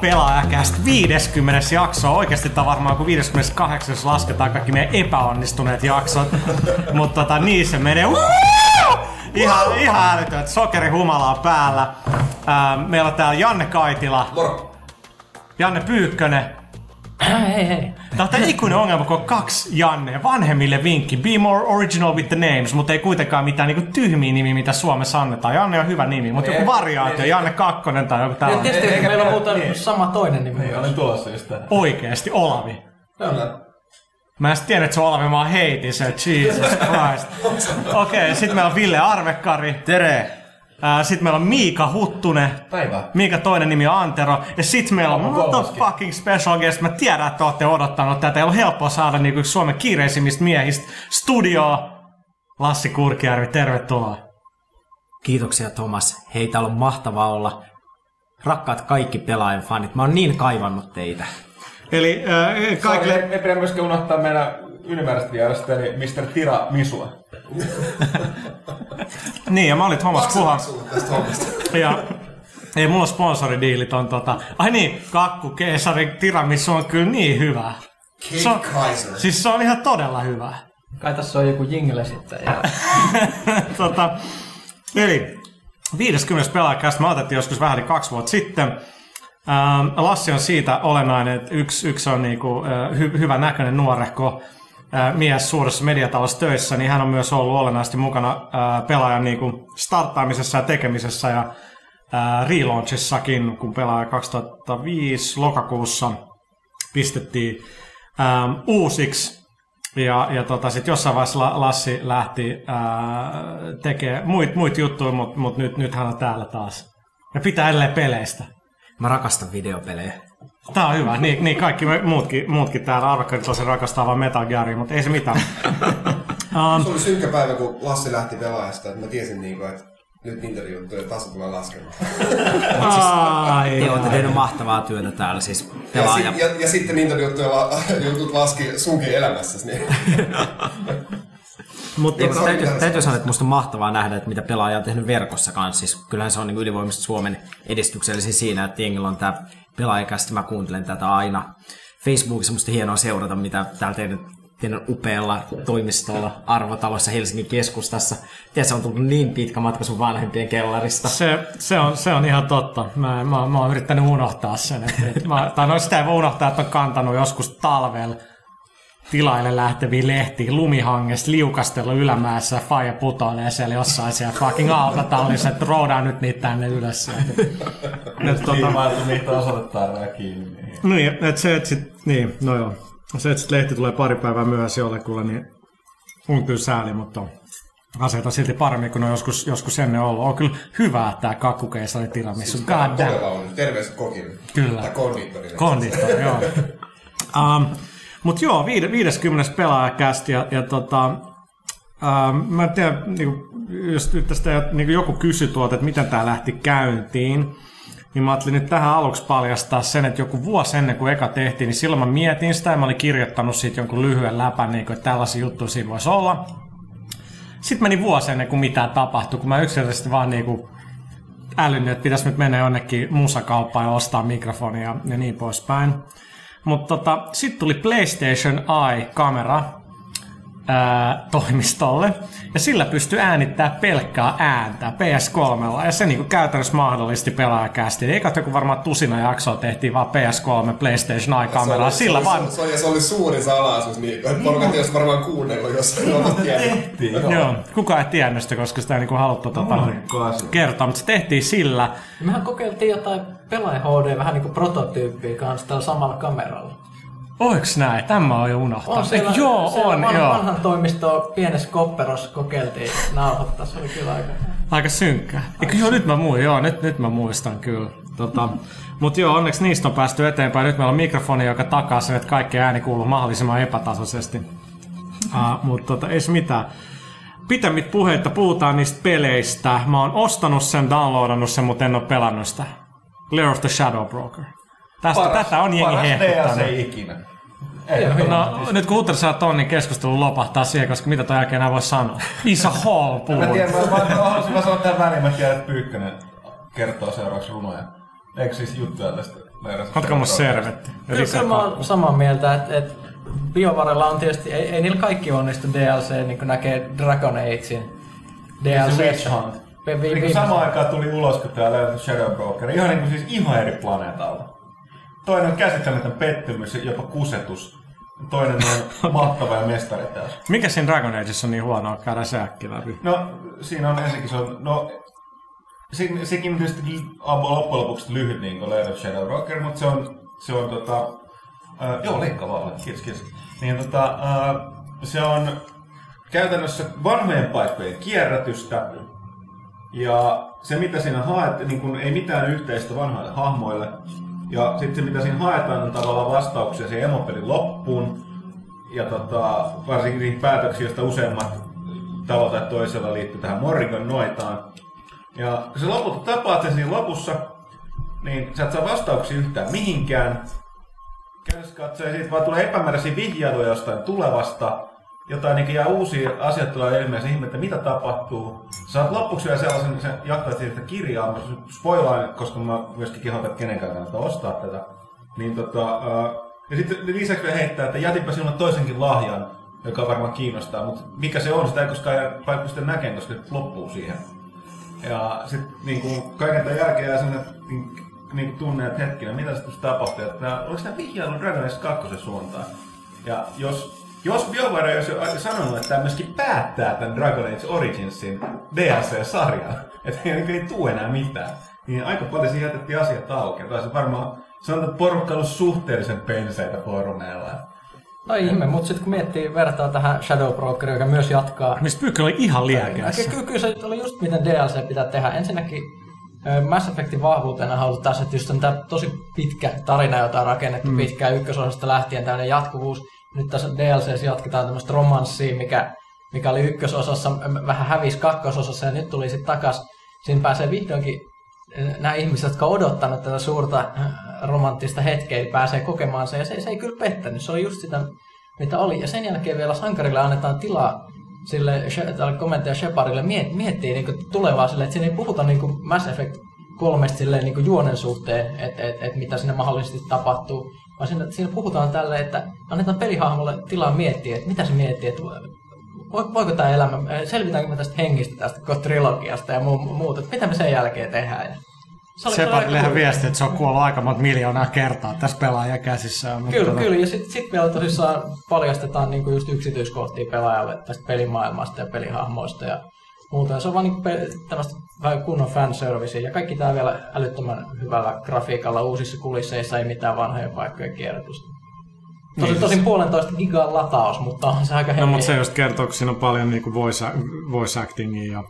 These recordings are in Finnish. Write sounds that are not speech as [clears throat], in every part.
pelaajakäst 50 jakso. Oikeasti tämä on varmaan kuin 58, jos lasketaan kaikki meidän epäonnistuneet jaksot. Mutta tota, niin se menee. Ihan, ihan älytön. Sokerihumala on päällä. Ää, meillä on täällä Janne Kaitila. Moro. Janne Pyykkönen. Hei hei. Tämä on ikuinen ongelma, kun on kaksi Janne. Vanhemmille vinkki. Be more original with the names, mutta ei kuitenkaan mitään niinku tyhmiä nimi, mitä Suomessa annetaan. Janne on hyvä nimi, mutta joku variaatio. Janne Kakkonen tai joku Ja tällainen. tietysti että meillä on muuten sama toinen nimi. Ei, olin tulossa just tähän. Oikeesti, Olavi. Kyllä. Mä en tiedä, että se on Olavi, mä vaan heitin sen. Jesus Christ. [laughs] Okei, okay, sit meillä on Ville Arvekkari. Tere! Ää, sit meillä on Miika Huttunen. Päivä. Miika toinen nimi on Antero. Ja sit meillä on what the fucking special guest. Mä tiedän, että olette odottanut tätä. Ei ollut helppoa saada niinku yksi Suomen kiireisimmistä miehistä studioon. Lassi Kurkijärvi, tervetuloa. Kiitoksia Thomas. Hei, täällä on mahtavaa olla. Rakkaat kaikki pelaajan fanit, mä oon niin kaivannut teitä. Eli äh, Kaikille... kaikille... Ei pidä myöskään unohtaa meidän ylimääräistä vierasta, eli Mr. Tira Misua. [laughs] Niin, ja mä olin Thomas Puha. Maksaako sulle tästä hommasta? [laughs] Ja ei mulla sponsoridiilit on tota... Ai niin, kakku keisari tiramisu on kyllä niin hyvä. Se on, Kaiser. siis se on ihan todella hyvä. Kai tässä on joku jingle sitten. Ja... [laughs] tota, eli 50. pelaajakästä me otettiin joskus vähän yli kaksi vuotta sitten. Ähm, Lassi on siitä olennainen, että yksi, yksi on niinku, hy, hyvä näköinen nuorehko mies suuressa mediatalossa töissä, niin hän on myös ollut olennaisesti mukana pelaajan niinku starttaamisessa ja tekemisessä ja relaunchissakin, kun pelaaja 2005 lokakuussa pistettiin uusiksi. Ja, ja tota, sitten jossain vaiheessa La- Lassi lähti ää, tekemään muit, muit juttuja, mutta mut nyt, nyt hän on täällä taas. Ja pitää edelleen peleistä. Mä rakastan videopelejä. Tää on hyvä. Niin, niin kaikki me muutkin, muutkin täällä arvakkaat tosi rakastaa vaan Metal Gearia, mutta ei se mitään. um, [laughs] Se oli synkkä päivä, kun Lassi lähti pelaajasta, että mä tiesin niinku, että nyt Inter-juttuja taso tulee laskemaan. ai, Te olette mahtavaa työtä täällä, siis Ja, pelaaja. sit, ja, ja sitten Inter-juttuja la, [laughs] jutut laski sunkin elämässäsi. Niin. mutta Ja on täytyy, mitä- täytyy sanoa, että musta on mahtavaa nähdä, että mitä pelaaja on tehnyt verkossa kanssa. Siis kyllähän se on niin ylivoimaisesti Suomen edistyksellisin siinä, että jengillä on tämä pelaajakästi. Mä kuuntelen tätä aina. Facebookissa musta hienoa seurata, mitä täällä teidän, teidän upealla toimistolla arvotalossa Helsingin keskustassa. Tiedätkö, se on tullut niin pitkä matka sun vanhempien kellarista. se, se, on, se on ihan totta. Mä, mä, mä oon yrittänyt unohtaa sen. Et, et mä, tai no sitä ei voi unohtaa, että on kantanut joskus talvella tilaille lähteviä lehtiä lumihangesta liukastellut ylämäessä ja faija putoilee siellä jossain siellä fucking autotallissa, että roudaan nyt niitä tänne ylös. Et, [laughs] tota, niitä osoittaa kiinni. Niin. niin, että se, että sit, niin, no joo. Se, että sit lehti tulee pari päivää myöhässä jollekulle, niin on kyllä sääli, mutta asiat on silti paremmin kuin ne on joskus, joskus ennen ollut. On kyllä hyvä, että tämä kakkukeisari tiramisu. God damn. Todella on. Terveys kokille. Kyllä. Tai kondiittorille. Konditori, joo. [laughs] um, Mutta joo, viide- 50. pelaajakästi ja, ja tota, um, mä en tiedä, niinku, jos nyt tästä niinku joku kysyi tuolta, että miten tämä lähti käyntiin, niin mä ajattelin nyt tähän aluksi paljastaa sen, että joku vuosi ennen kuin eka tehtiin, niin silloin mä mietin sitä ja mä olin kirjoittanut siitä jonkun lyhyen läpän, niin kuin, että tällaisia juttuja siinä voisi olla. Sitten meni vuosi ennen kuin mitään tapahtui, kun mä yksinkertaisesti vaan niinku älynnyt, että pitäisi nyt mennä jonnekin musakauppaan ja ostaa mikrofonia ja niin poispäin. Mutta tota, sitten tuli PlayStation Eye-kamera ää, toimistolle, ja sillä pystyi äänittämään pelkkää ääntä PS3, ja se niinku käytännössä mahdollisti pelaajakästi. Eikä joku varmaan tusina jaksoa tehtiin vaan PS3 PlayStation Eye-kameraa, Se sillä oli- vaan... Se, oli- se oli suuri salaisuus, niin että porukat ei olisi varmaan kuunnellut, jos tiennyt. Joo, kukaan ei tiennyt sitä, koska sitä ei niinku haluttu tota, kertoa, mutta se tehtiin sillä, Mehän kokeiltiin jotain pelaaja HD vähän niin kuin prototyyppiä kanssa tällä samalla kameralla. Oiks näin? Tämä on jo unohtanut. On siellä, Eikö- joo, siellä on, van, joo. vanhan toimistoon pienessä kopperossa kokeiltiin nauhoittaa. Se oli kyllä aika... Aika synkkää. Eikö joo, nyt mä muistan, joo, nyt, nyt mä muistan kyllä. Tota, Mutta joo, onneksi niistä on päästy eteenpäin. Nyt meillä on mikrofoni, joka takaa sen, että kaikki ääni kuuluu mahdollisimman epätasaisesti. Uh, Mutta tota, ei se mitään. Pitemmit puheita, puhutaan niistä peleistä. Mä oon ostanut sen, downloadannut sen, mutta en oo pelannut sitä. Lair of the Shadow Broker. Tästä, tätä on jengi paras hehkuttanut. DLC ikinä. No, nyt kun Hutter saa tonnin keskustelu lopahtaa siihen, koska mitä toi jälkeen enää voi sanoa. Isa Hall [laughs] Mä puhuu. tiedän, mä, mä, mä haluaisin vaan sanoa tämän väliin, mä tiedän, että Pyykkönen kertoo seuraavaksi runoja. Eikö siis juttuja tästä Ootko mun servetti? Kyllä, mä oon samaa mieltä, että, että BioVarella on tietysti, ei, ei niillä kaikki onnistu DLC, niin kuin näkee Dragon Agein DLC. Witch Hunt. Niin samaan aikaan tuli ulos, kun tää Layers of Shadow Broker. Ihan niin kuin siis ihan eri planeetalla. Toinen on käsittämätön pettymys, jopa kusetus. Toinen on [laughs] mahtava ja mestari taas. Mikä siinä Dragon Ageissa on niin huonoa käydä se äkki läpi? No, siinä on ensinnäkin se on, no, se, sekin tietysti loppujen lopuksi lyhyt niin kuin Lair of Shadow Rocker, mutta se on, se on tota, äh, joo, leikkaa vaan, kiitos, kiitos. Niin tota, äh, se on käytännössä vanhojen paikkojen kierrätystä, ja se mitä siinä haet, niin kun ei mitään yhteistä vanhoille hahmoille, ja sitten mitä siinä haetaan on tavallaan vastauksia siihen emopelin loppuun, ja tota, varsinkin niihin päätöksiin, joista useimmat tavalla tai toisella liittyy tähän Morrigan noitaan. Ja kun sä lopulta tapaat sen siinä lopussa, niin sä et saa vastauksia yhtään mihinkään. Käytössä katsoen siitä vaan tulee epämääräisiä vihjailuja jostain tulevasta. Jotain niin jää uusia asioita tulee ilmeen, ihme, että mitä tapahtuu. Saat lopuksi vielä sellaisen, sen jatkaa siitä kirjaa, mä spoilaan, koska mä myöskin kehotan, että kenenkään kannattaa ostaa tätä. Niin tota, ää, ja sitten lisäksi vielä heittää, että jätinpä sinulle toisenkin lahjan, joka varmaan kiinnostaa, mutta mikä se on, sitä ei koskaan paikka sitten näkemään, koska se loppuu siihen. Ja sitten niin kuin, kaiken tämän jälkeen jää sellainen niin, niin tunne, että hetkinen, mitä se tapahtui, että oliko tämä vihjailu Dragon Age 2 suuntaan? Ja jos, jos BioWare olisi jo sanonut, että tämä myöskin päättää tämän Dragon Age Originsin DLC-sarjan, että ei, ei tule enää mitään, niin aika paljon siihen jätettiin asiat auki. Ja se varmaan sanotaan, että porukka on suhteellisen penseitä foorumeilla. No ihme, mutta sitten kun miettii, vertaa tähän Shadow Broker, joka myös jatkaa Mistä Pyykkä oli ihan Ky- liekeässä. ky- Kyllä se oli just miten DLC pitää tehdä. Ensinnäkin Mass Effectin vahvuutena on ollut tässä, että just on tämä tosi pitkä tarina, jota on rakennettu mm. pitkään ykkösosasta lähtien, tämmöinen jatkuvuus. Nyt tässä DLCssä jatketaan tämmöistä romanssia, mikä, mikä oli ykkösosassa, vähän hävisi kakkososassa ja nyt tuli sitten takas. Siinä pääsee vihdoinkin ö, nämä ihmiset, jotka on odottanut tätä suurta ö, romanttista hetkeä, niin pääsee kokemaan se. Ja se, se ei kyllä pettänyt, se oli just sitä, mitä oli. Ja sen jälkeen vielä sankarille annetaan tilaa sille komentaja Shepardille miet, miettii niin tulevaa sille, että siinä ei puhuta niin Mass Effect kolmesta silleen, niin juonen suhteen, että et, et mitä siinä mahdollisesti tapahtuu, vaan siinä, siinä puhutaan tälle, että annetaan pelihahmolle tilaa miettiä, että mitä se miettii, että vo- voiko tämä elämä, selvitäänkö me tästä hengistä, tästä koko trilogiasta ja muu, muuta, että mitä me sen jälkeen tehdään. Se oli- se oli aika Separdillehän cool. viesti, että se on kuollut aika monta miljoonaa kertaa tässä pelaajan käsissä. Mutta Kyllä, tota, kyllä. Ja sitten sit vielä tosissaan paljastetaan niinku just yksityiskohtia pelaajalle tästä pelimaailmasta ja pelihahmoista ja muuta. Ja se on vaan niinku pe- tämmöistä kunnon fanservicea. Ja kaikki tämä vielä älyttömän hyvällä grafiikalla uusissa kulisseissa, ei mitään vanhoja paikkoja kierrätystä. Tosi, Niin, tosin puolentoista gigan lataus, mutta on se aika No, mutta se just kertoo, kun siinä on paljon niin voice, voice actingia ja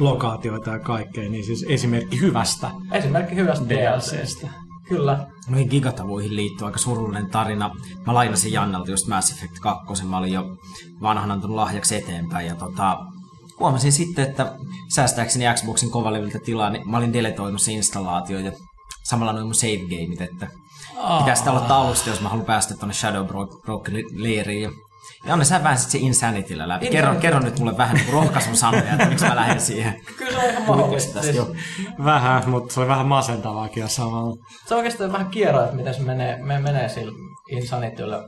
lokaatioita ja kaikkea, niin siis esimerkki hyvästä Esimerkki hyvästä DLCstä. DLCstä. Kyllä. Noihin gigatavuihin liittyy aika surullinen tarina. Mä lainasin Jannalta just Mass Effect 2, mä olin jo vanhan antanut lahjaksi eteenpäin ja tota, huomasin sitten, että säästääkseni Xboxin kovalevyltä tilaa, niin mä olin deletoinut se installaatio ja samalla noin mun save gameit, että pitää sitä aloittaa alusta, jos mä haluan päästä tuonne Shadow Bro- Broken leiriin. Ja, Anne, sä väänsit se Insanityllä läpi. Kerro, Insanity. kerro nyt mulle vähän niin rohkaisun [laughs] sanoja, että miksi mä lähden siihen. Kyllä se on ihan mahdollista. Joo. Vähän, mutta se oli vähän masentavaakin ja samalla. Se on oikeastaan vähän kierroa, että miten se menee, me, menee sillä Insanityllä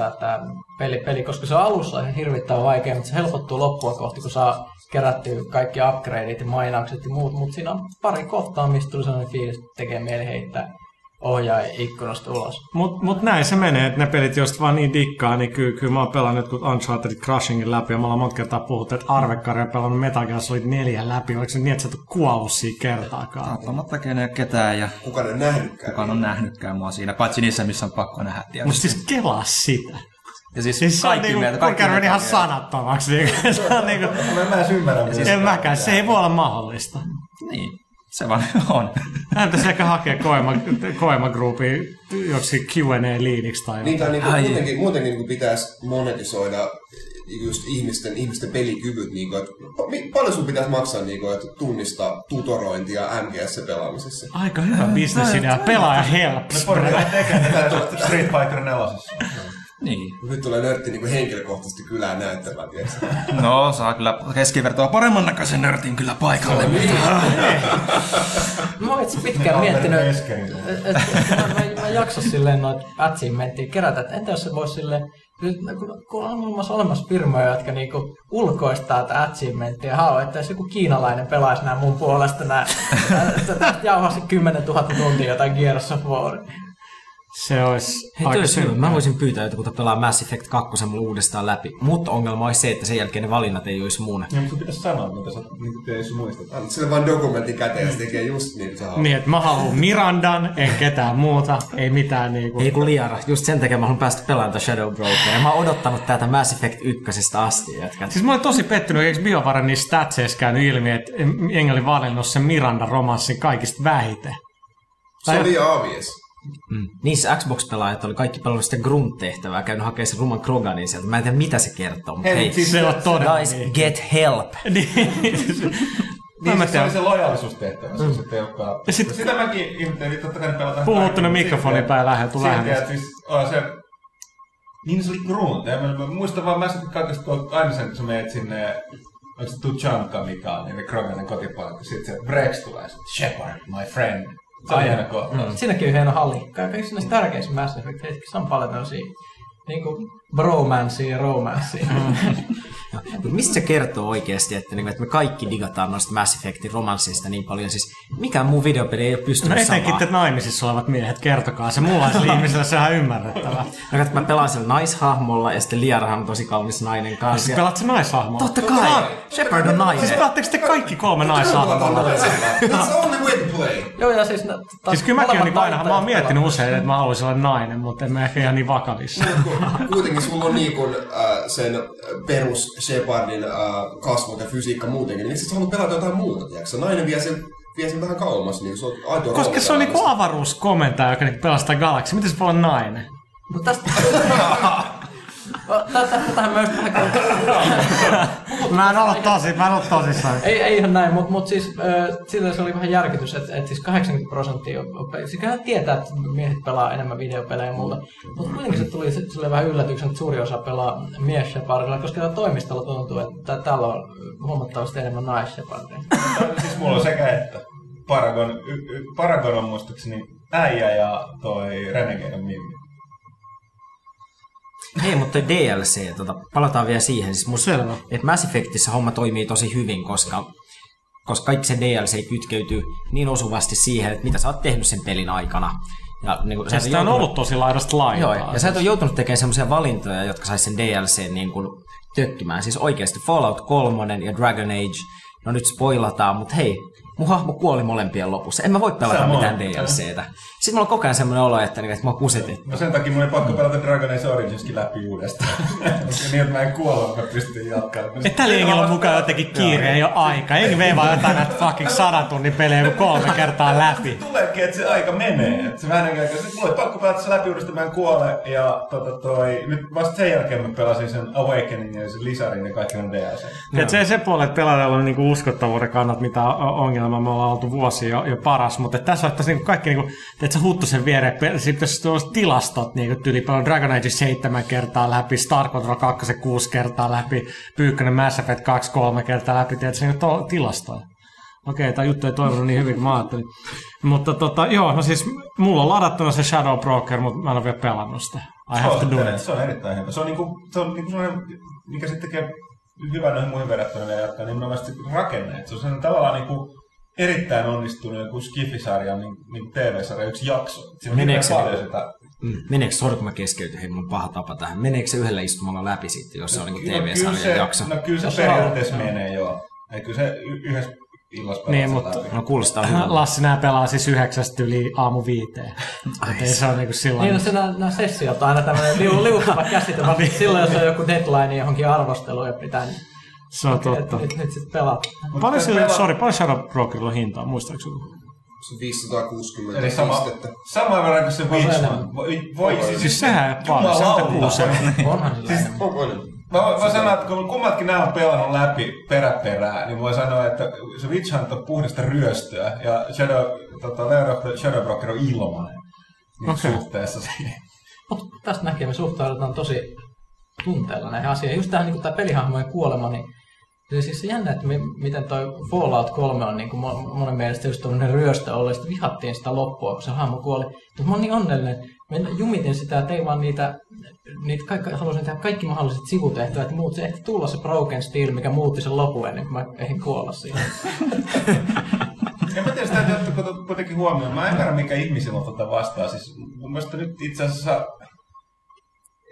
tää, tää peli, peli, koska se on alussa ihan hirvittävän vaikea, mutta se helpottuu loppua kohti, kun saa kerättyä kaikki upgradeit ja mainaukset ja muut, mutta siinä on pari kohtaa, mistä tuli sellainen fiilis, että tekee mieli heittää ohjaa ikkunasta ulos. Mutta mut näin se menee, että ne pelit, joista vaan niin dikkaa, niin kyllä, kyllä mä oon pelannut kun Uncharted Crushingin läpi, ja me ollaan monta kertaa puhuttu, että Arvekkari on pelannut Metal Gear Solid 4 läpi, oliko se niin, että sä et ole kuollut siinä kertaakaan? Auttamatta keneen ketään ja Kukaan ei ole nähnytkään. kukaan on nähnytkään mua siinä, paitsi niissä, missä on pakko nähdä Mutta siis kelaa sitä. Ja siis, Siis on kaikki niinku, mieltä, kun kaikki käydään ihan sanattomaksi. Niin, [laughs] se on niinku, Mä, mä en ymmärrä. siis en mäkään, on. se ei voi olla mahdollista. Niin, se vaan [laughs] on. Hän pitäisi ehkä hakea Koema, Koema Groupin joksi Q&A-liiniksi tai Niin, tai niinku, Ai. muutenkin, muutenkin niinku pitäisi monetisoida just ihmisten, ihmisten pelikyvyt. Niinku, että pa- mi- paljon sun pitäisi maksaa, niinku, että tunnistaa tutorointia MGS-pelaamisessa? Aika hyvä bisnesidea. Pelaaja helps. Porukka tekee tätä Street Fighter 4. Niin. Nyt tulee nörtti niin henkilökohtaisesti kylään näyttämään, tiedätkö? [laughs] No, saa kyllä keskivertoa paremman näköisen nörtin kyllä paikalle. [laughs] Mä oon itse pitkään miettinyt, että et, mä, mä, jaksa silleen noita achievementtia kerätä, että entä jos se voisi silleen, nyt kun, kun on olemassa olemassa firmoja, jotka niinku ulkoistaa tätä achievementtia, haluaa, että jos joku kiinalainen pelaisi nämä mun puolesta nämä, jauhasi 10 000 tuntia jotain Gears of War. Se olisi Hei, aika syy. synkkä. Mä voisin pyytää jotain pelaa Mass Effect 2 mulle uudestaan läpi. Mutta ongelma olisi se, että sen jälkeen ne valinnat ei olisi mun. Niin, mutta pitäisi sanoa, mitä sä niin muistat. Annat sille vaan dokumentin käteen ja se tekee just niin haluat. Niin, että mä haluan Mirandan, en ketään muuta, ei mitään niinku... Ei kun liara. Just sen takia mä haluan päästä pelaamaan Shadow Brokeria. Mä oon odottanut tätä Mass Effect 1 asti, jätkät. Siis mä olen tosi pettynyt, eikö BioVaren niissä statseissa käynyt ilmi, että jengi oli valinnut sen Miranda-romanssin kaikista vähiten. Se on liian obvious. Mm. Niissä Xbox-pelaajat oli kaikki pelannut sitä Grunt-tehtävää, käynyt hakemaan sen ruman Kroganin sieltä. Mä en tiedä mitä se kertoo, mutta Hei, siis- Se on todella guys, niin. get help. [laughs] Niin. Niin, mä siis se tiedän. oli se lojaalisuustehtävä, se se tehokkaa. Ja sit- Sitä mäkin ihmettelin, totta kai ne pelataan. Tuonne mutta mikrofonin silti- päin lähellä, tuu silti, Siis, on se, niin se oli Grunt. Ja mä, mä muistan vaan Mass Effect 2, kun aina sen, kun sä menet sinne, onko se Tuchanka, mikä on, niin Kroganen kotipaikka. Sitten se Brex tulee, Shepard, my friend. Se on hieno kohtaus. Siinäkin on hieno halli. Kaikissa näissä tärkeissä Mass Effect hetkissä on paljon tämmöisiä niinku bromancea ja romancea. [laughs] Mut mistä se kertoo oikeasti, että, niinku, että me kaikki digataan noista Mass Effectin romanssista niin paljon? Siis mikään muu videopeli ei ole No pystynyt etenkin samaan. te naimisissa olevat miehet, kertokaa se muunlaisille [laughs] ihmisille, se on ihan ymmärrettävää. No, että mä pelaan sillä naishahmolla ja sitten Liarahan on tosi kaunis nainen kanssa. Siis pelaat se naishahmoa? Totta kai! Shepard on nainen. Siis pelaatteko te kaikki kolme naishahmoa? That's the only way to play. Joo, ja siis... No, Siis kyllä mäkin on niin aina, mä oon miettinyt usein, että mä haluaisin olla nainen, mutta en mä ehkä ihan niin vakavissa. Ku- Kuitenkin sulla on niin kuin, äh, sen perus Shepardin äh, kasvot ja fysiikka muutenkin, niin miksi sä haluat pelata jotain muuta, tiedätkö? Naiinen vie sen, vie sen vähän kauemmas, niin se on aito Koska se on niinku avaruuskomentaja, joka niinku pelastaa galaksia. Miten se voi olla nainen? Mutta tästä... [laughs] Tähän myös vähän Mä en ollut tosi, mä en ollut tosissaan. Ei, ei ihan näin, mutta mut siis äh, sillä se oli vähän järkytys, että et siis 80 prosenttia siis kyllähän tietää, että miehet pelaa enemmän videopelejä ja muuta, mutta kuitenkin se tuli se- sille vähän yllätyksen, että suuri osa pelaa mies Shepardilla, koska toimistolla tuntuu, että täällä on huomattavasti enemmän nais [laughs] siis mulla on sekä että. Paragon, y, y, Paragon on muistaakseni äijä ja toi Renegade on Mimmi. Hei, mutta DLC, tota, palataan vielä siihen. Siis musta, Selvä. että Mass Effectissä homma toimii tosi hyvin, koska, koska kaikki se DLC kytkeytyy niin osuvasti siihen, että mitä sä oot tehnyt sen pelin aikana. Ja, niin sä et Sitä on joutunut- ollut tosi laidasta laitaa. Joo, ja sä et ole joutunut tekemään semmoisia valintoja, jotka sais sen DLC niin kuin tökkimään. Siis oikeasti Fallout 3 ja Dragon Age, no nyt spoilataan, mutta hei, mun hahmo kuoli molempien lopussa. En mä voi pelata mitään DLCtä. Sitten mulla on koko ajan semmoinen olo, että, niin, että mä kusetin. No sen takia mun ei pakko pelata Dragon Age Originskin läpi uudestaan. [laughs] niin, että mä en kuole, vaan mä pystyn jatkamaan. Et tällä jengillä on mukaan jotenkin kiire, ei ole aika. Jengi vei vaan jotain näitä fucking sadan tunnin pelejä joku kolme kertaa läpi. Tuleekin, että se aika menee. Että se vähän niin kuin, että mulla ei pakko pelata se läpi uudestaan, mä en kuole. Ja tota toi, nyt vasta sen jälkeen mä pelasin sen Awakening ja sen lisärin ja kaikki on DLC. Et se, se puoli, että pelaajalla on niinku uskottavuuden kannat, mitä o- ongelma me ollaan oltu vuosia jo, jo paras, mutta tässä on niinku kaikki, niinku, että sä huttusen viereen, pe- sitten tuollaiset tilastot, niinku tyyli paljon Dragon Age 7 kertaa läpi, Star Control 2 6 kertaa läpi, Pyykkönen Mass Effect 2 3 kertaa läpi, tiedätkö, niinku to- tilastoja. Okei, tämä juttu ei toiminut niin hyvin kuin mä ajattelin. Mutta tota, joo, no siis mulla on ladattuna se Shadow Broker, mutta mä en ole vielä pelannut sitä. I have to do it. Se on erittäin hyvä. Se on, niinku, se on niinku sellainen, mikä sitten tekee hyvän noihin muihin verrattuna jatkaa, niin nimenomaan se rakenne. Et se on sellainen tavallaan niinku erittäin onnistunut joku Skifi-sarjan niin, niin TV-sarja yksi jakso. Siinä on Meneekö se- paljon sitä. Mm. Meneekö, sori kun mä keskeytyin, hei, on paha tapa tähän. Meneekö se yhdellä istumalla läpi sitten, jos se on niin No, kyllä TV-sarjan se, jakso? no kyllä se Jos periaatteessa haluat, menee, joo. Ei, kyllä se y- yhdessä illassa Niin, mutta- läpi. No kuulostaa hyvältä. Lassi nää pelaa siis yhdeksästä yli aamu viiteen. Ei se on niinku sillä Niin, no se nämä, nämä sessiot on aina tämmöinen liu, liukuva käsite, vaan [laughs] silloin jos on joku deadline johonkin arvosteluun ja pitää, niin Se on et, totta. nyt, nyt sitten pelaat. Paljon tässä sillä, pelaa- sorry, paljon Shadow Brokerilla on hintaa, muistaaks joku? Se on 560 Eli sama, pistettä. sama verran kuin se se enemmän? Voi, voi siis, Siis sehän ei paljon, jumalauta. 76 Onhan sillä Siis-? Mä voin, sanoa, että kun kummatkin nämä on pelannut läpi peräperää, niin voi sanoa, että se Witch Hunt on puhdasta ryöstöä ja Shadow, tota, Lair of the Shadow Broker on ilmainen niin Okei. suhteessa siihen. Mutta tästä näkee, me suhtaudutaan tosi tunteella näihin asioihin. Just tähän niin tämä pelihahmojen kuolema, niin se siis se jännä, että mi- miten toi Fallout 3 on niin kuin monen mielestä just tämmöinen ryöstö ollut, sitten vihattiin sitä loppua, kun se hahmo kuoli. Mutta mä oon niin onnellinen, mä jumitin sitä ja tein vaan niitä, niitä kaikki, halusin tehdä kaikki mahdolliset sivutehtävät muut. Se ehti tulla se Broken Steel, mikä muutti sen lopun ennen kuin mä ehdin kuolla siihen. [laughs] En mä tiedä, sitä kuitenkin huomioon. Mä en ymmärrä, mikä ihmisillä on tätä vastaan. Siis mun mielestä nyt itse asiassa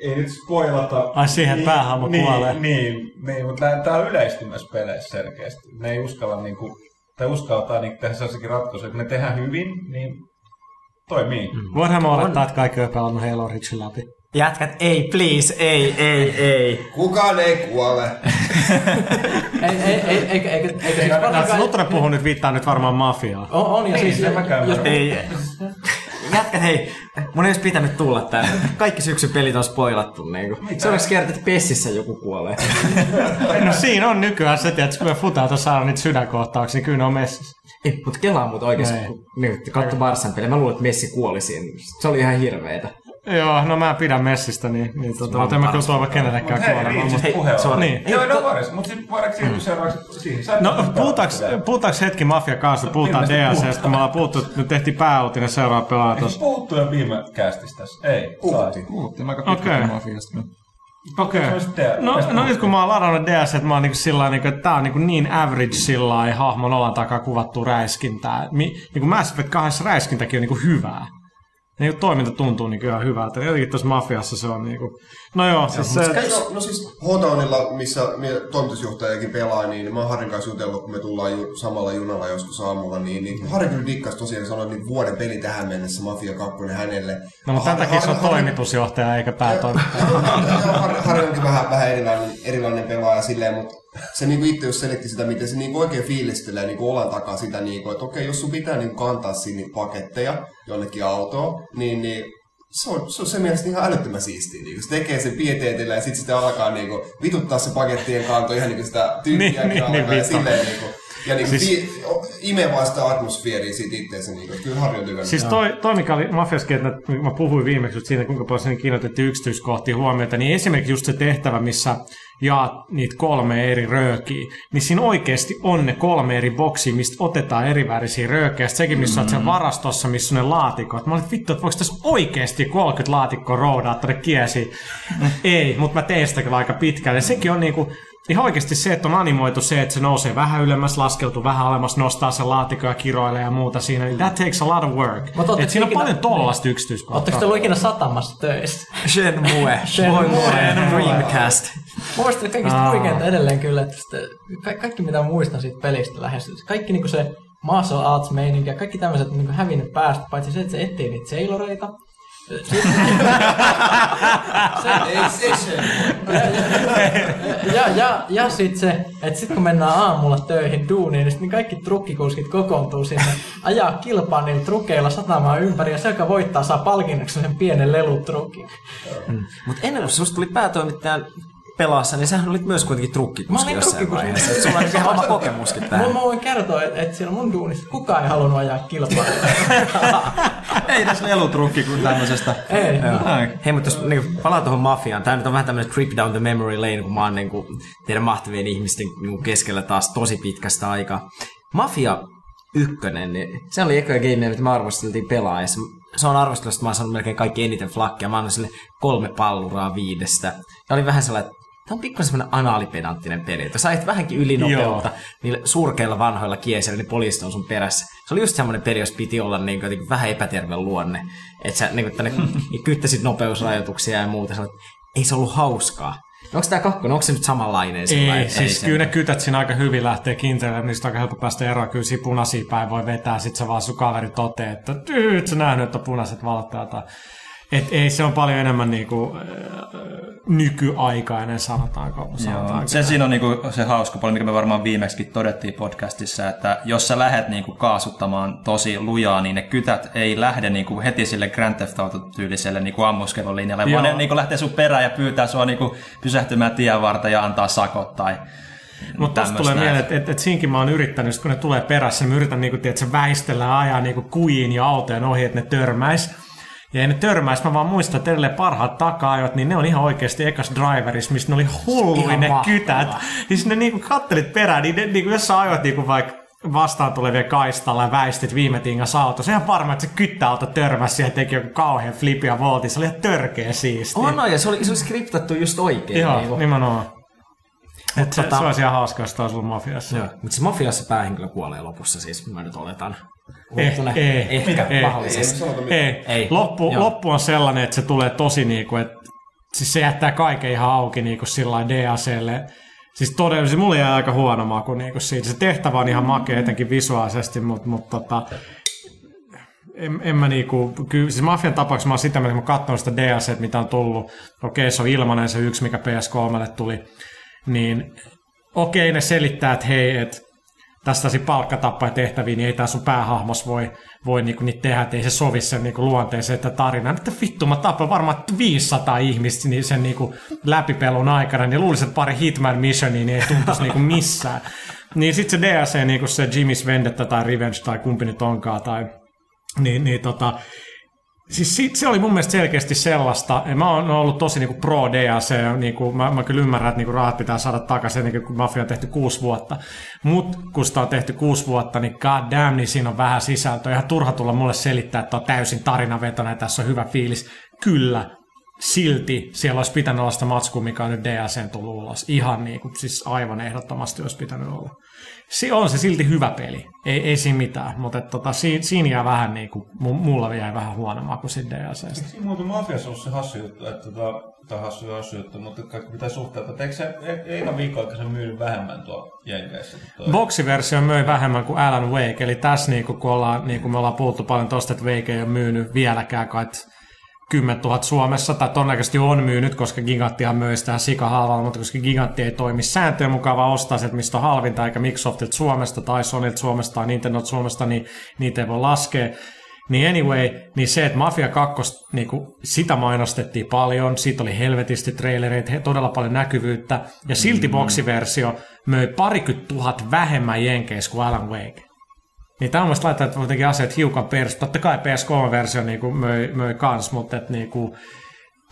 ei nyt spoilata. Ai siihen päähahmo niin, kuolee. Niin, niin, mutta tämä on yleistymässä peleissä selkeästi. Ne ei uskalla niinku, tai uskaltaa niinku tehdä sellaisiakin ratkaisuja, että ne tehdään hyvin, niin toimii. Mm. Voidaan me olettaa, että kaikki on pelannut Halo Reachin läpi. Jätkät, ei, please, ei, ei, ei. Kukaan ei kuole. [laughs] ei, ei, ei, eikä, eikä, eikä siis varsinkaan... Nutra puhuu nyt, viittaa nyt varmaan mafiaa. On, on ja Ei, siis... jos, Ei. Jätkät, hei, mun ei olisi pitänyt tulla tänne. Kaikki syksyn pelit on spoilattu. Niin kuin. Se olisi kerta, että Pessissä joku kuolee. [laughs] No siinä on nykyään se, että kun me tuossa saada niitä sydänkohtauksia, niin kyllä ne on messissä. Ei, mutta kelaa mut oikeesti, kun niin, katso Barsan peliä. Mä luulen, että Messi kuoli siinä. Se oli ihan hirveetä. Joo, no mä pidän messistä, niin, niin tota, mutta en mä kyllä toivo kenellekään Hei, kuolemaan. Mutta... puhe on. Niin. Joo, no varis, mutta sitten voidaanko siirtyä seuraavaksi siihen? No, puhutaanko, hetki Mafia kanssa, puhutaan DLCstä, kun me ollaan puhuttu, että nyt tehtiin pääuutinen seuraava pelaa Eikö tuossa. puhuttu jo viime kästissä tässä? Ei. Puhuttiin. Puhuttiin aika Okei. pitkälti mafiasta. Okei. Sitten- No, no nyt kun mä oon ladannut DS, että mä oon niinku sillä niinku, että tää on niinku niin average sillä lailla hahmon olan takaa kuvattu räiskintää. Mi, niinku Mass Effect 2 räiskintäkin on niinku hyvää. Niinku toiminta tuntuu niinku ihan hyvältä. Jotenkin tuossa Mafiassa se on niinku... No joo, siis se... No, no siis Hotownilla, missä toimitusjohtajakin pelaa, niin mä oon Harin kanssa jutellut, kun me tullaan ju- samalla junalla joskus aamulla, niin, niin Harri kyllä dikkas tosiaan sanoi, niin vuoden peli tähän mennessä Mafia 2 hänelle. No mutta tämän takia se on toimitusjohtaja eikä päätoimittaja. Harri onkin vähän, vähän erilainen, erilainen pelaaja silleen, mutta se niinku itse jos selitti sitä, miten se niinku oikein fiilistelee niinku olan takaa sitä, niinku, että okei, jos sun pitää niinku kantaa sinne paketteja jonnekin autoon, niin, niin se on, se on se mielestäni ihan älyttömän siistiä. Niinku. Se tekee sen pieteetillä ja sitten sitä alkaa niinku, vituttaa se pakettien kanto ihan niinku sitä tyyppiä Niin, niin, alkaa niin, ja vittu. silleen niinku, ja niinku Siis- siis... imee vaan sitä atmosfeeria siitä itseensä. Niinku. että Kyllä Harri on tykännyt. Siis toi, toi mikä oli Mafiaskin, että mä puhuin viimeksi siitä, kuinka paljon siinä kiinnitettiin yksityiskohtia huomiota, niin esimerkiksi just se tehtävä, missä jaat niitä kolme eri röökiä, niin siinä oikeasti on ne kolme eri boksia, mistä otetaan eri värisiä röökejä. Sekin, missä mm. oot sen varastossa, missä on ne laatikot. Mä olin, että vittu, että voiko tässä oikeasti 30 laatikkoa roudaa tuonne kiesiin? [laughs] Ei, mutta mä tein sitä kyllä aika pitkälle. Sekin on niinku, ihan oikeasti se, että on animoitu se, että se nousee vähän ylemmäs, laskeutuu vähän alemmas, nostaa sen laatikon ja kiroilee ja muuta siinä. Niin that takes a lot of work. Mutta Et siinä on ikinä- paljon tollasta yksityiskohtaa. Oletteko te ollut ikinä satamassa töissä? Shenmue. [laughs] Shenmue. Dreamcast. Muistan kaikista huikeinta edelleen kyllä, että sitä, ka- kaikki mitä muistan siitä pelistä lähes, kaikki niinku se martial arts meininki ja kaikki tämmöiset niinku hävinnyt päästä, paitsi se, että se etsii niitä seiloreita. Ja, ja, ja sitten se, että sitten kun mennään aamulla töihin duuniin, niin, niin kaikki trukkikuskit kokoontuu sinne, ajaa kilpaa niillä trukeilla satamaan ympäri, ja se, joka voittaa, saa palkinnoksi sen pienen lelutrukin. Mutta ennen kuin susta tuli päätoimittajan pelaassa, niin sähän olit myös kuitenkin trukkikuski jossain trukkikuski. vaiheessa. Et Sulla on ihan oma kokemuskin tähän. mä voin kertoa, että, että siellä mun duunissa kukaan ei halunnut ajaa kilpaa. [laughs] Ei tässä lelutrukki kuin tämmöisestä. ei, no. Hei, mutta jos niin palaa tuohon mafiaan, tämä nyt on vähän tämmöinen trip down the memory lane, kun mä oon niin kuin, teidän mahtavien ihmisten niin keskellä taas tosi pitkästä aikaa. Mafia ykkönen, niin se oli ekoja gameja, mitä me arvosteltiin pelaajassa. Se on arvostelusta, mä oon saanut melkein kaikki eniten flakkia. Mä annan sille kolme palluraa viidestä. Ja oli vähän sellainen, että tämä on pikkusen semmoinen anaalipedanttinen peli. Että sait vähänkin ylinopeutta niillä surkeilla vanhoilla kiesillä, niin poliisit on sun perässä. Se oli just semmoinen peli, jos piti olla niin kuin, jotenkin vähän epäterve luonne. Että sä [laughs] niin kuin, tänne, kyttäsit nopeusrajoituksia ja muuta. Sä ei se ollut hauskaa. Onko tämä kakkonen, onko se nyt samanlainen? Ei, että siis se- kyllä ne kytät siinä aika hyvin lähtee kiinteille, niistä on aika helppo päästä eroon. Kyllä siinä punaisia päin voi vetää, sit se vaan sun kaveri toteaa, että tyyt sä nähnyt, että punaiset täältä. Et ei, se on paljon enemmän niinku, äh, nykyaikainen, sanotaanko. Joo, sanotaanko. se siinä on niinku se hauska puoli, mikä me varmaan viimeksi todettiin podcastissa, että jos sä lähdet niinku kaasuttamaan tosi lujaa, niin ne kytät ei lähde niinku heti sille Grand Theft Auto-tyyliselle niinku ammuskelulinjalle, Joo. vaan ne niinku lähtee sun perään ja pyytää sua niinku pysähtymään tien varta ja antaa sakot tai Mutta tämmöistä tulee näin. mieleen, että et, et siinkin mä oon yrittänyt, sit kun ne tulee perässä, niin mä yritän niinku, tiedät, väistellä ja ajaa niinku kujiin ja autojen ohi, että ne törmäis. Ja ne törmäisi, mä vaan muistan, että edelleen parhaat taka niin ne on ihan oikeasti ekas driverissa, mistä ne oli hulluin Ihan ne kytät. Siis ne niinku kattelit perään, niin, ne, niinku, jos sä ajat niinku vaikka vastaan tulevia kaistalla ja väistit viime tingassa auto. Se on ihan varma, että se kyttäauto törmäsi ja teki joku kauhean flip ja volti. Se oli ihan törkeä siisti. On, on, ja se oli, se oli skriptattu just oikein. Joo, niinku. nimenomaan. Et se, tota- se olisi ihan hauska, jos taas ollut mafiassa. Joo, mutta se mafiassa päähenkilö kuolee lopussa, siis mä nyt oletan. Eh, Huottune. ei, Ehkä, ei, mahdollisesti. Ei, Ei. Loppu, Joo. loppu on sellainen, että se tulee tosi niinku, että siis se jättää kaiken ihan auki niinku sillä lailla DAClle. Siis todella, siis mulla jäi aika huono maku niinku siitä. Se tehtävä on ihan makea, etenkin visuaalisesti, mutta mut, tota, en, en mä niinku, kyllä, siis Mafian tapauksessa mä oon sitä kun mä oon katsonut sitä DLC, mitä on tullut, okei se on ilmanen se yksi, mikä PS3 tuli, niin okei ne selittää, että hei, että tästä palkkatappaja tehtäviä, niin ei tämä sun päähahmos voi, voi niinku niitä tehdä, että ei se sovi sen niinku luonteeseen, että tarina. Että vittu, mä tapoin varmaan 500 ihmistä niin sen niinku läpipelun aikana, niin luulisin, että pari Hitman Missionia niin ei tuntuisi niinku missään. Niin sitten se DLC, niinku se Jimmy's Vendetta tai Revenge tai kumpi nyt onkaan, tai niin, niin tota, Siis si- se oli mun mielestä selkeästi sellaista. Ja mä oon ollut tosi niinku pro DAC. Niinku, mä, mä kyllä ymmärrän, että niinku rahat pitää saada takaisin, ennen kuin Mafia on tehty kuusi vuotta. Mutta kun sitä on tehty kuusi vuotta, niin god damn, niin siinä on vähän sisältöä. Ihan turha tulla mulle selittää, että on täysin tarinavetona ja tässä on hyvä fiilis. Kyllä, silti siellä olisi pitänyt olla sitä matskua, mikä on nyt DAC tullut ulos. Ihan niin kuin, siis aivan ehdottomasti olisi pitänyt olla. Se on se silti hyvä peli, ei, ei siinä mitään, mutta et, tota, siinä, siinä jää vähän niin kuin, mulla jäi vähän huono maku siitä DLCstä. Siinä muuten mafiassa ollut se hassu juttu, että tota, tai hassu hassu juttu, mutta kaikki pitää suhteuttaa. että Eikö se e- eka viikko aikaisemmin myynyt vähemmän tuo Jenkeissä? kuin? Boksiversio möi vähemmän kuin Alan Wake, eli tässä niin kuin, kun ollaan, niin kuin me ollaan puhuttu paljon tosta, että Wake ei ole myynyt vieläkään kai 10 000 Suomessa, tai todennäköisesti on myynyt, koska Giganttihan möi sitä sikahalvalla, mutta koska Gigantti ei toimi sääntöjen mukaan, vaan ostaa sieltä, mistä on halvinta, eikä Microsoftilta Suomesta tai Sonylta Suomesta tai Nintendo Suomesta, niin niitä ei voi laskea. Niin anyway, niin se, että Mafia 2, niin kuin, sitä mainostettiin paljon, siitä oli helvetisti trailereita, todella paljon näkyvyyttä, ja silti boksiversio möi parikymmentä tuhat vähemmän jenkeissä kuin Alan Wake. Niin tämä on mielestäni laittaa että jotenkin asiat hiukan pers. Totta kai PS3-versio niin kuin möi, möi kans, mutta et, niin kuin,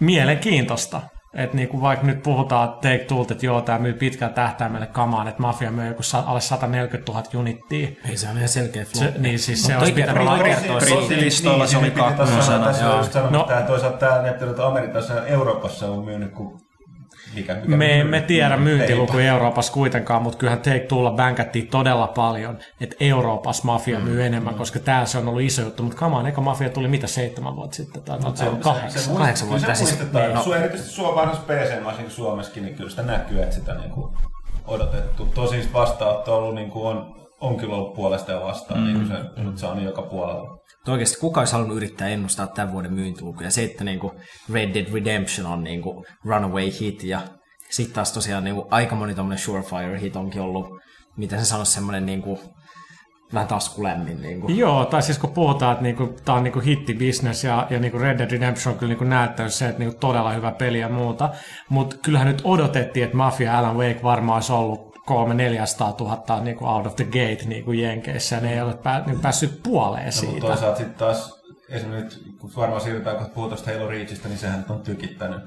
mielenkiintoista. Että niin kuin vaikka nyt puhutaan Take Toolt, että joo, tämä myy pitkällä tähtäimellä kamaan, että Mafia möi joku sa- alle 140 000 unittia. Ei se on ihan selkeä Se, floppi. niin siis se Mutta olisi pitänyt olla kertoa. Brittilistoilla se oli kakkosena. Tässä on just sanonut, No. toisaalta tämä näyttely, että Amerikassa ja Euroopassa on myynyt kuin mikä, mikä Me emme tiedä myyntilukuja. Euroopassa kuitenkaan, mutta kyllähän Take Toolla bänkättiin todella paljon, että Euroopassa Mafia myy enemmän, koska täällä se on ollut iso juttu. Mutta kamaan, eka Mafia tuli mitä seitsemän vuotta sitten, tai Mut se, kahdeksan. muist- kahdeksan kyllä vuotta Se siis. muistetaan, Niin. no. erityisesti Suo vanhassa PC, varsinkin kuin Suomessakin, niin kyllä sitä näkyy, että sitä niin kuin odotettu. Tosin vastaanotto on ollut niin kuin on, on kyllä ollut puolesta ja vastaan, mm. niin kuin se, mm. se on joka puolella. Mutta oikeasti kuka olisi halunnut yrittää ennustaa tämän vuoden myyntilukuja. Se, että niinku Red Dead Redemption on niinku runaway hit ja sitten taas tosiaan niinku aika moni tommonen surefire hit onkin ollut, mitä se sanoisi, semmoinen niinku, vähän taskulämmin. Niinku. Joo, tai siis kun puhutaan, että niinku, tämä on niinku hittibisnes ja, ja niinku Red Dead Redemption on kyllä niinku näyttänyt se, että niinku todella hyvä peli ja muuta, mutta kyllähän nyt odotettiin, että Mafia Alan Wake varmaan olisi ollut kolme 400 000 niinku out of the gate niinku Jenkeissä, ja ne ei ole pää, niinku päässyt puoleen No, mutta siitä. toisaalta sitten taas esimerkiksi kun varmaan siirrytään, kun puhutaan Halo Reachista, niin sehän on tykittänyt.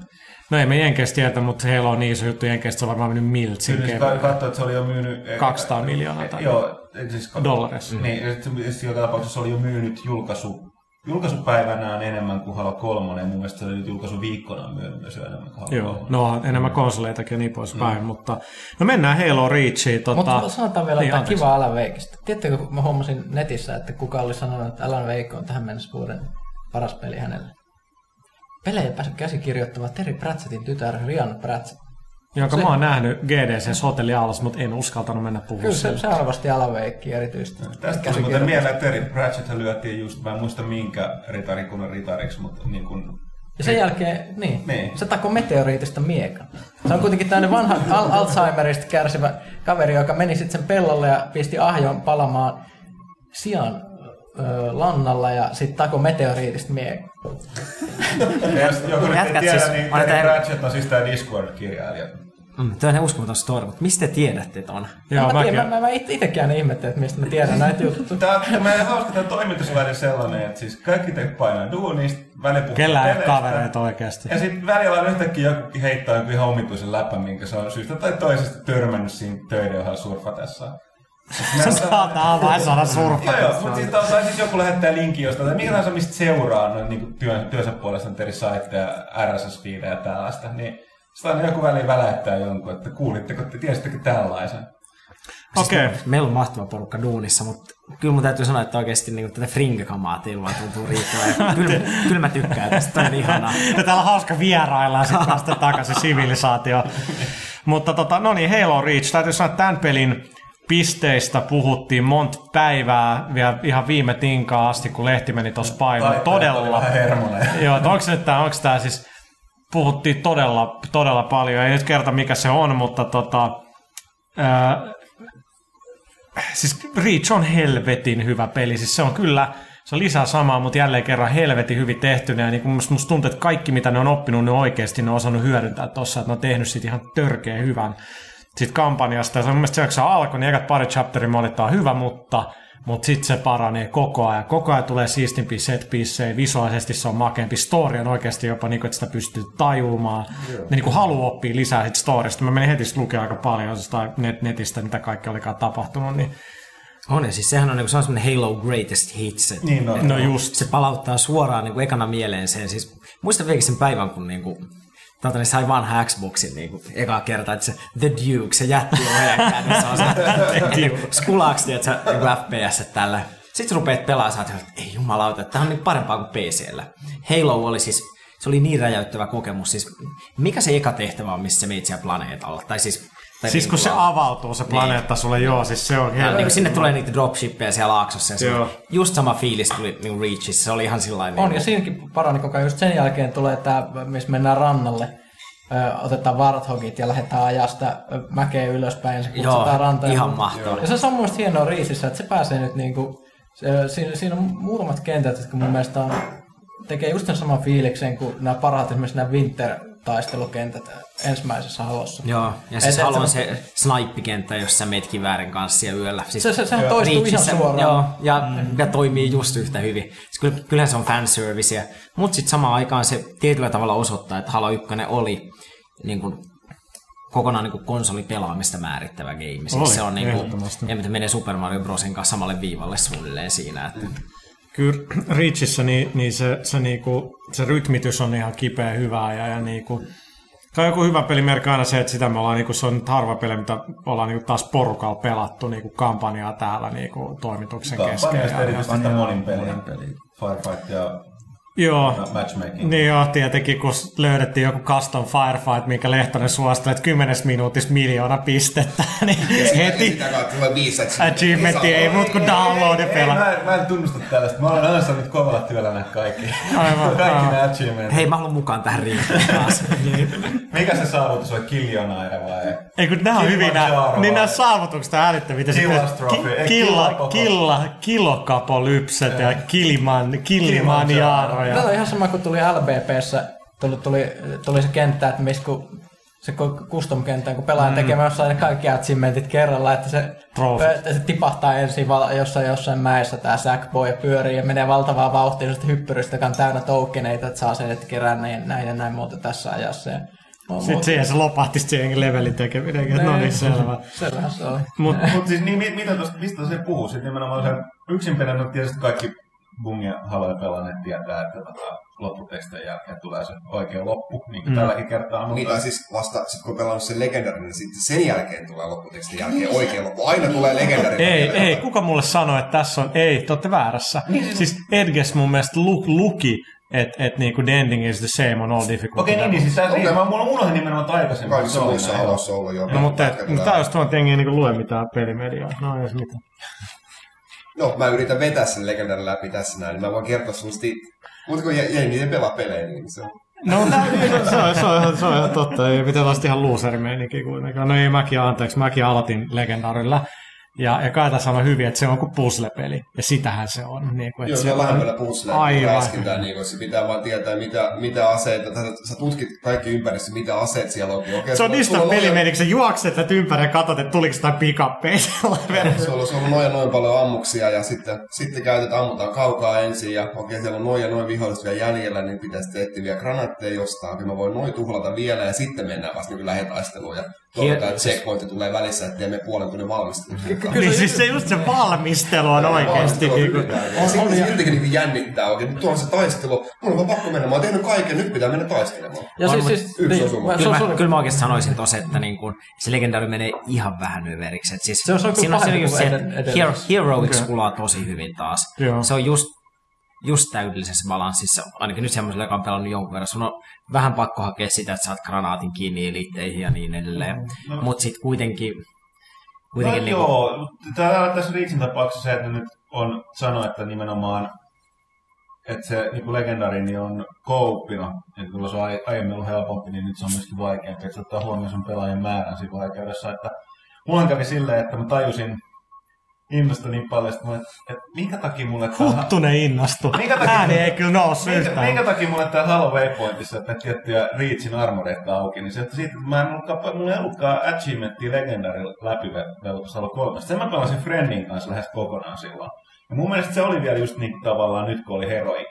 No ei me Jenkeistä tiedä, mutta Halo on niin iso juttu Jenkeistä, se on varmaan mennyt miltsin Kyllä kevään. katsoin, että se oli jo myynyt... 200 miljoonaa tai- Joo, siis... Dollareissa. Niin, ja sitten sit joka tapauksessa se oli jo myynyt julkaisu, julkaisupäivänään enemmän kuin Halo 3, ja mun mielestä se oli nyt julkaisuviikkona myös enemmän kuin Halo Joo, 3. no on enemmän konsoleitakin ja niin poispäin, mm. mutta no mennään Halo Reachiin. Tota, Mutta sanotaan vielä niin, anteeksi. kiva Alan Wakeista. Tiedättekö, kun mä huomasin netissä, että kuka oli sanonut, että Alan Wake on tähän mennessä vuoden paras peli hänelle. Pelejä pääsi käsikirjoittamaan Terry Pratchettin tytär Rian Pratchett. Jonka se- mä oon nähnyt GDCs hotellialas, mutta en uskaltanut mennä puhumaan Kyllä se, se arvosti Alan Wakea erityisesti. Tästä tuli muuten mieleen, että Terry Pratchett lyötiin just, mä en muista minkä ritarikunnan ritariksi, mutta niin kuin, Ja sen jälkeen, niin, Niin. se takoi meteoriitista miekan. Se on kuitenkin tämmöinen vanha al- Alzheimerista kärsivä kaveri, joka meni sitten sen pellolle ja pisti ahjon palamaan sian lannalla ja sitten tako meteoriitista. Ja jos joku nyt ei tiedä, siis- niin Terry Pratchett on siis tämä Discord-kirjailija. Mm, Tuo on ihan uskomaton story, mutta mistä te tiedätte ton? Joo, mä, mäkin. tiedän, mä, mä it- itsekään ihmettelin, että mistä mä tiedän näitä juttuja. Tää on meidän hauska tämä toimitusväli sellainen, että siis kaikki te painaa duunista, väli puhuu Kellään ei ole kavereita oikeasti. Ja sitten välillä on yhtäkkiä joku heittää joku ihan omituisen läpän, minkä se on syystä tai toisesta törmännyt siinä töiden ohella surfatessa. Se saattaa avainsana Joo, joo, surfata. mutta siis, tai siis joku lähettää linkin jostain, tai mikä tahansa mistä seuraa noin niin työn, työnsä puolesta eri saitteja, RSS-fiidejä ja tällaista, niin sitä aina joku väliin väläyttää jonkun, että kuulitteko, te tiesittekö tällaisen? Okei. Meillä on mahtava porukka duunissa, mutta kyllä mun täytyy sanoa, että oikeasti niin tätä fringekamaa teillä tuntuu riittävän. [laughs] Kyllä, kyllä mä tykkään tästä, toi on ihanaa. Ja täällä on hauska vierailla ja sitten päästä takaisin sivilisaatio. [laughs] Mutta tota, no niin, Halo Reach. Täytyy sanoa, että tämän pelin pisteistä puhuttiin monta päivää vielä ihan viime tinkaan asti, kun lehti meni tuossa painoon. Todella. [laughs] Joo, että onko nyt tää, onko tää siis, puhuttiin todella, todella paljon, ei nyt kerta mikä se on, mutta tota, ää, siis Reach on helvetin hyvä peli, siis se on kyllä, se on lisää samaa, mutta jälleen kerran helvetin hyvin tehtynä, ja niin kuin musta, musta tuntuu, että kaikki mitä ne on oppinut, ne oikeasti ne on osannut hyödyntää tossa, että ne on tehnyt siitä ihan törkeä hyvän siitä kampanjasta, ja se on mun mielestä se, kun se alkoi, niin ekat pari tää on hyvä, mutta mutta sitten se paranee koko ajan. Koko ajan tulee siistimpiä set visuaalisesti se on makeampi. Story on oikeasti jopa, niin kuin, että sitä pystyy tajumaan. Ne niin kuin haluaa oppia lisää siitä storista. Mä menin heti sit lukea aika paljon jostain net, netistä, mitä kaikki olikaan tapahtunut. Niin, On, ja siis sehän on, niin se on semmoinen Halo Greatest Hits. että Niin on. no just. Se palauttaa suoraan niin kuin ekana mieleen sen. Siis, muistan vieläkin sen päivän, kun niin kuin, Tota, niin sai vanha Xboxin niin kuin, eka kerta, että se The Duke, se jätti ohjaajan niin se on se niin [laughs] skulaksi, että se niin FPS tällä. Sitten sä rupeat pelaamaan, että ei jumalauta, että tämä on niin parempaa kuin PCllä. Halo oli siis, se oli niin räjäyttävä kokemus. Siis, mikä se eka tehtävä on, missä se meitä siellä planeetalla? Tai siis, tai Siis niin kun kuin se avautuu se planeetta sulle, joo, siis se on ja, niin sinne tulee niitä dropshippeja siellä laaksossa. Ja se Joo. just sama fiilis tuli niin Reachissa. Se oli ihan sillä lailla. On, niin ja siinäkin parani koko ajan. Just sen jälkeen tulee tämä, missä mennään rannalle. Ö, otetaan Warthogit ja lähdetään ajaa sitä mäkeä ylöspäin ja se Joo, kutsutaan rantaan. ihan mahtavaa. Ja se on mun mielestä hienoa Riisissä, että se pääsee nyt niinku, se, siinä, siinä on muutamat kentät, jotka mun mielestä on, tekee just sen saman fiiliksen kuin nämä parhaat esimerkiksi nämä Winter-taistelukentät ensimmäisessä halossa. Joo, ja Et- siis et haluan se- se snaippikenttä, jossa sä meet kiväärin kanssa siellä yöllä. Siis Se, se, sehän toistuu ihan Reachissä- suoraan. Joo, ja, mm. ja toimii just yhtä hyvin. Siis kyllä, kyllähän se on fanserviceä, mutta sitten samaan aikaan se tietyllä tavalla osoittaa, että Halo 1 oli niin kuin, kokonaan niin kuin konsolipelaamista määrittävä game. Siis Oli, se on niin kuin, ja mitä menee Super Mario Brosin kanssa samalle viivalle suunnilleen siinä. Että, Kyllä Reachissä niin, niin se, se, niinku, se rytmitys on ihan kipeä hyvää ja, ja niinku, Tämä on joku hyvä pelimerkki aina se, että sitä me ollaan, niinku, se on nyt harva peli, mitä ollaan niinku, taas porukalla pelattu niinku, kampanjaa täällä niinku, toimituksen kesken. Kampanjasta Ja, ja, erityisesti sitä monin peliä. Firefight ja joo, matchmaking. niin joo, tietenkin kun löydettiin joku custom firefight, minkä Lehtonen suosteli, että 10 minuutissa miljoona pistettä, [laughs] niin heti tulee viisi achievementti ei muut kuin download ja Ei, pelaa. mä, en- mä en tunnusta tällaista. Mä olen ansainnut kovalla työllä näitä kaikki. Aivan, [laughs] kaikki aivan. ne achievementit. hei, mä haluan mukaan tähän riittämään taas. [laughs] Mikä se saavutus on? Kiljonaire vai? Ei kun nämä on hyvin nämä, niin nämä saavutukset on älyttömiä. Killas Trophy, ei, killa, killa, kilokapolypset ja kiliman, kilimaniaro. Tämä on Ja, ihan sama kuin tuli LBPssä, tuli, tuli, tuli se kenttä, että missä kun se ku- custom-kenttä, kun pelaaja mm. tekee jossain ne kaikki achievementit kerralla, että se, että se tipahtaa ensin val- jossain, jossain mäessä tää Sackboy ja pyörii ja menee valtavaa vauhtia sellaista hyppyrystä, joka on täynnä tokeneita, että saa sen, että kerää näin, näin ja näin muuta tässä ajassa. Ja, no, sitten siihen se lopahti sitten jengi levelin tekeminen. että No niin, selvä. Selvähän se oli. Mut, Mutta siis niin, mi- mitä tosta, mistä se puhuu? Sitten nimenomaan se yksin pelannut, tietysti kaikki Bungin haloja pelanneet tietää, että tota, lopputekstien jälkeen tulee se oikea loppu, niin kuin mm. tälläkin kertaa. Niin, Mutta tai siis vasta sit kun on pelannut sen legendarin, niin sitten sen jälkeen tulee lopputekstin jälkeen oikein loppu. Aina tulee legendarin. ei, ei, kuka mulle sanoi, että tässä on, ei, te olette väärässä. Siis Edges mun mielestä lu, luki, että et niinku the ending is the same on all difficult. Okei, niin, niin siis tässä, Okei. okay. mä mulla unohdin nimenomaan että aikaisemmin. Kaikissa se muissa halossa ollut jo. No, mutta on just tuon, ei niinku lue mitään pelimediaa. No ei edes mitään. No, mä yritän vetää sen legendarin läpi tässä näin, niin mä voin kertoa semmoista Mutta kun jengi ei pelaa pelejä, niin se on... No [laughs] se, on, se, on, se on ihan totta, ei pitää olla ihan looseri meininki kuitenkaan. No ei mäkin, anteeksi, mäkin aloitin legendarilla. Ja, ja Kaita sanoi hyvin, että se on kuin puzzle-peli, ja sitähän se on. Niin kuin, että Joo, se on lähempänä puzzlea kuin Aivan. niin kuin se pitää vaan tietää, mitä, mitä aseita, sä, sä tutkit kaikki ympärissä, mitä aseet siellä on. Okei, Se on niistä noin- pelimeniksi, sä juokset tätä ympäri ja katsot, että tuliko sitä pikappeja. Sulla, sulla on noin ja noin paljon ammuksia ja sitten, sitten käytetään, ammutaan kaukaa ensin ja okei, siellä on noin ja noin viholliset vielä jäljellä, niin pitäisi sitten etsiä vielä granaatteja jostain. Okei, mä voin noin tuhlata vielä ja sitten mennään vasta niin lähetaisteluun ja toivotaan, että checkpointti tulee välissä, että teemme puolen tunnin valmistelun. Niin siis se just se valmistelu on oikeasti. Niin kuin, se siltikin niin jännittää oikein. Nyt tuolla se taistelu. Mulla on vaan pakko mennä. Mä oon tehnyt kaiken, nyt pitää mennä taistelemaan. Ja On, siis, siis yksi niin, osuma. mä- se Kyllä on mä, kyllä mä oikeasti sanoisin tossa, että niin kun, se legendaari menee ihan vähän överiksi. Et siis, Se on- se on kyllä siinä on, pahempi just kuin se, että hero, Heroics kulaa tosi hyvin taas. Joo. Se on just, just täydellisessä balanssissa, ainakin nyt semmoisella, joka on pelannut jonkun verran. Sun on vähän pakko hakea sitä, että saat granaatin kiinni eliitteihin ja niin edelleen. No. Mutta sitten kuitenkin, kuitenkin no, niin joo, täällä tässä Reachin tapauksessa se, että nyt on sanoa, että nimenomaan että se niin legendari niin on kouppina, että kun se on ai- aiemmin ollut helpompi, niin nyt se on myöskin vaikeampi, että se ottaa huomioon sen pelaajien määrän siinä vaikeudessa, että mulla kävi silleen, että mä tajusin innosta niin paljon, että, mä, että minkä takia mulle tää- Huttunen innostu. Minkä takia- Ääni ei kyllä noussut Minkä, yhtään. minkä takia mulle tää Halo Waypointissa, että tiettyjä Reachin armoreita auki, niin se, että siitä, että mä en ollutkaan, mulla ei ollutkaan achievementtia läpivelkossa Halo 3. Sen mä pelasin Friendin kanssa lähes kokonaan silloin. Ja mun mielestä se oli vielä just niin tavallaan nyt, kun oli Heroic,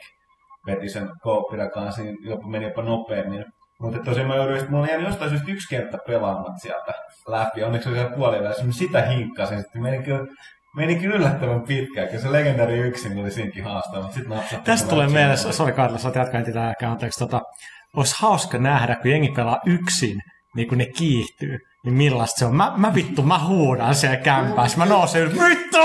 veti sen kooppina kanssa, niin jopa meni jopa nopeammin. Mutta tosiaan mä jouduin, mulla oli jäänyt jostain syystä yksi kenttä pelaamat sieltä läpi. Onneksi oli siellä puolivälissä, niin sitä hinkkasin. Sitten meni kyllä, meni kyllä yllättävän pitkään, kun se legendari yksin oli siinkin haastava. Mutta sitten Tästä tulee mielessä, sori Karla, sä jatkaa tätä ehkä, anteeksi, tota, olisi hauska nähdä, kun jengi pelaa yksin, niin kun ne kiihtyy, niin millaista se on. Mä, mä vittu, mä huudan siellä kämpässä, mä nousen ylös, vittu!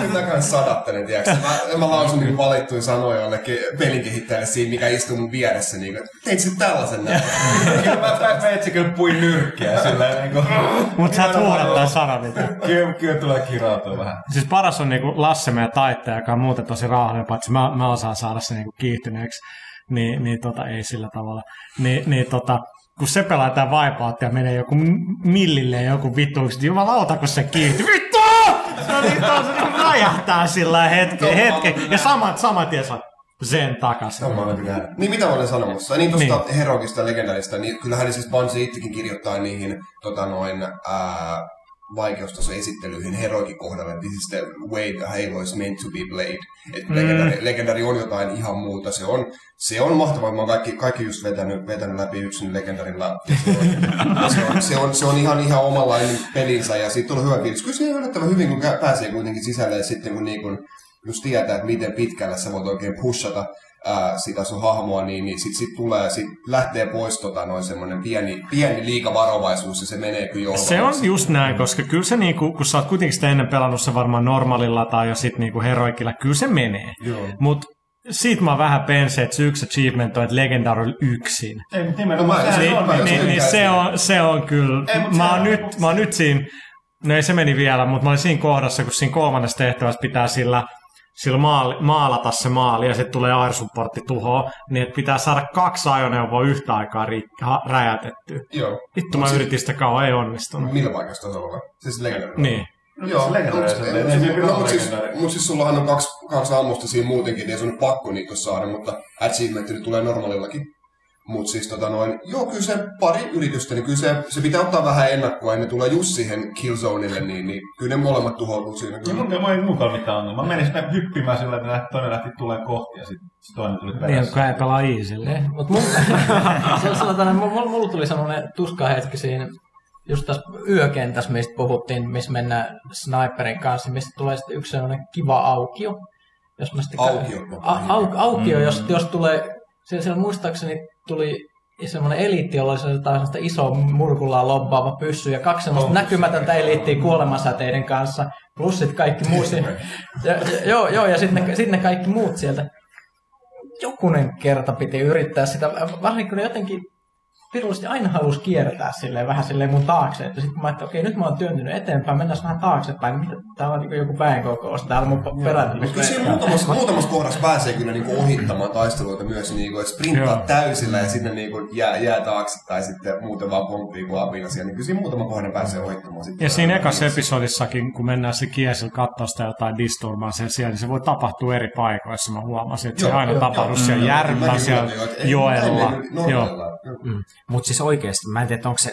Kyllä mä kans sadattelen, tiiäks. Mä, mä lausun niin valittuin sanoja jollekin pelinkehittäjälle siinä, mikä istuu mun vieressä. Niin, että teit sä tällaisen näin? Kyllä [laughs] mä, mä, mä etsin kyllä puin nyrkkiä silleen niinku... Mut sä et huuda tai sano mitään. Kyllä, kyllä tulee kirautua vähän. Siis paras on niinku Lasse, meidän taittaja, joka on muuten tosi rauhallinen, paitsi mä, mä osaan saada sen niinku kiihtyneeksi. Niin, niin tota, ei sillä tavalla. Niin, niin tota, kun se pelaa tää Wipeout ja menee joku millille joku vittu, niin jumalauta, kun se kiihtyy. Vittu! Se on niin, se niin räjähtää sillä hetken, hetken. Ja saman, saman tien sen takaisin. Niin mitä mä olen sanomassa? Niin tuosta niin. Herogista ja Legendarista, niin kyllähän siis Bungie itsekin kirjoittaa niihin tota noin, ää, vaikeustasoesittelyihin Heroikin kohdalla, this is the way the Halo is meant to be played. Et mm. legendari, legendari, on jotain ihan muuta. Se on, se on mahtavaa. Mä oon kaikki, kaikki just vetänyt, vetänyt läpi yksin Legendarilla. Ja [laughs] Se on, se, on, se on ihan, ihan omanlainen pelinsä ja siitä on hyvä fiilis. Kyllä se on yllättävän hyvin, kun pääsee kuitenkin sisälle ja sitten kun, niin kun just tietää, että miten pitkälle sä voit oikein pushata ää, sitä sun hahmoa, niin, niin sit, sit tulee, sit lähtee pois tota, noin semmoinen pieni, pieni liikavarovaisuus ja se menee kyllä jo Se on just näin, koska kyllä se niinku, kun sä oot kuitenkin sitä ennen pelannut se varmaan normaalilla tai jo sit niinku heroikilla, kyllä se menee. Joo. Mut siitä mä oon vähän penssi, että se yksi achievement on, että Legendary oli yksin. Ei, mutta nimenomaan No mä- sehän Niin, on. niin, niin tykkään se, on, se on kyllä. Ei, mä, se oon on- nyt, mä oon nyt siinä, no ei se meni vielä, mutta mä olin siinä kohdassa, kun siinä kolmannessa tehtävässä pitää sillä, sillä maali, maalata se maali ja sitten tulee air supportti tuhoa, niin että pitää saada kaksi ajoneuvoa yhtä aikaa ri- ha- räjätettyä. Joo. Vittu mä Mut yritin sitä kauan, ei onnistunut. Millä vaikeustasolla? Siis Legendary. Niin. Joo, se Legendary mut- se- ei, ei mut se siis- no, mut siis, Legendary. mut siis sullahan on kaksi, kaksi ammusta siinä muutenkin, niin ei sun pakko niitä saada, mutta achievement nyt tulee normaalillakin. Mutta siis tota noin, joo kyllä se pari yritystä, niin kyllä se, se pitää ottaa vähän ennakkoa, ja ne tulee just siihen killzoneille, niin, niin kyllä ne molemmat tuhoutuu siinä. Kyllä. mun, mä ei mukaan mitään ongelmaa. Mä menin sinne hyppimään sillä, että toinen lähti tulee kohti ja sitten se toinen tuli Niin, perässä. kun ei pelaa easille. Niin, mutta mun, [laughs] se on sellainen, mulla, mulla tuli semmoinen tuska hetki siinä, just tässä yökentässä, mistä puhuttiin, missä mennään sniperin kanssa, mistä tulee sitten yksi semmoinen kiva aukio. Jos mä sitten Aukio. A, au, aukio, jos, jos tulee, siellä, siellä muistaakseni tuli semmoinen eliitti, jolla oli sellaista iso murkullaan lobbaava pyssy ja kaksi semmoista näkymätöntä eliittiä kuolemansäteiden kanssa, plus sitten kaikki muut. ja, joo, joo, ja sitten ne, sit ne kaikki muut sieltä. Jokunen kerta piti yrittää sitä, varsinkin kun ne jotenkin pirullisesti aina halusi kiertää silleen, vähän silleen mun taakse. Että sitten mä ajattelin, okei, nyt mä oon työntynyt eteenpäin, mennään vähän taaksepäin. Mitä, täällä on niin joku väenkokous, täällä mun perällä. Mutta kyllä siinä muutamassa, muutamassa kohdassa pääsee kyllä niinku ohittamaan taisteluita myös, niinku, että sprinttaa Joo. täysillä ja sitten niinku jää, jää taakse tai sitten muuten vaan pomppii kuin apina siellä. Niin kyllä siinä muutama kohdan pääsee ohittamaan. Sitten Ja siinä ekassa episodissakin, kun mennään se kiesillä katsoa sitä jotain disturbaa sen siellä, niin se voi tapahtua eri paikoissa. Mä huomasin, että se Joo, aina joo, tapahdu joo. siellä Mm. järvellä, siellä joella. Joo. Mutta siis oikeasti, mä en tiedä, onko se,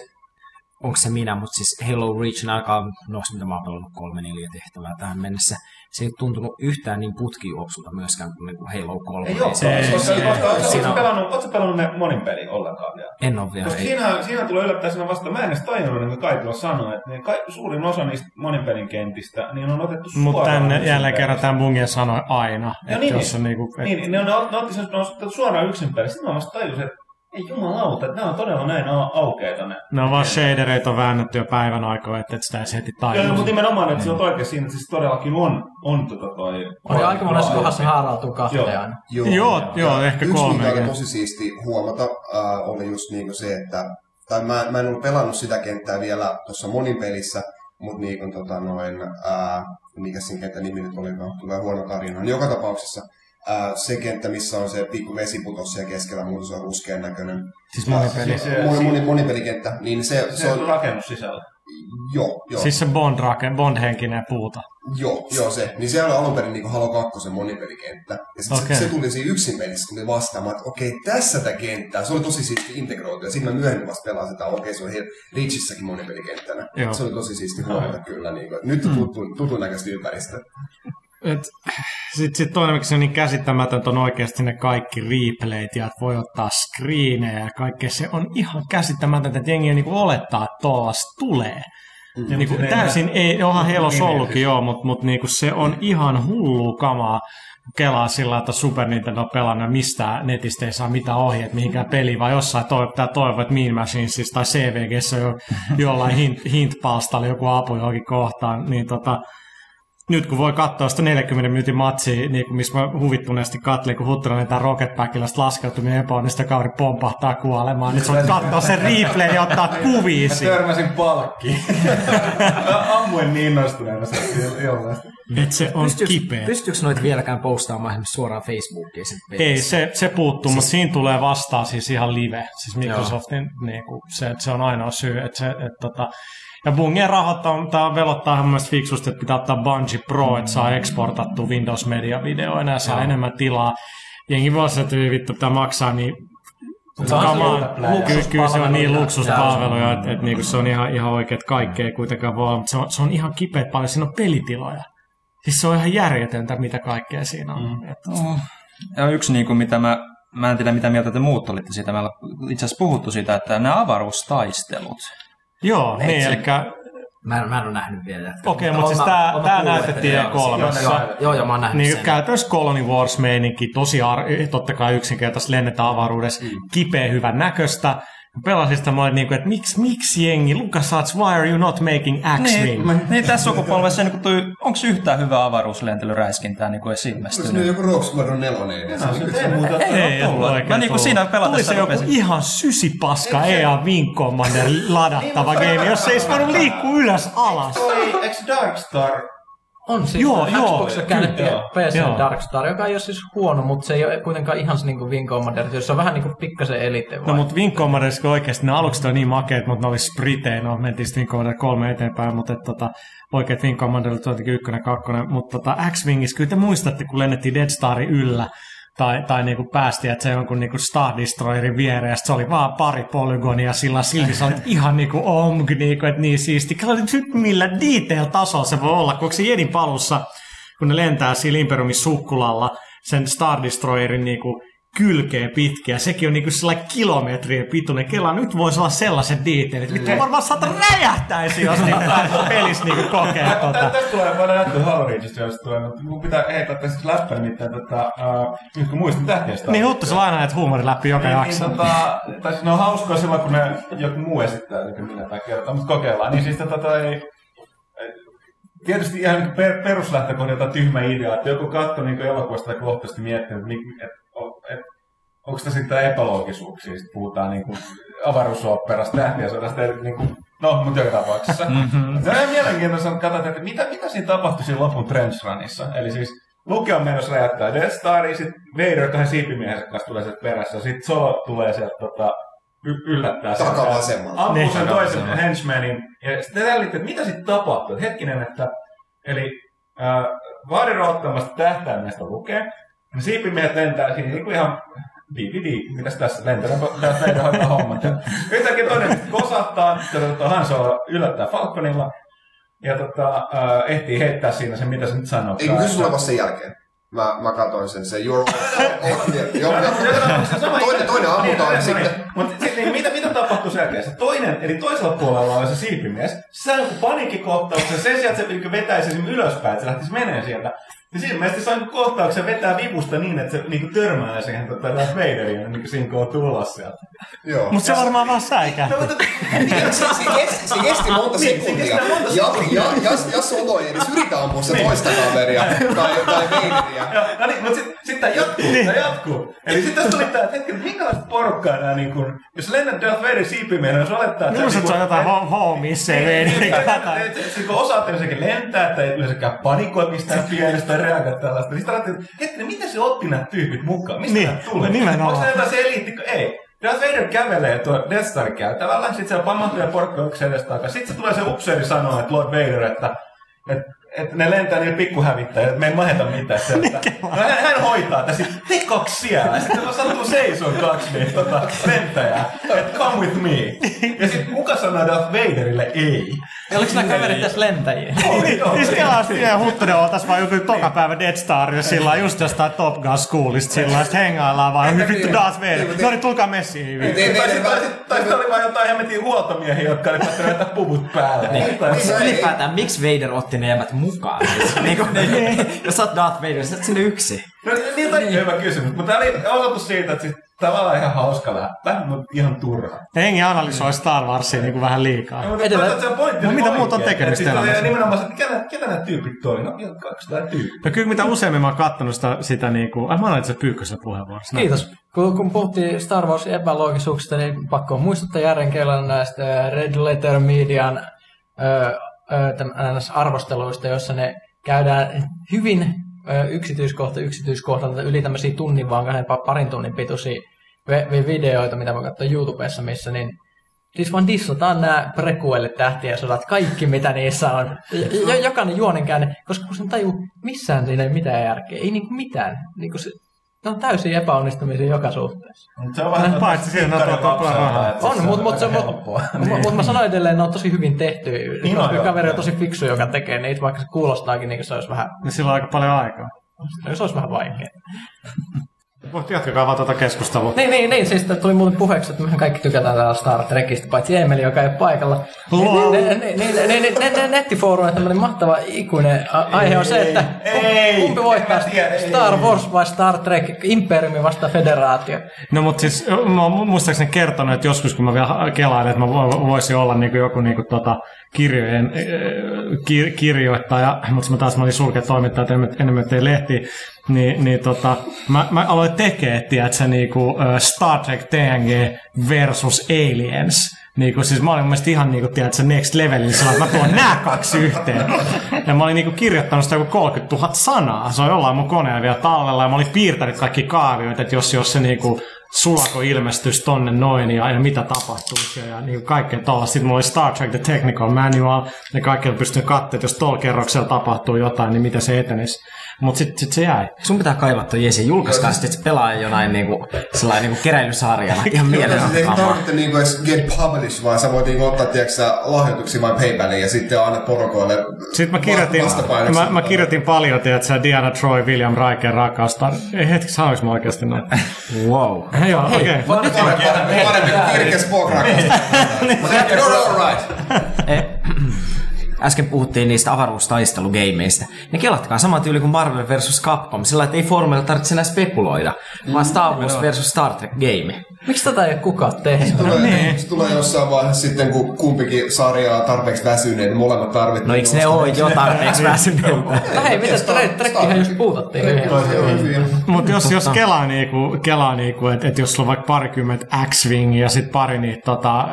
onko se minä, mutta siis Halo Reach alkaa, no mitä mä oon pelannut kolme neljä tehtävää tähän mennessä, se ei ole tuntunut yhtään niin putkijuoksulta myöskään kuin niinku Halo 3. Ei oo, se, Ei, koska, ei, koska, koska, siinä on- pelannut, ootko pelannut ne monin pelin ollenkaan vielä? en ole vielä. Koska Ei. siinä, siinä tulee yllättäen vasta, mä en edes tajunnut, niin kuin Kaitila sanoi, että ne, ka, suurin osa niistä monin pelin kentistä, niin on otettu Mutta suoraan tänne yksin jälleen kerran tämän Bungien sanoi aina. Joo, että niin, jos niin. on niinku, et, Niin, ne, on, ne, ne otti sen ne on otettu suoraan yksin pelistä. Sitten mä vasta tajusin, että ei jumalauta, että nämä on todella näin au- aukeita ne. ne on vaan shadereita on väännetty jo päivän aikaa, että et sitä ei heti Joo, joo, mutta tajua. nimenomaan, että sä oot oikein siinä, että siis todellakin on, on tota toi... Oli aika monessa kohdassa Joo. haarautuu kahteen aina. Joo, joo, ehkä Yksi, kolme. mikä oli tosi siisti huomata, äh, oli just niinku se, että tai mä, mä en ollut pelannut sitä kenttää vielä tuossa monin pelissä, mutta niin kuin tota noin, ää, mikä siinä kentän nimi nyt oli, tulee huono tarina. Niin joka tapauksessa ää, se kenttä, missä on se pikku vesiputos siellä keskellä, muuten se on ruskean näköinen. Siis monipeli. Se- Moni, moni, monipelikenttä, niin se, se Se on rakennus sisällä. joo, joo. Siis se Bond, rake, Bond-henkinen puuta. Joo, joo se. Niin se oli alun perin niin Halo 2 monipelikenttä. Ja sitten Okei. se, se, tuli siinä yksin pelissä, tuli vastaamaan, että okei, tässä tätä kenttää. Se oli tosi siisti integroitu. Ja sitten mä myöhemmin vasta pelasin sitä, okei, se on he- Reachissäkin monipelikenttänä. Joo. Se oli tosi siisti huomata kyllä. Niin kuin, nyt on tuttu, tutun näköistä ympäristö. Sitten sit toinen, miksi se on niin käsittämätöntä, on oikeasti ne kaikki replayt ja että voi ottaa screenejä ja kaikkea. Se on ihan käsittämätöntä, että jengi niin olettaa, että tuollaista tulee. Ja niin kuin, täysin ei, onhan Helos niin, ollutkin siis- joo, mutta mut niin kuin se on ihan hullu kamaa. Kelaa sillä, että Super Nintendo pelannut mistä netistä ei saa mitään ohjeet mihinkään peliin, vai jossain toi, pitää toivoa, että Mean Machinesissa tai CVGssä jo, jollain hint, hint-palstalla joku apu johonkin kohtaan, niin tota, nyt kun voi katsoa sitä 40 minuutin matsia, niin kuin missä mä huvittuneesti katselin, kun Huttunen tämä Rocketbackilla laskeutuminen epäonnista kaveri pompahtaa kuolemaan, niin se on katsoa sen replay ja ottaa kuvia Mä törmäsin palkkiin. [laughs] Mä ammuin niin innostuneena se jollain. Et se on Pystyykö, kipeä. pystyykö noita vieläkään postaamaan esimerkiksi suoraan Facebookiin? sen Ei, se, se puuttuu, siis... mutta siinä tulee vastaan siis ihan live. Siis Microsoftin niin kuin, se, se on ainoa syy. Että se, et, tota, ja Bungien rahoittaa, tämä velottaa ihan mielestäni fiksusti, että pitää ottaa Bungie Pro, että saa eksportattua Windows Media videoina ja saa enemmän tilaa. Jengi voi sanoa, että vittu, tämä maksaa niin se on se Come on. luksuspalvelu. Kyllä, kyllä se on niin Joo. luksuspalveluja, että, että niinku se on ihan, ihan oikein, että kaikkea ei kuitenkaan voi olla, mutta se on, se on ihan kipeä paljon, siinä on pelitiloja. Siis se on ihan järjetöntä, mitä kaikkea siinä on. Mm. Että, Ja yksi, niin kuin, mitä mä, mä en tiedä mitä mieltä te muut olitte siitä, me itse asiassa puhuttu siitä, että nämä avaruustaistelut, joo, niin, se- eli Mä, en- mä en ole nähnyt vielä. Okei, mutta siis mä- tää, tää näytettiin että- E3. Joo, joo, joo, mä oon nähnyt Niin sen. käytännössä Colony Wars meininki, tosi ar- totta kai yksinkertaisesti lennetään avaruudessa, mm. kipeä hyvän näköistä. Pelasin sitä, mä olin niin kuin, että miksi, miksi jengi, LucasArts, why are you not making X-Wing? Niin, niin tässä sukupolvessa, niin onko yhtään hyvää avaruuslentellyräiskintää niin kuin edes ilmestynyt? nyt joku Rogue Squadron 4 edessä? Se ei muuta. Ei ole tullut. oikein Mä niinku tullut. siinä pelatessa Tuli se joku ihan sysipaska EA Wing Commander ladattava game, jos ei voinut liikkua ylös alas. Toi, eikö Darkstar On siis Joo, joo, käännettiin PC joo. Darkstar, joka ei ole siis huono, mutta se ei ole kuitenkaan ihan se niinku Wing Commander, se on vähän niinku pikkasen elite No vai? mutta Wing Commanderissa kun oikeasti ne aluksi oli niin makeet, mutta ne oli spritein, no mentiin sitten Wing Commander kolme eteenpäin, mutta et, tota, oikeat Wing Commander oli jotenkin ykkönen, kakkonen, mutta tota, X-Wingissä kyllä te muistatte, kun lennettiin Dead Starin yllä, tai, tai niinku päästiin, että se jonkun niinku Star Destroyerin viereen, se oli vaan pari polygonia, sillä silti sä olit ihan niinku omg, niinku, että niin siisti. Kato nyt millä detail-tasolla se voi olla, kun se Jedin palussa, kun ne lentää siinä Imperiumin sukkulalla sen Star Destroyerin niinku kylkeen pitkiä. Sekin on niinku sellainen kilometrien pituinen. Kela nyt voisi olla sellaiset detailit. Vittu varmaan saata räjähtäisi, jos niinku pääsisi pelissä niinku kokea tota. Tästä tulee paljon näyttöä Halo Reachista, jos tulee, mutta mun pitää heittää tässä läppä nimittäin, tota, uh, nyt kun muistin tähtiästä. Niin Huttu, sä aina näet huumorin läpi joka niin, jakso. niin, tota, tai siis ne on hauskoa silloin, kun ne joku muu esittää, eli minä tai kertoo, mutta kokeillaan. Niin siis tota, toi, tietysti ihan niin per, peruslähtökohdilta tyhmä idea, että joku katto niin elokuvasta tai kohtaisesti miettii, että, onko tässä sitten epäloogisuuksia, sitten puhutaan niin kuin avaruusoopperasta, tähtiä sodasta, eli niin kuin, no, mutta joka tapauksessa. [laughs] Mm-hmm. Se on mielenkiintoista katsoa, että mitä, mitä siinä tapahtui siinä lopun Trench Runissa. Eli siis Luke on menossa räjättää Death Staria, sit Vader kahden siipimiehensä kanssa tulee sieltä perässä, sit Solo tulee sieltä tota, y- yllättää sen. Takavasemmalta. Ampuu Niin. sen toisen henchmanin. Ja sitten te että mitä sitten tapahtuu. Et Hetkinen, että... Eli äh, Vader on ottamasta tähtäimestä lukee. Ne siipimiehet lentää siinä niin kuin ihan DVD, mitäs tässä lentää, tässä meidän hoitaa hommat. Yhtäkkiä toinen kosahtaa, tota, Han Solo yllättää Falconilla, ja tota, äh, ehtii heittää siinä sen, mitä se nyt sanoo. Eikö kysy sulla vasta sen jälkeen? Mä, mä katoin sen, se Your... [laughs] Toinen, toinen ammutaan ja sitten... Mutta sitten niin, mitä, mitä tapahtuu sen jälkeen? Se toinen, eli toisella puolella on se siipimies. Se sai joku paniikkikohtauksen sen sijaan, että se vetäisi sen ylöspäin, että se lähtisi menee sieltä. Ja siinä ilmeisesti sai niinku kohtauksen vetää vivusta niin, että se niinku törmää siihen tota, Darth Vaderiin, niin kuin siinä on tulos sieltä. Joo. Mutta se varmaan vaan säikä. No, mutta, Se, se, kesti, se kesti monta Niin, se sekuntia. Ja, ja, ja, ja Solo ei edes yritä ampua se toista kaveria tai, tai Vaderia. Joo, no niin, mutta sitten sit tämä jatkuu, Niin. tämä jatkuu. Eli sitten tässä tuli tämä, että hetken, minkälaista porukkaa nämä, niin kun, jos lennät Darth Vader siipimiehenä, jos olettaa, että... Niinku- se on jotain ho- homies, se ei Niin, niin, niin, niin, se kun osaat yleensäkin lentää, että ei yleensäkään panikoi mistään [laughs] tai reagoida tällaista. Niin sitten ajattelin, että hetkinen, miten se otti nämä tyypit mukaan? Mistä Niin, tulee? nimenomaan. Onko se jotain se eliitti? Ei. Darth Vader kävelee tuo Death Star käytävällä, sitten siellä pamahtuu ja porukka yksi edestä takaa. Sitten se tulee se upseeri sanoa, että Lord Vader, että, että, että ne lentää niillä pikkuhävittäjillä, että me ei maheta mitään. Se, että, no, hän, hän, hoitaa tässä, sitten te kaksi siellä. Sitten kun sattuu seisoo kaksi niin, tota, lentäjää, että come with me. Ja sitten kuka sanoo Darth Vaderille ei? Ja oliko nämä kaverit tässä lentäjiä? Oli, oli. Siis kelasti ja Huttunen oltais vaan joku toka päivä Dead Star sillä just jostain Top Gun Schoolista sillä lailla, sit hengaillaan vaan vittu Darth Vader. No niin, tulkaa messiin. Tai sitten sitten oli vaan jotain hemmetin huoltomiehiä, jotka oli päättänyt puvut päälle. Niin, ylipäätään, miksi Vader otti ne jämät mukaan? [laughs] niin kuin, jos sä oot Darth Vader, sä oot sinne yksi. No, niin on hyvä kysymys, mutta tämä oli osoitus siitä, että siis tavallaan ihan hauska läppä, mutta ihan turha. Hengi analysoi Star Warsia niin kuin vähän liikaa. No, mutta Edellä- toisaalta se pointti No mitä muuta on tekemistä siis oli elämässä? Nimenomaan se, että ketä, ketä nämä tyypit toi? No ihan 200 tyyppiä. No kyllä mitä useammin mä oon kattonut sitä, sitä niin kuin... Ai mä annan itse pyykkösen puheenvuorossa. Kiitos. Kun, kun puhuttiin Star Wars epäloogisuuksista, niin pakko muistuttaa Jaren Kelan näistä Red Letter Median arvosteluista, jossa ne käydään hyvin yksityiskohta yksityiskohdalta yli tämmöisiä tunnin vaan kahden pa- parin tunnin pituisia videoita, mitä mä katsoin YouTubessa, missä niin Siis vaan dissataan nämä prequelit tähtien sodat, kaikki mitä niissä on. Jo- jokainen juonenkäänne, koska kun sen tajuu, missään siinä ei mitään järkeä. Ei niinku mitään. Niinku se, ne on täysin epäonnistumisia joka suhteessa. Mutta se on vähän Paitsi siinä on tuo- tuo- tuo rahaa. On, mutta mut, se- mut, [laughs] mut, mut mä sanoin edelleen, ne on tosi hyvin tehty. Niin on, koska kaveri on tosi fiksu, joka tekee niitä, vaikka se kuulostaakin niin kuin se olisi vähän, Niin sillä on aika paljon aikaa. se olisi vähän vaikea. Mutta jatkakaa vaan tuota keskustelua. Niin, niin, niin, siis tuli muuten puheeksi, että mehän kaikki tykätään täällä Star Trekistä, paitsi Emeli, joka ei ole paikalla. Niin, niin, niin, nettifoorumin tämmöinen mahtava ikuinen aihe on se, että kumpi voittaa. Star Wars vai Star Trek, Imperiumi vasta Federaatio. No mutta siis mä oon muistaakseni kertonut, että joskus kun mä vielä kelaan, että mä vo- voisin olla niinku joku niinku tota kirjojen äh, kir- kirjoittaja, mutta mä taas mä olin sulkea toimittaja, että enemmän, tein lehti, niin, niin tota, mä, mä aloin tekee, tiedätkö, niinku äh, Star Trek TNG versus Aliens. Niinku, siis mä olin mun mielestä ihan niinku, tiedätkö, next levelillä sillä, että mä tuon nää kaksi yhteen. Ja mä olin niinku kirjoittanut sitä joku 30 000 sanaa. Se on jollain mun koneella vielä tallella ja mä olin piirtänyt kaikki kaavioita, että jos, jos se niinku sulako ilmestyisi tonne noin ja, ja mitä tapahtuisi ja, ja niin kaikkea tuolla. Sitten mulla oli Star Trek The Technical Manual ja kaikkea pystyn katsomaan, että jos tuolla kerroksella tapahtuu jotain, niin miten se etenisi. Mutta sitten sit se jäi. Sun pitää kaivaa toi Jesi, julkaiskaa sitten, että se pelaa jonain niinku, sellainen niinku keräilysarjana. [laughs] Ihan Joo, mielellä siis ei kamaa. tarvitse niinku edes get published, vaan sä voit niinku ottaa tiiäksä, lahjoituksia vain PayPaliin ja sitten anna porukoille Sitten mä kirjoitin, mä, mä kirjoitin paljon, tiedätkö, Diana Troy, William Riker rakastaa. Ei hetki, sanoinko mä oikeasti näin? [laughs] Wow. Hei, joo, okei. Okay. Parempi, parempi kuin Kirke Spock rakastaa. No, no, all right. [clears throat] Äsken puhuttiin niistä avaruustaistelugameista, niin kelatkaa sama tyyli kuin Marvel versus Capcom, sillä että ei formella tarvitse enää spekuloida, vaan Star Wars versus Star Trek game. Miksi tätä ei ole kukaan tehnyt? Tulee, niin. Se tulee jossain vaiheessa sitten, kun kumpikin sarja on tarpeeksi väsyneen, niin molemmat tarvitsevat. No eikö ne ole jo tarpeeksi [laughs] väsyneitä? No hei, Tre- Trekkihän just puutattiin. Mutta jos, jos kelaa, niinku, kelaa niinku, että et jos sulla on vaikka parikymmentä X-Wing ja sitten pari niitä tota,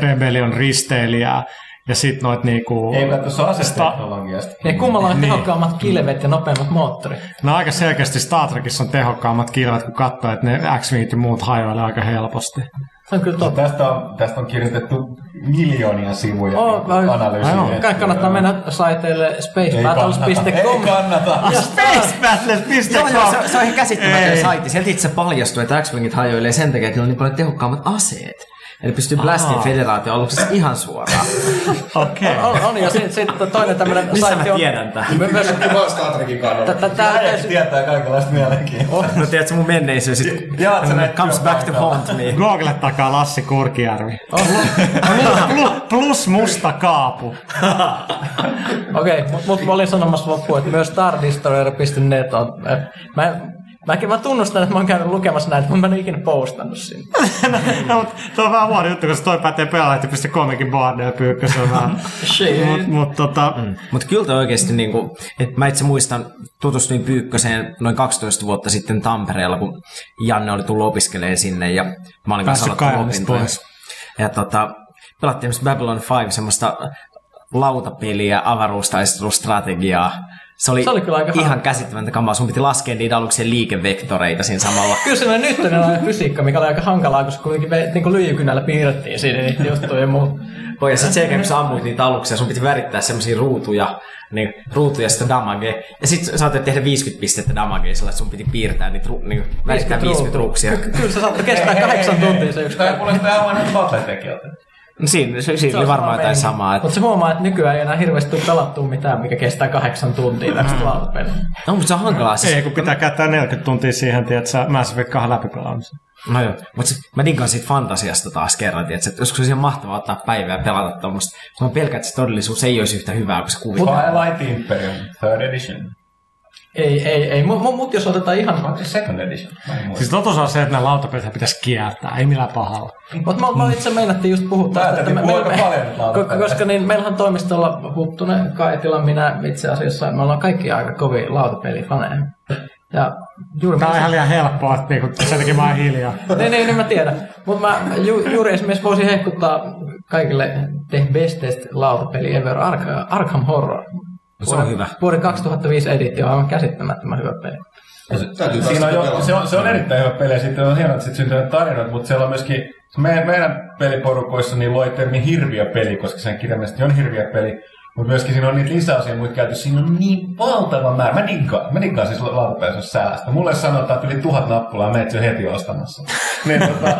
Rebellion risteilijää ja sitten noit niinku... Ei kai tuossa aseteknologiasta. Ja kummalla on tehokkaammat kilvet ja nopeammat moottorit? No aika selkeästi Star Trekissa on tehokkaammat kilvet, kun katsoo, että ne X-Wingit ja muut hajoilee aika helposti. Se on kyllä totta. Tästä on, tästä on kirjoitettu miljoonia sivuja Oh, niin analyysiä. Kai kannattaa mennä saiteille Ei spacebattles.com. kannata. Ja [laughs] Joo, joo, se, se on ihan käsittämätön Ei. saitti. Sieltä itse paljastui, että X-Wingit hajoilee sen takia, että niillä on niin paljon tehokkaammat aseet. Eli pystyy blastin federaation aluksessa ihan suoraan. [laughs] Okei. on, on, ja sitten sit toinen tämmöinen Missä mä saitti on... tiedän tän? My- Myös, Mä Star Trekin kannalta. tä- tää Äijät tietää kaikenlaista mielenkiintoista. No tiedätkö, mun menneisyys sit näitä comes back to haunt me. Google takaa Lassi Kurkijärvi. [laughs] Plus, plus musta kaapu. Okei, mutta mut mä olin sanomassa loppuun, että myös stardestroyer.net on... äh, Mä, mäkin mä tunnustan, että mä oon käynyt lukemassa näitä, mutta mä en ole ikinä postannut sinne. [laughs] no, mutta tuo on vähän huono juttu, koska toi pätee pelaajalehti.comikin boardia pyykkösen vähän. [laughs] Shit. Mutta mut, tota, Mutta kyllä toi oikeasti, niinku, että mä itse muistan, tutustuin Pyykköseen noin 12 vuotta sitten Tampereella, kun Janne oli tullut opiskelemaan sinne ja mä olin kanssa Päässyt aloittanut opintoja. pois. Ja tota, pelattiin Babylon 5, semmoista lautapeliä, avaruustaistelustrategiaa. Se oli, Se oli kyllä aika ihan hauska. käsittämätöntä kamaa. Sun piti laskea niitä aluksien liikevektoreita siinä samalla. Kyllä se nyt on fysiikka, mikä oli aika hankalaa, koska kuitenkin me niin lyijykynällä piirrettiin siinä niitä juttuja ja muut. Voi, ja sitten sen jälkeen, kun sä ammuit niitä aluksia, sun piti värittää semmoisia ruutuja, niin ruutuja sitä damage. Ja sitten saatat tehdä 50 pistettä damagea, sillä että sun piti piirtää niitä, ru- niin, värittää 50 ruuksia. Ky- Kyllä se saattoi kestää [laughs] kahdeksan tuntia se yksi Tämä kuulostaa aivan nyt Battletekijöiltä. No Siinä, se, siinä oli varmaan jotain samaa. Että, Mutta se huomaa, että nykyään ei enää hirveästi tule pelattua mitään, mikä kestää kahdeksan tuntia [clears throat] tästä lautapeliä. no, mutta se on hankalaa. Siis, ei, kun pitää käyttää 40 tuntia siihen, tiedät sä Mass Effect 2 läpipelaamiseen. No joo, mutta mä diggaan siitä fantasiasta taas kerran, tiedätkö, että joskus olisi ihan mahtavaa ottaa päivää ja pelata tuommoista. Mä pelkään, että se todellisuus ei olisi yhtä hyvää kuin se kuvittaa. Twilight Imperium, third edition. Ei, ei, ei. Mut mut- mut jos otetaan ihan... Onko se second edition? Siis totuus on se, että nämä lautapelit pitäisi kieltää, ei millään pahalla. Mutta mä, mä itse meinattiin just puhua tästä, paljon nyt lautapeleistä. ko- koska niin, meillähän on toimistolla Huttunen, Kaitila, minä itse asiassa, me ollaan kaikki aika kovia lautapelifaneja. Ja juuri Tää on ihan liian helppoa, että niinku, sen takia mä oon hiljaa. [laughs] niin, niin, niin mä tiedän. Mutta mä ju, juuri esimerkiksi voisin hehkuttaa kaikille the bestest lautapeli ever, Ark- Arkham Horror. No se on hyvä. Vuoden 2005 editio on aivan käsittämättömän hyvä peli. Täytyy Siinä on jo, se, on, se on erittäin hyvä peli ja sitten on hienoa, että sit syntyy tarinat, mutta siellä on myöskin meidän, meidän peliporukoissa niin loi termi hirviö peli, koska sen kirjaimellisesti on hirviö peli. Mutta myöskin siinä on niitä lisäosia muita käyty. Siinä on niin valtava määrä. Mä diggaan, mä diggaan siis lautapelissä säästä. Mulle sanotaan, että yli tuhat nappulaa, menet jo heti ostamassa. [laughs] niin, tota,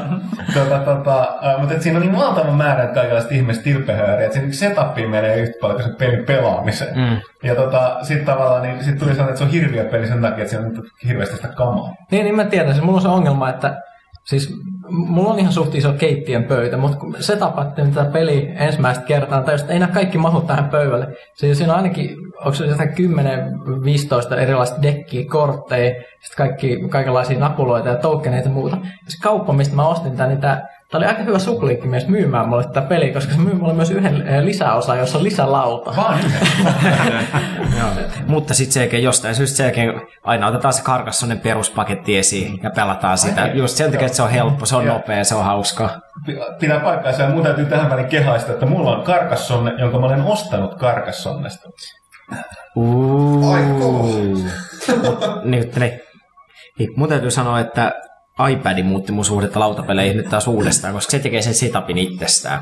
tota, tota, äh, mutta siinä on niin valtava määrä että kaikenlaista ihmeistä tilpehööriä, että siinä setappiin menee yhtä paljon kuin sen pelin pelaamiseen. Mm. Ja tota, sitten tavallaan niin, sit tuli sellainen, että se on hirviö peli sen takia, että siinä on hirveästi sitä kamaa. Niin, niin mä tiedän. Se, mulla on se ongelma, että siis mulla on ihan suht iso keittiön pöytä, mutta kun se tapatte tätä peliä ensimmäistä kertaa, tai ei nämä kaikki mahu tähän pöydälle. Siinä, siinä on ainakin, onko se jotain 10-15 erilaista dekkiä, kortteja, sitten kaikki, kaikenlaisia napuloita ja tokeneita ja muuta. Ja se kauppa, mistä mä ostin tämän, niin tämä Tämä oli aika hyvä supliikki myös myymään mulle tätä peliä, koska se myy mulle myös yhden eh, lisäosa, jossa on lisälauta. Vaan. [laughs] Mutta sitten sen jälkeen jostain syystä sen jälkeen aina otetaan se karkassonen peruspaketti esiin ja pelataan sitä. Just sen takia, että se on helppo, se on nopea, se on hauskaa. pitää paikkaansa ja mun täytyy tähän väliin kehaista, että mulla on karkassonne, jonka mä olen ostanut karkassonnesta. Ai kova. Nyt ne. Niin, mun täytyy sanoa, että iPad muutti mun suhdetta lautapeleihin nyt taas uudestaan, koska se tekee sen setupin itsestään.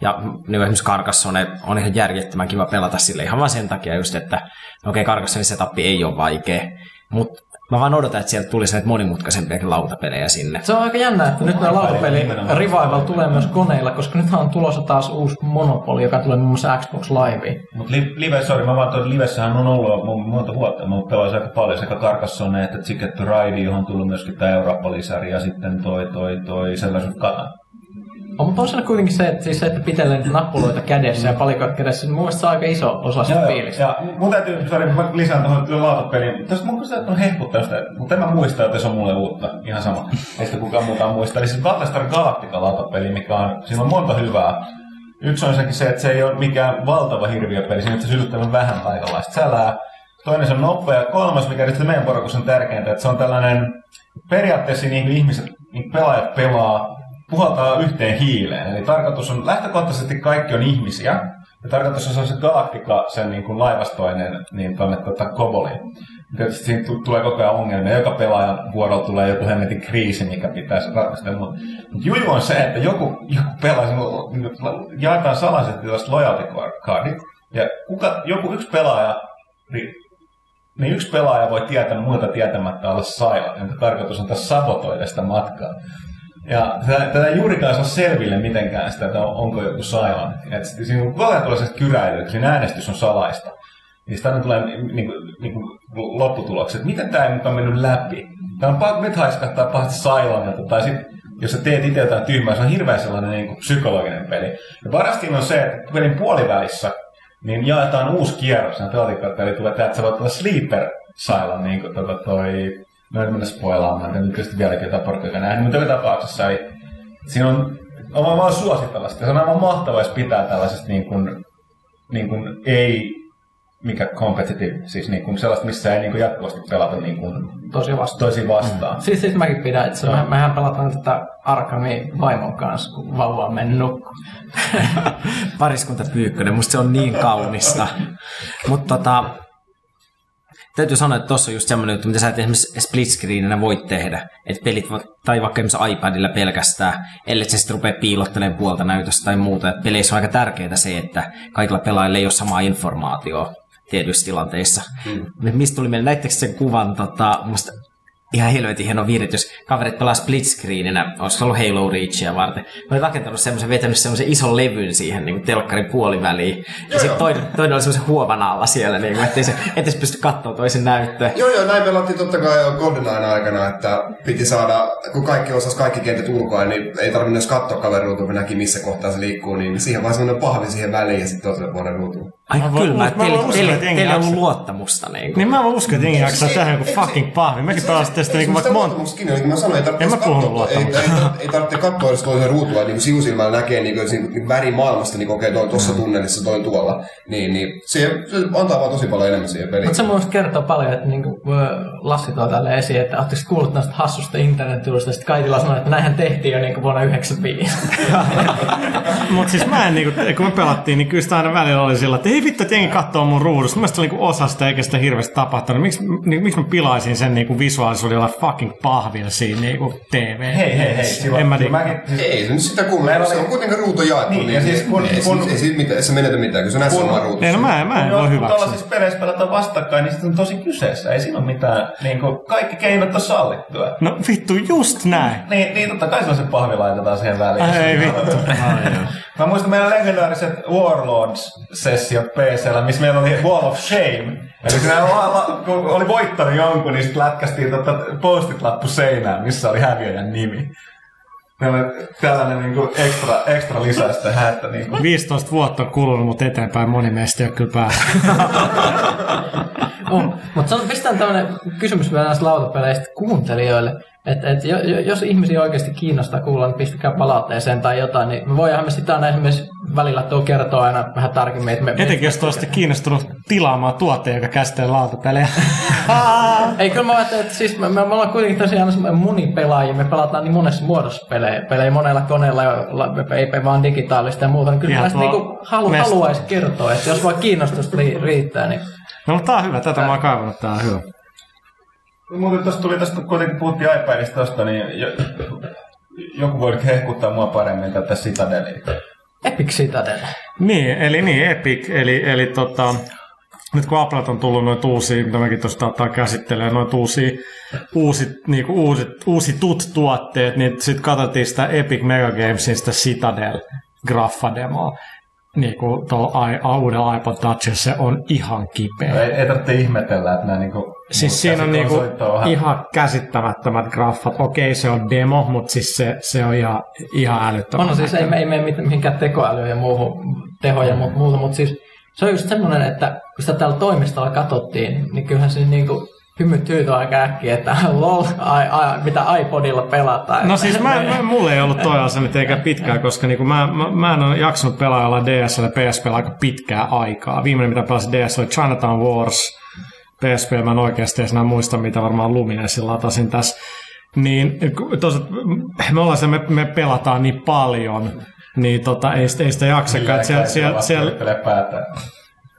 Ja niin esimerkiksi Carcassonne on ihan järjettömän kiva pelata sille ihan vaan sen takia just, että no okei, Carcassonin setupi ei ole vaikea, mutta mä vaan odotan, että sieltä tulisi näitä monimutkaisempia lautapelejä sinne. Se on aika jännä, että nyt nämä lautapeli. Revival tulee myös koneilla, koska nythän on tulossa taas uusi Monopoly, joka tulee muun muassa Xbox Liveen. Mutta li, live, sorry, mä vaan tuon livessähän on ollut mun monta vuotta. Mä pelasin aika paljon sekä Carcassonne että Ticket to Ride, johon on tullut myöskin tämä Eurooppa-lisäri ja sitten toi, toi, toi sellaiset ka- On, mutta on siellä kuitenkin se, että, siis se, että pitelee niitä nappuloita kädessä ja palikoita kädessä, niin mun mielestä se on aika iso osa sitä fiilistä. Ja mun täytyy, sorry, mä lisään tuohon lautapeliin. Tästä mun mielestä on hehkuttaa sitä, mutta en mä muista, että se on mulle uutta. Ihan sama. Ei sitä kukaan muukaan muista. Eli siis Battlestar Galactica lautapeli, mikä on, siinä on monta hyvää. Yksi on ensinnäkin se, että se ei ole mikään valtava hirviöpeli, siinä on sytyttävän vähän kaikenlaista sälää. Toinen se on nopea. Ja kolmas, mikä nyt meidän porukassa on tärkeintä, että se on tällainen, periaatteessa niin ihmiset, niin pelaajat pelaa, puhaltaa yhteen hiileen. Eli tarkoitus on, lähtökohtaisesti kaikki on ihmisiä, ja tarkoitus on se Galactica, sen niin kuin laivastoinen, niin tuonne tota, Koboliin. Tietysti siinä tu- tulee koko ajan ongelmia. Joka pelaajan vuorolla tulee joku hemmetin kriisi, mikä pitäisi ratkaista. Mutta mut juju on se, että joku, joku pelaa, niin jaetaan salaiset tällaiset loyalty cardit, ja kuka, joku yksi pelaaja niin niin yksi pelaaja voi tietää muilta tietämättä olla silent, jonka tarkoitus on tässä sabotoida sitä matkaa. Ja tätä, ei juurikaan saa selville mitenkään sitä, että on, onko joku silent. Et sit siinä ajan tulee se kyräily, että siinä äänestys on salaista. Niin sitä tulee niin kuin, niin kuin lopputulokset, että miten tämä ei mukaan mennyt läpi. Tämä on nyt haiskahtaa pahasti silentilta, tai sitten jos sä teet itse jotain tyhmää, se on hirveän sellainen niin kuin psykologinen peli. Ja paraskin on se, että pelin puolivälissä niin jaetaan uusi kierros. Ja eli tulee tämä, että sä voit olla sleeper silent, niin kuin tota toi, no en mennä spoilaamaan, en nyt tietysti vieläkin jotain porukkaa nähnyt, mutta joka tapauksessa ei, siinä on, on vaan suositella sitä. Se on aivan mahtavaa, jos pitää tällaisesta niin kuin, niin kuin ei mikä competitive, siis niin kuin sellaista, missä ei niin kuin jatkuvasti pelata niin kuin Tosi vasta. toisiin vastaan. Siis, siis mäkin pidän, että se, me, mehän pelataan tätä Arkami vaimon kanssa, kun vauva on mennyt. Pariskunta pyykkönen, musta se on niin kaunista. [laughs] Mutta tota, täytyy sanoa, että tuossa on just semmoinen juttu, mitä sä et esimerkiksi split screeninä voit tehdä. Että pelit, vo- tai vaikka esimerkiksi iPadilla pelkästään, ellei se sitten rupea piilottelemaan puolta näytöstä tai muuta. Et peleissä on aika tärkeää se, että kaikilla pelaajilla ei ole samaa informaatiota tietyissä tilanteissa. Mm. Mistä tuli meille, näittekö sen kuvan, tota, musta ihan helvetin hieno viritys. Kaverit pelaa split screeninä, olisiko ollut Halo Reachia varten. Mä olin rakentanut semmoisen, vetänyt semmoisen ison levyn siihen niin kuin telkkarin puoliväliin. Ja sitten toinen, toinen oli semmoisen huovan alla siellä, niin kuin, ettei se ettei se pysty katsoa toisen näyttöä. Joo, joo, näin pelattiin totta kai jo GoldenEye aikana, että piti saada, kun kaikki osas kaikki kentät ulkoa, niin ei tarvinnut edes katsoa kaverilta, kun näki missä kohtaa se liikkuu, niin siihen vaan semmoinen pahvi siihen väliin ja sitten toiselle puolelle ruutuun. Ai Mä voin- kylmä, mä että uskoa, teillä, että jengi teillä on ollut luottamusta. Niin kuin. Niin mä uskon, että jengi jaksaa tehdä joku fucking pahvi. Mäkin pelasin tästä niinku vaikka monta. Niin mä sanoin, ei tarvitse mä katsoa, ei, ei, ei, tarvitse katsoa edes toisen ruutua, niin sivusilmällä näkee niin kuin, siinä, niin värin maailmasta, niin okei, toi tuossa tunnelissa, toi tuolla. Niin, niin se, se antaa vaan tosi paljon enemmän siihen peliin. Mutta se mun mielestä kertoo paljon, että niinku, ö, Lassi tuo tälle esiin, että ootteko kuullut näistä hassusta internet-tulosta, sitten Kaitila sanoi, että näinhän tehtiin jo niinku vuonna 1995. Mutta siis mä en, niinku, kun me pelattiin, niin kyllä sitä aina välillä oli sillä, että ei vittu, että jengi katsoo mun ruudusta. Mielestäni se oli niinku osa sitä, eikä sitä hirveästi tapahtunut. Miksi, niin, miksi mä pilaisin sen niinku visuaalisuudella fucking pahvilla siinä niinku TV? Hei, hei, hei. Siva, En mä tiedä. mäkin, siis, Ei se nyt sitä kummalla, Meillä se on kuitenkin ruutu jaettu. Niin, ja siis kun- ei, kun- ei, ei, siitä mitään, ei se menetä mitään, kun se näet Kun- samaa ruutussa. Ei, no mä, en- mä en kun voi jos hyväksyä. tuollaisissa peleissä pelataan vastakkain, niin sitten on tosi kyseessä. Ei siinä ole mitään, niin kuin, kaikki keinot on sallittua. No vittu, just näin. Niin, niin totta kai se on se pahvi laitetaan siihen väliin. Ei vittu. [laughs] Mä muistan meidän legendaariset Warlords-sessiot PCllä, missä meillä oli Wall of Shame. Eli siinä la, la, kun oli voittanut jonkun, niin sitten lätkästiin tota postit lappu seinään, missä oli häviäjän nimi. Meillä oli tällainen niin kuin ekstra, ekstra lisää sitä hättä. Niin kuin. 15 vuotta on kulunut, mutta eteenpäin moni meistä ei ole kyllä päässyt. [laughs] on. Mutta pistän tämmöinen kysymys vielä näistä lautapeleistä kuuntelijoille. Et, jo- jos ihmisiä oikeasti kiinnostaa kuulla, niin pistäkää palautteeseen tai jotain, niin me voidaan me sitä aina esimerkiksi välillä tuo kertoa aina vähän tarkemmin. Että me, Etenkin jos olisitte kiinnostunut tilaamaan tuotteen, joka käsittelee lautapelejä. [laughs] Ei, kyllä mä ajattelin, että siis me, me, ollaan kuitenkin tosiaan semmoinen monipelaajia, me pelataan niin monessa muodossa pelejä, pelejä monella koneella, ei vaan digitaalista ja muuta, niin kyllä tuo niinku halu, mesta. haluaisi kertoa, että jos vaan kiinnostusta ri, riittää, niin No, mutta tää on hyvä, tätä mä oon kaivannut, tää on hyvä. Muuten tuosta tuli tästä, kun kuitenkin puhuttiin iPadista tosta, niin jo, joku voi hehkuttaa mua paremmin tätä Citadelia. Epic Citadel. Niin, eli niin, Epic, eli, eli tota, nyt kun Apple on tullut noita uusia, mitä mäkin tuosta ottaa käsittelee, noita uusia, uusit, niinku uusit, uusitut tuotteet, niin sitten katsottiin sitä Epic Mega Gamesin sitä Citadel graffademoa. Niin kuin tuolla i- uudella iPod Touchissa se on ihan kipeä. Ei, ei tarvitse ihmetellä, että nämä niinku Siis siinä on niinku ihan käsittämättömät graffat. Okei, se on demo, mutta siis se, se on ihan, ihan älyttömän. On, no siis ei, ei mene mit- mihinkään tekoälyyn ja muuhun, tehoja ja muuta, mutta siis se on just semmoinen, että kun sitä täällä toimistolla katsottiin, niin kyllähän se niinku hymyt hyytyi aika äkkiä, että [laughs] lol, ai, ai, mitä iPodilla pelataan. No siis mä, [laughs] mä, mulla ei ollut toi asia eikä pitkään, koska niinku mä, mä, mä en ole jaksanut pelailla DSL ja PSP aika pitkää aikaa. Viimeinen mitä pelasin DS oli Chinatown Wars. PSP mä en oikeasti edes enää muista, mitä varmaan Luminesin latasin tässä. Niin tos, me, ollaan se, me, me pelataan niin paljon, niin tota, ei, sitä- ei sitä jaksakaan. että Siellä, siellä, siellä, Siellä päätään.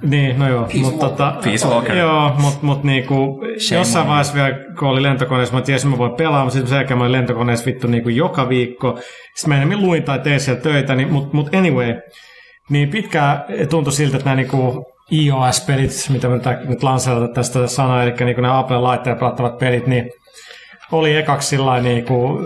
niin, no joo, mutta tota, Peace joo, mutta mut niinku, jossain vaiheessa vielä, kun oli lentokoneessa, mä tiesin, mä voin pelaa, mutta sitten sen jälkeen mä olin lentokoneessa vittu niinku joka viikko. Sitten mä enemmän luin tai tein siellä töitä, niin, mutta mut anyway, niin pitkään tuntui siltä, että nämä niinku iOS-pelit, mitä me nyt lanseerata tästä sanaa, eli niinku nämä Apple-laitteella pelattavat pelit, niin oli ekaksi sillä niinku,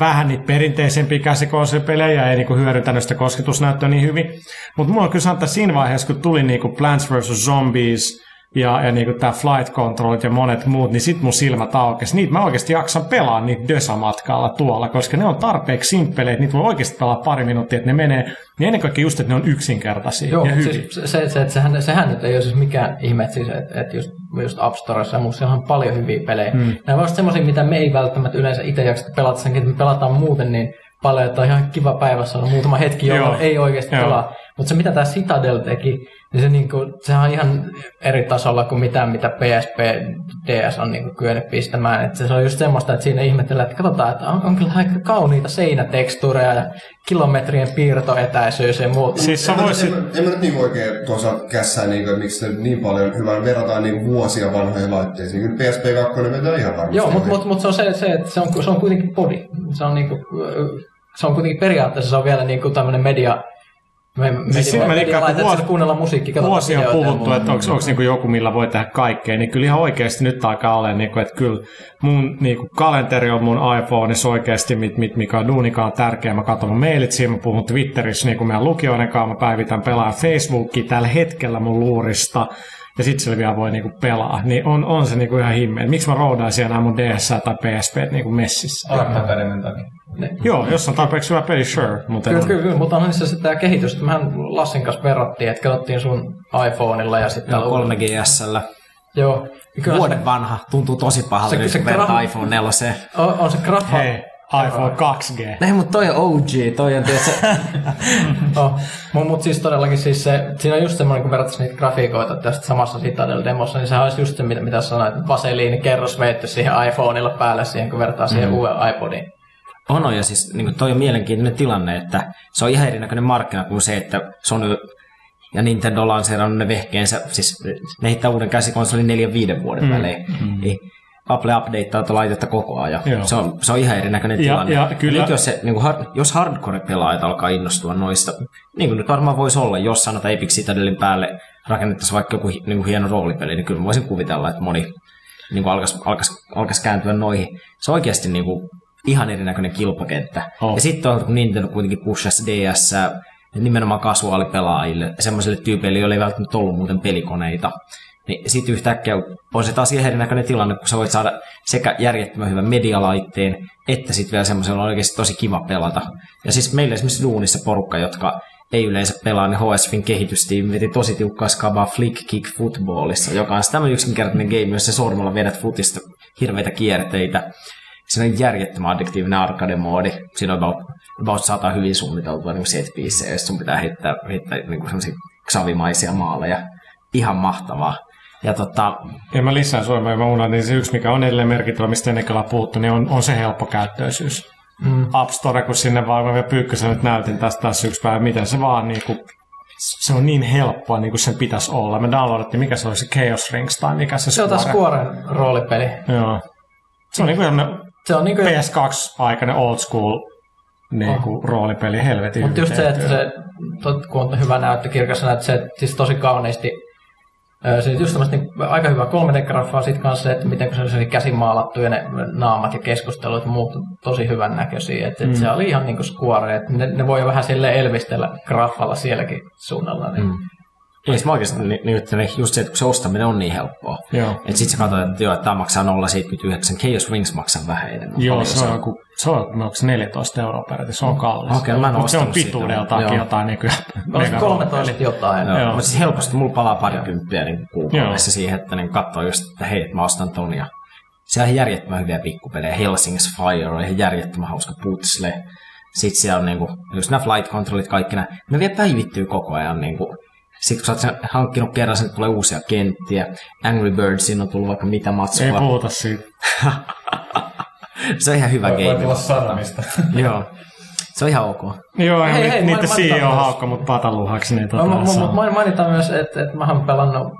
vähän niitä perinteisempiä käsikonsolipelejä ja ei niinku hyödyntänyt sitä kosketusnäyttöä niin hyvin. Mutta mulla on kyllä sanoa, että siinä vaiheessa, kun tuli niinku Plants vs. Zombies ja, ja niinku tämä Flight Controlit ja monet muut, niin sit mun silmät aukesi. Niitä mä oikeasti jaksan pelaa niitä Dösa-matkalla tuolla, koska ne on tarpeeksi simppeleitä, niitä voi oikeasti pelaa pari minuuttia, että ne menee. Niin ennen kaikkea just, että ne on yksinkertaisia Joo, ja hyviä. siis se, se, että sehän, sehän nyt ei ole siis mikään ihme, että, siis, että, että just, just App Storessa ja muussa on paljon hyviä pelejä. Mm. Nämä ovat semmoisia, mitä me ei välttämättä yleensä itse jakseta pelata senkin, että me pelataan muuten niin paljon, että on ihan kiva päivässä on muutama hetki, jolloin ei oikeasti Joo. pelaa. Mutta se, mitä tämä Citadel teki, niin se niinku, sehän on ihan eri tasolla kuin mitä, mitä PSP DS on niinku kyennyt pistämään. Et se on just semmoista, että siinä ihmetellään, että katsotaan, että on, on kyllä aika kauniita seinätekstuureja ja kilometrien piirtoetäisyys ja muuta. Siis sä En, mä- voisit... en, mä- en mä nyt niin oikein toisaalta kässää, niin kuin, että miksi se niin paljon hyvä verrataan niin vuosia vanhoihin laitteisiin. Kyllä PSP2 vetää ihan varmasti. Joo, mutta mut, mut se on se, se, että se on, se on kuitenkin body. Se on, niinku, se on kuitenkin periaatteessa se on vielä niinku tämmöinen media, me, media, Siis siinä että vuosi- kuunnella musiikkia, katsotaan Vuosia on puhuttu, että onko, onko niinku joku, millä voi tehdä kaikkea, niin kyllä ihan oikeasti nyt alkaa olla, niinku, että kyllä mun niinku, kalenteri on mun iPhoneissa oikeasti, mit, mit, mikä on duunikaan tärkeä. Mä katson mun mailit siinä, mä puhun Twitterissä niin kuin meidän lukijoiden kanssa, mä päivitän pelaa Facebookia tällä hetkellä mun luurista, ja sitten sillä vielä voi niinku pelaa. Niin on, on se niinku ihan himmeen. Miksi mä roudaisin enää mun DS tai PSP niinku messissä? Arcade takia. Joo, jos on tarpeeksi hyvä peli, sure. Mutta Kyllä, kyllä, kyllä, mutta on niissä sitten tämä kehitys. että Mehän Lassin kanssa verrattiin, että katsottiin sun iPhoneilla ja sitten Joo, täällä 3GSllä. Joo. Ja kyllä Vuoden vanha. Tuntuu tosi pahalta, Se- nyt se kun vertaa graf- iPhone 4. se, on, on se graffa. hei, iPhone 2G. Ei, mutta toi on OG, toi on tietysti... [laughs] Oh, mutta mut siis todellakin siis se, siinä on just semmoinen, kun verrattaisiin niitä grafiikoita tästä samassa Citadel-demossa, niin sehän olisi just se, mitä, mitä sanoit, että vaseliini kerros veitty siihen iPhoneilla päälle siihen, kun vertaa siihen mm. uuden iPodiin. On, on, ja siis niin toi on mielenkiintoinen tilanne, että se on ihan erinäköinen markkina kuin se, että Sony ja Nintendo lanseerannut ne vehkeensä, siis ne heittää uuden käsikonsolin neljän viiden vuoden mm. välein. Niin Apple updateaa laitetta koko ajan. Joo. Se on, se on ihan erinäköinen Ja- tilanne. ja kyllä- Nyt jos, se, niin kuin, har, jos hardcore-pelaajat alkaa innostua noista, niin kuin nyt varmaan voisi olla, jos sanotaan Epic Citadelin päälle rakennettaisiin vaikka joku niin kuin hieno roolipeli, niin kyllä voisin kuvitella, että moni niin kuin alkaisi, alkaisi, alkaisi kääntyä noihin. Se on oikeasti niin kuin, ihan erinäköinen kilpakenttä. Oh. Ja sitten on, kun Nintendo kuitenkin pushasi DS nimenomaan kasuaalipelaajille, semmoisille tyypeille, joilla ei välttämättä ollut muuten pelikoneita. Niin sitten yhtäkkiä on se taas erinäköinen tilanne, kun sä voit saada sekä järjettömän hyvän medialaitteen, että sitten vielä semmoisella on oikeasti tosi kiva pelata. Ja siis meillä esimerkiksi duunissa porukka, jotka ei yleensä pelaa, niin HSFin kehitystiimi veti tosi tiukkaa skabaa Flick Kick Footballissa, joka on tämmöinen yksinkertainen game, jossa sormella vedät futista hirveitä kierteitä. Siinä on järjettömän addiktiivinen arcade-moodi. Siinä on about, about sata hyvin suunniteltua niin set piecejä, jos sun pitää heittää, heittää niin semmoisia savimaisia maaleja. Ihan mahtavaa. Ja tota, Ja mä lisään sua, mä unohdin, niin se yksi, mikä on edelleen merkittävä, mistä ennenkin ollaan puhuttu, niin on, on se helppokäyttöisyys. Mm. App Store, kun sinne vaan, mä vielä Pyykkösen nyt näytin tästä tässä yksi päivä, miten se vaan niin kuin, se on niin helppoa, niin kuin sen pitäisi olla. Me downloadattiin, mikä se oli se Chaos Rings tai mikä se Se on taas Squaren roolipeli. Joo. Se on niin kuin Se on niinku, PS2-aikainen old school niin kuin, roolipeli, helvetin mutta just se, että se, kun on hyvä näyttö, kirkas näyttö, se siis tosi kauniisti Ö, Siis just tämmöistä niin aika hyvää 3D-graffaa, sitten kanssa se, että miten se oli käsimaalattu ja ne naamat ja keskustelut ja muut on tosi hyvän näköisiä. Että mm. se oli ihan niin kuin Square, että ne, ne voi jo vähän sille elvistellä graffalla sielläkin suunnalla. Niin. Mm. Ei se mä oikeasti ni, ni, ni, just se, että kun se ostaminen on niin helppoa. Joo. Että sit sä katsot, että joo, että tämä maksaa 0,79, Chaos Wings maksaa vähän enemmän. Joo, se on, joku, se on, onko se 14 euroa peräti, se on kallis. Okei, no mä en Mut se on pituudeltaankin Joo. jotain niin kuin, Olisi 13 jotain. Joo. Mutta siis helposti mulla palaa parikymppiä niin kuukaudessa siihen, että niin katsoo just, että hei, että mä ostan ton ja siellä on järjettömän hyviä pikkupelejä. Helsing's Fire on ihan järjettömän hauska putsle. Sitten siellä on niinku, just nämä flight controlit kaikki nämä. Ne vielä päivittyy koko ajan. Niinku. Sitten kun sä oot sen hankkinut kerran, sinne tulee uusia kenttiä. Angry Birdsin on tullut vaikka mitä Ei matskua. puhuta siitä. [laughs] Se on ihan hyvä Voi game. tulla sanomista. [laughs] Joo. Se on ihan ok. Joo, Hei, hei, hei, niiden CEO myös. haukka mut pataluhaksi, niin No, tota, mä, on- mä mainitaan myös, että, että mä oon pelannut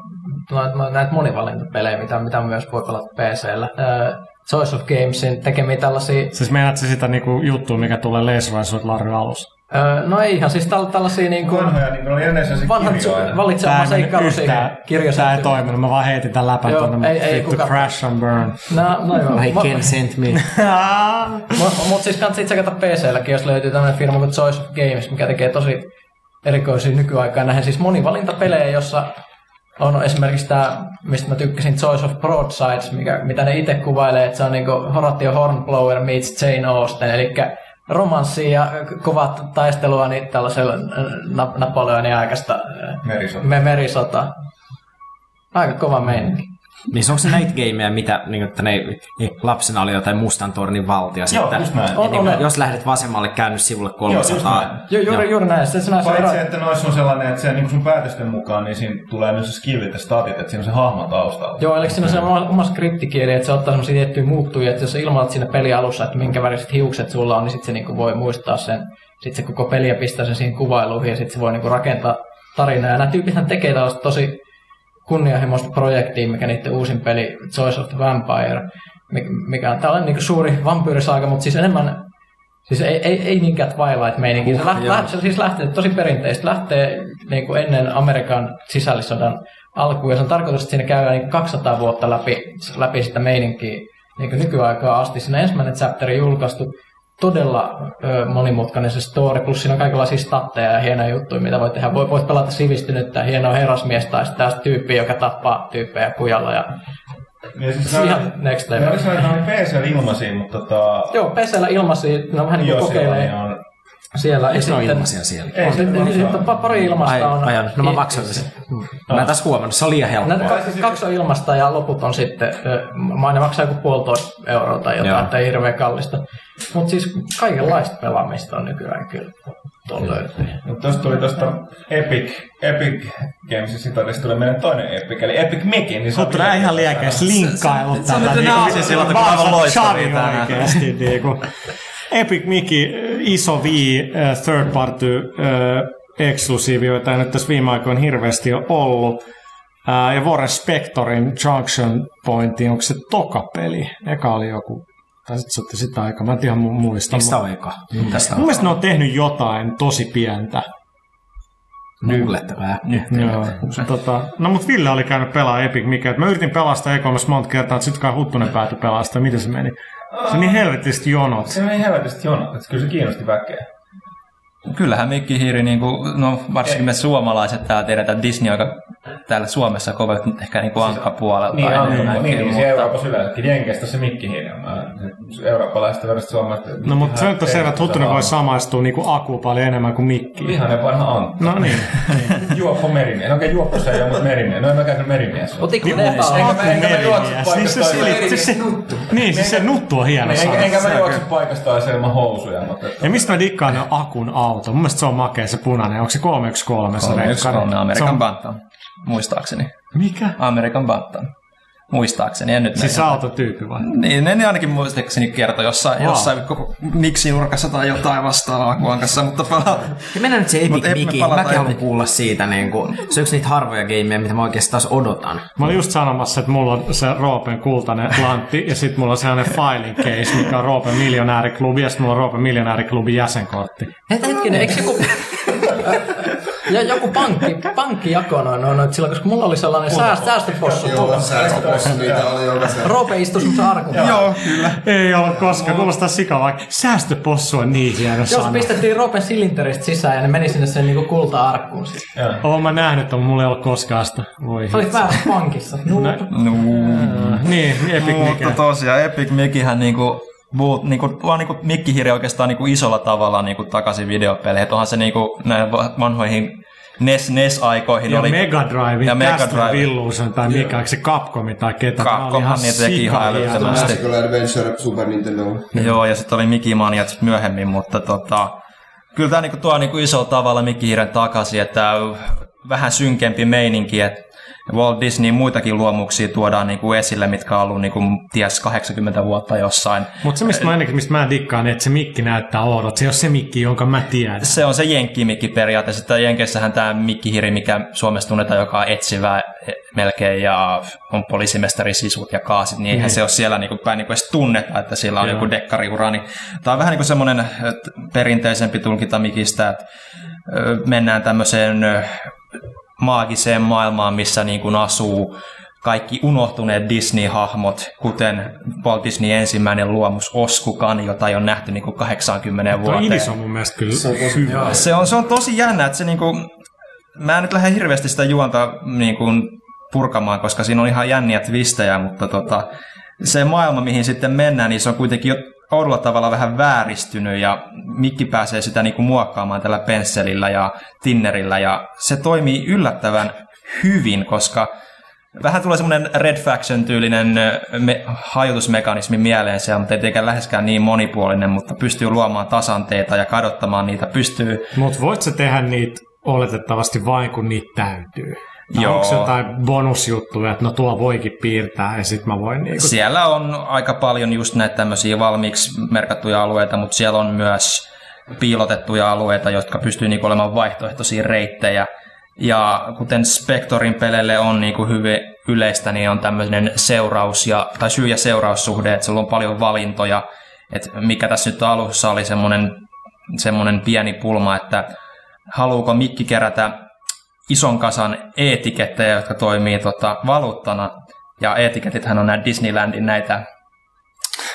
näitä monivalintapelejä, mitä, mitä myös voi pelata PCllä. Uh, Choice of Gamesin tekemiä tällaisia, Siis meinaat se sitä niinku juttua, mikä tulee Laser Larry alussa? Uh, no ei ihan, siis täll, tällaisia niin kuin, Vanhoja, niin oli ennen sellaisia vanhat kirjoja. valitse Tää oma ei mennyt seikkailusi yhtään, tää ei kirjoitettu. toiminut. Mä vaan heitin tän läpän Joo, tonne, ei- mutta ei vittu kukaan- crash and burn. No, no joo. Mo- Ken sent me. [laughs] Mutta mut siis kannattaa tsekata PC-lläkin, jos löytyy tämmöinen firma kuin Choice of Games, mikä tekee tosi erikoisia nykyaikaan näihin siis monivalintapelejä, jossa on esimerkiksi tämä, mistä mä tykkäsin, Choice of Broadsides, mikä, mitä ne itse kuvailee, että se on niinku Horatio Hornblower meets Jane Austen, eli romanssia ja kovat taistelua niin tällaisella äh, Na- Napoleonin aikaista äh, Merisota. me- merisota. Aika kova meininki. Niin se onko se näitä gameja, mitä niin, että ne, ne lapsena oli jotain mustan tornin valtio Joo, sitten. just näin. On, niin, on, jos lähdet vasemmalle, käänny sivulle Joo, just 300. näin. Ju, juuri, juuri näin. Sitten se näissä Paitsi, ero- että noissa on sellainen, että se, niin sun päätösten mukaan, niin siinä tulee myös se skillit ja statit, että siinä on se hahmon taustalla. Joo, eli siinä on se oma, oma skriptikieli, että se ottaa semmoisia tiettyjä muuttujia, että jos ilmoitat siinä pelialussa, että minkä väriset hiukset sulla on, niin sitten se niinku voi muistaa sen, sitten se koko peliä pistää sen siihen kuvailuihin ja sitten se voi niinku rakentaa tarinaa. Ja nämä tyypithän tekee tällaista tosi kunnianhimoista projektia, mikä niiden uusin peli Choice of the Vampire, mikä- on tällainen niinku suuri vampyyrisaaga, mutta siis enemmän Siis ei, ei, ei niinkään Twilight-meininki. Se, läht, läht, se siis lähtee tosi perinteistä. Lähtee niin kuin ennen Amerikan sisällissodan alkuun. Ja se on tarkoitus, että siinä käydään niin 200 vuotta läpi, läpi sitä meininkiä niin kuin nykyaikaa asti. Siinä ensimmäinen chapteri julkaistu todella ö, monimutkainen se story, plus siinä on kaikenlaisia statteja ja hienoja juttuja, mitä voi tehdä. Voi, voit pelata sivistynyttä, hienoa herrasmiestä tai sitten tästä tyyppiä, joka tappaa tyyppejä kujalla. Ja... Ja siis Se ihan next level. Ne oli sellainen ilmaisia, mutta tota... Joo, PCllä ilmasi, no vähän niin kuin Joo, kokeilee on. Siellä. Eikö ne ole ilmaisia siellä? Ei, on, se sitten, on niin, sitten maksaa. pa- pari ilmasta Ai, on. ai, on. no mä maksan sen. Mä en taas huomannut, se oli liian helppoa. kaksi, kaksi on ilmasta ja loput on sitten, mä ne maksaa joku puolitoista euroa tai jotain, Joo. että ei hirveän kallista. Mutta siis kaikenlaista pelaamista on nykyään kyllä. Tuolla löytyy. Mutta tuosta tuli tuosta Epic, Epic Games Citatista tuli meidän toinen Epic, eli Epic Mickey. Niin se on Mutta nää ihan liekeis linkkailut se on nyt niinku, nää asia niinku kun aivan loistavia Chavi tänään. Oikeesti. Epic Mickey, iso V, äh, third party äh, eksklusiivi, joita ei nyt tässä viime aikoina hirveästi ole ollut. Äh, ja Warren Spectorin Junction Pointin, onko se toka peli? Eka oli joku, tai sitten se otti sitä aikaa, mä en ihan mu- muista. Eikö ole eka? Tästä Mun mielestä ne on tehnyt jotain tosi pientä. Googlettakaa. Joo. Tota, no mut Ville oli käynyt pelaa Epic mikä. Mä yritin pelastaa e monta kertaa, että sitten kai Huttunen päätyi pelastaa. Miten se meni? Se on niin helvetisti jonot. Se meni helvetisti jonot, että kyllä se kiinnosti väkeä. Kyllähän Mikki Hiiri, niin kuin, no varsinkin me suomalaiset täällä tiedetään, että Disney on aika täällä Suomessa kova ehkä niin kuin ankkapuolelta. Niin, enemmän niin, niin, kyllä, niin, se mutta- Euroopassa yleensäkin. Jenkeistä se mikki hiiri on. Eurooppalaista verrattuna suomalaista. No mutta se nyt on selvä, että Huttunen voi samaistua niinku Aku paljon enemmän kuin Mikki. Vihainen vanha Antti. No niin. [laughs] Juoppo merimies. No okei, juoppo se ei ole, mutta merimies. No en mäkään merimies. Otiko Niin, ne mutta Enkä mä- juokse merimies. Niin se paikasta niin, siis se nuttu on hieno Niin, sana. enkä, mä juokse paikasta aina ilman housuja, mutta... että- Ja mistä mä dikkaan on Akun auto? Mun mielestä se on makea se punainen. Onko se 313 se 313 Se Amerikan on- Bantam, muistaakseni. Mikä? Amerikan Bantam, muistaakseni. En nyt Siis se mene- autotyyppi vai? Niin, ne, ne ainakin muistaakseni kertoi jossain, Wow. jossain koko miksi-nurkassa tai jotain vastaavaa kuankassa, mutta pala... Ja mennään nyt se Epic palata Mäkin haluan kuulla siitä. Niin kuin, se on yksi niitä harvoja gameja, mitä mä oikeasti taas odotan. Mä olin just sanomassa, että mulla on se Roopen kultainen lantti ja sitten mulla on sellainen filing case, mikä on Roopen miljonääriklubi ja sitten mulla on Roopen miljonääriklubin jäsenkortti. Et hetkinen, eikö joku... [laughs] Ja joku pankki, pankki jakoi noin, noin, noin, silloin, koska mulla oli sellainen sääst, säästöpossu. Joo, säästöpossu, niitä oli jokaisen. Roope istui semmoisen arkun päällä. Joo, kyllä. Ei ole koskaan, kuulostaa sikaa, vaikka säästöpossu on niin hieno Jos sana. pistettiin Roopen silinteristä sisään ja ne meni sinne sen niinku kulta-arkkuun. sitten. Oon mä nähnyt, mutta mulla ei ollut koskaan sitä. Voi Sä olit väärässä pankissa. No, No, niin, Epic Mutta Mikä. tosiaan Epic Mikihän niinku, muut, niinku, vaan niinku mikkihirja oikeastaan niinku isolla tavalla niinku takaisin videopeleihin. Et onhan se niinku näihin va- vanhoihin NES, NES-aikoihin Ja oli... Mega Drive, Ja Mega Drive. Illusion tai mikä, se Capcomi tai ketä. Capcomhan ihan niitä teki ihan älyttömästi. Adventure Super Nintendo. Joo, ja sitten oli Mickey Maniat myöhemmin, mutta tota, kyllä tämä niinku tuo niinku isolla tavalla Mickey-hirren takaisin, että vähän synkempi meininki, että Walt Disney muitakin luomuksia tuodaan niinku esille, mitkä on ollut niinku, ties 80 vuotta jossain. Mutta se, mistä mä, ainakin, mistä mä dikkaan, että se mikki näyttää oudolta. Se ei ole se mikki, jonka mä tiedän. Se on se jenkkimikki periaatteessa, että Jenkeissähän tämä mikkihiri, mikä Suomessa tunnetaan, joka on etsivä melkein ja on poliisimestari sisut ja kaasit, niin eihän se ole siellä niinku päin niinku edes tunneta, että sillä on Joo. joku dekkariura. Niin tämä on vähän niin kuin semmoinen perinteisempi tulkinta mikistä, että mennään tämmöiseen maagiseen maailmaan, missä niin kuin asuu kaikki unohtuneet Disney-hahmot, kuten Walt Disney ensimmäinen luomus Oskukan, jota ei ole nähty niin kuin 80 Tuo vuoteen. Idis on mun mielestä kyllä Se on hyvä. Se on, se on tosi jännä, että se niinku, mä en nyt lähde hirveästi sitä juonta niinku purkamaan, koska siinä on ihan jänniä twistejä, mutta tota, se maailma, mihin sitten mennään, niin se on kuitenkin jo oudolla tavalla vähän vääristynyt ja Mikki pääsee sitä niinku muokkaamaan tällä pensselillä ja tinnerillä ja se toimii yllättävän hyvin, koska Vähän tulee semmoinen Red Faction-tyylinen me, hajotusmekanismi mieleen siellä, mutta ei tietenkään läheskään niin monipuolinen, mutta pystyy luomaan tasanteita ja kadottamaan niitä, pystyy Mutta voit sä tehdä niitä oletettavasti vain, kun niitä täytyy? Tai Joo. onko jotain bonusjuttuja, että no tuo voikin piirtää ja sit mä voin niinku... Siellä on aika paljon just näitä tämmöisiä valmiiksi merkattuja alueita, mutta siellä on myös piilotettuja alueita, jotka pystyy niinku olemaan vaihtoehtoisia reittejä. Ja kuten Spectorin peleille on niinku hyvin yleistä, niin on tämmöinen seuraus- ja, tai syy- ja seuraussuhde, että siellä on paljon valintoja. Et mikä tässä nyt alussa oli semmoinen, semmoinen pieni pulma, että haluuko Mikki kerätä ison kasan etikettejä, jotka toimii tota, valuuttana. Ja etiketithän on näitä Disneylandin näitä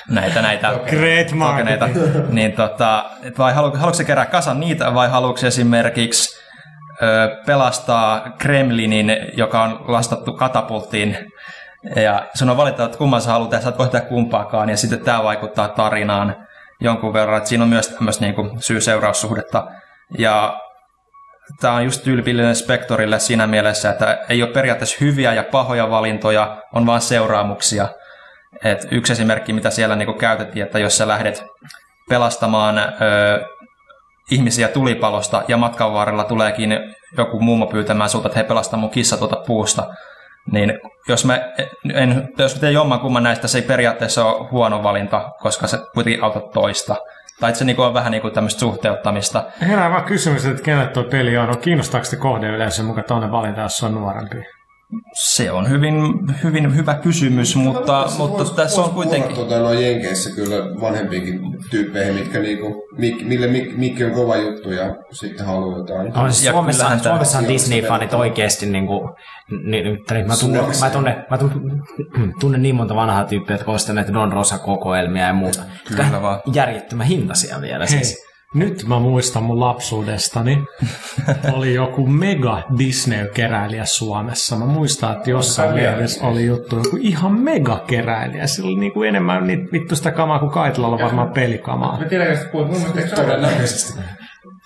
näitä, näitä [laughs] Great tokeneita. Niin tota, et vai haluatko, haluatko se kerää kasan niitä vai haluatko esimerkiksi ö, pelastaa Kremlinin, joka on lastattu katapulttiin ja sun on valittava, että kumman sä haluat ja sä et voi tehdä kumpaakaan ja sitten tämä vaikuttaa tarinaan jonkun verran, että siinä on myös tämmöistä niinku syy-seuraussuhdetta ja tämä on just tyypillinen Spektorille siinä mielessä, että ei ole periaatteessa hyviä ja pahoja valintoja, on vain seuraamuksia. Et yksi esimerkki, mitä siellä niinku käytettiin, että jos sä lähdet pelastamaan ö, ihmisiä tulipalosta ja matkan varrella tuleekin joku mummo pyytämään sulta, että he pelastaa mun kissa tuota puusta, niin jos mä, en, jos mä teen jomman kumman näistä, se ei periaatteessa ole huono valinta, koska se kuitenkin autat toista. Tai se niinku on vähän niinku tämmöistä suhteuttamista. Herää vaan kysymys, että kenelle tuo peli on. No, kiinnostaako te kohdeyleisö mukaan toinen valinta, jos se on nuorempi? Se on hyvin, hyvin hyvä kysymys, mutta, mutta Vois- tässä on kuitenkin... Tota, noin Jenkeissä kyllä vanhempiinkin tyyppeihin, mitkä niinku, mik, mille mik, mikki on kova juttu ja sitten haluaa jotain. No, siis Suomessa, tää- Suomessa on Disney-fanit oikeasti niin kuin, niin, niin, niin, mä, tunnen, Suomessa. mä, tunnen, mä tunnen, tunnen niin monta vanhaa tyyppiä, jotka on ostaneet Don Rosa-kokoelmia ja muuta. Kyllä vaan. Järjettömän hintaisia vielä Hei, siis. Nyt mä muistan mun lapsuudestani. oli joku mega Disney-keräilijä Suomessa. Mä muistan, että jossain lehdessä oli juttu, joku ihan mega keräilijä. Sillä oli niinku enemmän niitä vittu sitä kamaa kuin Kaitlalla varmaan pelikamaa. Mä tiedän, että puhut mun mielestä Todennäköisesti.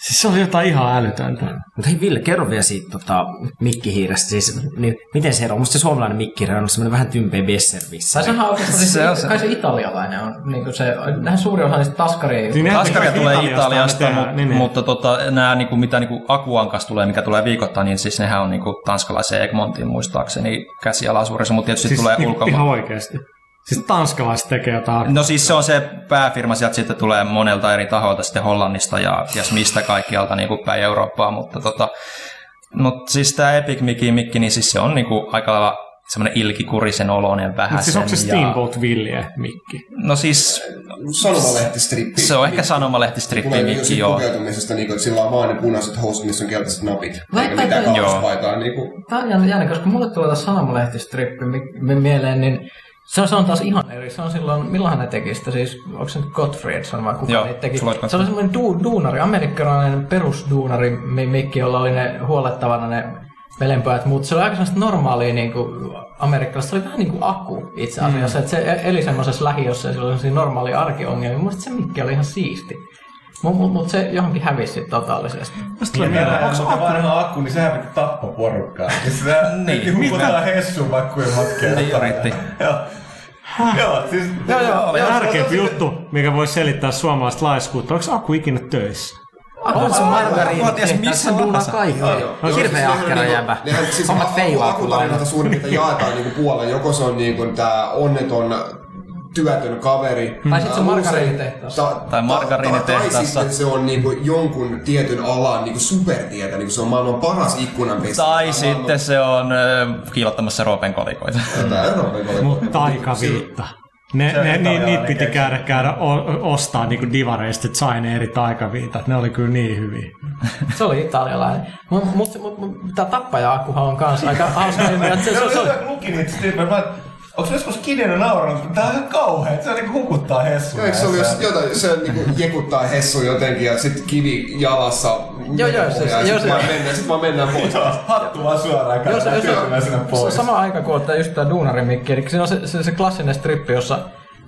Siis se oli jotain ihan älytöntä. Mutta hei Ville, kerro vielä siitä tota, mikkihiirestä. Siis, niin, miten se eroaa? Musta se suomalainen mikkihiire on semmoinen vähän tympeä besservissä. Tai sehän on oikeastaan siis, Se on se. kai se italialainen on. Niin kuin se, nähän suuri osa niistä taskaria. Niin Taskaria tulee Italiasta, Italiasta, tehdään, mutta, niin, niin. mutta tota, nämä niinku, mitä niinku Akuankas tulee, mikä tulee viikoittain, niin siis nehän on niinku tanskalaisen Egmontin muistaakseni käsialasuurissa, mutta tietysti Siis tulee niinku ulkomaan. ihan oikeasti. Siis tanskalaiset tekee jotain. No siis se on se pääfirma, sieltä sitten tulee monelta eri tahoilta, sitten Hollannista ja ties mistä kaikkialta niin kuin päin Eurooppaa, mutta tota, mut siis tämä Epic Mickey Mikki, niin siis se on niin kuin aika lailla semmoinen ilkikurisen oloinen vähän. Mutta siis onko se Steamboat Villiä mikki? No siis, Sanomalehtistrippi. se on ehkä sanomalehtistrippi mikki, mikki, joo. pukeutumisesta, niin kuin, että sillä on vaan ne punaiset housut, missä on keltaiset napit. Vai- Eikä mitään kauhuspaitaa. Niin kuin, Tämä on jännä, koska mulle tulee taas sanomalehtistrippi mi- mi- mieleen, niin se on, se on taas ihan eri. Se on silloin, milloinhan ne teki sitä, siis onko se nyt Gottfriedson vai kuka Joo, niitä teki? Se oli semmoinen du, duunari, amerikkalainen perusduunari mi- mikki, jolla oli ne huolettavana ne velenpojat, mutta se oli aika sellaista normaalia niin kuin amerikkalaista. Se oli vähän niin kuin aku itse asiassa, mm. että se eli semmoisessa lähiössä ja sillä oli semmoisia normaalia arkiongelmia. Mun mielestä se mikki oli ihan siisti. Mutta mut, mut se johonkin hävisi totaalisesti. Niin, mieleen, onko se vanha akku, niin sehän piti tappaa porukkaa. Ja sitä niin, hukutaan hessuun vaikka kuin matkia. Niin yritti. Joo. Siis... Joo, joo, joo, Tärkeämpi juttu, mikä voi selittää suomalaista laiskuutta. Onko Aku ikinä töissä? On se margariini. Mä ties missä duunaa vahassa. kaikki. Hirveä ahkera jäbä. Siis Hommat feilaa kyllä aina. akutarinata suurin piirtein jaetaan niinku puoleen. Joko se on niinku tää onneton työtön kaveri. Tai sit se on tai margariinitehtaassa. ta- Tai ta- margariinitehtaassa. Tai sitten se on niinku jonkun tietyn alan niinku supertietä, niinku se on maailman paras ikkunanpestä. Tai sitten se on ö, kiilottamassa Roopen kolikoita. [laughs] Mutta taikaviitta. Ne, Se ne, ni, italialainen niitä piti keksintö. käydä, käydä o, ostaa niinku divareista, että sai ne eri taikaviitat. Ne oli kyllä niin hyviä. [laughs] Se oli italialainen. Mutta mut, mut, mut, tämä tappaja-akkuhan on kanssa aika hauska Se, se, se, se, joo, luki niitä tyyppejä. Mä Onko joskus Kidenen naurannut? Tää on ihan kauhea, että se niinku hukuttaa hessuja. Eikö se oli jos jotain, se niinku jekuttaa hessu jotenkin ja sit kivi jalassa. Joo, joo, se- ja joo, sit se- vaan mennään, sit vaan mennään pois. Joo, hattu vaan suoraan Jos, käydään jos, se on pois. sama aika kuin tämä just tämä duunarimikki. Eli siinä on se, se, se klassinen strippi, jossa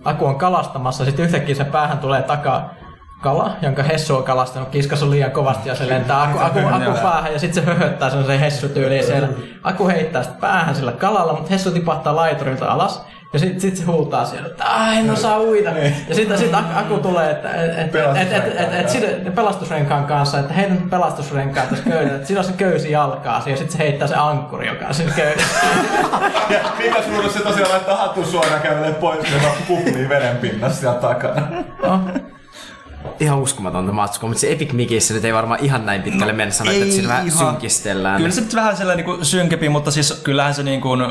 Aku on kalastamassa, sitten yhtäkkiä sen päähän tulee takaa kala, jonka Hessu on kalastanut, kiskas on liian kovasti ja se lentää Aku, aku, aku päähän ja sitten se höhöttää sen Hessu tyyliin siellä. Aku heittää sitä päähän sillä kalalla, mutta Hessu tipahtaa laiturilta alas. Ja sitten sit se huutaa siellä, että "Ai, en osaa uida. Ja sitten sit Aku- tulee, että et, et, et, et, et, sit pelastusrenkaan kanssa, että heidän pelastusrenkaan tässä köydellä, että siinä on se köysi jalkaa ja sitten se heittää se ankkuri, joka on siinä köydessä. Ja minkä suurus se tosiaan laittaa hatun suoraan kävelee pois, ja kuplii veden pinnassa siellä takana. Ihan uskomatonta matskua, mutta se Epic Mikissä nyt ei varmaan ihan näin pitkälle mennä sanoa, että siinä vähän synkistellään. Kyllä se nyt vähän sellainen niin synkempi, mutta siis kyllähän se niin kuin,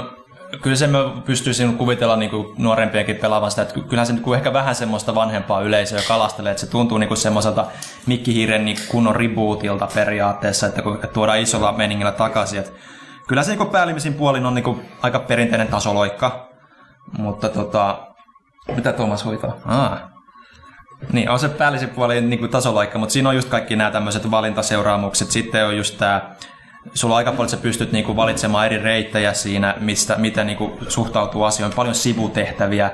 kyllä se mä pystyisin kuvitella niin kuin nuorempienkin pelaavan sitä, että ky- kyllähän se niin kuin ehkä vähän semmoista vanhempaa yleisöä kalastelee, että se tuntuu niin kuin semmoiselta mikkihiiren niin kunnon rebootilta periaatteessa, että kun tuodaan isolla meningillä takaisin. Että kyllä se niin päällimmäisin puolin on niin kuin aika perinteinen tasoloikka, mutta tota, mitä Tuomas hoitaa? Aa. Niin, on se päällisin puoli niin kuin tasoloikka, mutta siinä on just kaikki nämä tämmöiset valintaseuraamukset. Sitten on just tämä, sulla on aika paljon, että sä pystyt niin kuin valitsemaan eri reittejä siinä, mistä, miten niin kuin suhtautuu asioihin. Paljon sivutehtäviä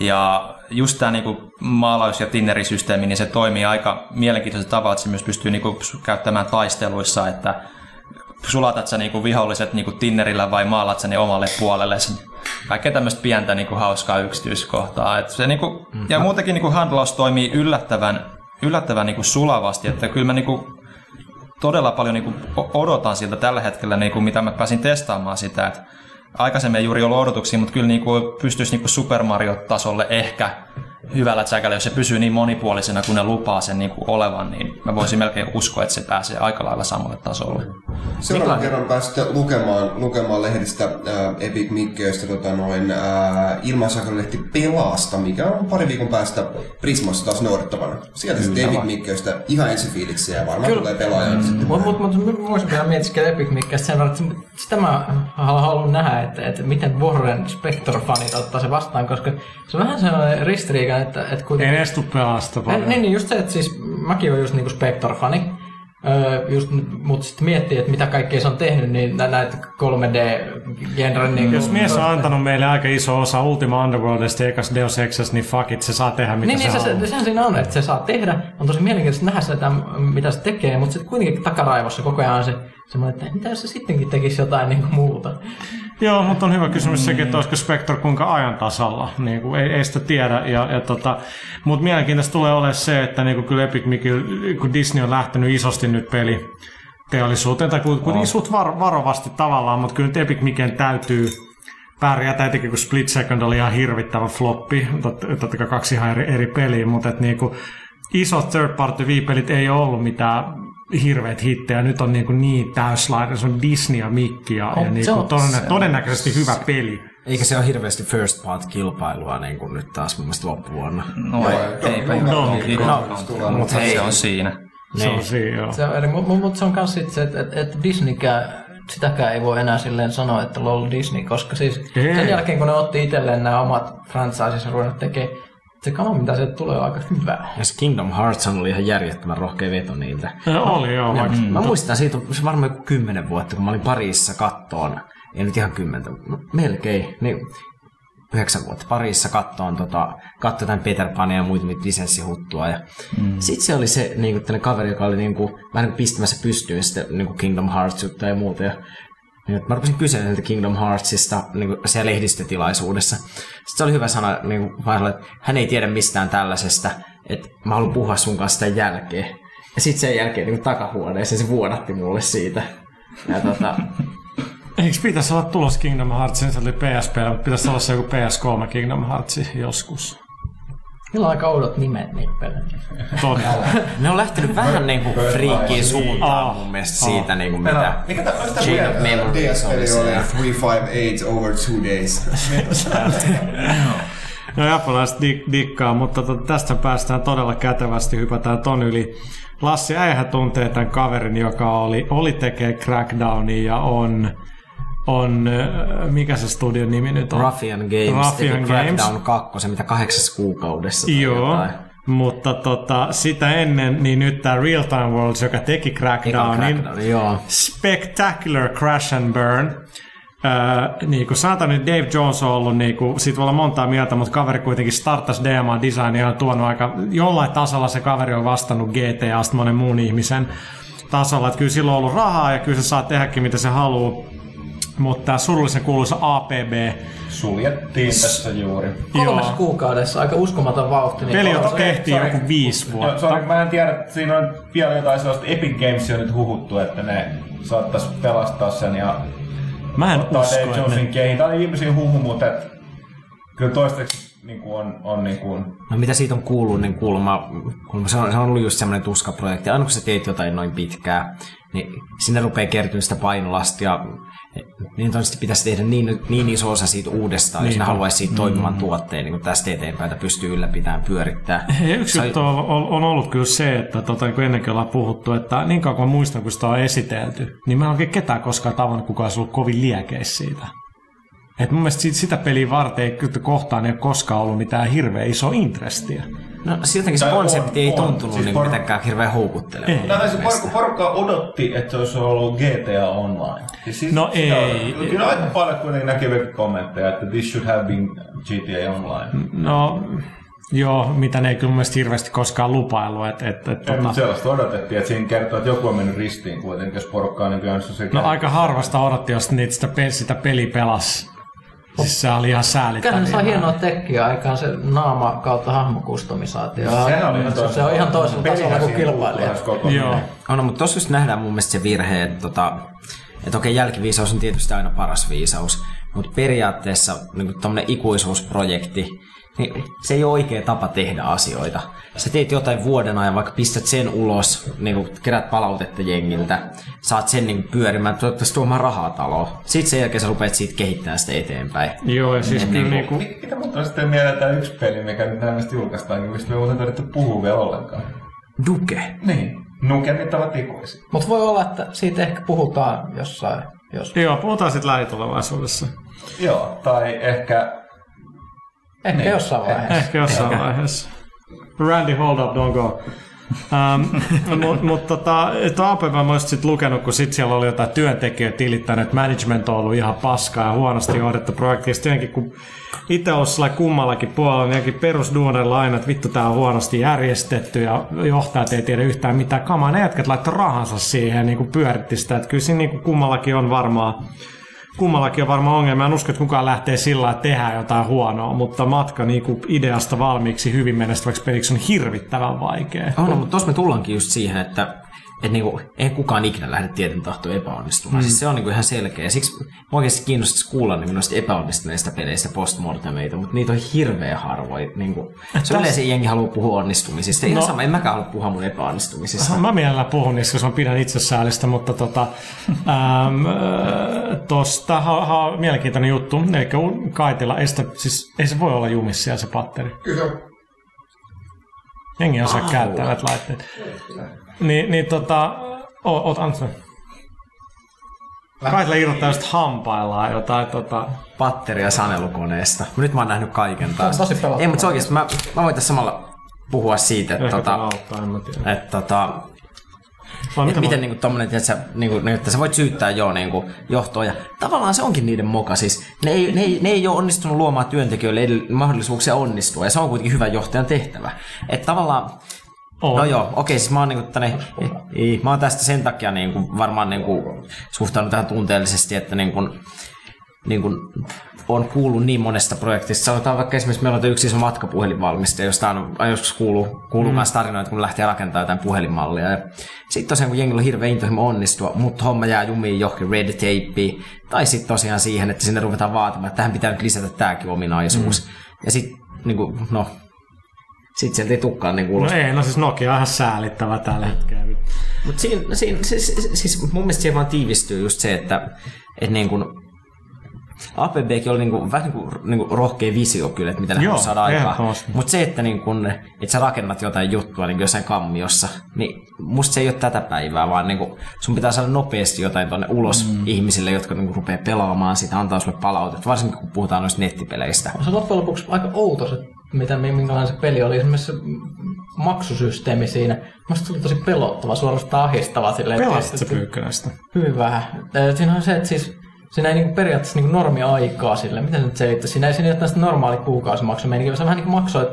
ja just tämä niin kuin maalaus- ja tinnerisysteemi, niin se toimii aika mielenkiintoisella tavalla, että se myös pystyy niin kuin käyttämään taisteluissa, että sulatat sä niinku viholliset niinku tinnerillä vai maalat sä ne omalle puolelle. Kaikkea tämmöistä pientä niinku hauskaa yksityiskohtaa. Et se niinku, mm-hmm. Ja muutenkin niinku handlaus toimii yllättävän, yllättävän niinku sulavasti, että kyllä mä niinku todella paljon niinku o- odotan siltä tällä hetkellä, niinku, mitä mä pääsin testaamaan sitä. Et aikaisemmin ei juuri ollut odotuksia, mutta kyllä niinku pystyisi niinku Super Mario-tasolle ehkä hyvällä tsäkällä, jos se pysyy niin monipuolisena kuin ne lupaa sen niinku olevan, niin mä voisin melkein uskoa, että se pääsee aika lailla samalle tasolle. Seuraavan kerran pääsitte lukemaan, lukemaan lehdistä ää, Epic Mikkeistä tota noin, ää, ilmaisjakelulehti Pelasta, mikä on pari viikon päästä Prismassa taas noudattavana. Sieltä sitten Epic Mikkeistä ihan ensifiiliksiä ja varmaan Kyllä. tulee pelaajan sitten. Mutta mut, mut, mut, voisin vielä mietiskellä Epic Mickeistä sen verran, että sitä mä haluan nähdä, että, että miten Warren Spector-fanit ottaa se vastaan, koska se on vähän sellainen ristiriika, että, että kuitenkin... ne edes tuu pelasta paljon. Niin, niin, just se, että siis mäkin olen just niinku Spector-fani. Öö, just, mutta sitten miettii, että mitä kaikkea se on tehnyt, niin nä- näitä 3D-genren... Niin Jos mies on antanut meille aika iso osa Ultima Underworldista ja ekas Deus Exas, niin fuck it, se saa tehdä mitä Niin, se, niin se, haluaa. se, sehän siinä on, että se saa tehdä. On tosi mielenkiintoista nähdä sitä, mitä se tekee, mutta sitten kuitenkin takaraivossa koko ajan on semmoinen, että mitä jos se sittenkin tekisi jotain niin kuin muuta. Joo, mutta on hyvä kysymys sekin, että olisiko Spectre kuinka ajan tasalla. Niin kuin, ei, ei sitä tiedä. Ja, ja tota, mutta mielenkiintoista tulee olemaan se, että niin kuin kyllä Epic Mickey, kun Disney on lähtenyt isosti nyt peli teollisuuteen, tai kun oh. isut var, varovasti tavallaan, mutta kyllä nyt Epic Micken täytyy pärjätä, etenkin kun Split Second oli ihan hirvittävä floppi, totta, kai kaksi ihan eri, eri peliä, mutta et niinku, isot third party viipelit ei ole ollut mitään hirveät hittejä. Nyt on niin, kuin niin täyslainen, se on Disney ja Mickey ja, On, ja niin se kuin on- todennä, todennäköisesti hyvä peli. Eikä se ole hirveästi first part kilpailua niin kuin nyt taas mun mielestä loppuvuonna. No ei, eipä No, no, mutta hei. se on siinä. Se on Niin. siinä, joo. Se on, mutta mut se on myös sit se, että et, et Disneykään, sitäkään ei voi enää silleen sanoa, että lol Disney, koska siis Ei. sen jälkeen kun ne otti itselleen nämä omat franchises ja ruvennut tekemään, se kama mitä sieltä tulee on aika hyvää. Ja se Kingdom Hearts oli ihan järjettömän rohkea veto niiltä. Ja Oli joo, vaikka Mä muistan siitä on se varmaan joku kymmenen vuotta, kun mä olin Pariisissa kattoon. Ei nyt ihan kymmentä, no, melkein. Niin, yhdeksän vuotta Pariisissa kattoon, tota, katsoin tämän Peter Pania ja muita lisenssihuttua. Ja mm. Sitten se oli se niin kuin, kaveri, joka oli niin kuin, vähän niin kuin pistämässä pystyyn sitten niin kuin Kingdom Hearts juttuja ja muuta. Ja, niin, mä rupesin niiltä Kingdom Heartsista niin siellä lehdistötilaisuudessa. Sitten se oli hyvä sana niin kuin, että hän ei tiedä mistään tällaisesta, että mä haluan puhua sun kanssa sitä jälkeen. Ja sitten sen jälkeen niin takahuoneessa se vuodatti mulle siitä. Ja tota, [laughs] Eikö pitäisi olla tulos Kingdom Heartsin, se oli PSP, mutta pitäisi olla se joku PS3 Kingdom Hearts joskus. Niillä on aika oudot nimet niitä pelejä. Ne on lähtenyt vähän niin kuin friikkiin suuntaan Ah. mun mielestä siitä, niin kuin mitä Mikä onko tää Chain of Memories oli DS-peli oli se. 358 over two days. [laughs] No japanilaiset dik- dikkaa, mutta tota, tästä päästään todella kätevästi, hypätään ton yli. Lassi Äihä tuntee tämän kaverin, joka oli, oli tekee Crackdownia ja on, on, äh, mikä se studion nimi nyt on? Ruffian Games Ruffian Games. Crackdown 2, mitä kahdeksassa kuukaudessa. Joo, jotain. mutta tota, sitä ennen, niin nyt tämä Real Time Worlds, joka teki Crackdownin, Crackdown, joo. Spectacular Crash and Burn. Öö, niin kuin sanotaan nyt Dave Jones on ollut, niin kuin, siitä voi olla montaa mieltä, mutta kaveri kuitenkin startasi DMA Designia ja on tuonut aika, jollain tasolla se kaveri on vastannut GTAsta monen muun ihmisen tasolla, että kyllä sillä on ollut rahaa ja kyllä se saa tehdäkin mitä se haluaa. Mutta tämä surullisen kuuluisa APB, Suljettiin tässä juuri. Kolmessa Joo. kuukaudessa, aika uskomaton vauhti. Niin peli, jota tehtiin sorry. joku viisi No, vuotta. sorry, mä en tiedä, että siinä on vielä jotain sellaista Epic Gamesia nyt huhuttu, että ne saattaisi pelastaa sen ja Mä en ottaa usko, Dave että Jonesin ne... Tää oli viimeisin huhu, mutta et, kyllä toistaiseksi niin kuin on, on niin kuin, No mitä siitä on kuullut, niin kuulemma, kuulemma se, on, se on ollut just semmoinen tuskaprojekti. Aina kun sä teet jotain noin pitkää, niin sinne rupeaa kertymään sitä painolastia. Niin todennäköisesti pitäisi tehdä niin, niin iso osa siitä uudestaan, jos ne haluaisi siitä toimivan tuotteen, niin kuin tästä eteenpäin, että pystyy ylläpitämään, pyörittää. Hei, yksi Sai- juttu on, on, ollut kyllä se, että tota, niin kuin ennenkin ollaan puhuttu, että niin kauan kuin muistan, kun sitä on esitelty, niin mä en oikein ketään koskaan tavannut, kuka olisi ollut kovin liekeissä siitä. Et mun mielestä sitä peliä varten ei kyllä kohtaan ei ole koskaan ollut mitään hirveän iso intrestiä. No siltäkin se Tai on- konsepti ei on. tuntunut Siis niin por- mitenkään hirveän houkuttelevaa. Ei. Tää taisi porukka, porukka odotti, että se olisi ollut GTA Online. Ja siis, No ei. Kyllä aika paljon kuitenkin näkee kommentteja, että this should have been GTA Online. No, joo, mitä ne ei kyllä mun mielestä hirveästi koskaan lupaillut. Et, et, et, Ei, tota, mutta sellaista odotettiin, että siinä kertoo, että joku on mennyt ristiin kuitenkin, jos porukka on nykyään se no aika harvasta odotti, jos niitä sitä, sitä peli pelas. Siis se oli ihan säälittävää. Kyllä ne saa hienoa tekkiä aikaan se naama kautta hahmokustomisaatio. Sehän oli ihan se, se on ihan toisella tasolla kuin kilpailija. Joo. On, no, mutta tuossa just nähdään mun mielestä se virhe, että, tota, että okei, jälkiviisaus on tietysti aina paras viisaus, mutta periaatteessa niin tuommoinen ikuisuusprojekti, niin se ei ole oikea tapa tehdä asioita. Sä teet jotain vuoden ajan, vaikka pistät sen ulos, niin kuin kerät palautetta jengiltä, saat sen niin kuin pyörimään, toivottavasti tuomaan rahaa taloon. Sitten sen jälkeen sä rupeat siitä kehittämään sitä eteenpäin. Joo, ja siis Niin, kyllä niin niinku, Mitä muuta on sitten mieleen tämä yksi peli, mikä nyt näistä julkaistaankin, mistä me muuten tarvitse puhua vielä ollenkaan. Duke. Niin. Nukemit ovat ikuisia. Mutta voi olla, että siitä ehkä puhutaan jossain. Jos. joo, puhutaan sitten lähitulevaisuudessa. Joo, tai ehkä... Ehkä Niin. jossain vaiheessa. Ehkä jossain vaiheessa. Randy, hold up, don't go. [laughs] Um, Mutta mut, tota, APP mä oon sit lukenut, kun sit siellä oli jotain työntekijöitä tilittänyt, että management on ollut ihan paskaa ja huonosti johdettu projekti. Sitten jotenkin, kun itse on sellainen kummallakin puolella, niin jotenkin perusduunerilla aina, että vittu tää on huonosti järjestetty ja johtajat ei tiedä yhtään mitään kamaa. Ne jätkät laittoi rahansa siihen ja niin pyöritti sitä. Että kyllä siinä niin kummallakin on varmaan kummallakin on varmaan ongelma. En usko, että kukaan lähtee sillä että tehdään jotain huonoa, mutta matka niin kuin ideasta valmiiksi hyvin menestyväksi peliksi on hirvittävän vaikea. On, mutta tuossa me tullaankin just siihen, että että niinku, ei kukaan ikinä lähde tieten tahtoon epäonnistumaan. Mm. Siis se on niinku ihan selkeä. Ja siksi mä oikeasti kiinnostaisi kuulla niinku noista epäonnistuneista peleistä postmortemeita, mutta niitä on hirveän harvoin. Niinku, se on yleensä jengi haluaa puhua onnistumisista. Ihan No. sama, en mäkään halua puhua mun epäonnistumisista. Mä mielellään puhun niistä, koska mä pidän itsesäälistä, mutta tota, [laughs] äm, tosta ha, ha, mielenkiintoinen juttu. Eli u- kaitilla estä, siis ei se voi olla jumissa siellä se patteri. Kyllä. Jengi osaa käyttää näitä laitteita. Niin, niin tota, o- oot Antse. Kaitilla irrottaa just hampaillaan jotain tota, Patteria sanelukoneesta. Nyt mä oon nähnyt kaiken taas. Tosi pelottavaa. Ei, mutta se oikeasti, mä, mä voin tässä samalla puhua siitä, että, ehkä tota, auttaa, en mä tiedä. että tota, Vai Et mitä miten mä- niinku tommonen, tiiätsä, niinku, että sä voit syyttää jo niinku, johtoa. Ja tavallaan se onkin niiden moka. Siis ne, ei, ne, ei, ne ei ole onnistunut luomaan työntekijöille mahdollisuuksia onnistua. Ja se on kuitenkin hyvän johtajan tehtävä. Että tavallaan On. No joo, okei, siis mä oon, niinku, tänne, ei, mä oon tästä sen takia niinku, varmaan niinku, suhtaudun tähän tunteellisesti, että niinku, niinku, on kuullut niin monesta projektista. Sanotaan vaikka esimerkiksi meillä on yksi iso matkapuhelinvalmistaja, josta on on joskus kuullut, kuullut mm. myös tarinoita, kun lähtee rakentamaan jotain puhelinmallia. Ja sitten tosiaan, kun jengillä on hirveä intohimo onnistua, mutta homma jää jumiin johonkin red tapeen, tai sitten tosiaan siihen, että sinne ruvetaan vaatimaan, että tähän pitää nyt lisätä tämäkin ominaisuus. Mm. Ja sitten, niinku, no, sitten sieltä ei tukkaan niin ulos. No ei, no siis Nokia on ihan säälittävä tällä hetkellä. Mutta siinä, siinä, siis, siis, siis mun mielestä siihen vaan tiivistyy just se, että et niin kun, APBkin oli niinku, vähän niinku, niinku rohkea visio kyllä, että mitä ne Joo, saada aikaan. ehdottomasti. Mutta se, että, niin kun, että sä rakennat jotain juttua niin jossain kammiossa, niin musta se ei ole tätä päivää, vaan niin kun, sun pitää saada nopeasti jotain tuonne ulos mm. ihmisille, jotka niin rupeaa pelaamaan sitä, antaa sulle palautetta, varsinkin kun puhutaan noista nettipeleistä. Se on loppujen lopuksi aika outo se, mitä, minkälainen se peli oli. Esimerkiksi se maksusysteemi siinä. Musta se oli tosi pelottava, suorastaan ahistava. Pelasit se että- pyykkönestä? Hyvin vähän. Ö, Siinä on se, että siis siinä ei niinku periaatteessa niinku normi-aikaa sille. Miten se nyt selittää? Siinä ei siinä ole tästä normaali kuukausimaksu. Se vähän niin kuin maksoit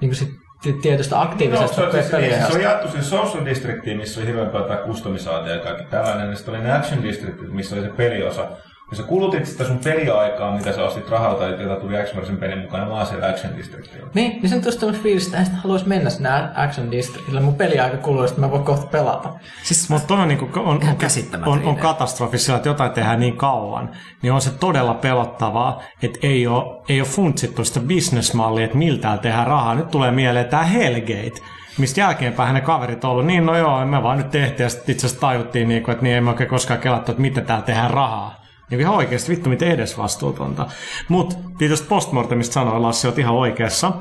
niinku sit ti- tietystä No, aktiivisesta se, on siis, peliä. se on jaettu siis Social Districtiin, missä oli hirveän paljon jotain customisaatio ja kaikki tällainen. Ja sitten oli ne Action District, missä oli se peliosa. Ja sä kulutit sitä sun peliaikaa, mitä sä ostit rahalla tai jota tuli X-Marsin pelin mukana, vaan siellä Action Districtilla. Niin, niin sen tuosta tämmöistä fiilistä, että haluaisi mennä sinne Action Districtille. Mun peliaika kuluu, että mä voin kohta pelata. Siis, Mutta on, niinku, on, Ihan on, käsittämätön on, on idea. katastrofi sillä, että jotain tehdään niin kauan, niin on se todella pelottavaa, että ei ole, ei ole funtsittu sitä bisnesmallia, että miltä tehdään rahaa. Nyt tulee mieleen tämä Hellgate, mistä jälkeenpäin ne kaverit on ollut, niin no joo, me vaan nyt tehtiin, ja sitten itse asiassa tajuttiin, niin kuin, että niin ei me oikein koskaan kelattu, että miten täällä tehdään rahaa. Niin ihan oikeasti, vittu miten edesvastuutonta. Mutta tietysti postmortemista sanoi Lassi, olet ihan oikeassa.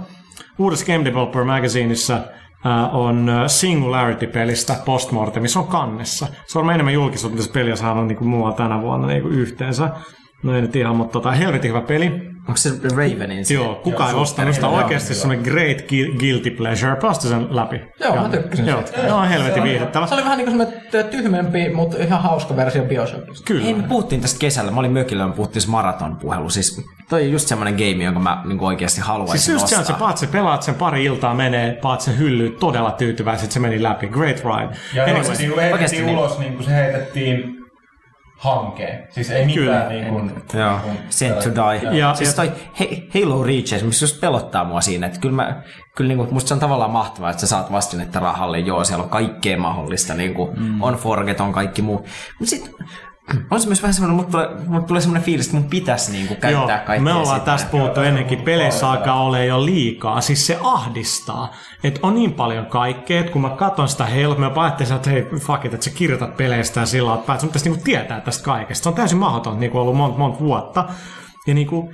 Uudessa Game Developer Magazineissa äh, on äh, Singularity-pelistä Postmortem, missä on kannessa. Se on enemmän julkisuutta, mitä se peli on saanut niin kuin muualla tänä vuonna niin kuin yhteensä. No ei nyt ihan, mutta tota, helvetin hyvä peli. Onko se Ravenin se? Joo, kukaan ei ostanut sitä oikeasti semmoinen great gui- guilty pleasure. Päästä sen läpi. Joo, mä Ja- tykkäsin Joo, siitä. joo helvetin viihdyttävä. Se oli vähän niin kuin semmoinen tyhmempi, mutta ihan hauska versio Bioshockista. Kyllä. Ei, me puhuttiin tästä kesällä. Mä olin mökillä me puhuttiin se maratonpuhelu. Siis toi on just semmoinen game, jonka mä niin oikeasti haluaisin Siis just se, ostaa. on, se paat se pelaat sen pari iltaa menee, paat sen hyllyyn todella tyytyväiset, se meni läpi. Great ride. Ja Anyway, anyway, niin oikeasti heitettiin niin- ulos, niin kuin se heitettiin hankeen. Siis ei mitään Kyllä. niin kuin... Joo, niin kuin- Sent to Die. Ja- Ja, siis toi He- Halo Reach esimerkiksi just pelottaa mua siinä, että kyllä, mä, kyllä niinku, musta se on tavallaan mahtavaa, että sä saat vastinetta rahalle, joo, siellä on kaikkea mahdollista, niinku, mm. on Forget, on kaikki muu. Mutta sitten on se myös vähän semmoinen, mutta tulee, mut tulee semmoinen fiilis, että mun pitäisi niinku käyttää Joo, kaikkea me ollaan sitä. tästä puhuttu ennenkin, peleissä alkaa olla jo liikaa. Siis se ahdistaa, että on niin paljon kaikkea, että kun mä katson sitä Halo, mä ajattelin, että hei, fuck it, että sä kirjoitat peleistä ja sillä lailla, että sun pitäisi niinku tietää tästä kaikesta. Se on täysin mahdoton, niin kuin ollut monta, monta vuotta. Ja niinku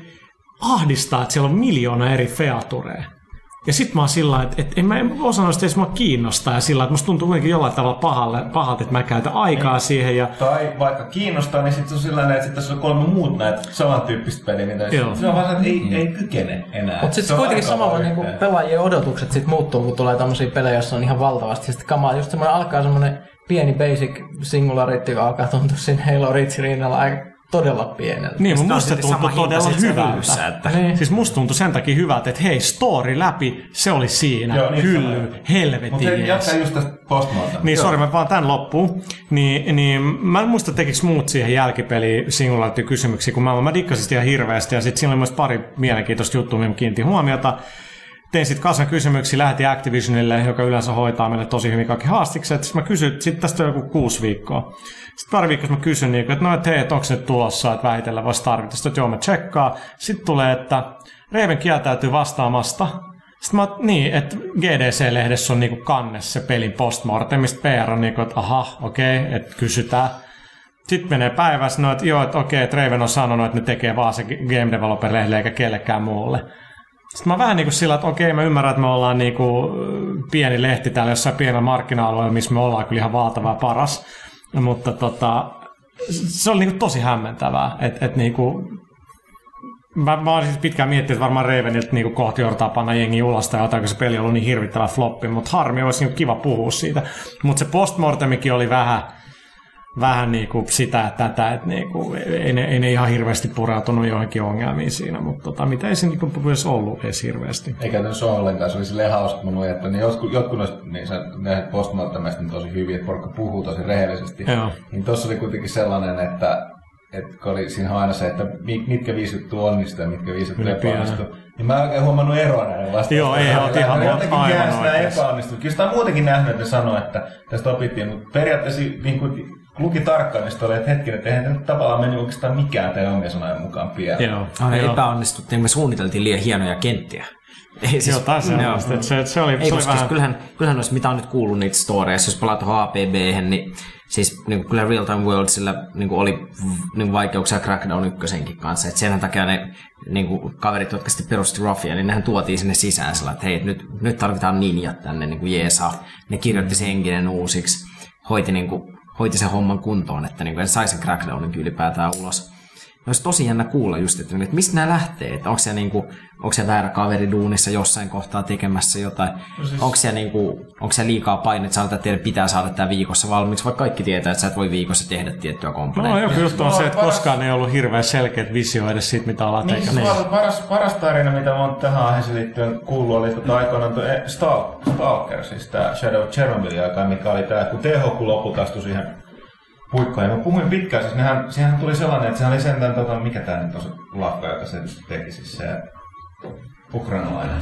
ahdistaa, että siellä on miljoona eri featureja. Ja sit mä oon sillä että, että en mä osa noista edes mua kiinnostaa ja sillä lailla, että musta tuntuu kuitenkin jollain tavalla pahalle, pahalta, että mä käytän aikaa siihen ja Tai vaikka kiinnostaa, niin sitten se on sillä että sitten tässä on kolme muut näitä samantyyppistä peliä, mitä Joo. se on vaan, että ei, ei kykene enää. Mutta Se sitten kuitenkin samalla niinku pelaajien odotukset sit muuttuu, kun tulee tämmöisiä pelejä, joissa on ihan valtavasti sitten kamaa. Just semmoinen alkaa semmoinen pieni basic singularity, joka alkaa tuntua siinä Halo Reach rinnalla aika todella pieneltä. Niin, mutta musta tuntui todella hyvältä. että- Niin. Siis musta tuntui sen takia hyvältä, että hei, story läpi, se oli siinä. Joo, niin Hylly. Mutta helvetin jees. jatka just tästä postmortem. Niin, sori, mä vaan tän loppuun. Niin, niin mä en muista tekis muut siihen jälkipeliin singularity kysymyksiä, kun mä, mä dikkasin sitä ihan hirveästi. Ja sitten siinä oli myös pari mielenkiintoista juttua, mihin mä kiinnitin huomiota. Tein sitten kasan kysymyksiä, lähetin Activisionille, joka yleensä hoitaa meille tosi hyvin kaikki haastikset. Sitten mä kysyin, sitten tästä on joku kuusi viikkoa. Sitten pari viikkoa mä kysyn, niin, että no, että hei, että onko nyt tulossa, että vähitellen voisi tarvita. Sitten joo, mä tsekkaa. Sitten tulee, että Raven kieltäytyy vastaamasta. Sitten mä, niin, että GDC-lehdessä on niinku kannes se pelin postmortemista PR on niinku, että aha, okei, okay, että kysytään. Sitten menee päivässä, no, että joo, että okei, että Raven on sanonut, että ne tekee vaan se Game Developer-lehdelle eikä kellekään muulle. Sitten mä vähän niin kuin sillä, että okei, mä ymmärrän, että me ollaan niin kuin pieni lehti täällä jossain pienellä markkina-alueella, missä me ollaan kyllä ihan valtava ja paras. Mutta tota, se oli niin kuin tosi hämmentävää, että et niin kuin, Mä, mä olisin pitkään miettinyt, että varmaan Ravenilta niin kohti joudutaan panna jengi ulos tai jotain, kun se peli on ollut niin hirvittävä floppi, mutta harmi olisi niin kiva puhua siitä. Mutta se postmortemikin oli vähän, vähän niin kuin sitä tätä, että niin kuin, ei, ne, ei ne ihan hirveästi pureutunut johonkin ongelmiin siinä, mutta tota, mitä ei se niin edes ollut edes hirveästi. Eikä se ole ollenkaan, se oli silleen hauska, kun mä että niin jotkut, jotkut noista niin postmortemista niin tosi hyvin, että porukka puhuu tosi rehellisesti. Joo. Niin tossa oli kuitenkin sellainen, että että kun oli siinä aina se, että mitkä viisit onnistuu ja mitkä viisit epäonnistuu. Niin mä en oikein huomannut eroa näiden vastausten. Joo, ei, oot ihan Ne jotenkin aivan epäonnistuu. Kyllä sitä on muutenkin nähnyt, että ne sanoo, että tästä opittiin, mutta periaatteessa niin kuin luki tarkkaan, niin sitten oli, että hetkinen, että eihän nyt tavallaan mennyt oikeastaan mikään teidän omien sanojen mukaan pieleen. Joo, Aina joo. epäonnistuttiin, me suunniteltiin liian hienoja kenttiä. [laughs] Ei, siis, Joo, taas sellaista, että se, se oli, Ei, se oli koska vähän... vähän... kyllähän, kyllähän olisi, mitä on nyt kuullut niitä storeissa, jos palaat tuohon APB, niin siis niin kuin kyllä Real Time Worldsilla niin kuin oli niin kuin vaikeuksia Crackdown ykkösenkin kanssa. Et sen takia ne niin kuin kaverit, jotka sitten perusti Ruffia, niin nehän tuotiin sinne sisään sillä, että hei, nyt, nyt tarvitaan ninjat tänne niin kuin jeesaa. Ne kirjoitti sen uusiksi, hoiti, niin kuin, hoiti sen homman kuntoon, että niin kuin, sai sen Crackdownin ylipäätään ulos. Olisi tosi jännä kuulla just, että, että mistä nämä lähtee, että onko se, niinku, onko se väärä kaveri duunissa jossain kohtaa tekemässä jotain, no siis... onko, se, niinku, onko se liikaa paine, että sanotaan, että teidän pitää saada tämä viikossa valmiiksi, vaikka kaikki tietää, että sä et voi viikossa tehdä tiettyä No komponenttia. joku juttu on No, se, että paras- koskaan ei ollut hirveän selkeät visio edes siitä, mitä ollaan Niin, siis tekemässä. paras, paras tarina, mitä mä oon tähän aiheeseen liittyen kuullut, oli tota aikoinaan tuo eh, Stalk, Stalker, siis tää Shadow of Chernobyl mikä oli tää, kun THQ lopulta astui siihen puikkoon. Ja mä puhuin pitkään, siis nehän, siihen tuli sellainen, että sehän oli sentään, tota, mikä tää nyt on se lafka, joka se teki, siis se ukrainalainen.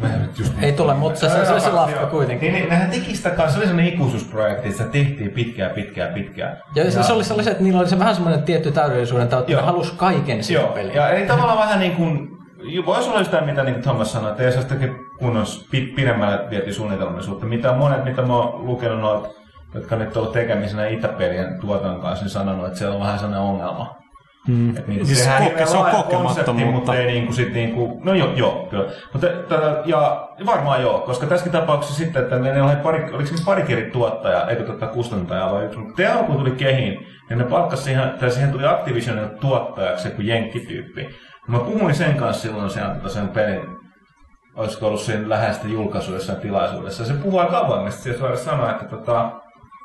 Mä en nyt just Ei tule, mutta se- se- se- se lafka kuitenkin. Niin, niin, nehän teki sitä kanssa, se oli sellainen ikuisuusprojekti, että sitä tehtiin pitkään, pitkään, pitkään. Ja, se, se oli sellainen, että niillä oli se vähän semmoinen tietty täydellisyyden tavoite, että ne halusi kaiken siihen Joo, peliin. ja eli tavallaan vähän niin kuin, voisi olla sitä, mitä niin Thomas sanoi, että ei se kunnon pi- pidemmälle vieti suunnitelmallisuutta. Mitä monet, mitä mä oon lukenut noilta, jotka nyt on ollut tekemisenä Itäperien tuotannon kanssa, niin sanonut, että siellä on vähän sellainen ongelma. Mm. Että niitä Siis tehdään koke- se on konsepti, mutta ei niinku sit niinku, no joo, joo, kyllä. Mutta tätä, ja varmaan joo, koska tässäkin tapauksessa sitten, että ne, ne oli pari, oliko se pari eri tuottaja, eikö tota kustantaja vai yksi, mutta THQ tuli kehiin, ja ne palkkasi siihen, tai siihen tuli Activisionin tuottajaksi joku jenkkityyppi. Mä puhuin sen kanssa silloin sen, tota sen pelin, olisiko ollut sen läheistä julkaisu jossain tilaisuudessa. Se puhuu aika avoimesti, se suoraan sanoi, että tota,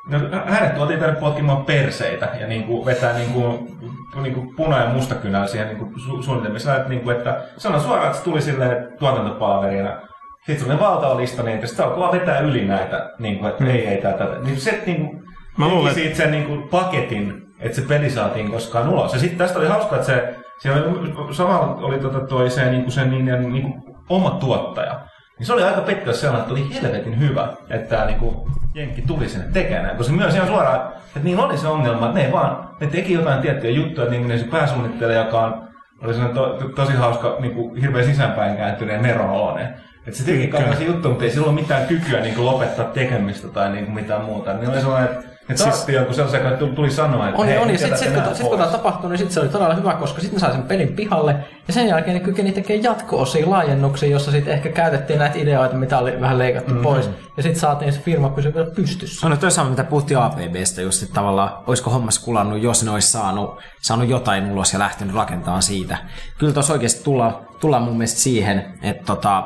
No, hänet tuotiin tänne potkimaan perseitä ja niin kuin vetää niin kuin, niin kuin puna- ja mustakynällä siihen niin kuin su- suunnitelmissa. Että, niin kuin, että sano suoraan, että se tuli silleen tuotantopalverina. Sitten se valtava lista niitä, sitten alkoi vaan vetää yli näitä, niin kuin, että ei, ei, tätä. Niin se niin kuin, Mä luulen- siitä sen niin kuin, paketin, että se peli saatiin koskaan ulos. Ja sitten tästä oli hauska, että se, siellä oli, samalla oli tota, toi se, niin kuin sen niin, niin kuin, oma tuottaja. Niin se oli aika pitkälle sellainen, että oli helvetin hyvä, että tämä niinku, Jenkki tuli sinne tekemään. Koska myös ihan suoraan, että niin oli se ongelma, että ne ei vaan, ne teki jotain tiettyjä juttuja, että niin se pääsuunnittelija, joka on, oli sellainen to, to, tosi hauska, niin kuin, hirveän sisäänpäin kääntyneen Neron oloinen. Että se teki kaikenlaisia juttuja, mutta ei sillä ole mitään kykyä niin kuin, lopettaa tekemistä tai niin kuin, mitään muuta. Niin oli sellainen, että ne tartti jonkun sellaisen, joka tuli, tuli sanoa, että On, hei, on ja sitten sit, nämä kun, sit, kun tämä tapahtui, niin sitten se oli todella hyvä, koska sitten sai sen pelin pihalle. Ja sen jälkeen ne kykeni tekemään jatko-osia, laajennuksia, jossa sitten ehkä käytettiin näitä ideoita, mitä oli vähän leikattu mm-hmm. pois. Ja sitten saatiin se firma pysyä vielä pystyssä. No, no toi sama, mitä puhuttiin APBstä just, että tavallaan olisiko hommas kulannut, jos ne olisi saanut, saanut jotain ulos ja lähtenyt rakentamaan siitä. Kyllä tuossa oikeasti tulla, tullaan mun mielestä siihen, että tota,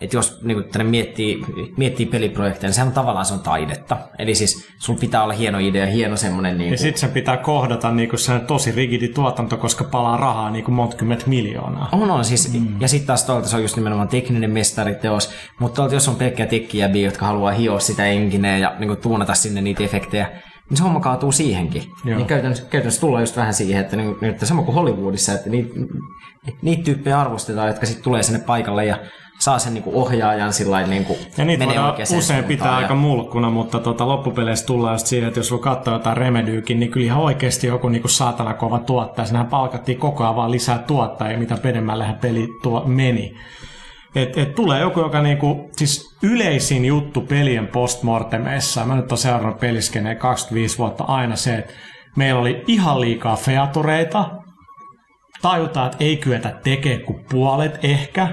että jos niin tänne miettii, miettii peliprojekteja, niin sehän on tavallaan se on taidetta. Eli siis sun pitää olla hieno idea, hieno semmoinen... Niin Ja sitten sen pitää kohdata niinku se tosi rigidi tuotanto, koska palaa rahaa niinku monta kymmentä miljoonaa. On, on siis, mm. ja sitten taas tuolta se on just nimenomaan tekninen mestariteos, mutta tuolta jos on pelkkiä tekkijäbiä, jotka haluaa hioa sitä engineä ja niin tuunata sinne niitä efektejä, niin se homma kaatuu siihenkin. Joo. Niin käytännössä, käytännössä tullaan just vähän siihen, että, niin, että sama kuin Hollywoodissa, että niitä, niitä tyyppejä arvostetaan, jotka sitten tulee sinne paikalle ja saa sen niin kuin ohjaajan sillä niin kuin Ja niitä menee voidaan usein suuntaan pitää ja- aika mulkkuna, mutta tota, loppupeleissä tullaan just siihen, että jos voi katsoa jotain Remedyykin, niin kyllä ihan oikeasti joku niin kuin saatana kova tuottaja. Sinähän palkattiin koko ajan vaan lisää tuottajia, mitä pidemmällähän peli tuo meni. Et, et tulee joku, joka niinku, siis yleisin juttu pelien postmortemeissa, mä nyt oon seurannut peliskeneen 25 vuotta aina se, että meillä oli ihan liikaa featureita, tajutaan, että ei kyetä tekemään kuin puolet ehkä,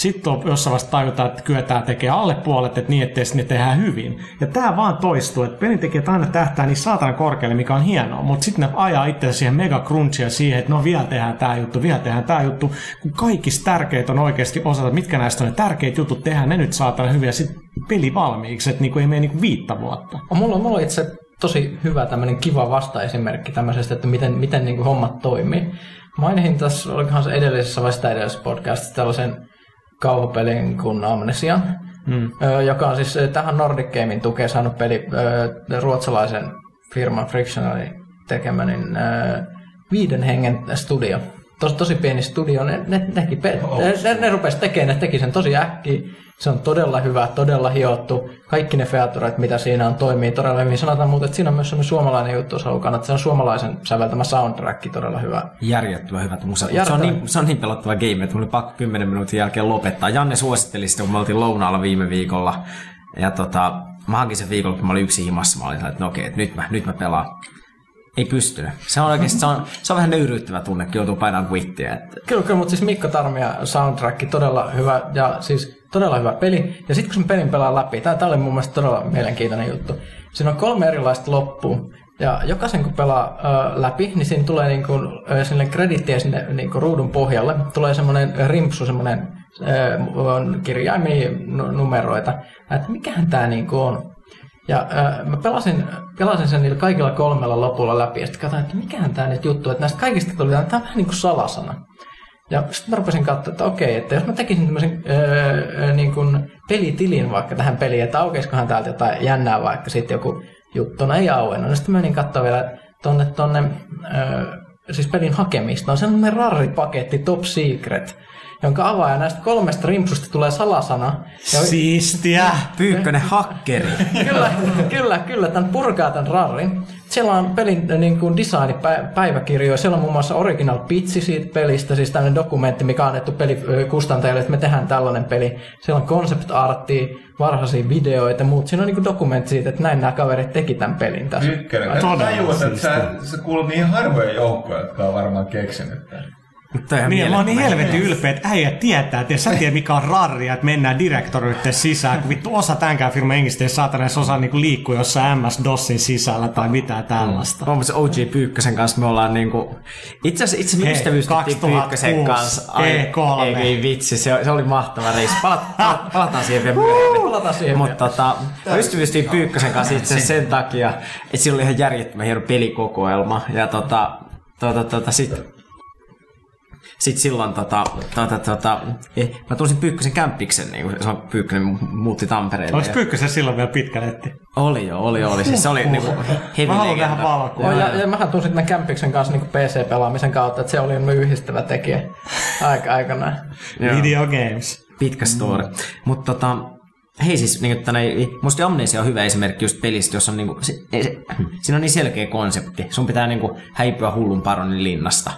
sitten on jossain vaiheessa tajutaan, että kyetään tekemään alle puolet, että niin, ettei ne tehdään hyvin. Ja tämä vaan toistuu, että pelintekijät aina tähtää niin saatana korkealle, mikä on hienoa, mutta sitten ne ajaa itse siihen mega crunchia siihen, että no vielä tehdään tämä juttu, vielä tehdään tämä juttu, kun kaikista tärkeitä on oikeasti osata, mitkä näistä on ne tärkeät jutut, tehdään ne nyt saatana hyviä, sitten peli valmiiksi, että niinku ei mene niinku viittä vuotta. Mulla, mulla on itse tosi hyvä tämmöinen kiva vastaesimerkki tämmöisestä, että miten, miten niin kuin hommat toimii. Mainihin tässä, olikohan se edellisessä vai sitä edellisessä podcastissa, tällaisen kauhupelin kuin Amnesia, mm. joka on siis tähän Nordic Gamein tukea saanut peli ruotsalaisen firman Frictionalin tekemä, niin viiden hengen studio. Tosi, tosi pieni studio, ne, ne, teki, pe- ne, ne, ne rupesi tekemään, ne teki sen tosi äkkiä. Se on todella hyvä, todella hiottu. Kaikki ne featuret, mitä siinä on, toimii todella hyvin. Sanotaan muuten, että siinä on myös sellainen suomalainen juttu, jos haluaa kannattaa. Se on suomalaisen säveltämä soundtrack todella hyvä. järjettömän hyvät musat. Se on, niin, se on niin pelottava game, että mulla oli pakko 10 minuutin jälkeen lopettaa. Janne suositteli sitä, kun me oltiin lounaalla viime viikolla. Ja tota, mä hankin sen viikolla, kun mä olin yksi himassa. Mä olin että no okei, että nyt mä, nyt mä pelaan. Ei pystynyt. Se on oikeasti, se on, se on vähän nöyryyttävä tunne, kun joutuu painamaan quittiä. Että Kyllä, kyllä, mutta siis Mikko Tarmia soundtrack todella hyvä ja siis todella hyvä peli. Ja sitten kun sen pelin pelaa läpi, tämä oli mun mielestä todella mielenkiintoinen juttu. Siinä on kolme erilaista loppua. Ja jokaisen kun pelaa ö, läpi, niin siinä tulee niin kuin, sinne kredittiä sinne niin kuin ruudun pohjalle. Tulee semmoinen rimpsu, semmoinen kirjaimia, nu- numeroita. Että mikähän tämä niin on. Ja äh, mä pelasin, pelasin sen niillä kaikilla kolmella lopulla läpi ja sitten katsoin, että mikähän tämä nyt juttu, että näistä kaikista tuli tämä on vähän niin kuin salasana. Ja sitten mä rupesin katsoa, että okei, että jos mä tekisin tämmöisen öö, öö, niin kuin pelitilin vaikka tähän peliin, että aukeisikohan täältä jotain jännää vaikka sitten joku juttu, no ei auennut. No sitten mä menin katsoa vielä tonne, tonne öö, siis pelin hakemista. On sellainen raripaketti Top Secret, jonka avaaja näistä kolmesta rimpsusta tulee salasana. Ja Siistiä! Pyykkönen hakkeri. [laughs] kyllä, kyllä, kyllä, tämän purkaa tämän rarrin. Siellä on pelin äh, niin kuin design-päiväkirjoja. Siellä on muun muassa original pitsi siitä pelistä, siis tämmöinen dokumentti, mikä on annettu pelikustantajille, että me tehdään tällainen peli. Siellä on concept arttia, varhaisia videoita ja muut. Siinä on niin kuin dokumentti siitä, että näin nämä kaverit teki tämän pelin tässä. Ykkönen. Todella Tajuat, että sä, sä kuulut niihin harvojen joukkoja, jotka on varmaan keksinyt tämän. Niin, mä oon niin helvetin ylpeä, että äijä tietää, että sä tiedät mikä on rarria, että mennään direktoryytten sisään, kun vittu osa tämänkään firman engistä ei saatana edes osaa niinku liikkua jossain MS-DOSin sisällä tai mitään tällaista. Muun muassa OG Pyykkösen kanssa me ollaan niinku... Itse asiassa itse me Hei, ystävyystettiin 2006 Pyykkösen kanssa. E3. ei, ei vitsi, se, se oli mahtava reissu. Palat, [laughs] palat, palataan siihen vielä myöhemmin. Palataan siihen Mutta tota, mä ystävyystin Pyykkösen kanssa itse sen takia, että sillä oli ihan järjettömän hieno pelikokoelma. Ja tota, tota, tota sit, sit silloin tota, tota, tota, eh, mä tunsin Pyykkösen kämppiksen, niin kun se on Pyykkönen muutti Tampereelle. Oliko ja- Pyykkösen silloin vielä pitkä netti? Oli jo, oli, oli. Siis se oli niinku heavy Mä haluan valkoa. Joo, ja, ja mähän tunsin tämän Campiksen kanssa niin PC-pelaamisen kautta, että se oli mun yhdistävä tekijä [laughs] aika aikanaan. Video games. Pitkä story. Mm. Mutta tota, hei siis, niin, että ne, musta Amnesia on hyvä esimerkki just pelistä, jossa on niinku, se, ei se, [clears throat] siinä on niin selkeä konsepti. Sun pitää niinku häipyä hullun paronin linnasta.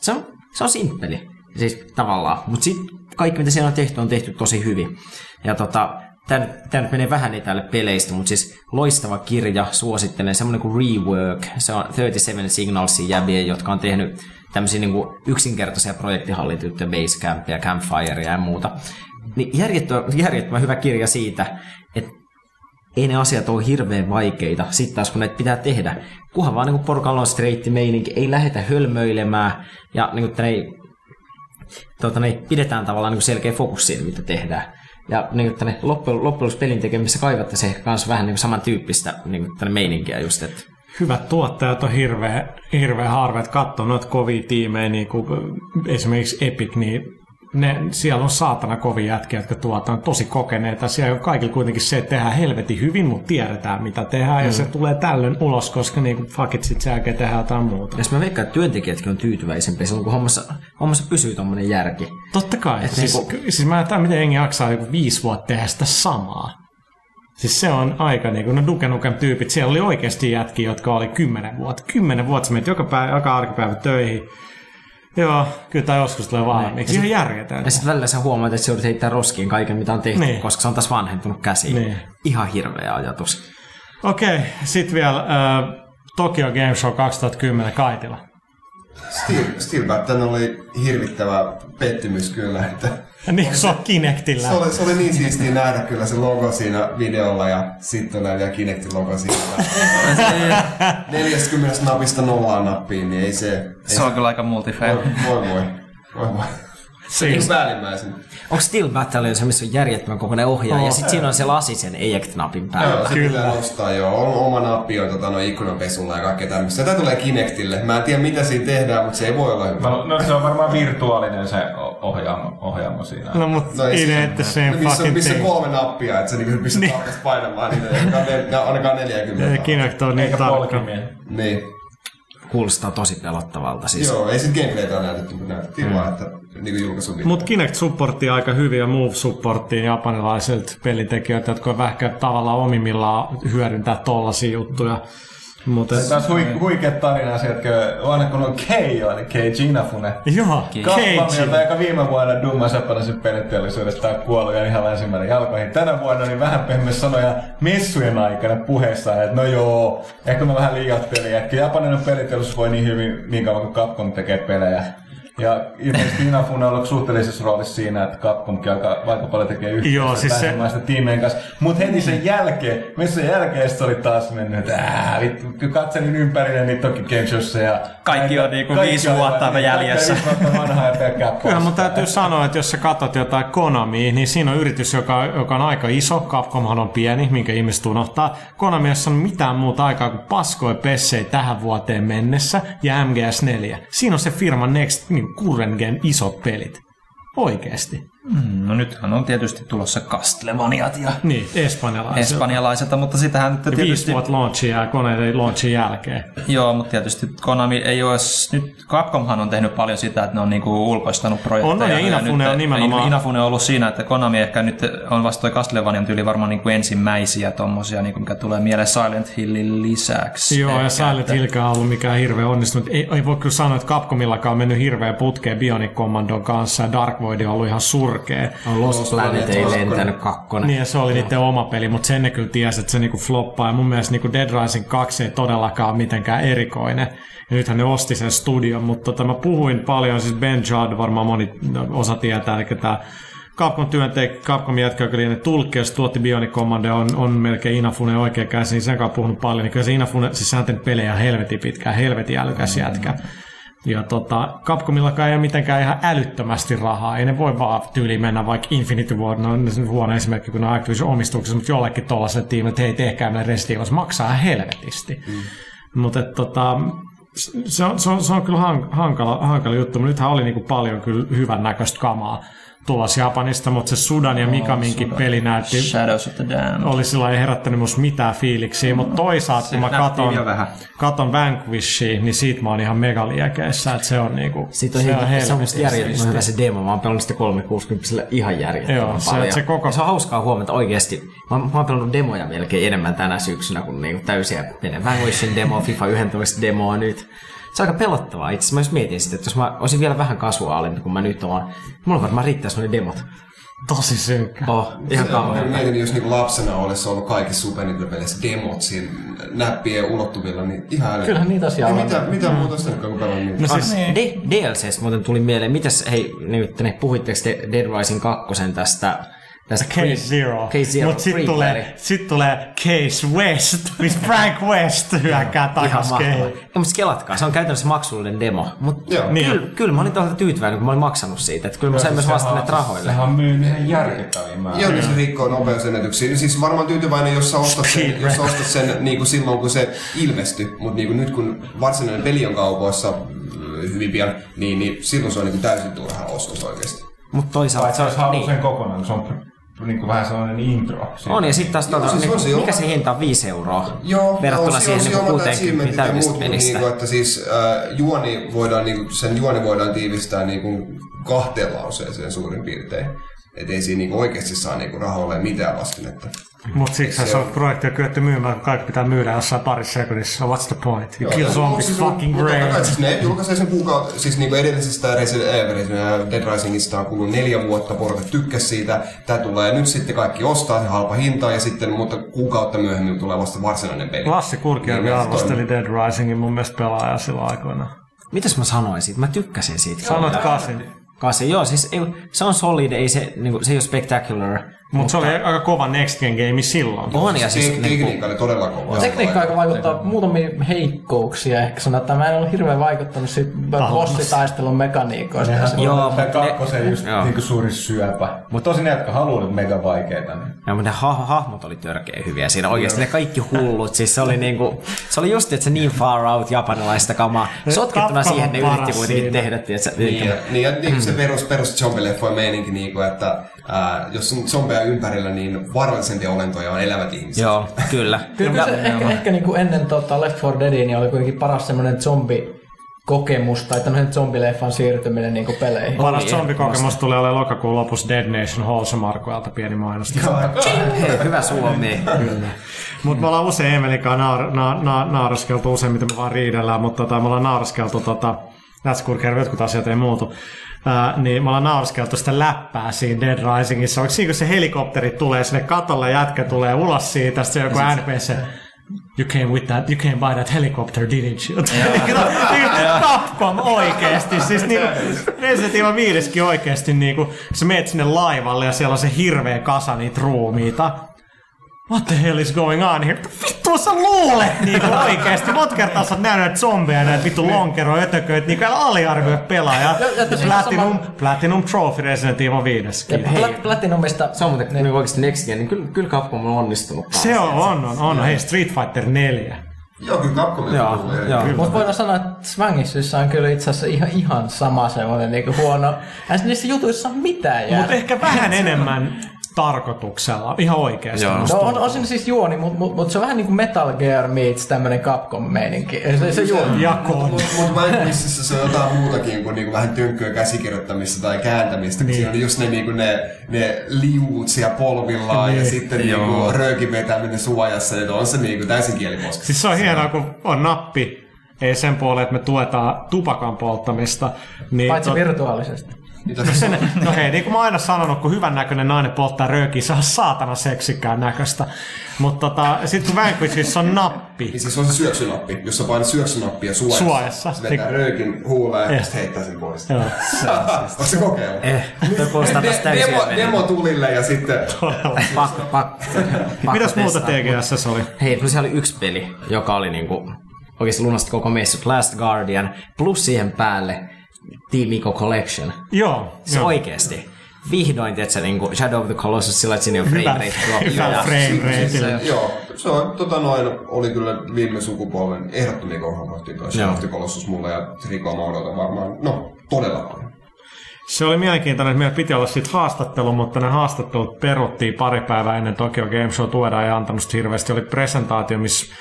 Se on, se on simppeli. Siis tavallaan. Mutta sitten kaikki mitä siellä on tehty on tehty tosi hyvin. Ja tota, Tämä, nyt menee vähän etälle peleistä, mutta siis loistava kirja, suosittelen, semmoinen kuin Rework, se on 37 Signalsin jäbiä, jotka on tehnyt tämmöisiä niin kuin yksinkertaisia projektihallintoja, Basecampia, Campfirea ja muuta. Niin järjettömän, järjettömän hyvä kirja siitä, että ei ne asiat ole hirveän vaikeita, sitten taas kun näitä pitää tehdä. Kunhan vaan niin porukalla on streitti meininki, ei lähdetä hölmöilemään ja niin kuin, ne tuota, ne pidetään tavallaan niin selkeä fokus siinä, mitä tehdään. Ja niin kuin, tänne loppujen lopuksi pelin tekemisessä kaivattaisiin ehkä myös vähän niin samantyyppistä niin kuin, meininkiä just, että Hyvät tuottajat on hirveä, hirveä harva, että katsoo noita kovia tiimejä, niin kuin esimerkiksi Epic, niin ne, siellä on saatana kovin jätkiä, jotka tuotaan tosi kokeneita. Siellä on kaikilla kuitenkin se, että tehdään helvetin hyvin, mutta tiedetään mitä tehdään mm. ja se tulee tällöin ulos, koska niinku fuck it, sit sen jälkeen tehdään jotain muuta. Jos mä veikkaan, että työntekijätkin on tyytyväisempiä silloin, kun hommassa, hommassa pysyy tommonen järki. Totta kai. Et Siis, niinku- siis mä en tiedä, miten jengi jaksaa joku viisi vuotta tehdä sitä samaa. Siis se on aika niin kuin, no Duke Nukem tyypit, siellä oli oikeasti jätkiä, jotka oli kymmenen vuotta. Kymmenen vuotta sä menet joka, päivä, joka arkipäivä töihin. Joo, kyllä tämä joskus tulee valmiiksi. Ihan järjetöntä. Ja sitten välillä sä huomaat, että sä joudut heittää roskiin kaiken, mitä on tehty, Niin. koska se on taas vanhentunut käsiin. Niin. Ihan hirveä ajatus. Okei, sitten vielä äh, Tokyo Game Show 2010 Kaitila. Steel, Steelback, tänne oli hirvittävä pettymys kyllä, että Niin kuin se on Kinectillä. se oli, se oli niin siistiä nähdä kyllä se logo siinä videolla ja sitten oli vielä Kinectin logo siinä. 40 napista nollaan nappiin, niin ei se... Ei Se on kyllä aika multifail. voi, voi, voi, voi. Siis, päällimmäisen. Onko Steel Battle se, missä on järjettömän kokoinen ohjaaja, ja sitten siinä on se lasi sen eject-napin päällä. Joo, se Kyllä. nostaa joo. On oma nappi on tota, no, ikkunanpesulla ja kaikkea tämmöistä. Tätä tulee Kinectille. Mä en tiedä mitä siinä tehdään, mutta se ei voi olla hyvä. No, no, se on varmaan virtuaalinen se ohjaamo, ohjaamo siinä. no mutta No ei no, se- same No, missä, on, fucking missä on kolme nappia, että sä niinku pystyt Niin. painamaan niitä, on ainakaan 40. Kinect on niin Eikä tarkka. polkimia. Niin. Kuulostaa tosi pelottavalta. Siis. Joo, ei sit gameplaytä näytetty, kun näytettiin mm. vaan, että niinku julkaisun Mutta Kinect supporttii aika hyvin ja Move supporttiin japanilaisilta pelintekijöiltä, jotka on vähän tavallaan omimillaan hyödyntää tollasia juttuja. Mutta Se taas hui, huikea tarina se, että aina kun on Keijo, eli Keiji Inafune. joo, Keiji. joka viime vuonna Dumma Separasin peliteollisuudesta on kuollut ja ihan länsimäinen jalkoihin. Tänä vuonna niin vähän pehmeä sanoja messujen aikana puheessa, että no joo, ehkä mä vähän liioittelin. Ehkä japanilainen peliteollisuus voi niin hyvin niin kauan kuin Capcom tekee pelejä. Ja ilmeisesti Inafune on ollut suhteellisessa roolissa siinä, että Capcomkin alkaa aika paljon tekee yhteistyötä Joo, siis se- tiimien kanssa. Mutta heti sen jälkeen, messujen jälkeen se oli taas mennyt, että ää, vittu, kun katselin ympärille niin toki Game Showssa ja... Kaikki on niinku kaikki viisi oli vuotta niin, jäljessä. Kaikki on viisi vuotta vanhaa ja pelkkää [laughs] Kyllä mun paskaa. täytyy sanoa, että jos sä katsot jotain Konamia, niin siinä on yritys, joka, joka on aika iso. Capcomhan on pieni, minkä ihmiset unohtaa. Konami ei ole mitään muuta aikaa kuin paskoi pessei tähän vuoteen mennessä ja MGS4. Siinä on se firman Next niin current gen isot pelit. Oikeesti. No nythän on tietysti tulossa Castlevaniat ja Niin, espanjalaiset. espanjalaiset, mutta sitähän nyt Viisi tietysti... vuotta launchia ja koneiden launchin jälkeen. Joo, mutta tietysti Konami ei ole nyt Capcomhan on tehnyt paljon sitä, että ne on niinku ulkoistanut projekteja. On, on, ja Inafune nyt- on nimenomaan- Inafune on ollut siinä, että Konami ehkä nyt on vasta toi Castlevanian tyyli varmaan niinku ensimmäisiä tommosia, niinku mikä tulee mieleen Silent Hillin lisäksi. Joo, ja Silent että- Hillkään ollut mikään hirveä onnistunut. Ei, ei voi kyllä sanoa, että Capcomillakaan on mennyt hirveä putkeen Bionic Commandon kanssa ja Dark Void on ollut ihan surkea. On Lost Planet ei lentänyt kakkonen. Niin, se oli niiden oma peli, mutta sen ne kyllä tiesi, että se niinku floppaa. Ja mun mielestä niinku Dead Rising 2 ei todellakaan ole mitenkään erikoinen. Ja nythän ne osti sen studion, mutta tota, mä puhuin paljon, siis Ben Judd, varmaan moni no, osa tietää, eli tämä Capcom työntekijä, Capcom jätkä, joka ne tulkki, jos tuotti Bionic Commando, on, on melkein Inafune oikea käsi, niin sen kanssa puhunut paljon, niin kyllä se Inafune, siis sehän pelejä helvetin pitkään, helvetin älykäs jätkä. Ja tota, Capcomillakaan ei ole mitenkään ihan älyttömästi rahaa. Ei ne voi vaan tyyliin mennä vaikka Infinity Ward, no huono esimerkki, kun ne on Activision omistuksessa, mutta jollekin tuollaiselle tiimille, että hei, tehkää ne Resident maksaa helvetisti. Mm. Mutta tota, se on, se, on, se on kyllä hank- hankala, hankala juttu, mutta nythän oli niinku paljon kyllä hyvän näköistä kamaa tulossa Japanista, mutta se Sudan ja Mikaminkin peli näytti, Shadows of the Damned. oli sillä ei herättänyt musta mitään fiiliksiä, mutta toisaalta kun mä katon, katon Vanquishia, niin siitä mä oon ihan megaliekeissä, että se on niinku, Siitä on, se on, se on musta järjettömän hyvä se demo. Mä oon pelannut sitä 360 ihan järjettömän Joo, se- paljon. se koko- Ja se on hauskaa huomata oikeasti. Mä, mä oon pelannut demoja melkein enemmän tänä syksynä kuin niinku täysiä menee Vanquishin demo, FIFA 11 demoa nyt. Se on aika pelottavaa. Itse asiassa mä just mietin sitä, että jos mä olisin vielä vähän kasuaalimpi kuin mä nyt oon, mulla varmaan riittäisi ne demot. tosi synkkä. Oh, ihan Mä kauhean. mietin, jos niinku lapsena olisi ollut kaikissa Super Nintendo-peleissä demot siinä näppien ulottuvilla, niin ihan älytöntä. Kyllähän niitä Ei on. mitään, mitään muuta sitä, kun pelannut niitä. No siis, D- DLCstä muuten tuli mieleen, mitäs, hei, nyt ne puhuitteko te Dead Rising 2 tästä, tästä Case Zero. Case Zero, Mutta sitten tulee, sit tulee Case West, missä Frank West hyökkää. Ja mutta kelatkaa, se on käytännössä maksullinen demo. Mutta. Niin. kyllä, kyllä mä olin todella tyytyväinen, kun mä olin maksanut siitä. Että kyllä mä sain myös vastanneet rahoille. Sehän on myynyt ihan järkyttäviä määriä. Joo, niin se rikkoo nopeusennätyksiä. Siis varmaan tyytyväinen, jos sä ostat sen, jos ostat sen niin kuin silloin, kun se ilmestyi. Mutta niin kuin nyt, kun varsinainen peli on kaupoissa mm, hyvin pian, niin, niin silloin se on niin kuin täysin turha ostos oikeasti. Mutta toisaalta Vaikka se jos on, haluaa niin. sen kokonaan, niin se on niin kuin vähän sellainen intro. siitä. On, ja sitten taas Joo, tuota, siis niin, mikä se hinta on? 5 euroa Joo, verrattuna joo, siihen niin joo, mä 60 achievementit ja täydestä muut, mutta pelistä. Niinku, että siis äh, juoni voidaan, niinku, sen juoni voidaan tiivistää niinku kahteen lauseeseen suurin piirtein. Et ei siinä niinku oikeasti saa niinku rahoille mitään vastinetta. Mutta siksi se on projekti on kyetty myymään, kun kaikki pitää myydä jossain parissa sekunnissa. What's the point? You kill zombies Siis fucking mutta great. Siis ne julkaisee sen kuukautta, siis niinku edellisestä Resident Evilista ja Dead Risingista on kulunut neljä vuotta, porukat tykkäs siitä. Tää tulee nyt sitten kaikki ostaa se halpa hinta ja sitten, mutta kuukautta myöhemmin tulee vasta varsinainen peli. Lassi Kurkijärvi Niin, arvosteli Dead Risingin mun mielestä pelaaja silloin aikoina. Mitäs mä sanoin siitä? Mä tykkäsin siitä. Sanoit kasin. Kasi, joo, siis ei, se on solid, ei se, niinku, se ei ole spectacular. Mutta se oli aika kova Next Gen game silloin. On, ja siis niinku, tekniikka oli todella kova. Tekniikka, joka vaikuttaa muutamiin heikkouksia, ehkä sanoa, että mä en ollut hirveän vaikuttanut siitä bossitaistelun mekaniikoista. Nehän on Joo, ne- kakkosen just joo. niinku suurin syöpä. Mutta tosi ne, jotka haluaa nyt mega vaikeita, niin Ja mutta ne ha- hahmot oli törkeä hyviä siinä. Oikeasti ne kaikki hullut. Siis se oli niinku, se oli just, että se niin far out japanilaista kamaa. Sotkettuna siihen ne on yritti kuitenkin tehdä. Niin, ja, niin, ja niin se perus, perus zombileffojen meininki, niin kuin, että ää, jos on zombeja ympärillä, niin vaarallisempia olentoja on elävät ihmiset. Joo, kyllä. Kyllä, [laughs] kyllä se ehkä, ehkä niin kuin ennen tota Left 4 Deadia niin oli kuitenkin paras semmoinen zombi kokemus tai tämmöisen zombileffan siirtyminen niin kuin peleihin. Paras zombikokemus tulee olemaan lokakuun lopussa Dead Nation Wholesome Markoilta pieni mainos. Hei, hyvä Suomi. Mutta me ollaan usein Emelin kanssa naar, na, na, nauraskeltu, useimmiten me vaan riidellään, mutta tota, me ollaan nauraskeltu, tota, Lätskurkervi, jotkut asiat ei muutu, Ää, niin me ollaan nauraskeltu sitä läppää siinä Dead Risingissa. Onko siinä, kun se helikopteri tulee sinne katolle, jätkä tulee ulos siitä, sitten joku NPC, You came with that, you came by that helicopter, didn't you? [laughs] Capcom oikeesti, siis [laughs] niinku Resident Evil 5 oikeesti niinku, sä meet sinne laivalle ja siellä on se hirveä kasa niitä ruumiita. What the hell is going on here? Vittu sä luulet niinku oikeesti. Monta kertaa sä oot nähnyt näitä zombeja, näitä vittu lonkeroja, ötököitä, niinku älä aliarvioi pelaajaa. Ja- ja tässä Platinum, sama- Platinum Trophy Resident Evil 5. Ja Pla- Platinumista... Se on muuten niin oikeasti Next Gen, niin kyllä, kyllä Capcom on onnistunut. Se on, on, on, on. Hei, Street Fighter 4. Joo, kyllä Capcomilta Joo, tulee. joo. Mutta voidaan sanoa, että Swangisissa on kyllä itse asiassa ihan, ihan sama semmoinen niinku huono. Ja niissä jutuissa on mitään Mutta jää. ehkä vähän [laughs] enemmän tarkoituksella. Ihan oikeasti. Joo. No on, on siinä siis juoni, mutta mut, mut se on vähän niin kuin Metal Gear meets tämmönen Capcom-meininki. Se, se juoni. Jakoon. Mutta mut Mindquisissä se on jotain muutakin kuin niinku vähän tönkköä käsikirjoittamista tai kääntämistä, kun Niin. siinä on just ne, niinku ne, ne liuut siellä polvillaan ja Niin. sitten niinku röökin vetäminen suojassa, että on se niinku täysin kieliposkessa. Siis se on hienoa, kun on nappi, ei sen puoleen, että me tuetaan tupakan polttamista. Niin Paitsi tot- virtuaalisesti. On? [laughs] No hei, niin kuin mä oon aina sanonut, kun hyvän näköinen nainen polttaa röökiä, se on saatana seksikkään näköistä. Mutta tota, sit kun Vanquishissa on nappi, Niin siis on se syöksynappi, jos sä painat syöksynappia suojassa. Suojassa. Se vetää Niin- röökin huuleen ja Eh. sitten heittää sen pois. Joo. Onko se kokeilu? Eh, toi kuulostaa taas De- täysin demo, demo tulille ja sitten... Pakko, pakko, pakko Mitäs muuta. TGS oli? Hei, no siellä oli yksi peli, joka oli niinku oikeasti lunasti koko messut. Last Guardian, plus siihen päälle Team Ico Collection. Joo, Se joo. oikeesti. Vihdoin, tiedätkö, niinku Shadow of the Colossus sillä, että siinä on frame rate hyvä ja- frame rateillä. Joo, se on, tota noin, oli kyllä viime sukupolven ehdottomia kohdakohtia tuo Shadow of the Colossus mulle ja Ricoa mä odotan varmaan, no todella paljon. Se oli mielenkiintoinen, että meillä piti olla siitä haastattelu, mutta ne haastattelut peruttiin pari päivää ennen Tokyo Game Show. Tuoda ei antanut hirveästi. Oli presentaatio, missä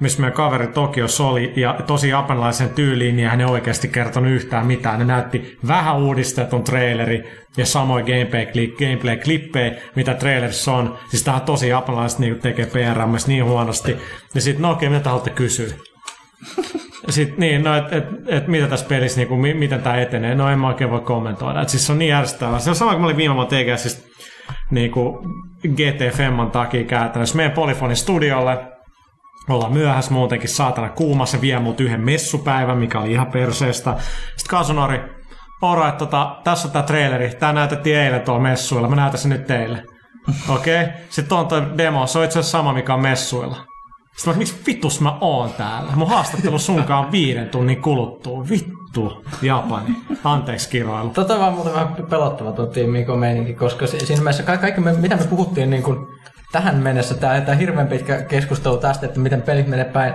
missä meidän kaveri Tokiossa oli, ja tosi japanilaisen tyyliin, niin hän ei oikeasti kertonut yhtään mitään. Ne näytti vähän uudistetun traileri ja samoin gameplay- gameplay-klippejä, mitä trailerissa on. Siis tähän tosi japanilaiset niin tekee PR myös niin huonosti. Ja sitten, no okei, mitä te haluatte kysyä? [laughs] Sitten niin, no et, et, et mitä tässä pelissä, niin kuin, mi, miten tämä etenee, no en mä oikein voi kommentoida. Et siis se on niin järjestävää. Se on sama kuin mä olin viime vuonna TGS, siis niin kuin GT Femman takia käytännössä. Meidän Polyfonin studiolle, ollaan myöhässä muutenkin saatana kuuma, se vie mut yhden messupäivän, mikä oli ihan perseestä. Sitten Kasunori, oro, että tota, tässä on tää traileri, tää näytettiin eilen tuolla messuilla, mä näytän sen nyt teille. [laughs] Okei, okay. sitten on toi demo, se on itse asiassa sama, mikä on messuilla. Sitten mä, miksi vitus mä oon täällä? Mun haastattelu sunkaan on viiden tunnin kuluttua. Vittu, Japani. Anteeksi kiroilu. Tota vaan muuten vähän pelottava tuo Team meininki, koska si- siinä mielessä ka- kaikki me, mitä me puhuttiin niin kuin tähän mennessä, tämä, tämä hirveän pitkä keskustelu tästä, että miten pelit menee päin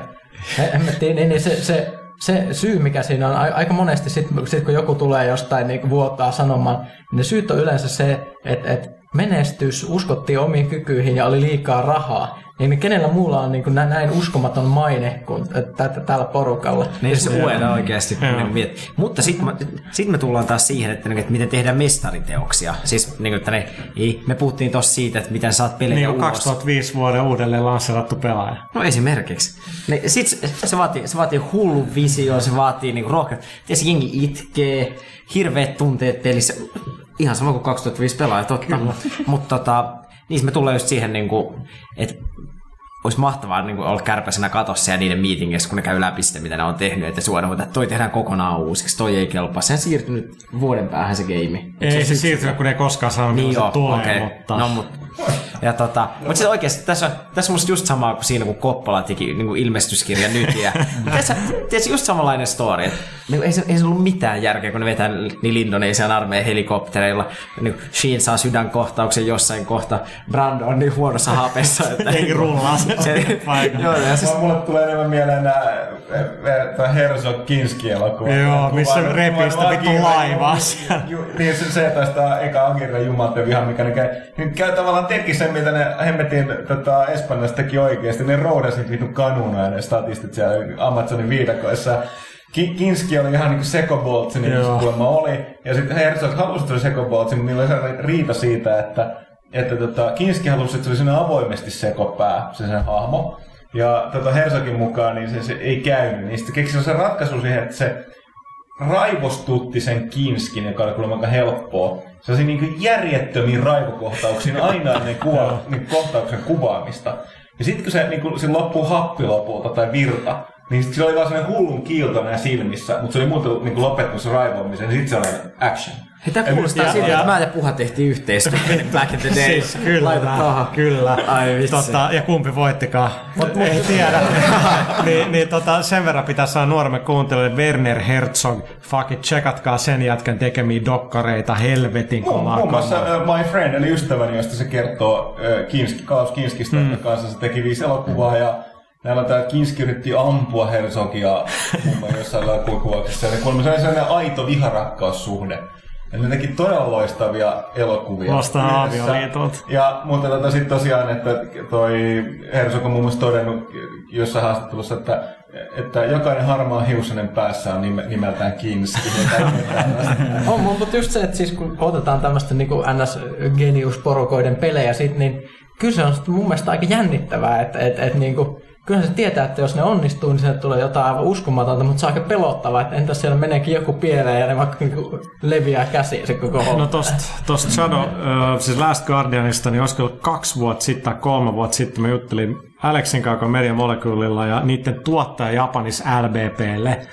hemmettiin, niin, niin se, se se syy, mikä siinä on, aika monesti sit, sit kun joku tulee jostain niin vuottaa sanomaan, niin ne syyt on yleensä se, että, että menestys, uskottiin omiin kykyihin ja oli liikaa rahaa. Niin kenellä muulla on niin näin uskomaton maine kuin tä- tä- tällä porukalla. Niin se ueda oikeasti. niin Mutta sitten sit me tullaan taas siihen, että, niinku, että miten tehdään mestariteoksia. Siis niin kuin, että ne, ei, me puhuttiin tuossa siitä, että miten saat pelejä Niin ulos. 2005 vuoden uudelleen lanserattu pelaaja. No esimerkiksi. Ne, sit se, se, vaatii, se vaatii hullu visio, se vaatii niinku rohkeutta. Tiesi, jengi itkee, hirveät tunteet pelissä. Ihan sama kuin 2005 pelaaja, totta. Mutta tota, niin me tullaan just siihen, niinku, että olisi mahtavaa niin olla kärpäisenä katossa ja niiden meetingeissä, kun ne käy läpi sitä, mitä ne on tehnyt, että suoraan, että toi tehdään kokonaan uusiksi, toi ei kelpaa. Sehän siirtyy nyt vuoden päähän se game. Ei se siirtynyt, kun ne ei koskaan sanonut, Niin joo, se tulee, okei. mutta... No, mut, ja tota, mutta siis oikeasti tässä on, tässä on musta just sama kuin siinä, kun Koppola teki niin kuin ilmestyskirja nyt. Ja, [laughs] tässä, tässä just samanlainen story. Että, niin, ei, se, ei se ollut mitään järkeä, kun ne vetää niin Indonesian armeijan helikoptereilla. Niin Sheen saa sydänkohtauksen jossain kohta. Brando on niin huonossa hapessa. Että, Ei rullaa se. Joo, ja siis, Mulle tulee enemmän mieleen nää tämä Herzog Kinski-elokuva. Joo, Kuva- missä kuva- vittu laivaa siellä. Niin se, se tästä eka Agirre jumalten viha, mikä ne käy, niin käy tavallaan teki sen, mitä ne hemmetin tota, Espanjassa teki oikeasti. Ne roudasi vittu kanuna ja ne statistit siellä Amazonin viidakoissa. Ki- Kinski oli ihan niinku sekoboltsi, niin kuin se Joo. kuulemma oli. Ja sitten Herzog halusi tulla sekoboltsi, mutta niillä oli riita siitä, että, että tota, Kinski halusi, että se oli sinne avoimesti sekopää, se sen hahmo. Ja tota Herzogin mukaan niin se, se ei käynyt, niin sitten keksi se ratkaisu siihen, että se raivostutti sen Kinskin, joka oli kuulemma aika helppoa. Se oli niin järjettömiin raivokohtauksiin aina ennen kuva, niin kohtauksen kuvaamista. Ja sitten kun se, niin kun, se loppuu happi lopulta tai virta, niin sit sillä oli vaan sellainen hullun kiilto näin silmissä, mutta se oli muuten niin lopettanut se raivoamisen, niin sitten se oli action. Hei, tämä kuulostaa Ja- siltä, ja- että mä ja Puha tehtiin yhteistyötä [laughs] back in the day. Siis kyllä, Laita kyllä. Ai vitsi. Tota, ja kumpi voittikaan? Mut, ei tiedä. [laughs] niin, niin tota, sen verran pitää saada nuoremme kuuntelijoille Werner Herzog. Fuck it, checkatkaa sen jätkän tekemiä dokkareita helvetin Muun, kovaa muun muassa uh, My Friend, eli ystäväni, josta se kertoo uh, Kinski, Klaus Kinskistä, mm. kanssa se teki viisi elokuvaa ja Näillä tämä Kinski yritti ampua Herzogia muassa jossain kuulemma se oli sellainen aito viharakkaussuhde. Ja ne teki todella loistavia elokuvia. Yhdessä. avioliitot. Ja, mutta tota, sitten tosiaan, että toi Herzog on muun muassa todennut jossain haastattelussa, että, että jokainen harmaa hiusanen päässä on nime, nimeltään Kinski. On, mutta just se, että siis kun otetaan tämmöistä niin NS-geniusporukoiden pelejä sit, niin kyllä se on sit mun mielestä aika jännittävää, että et, et, niin kuin, kyllähän se tietää, että jos ne onnistuu, niin sieltä tulee jotain aivan uskomatonta, mutta se on aika pelottavaa, että entäs siellä meneekin joku pieleen ja ne vaikka niin kuin leviää käsiin se koko homma. No tosta, tosta Shadow, siis Last Guardianista, niin olisiko kaksi vuotta sitten tai kolme vuotta sitten mä juttelin Alexin kanssa Media Moleculeilla ja niiden tuottaja Japanis LBPlle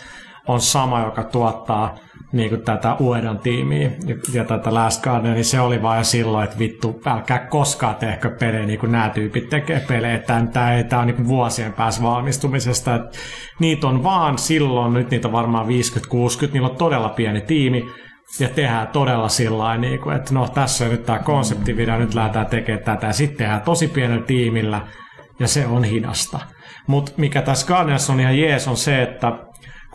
on sama, joka tuottaa niin kuin tätä Uedan tiimiä ja, ja tätä Last Guardian, niin se oli vaan silloin, että vittu, älkää koskaan tehkö pelejä niin kuin nämä tyypit tekee pelejä. Tämä, ei, tämä on niin vuosien päässä valmistumisesta. Että niitä on vaan silloin, nyt niitä on varmaan 50-60, niillä on todella pieni tiimi, ja tehdään todella sillä niin kuin, että no tässä on nyt tämä konseptivideo, nyt lähdetään tekemään tätä, ja sitten tehdään tosi pienellä tiimillä, ja se on hidasta. Mutta mikä tässä Guardians on ihan jees on se, että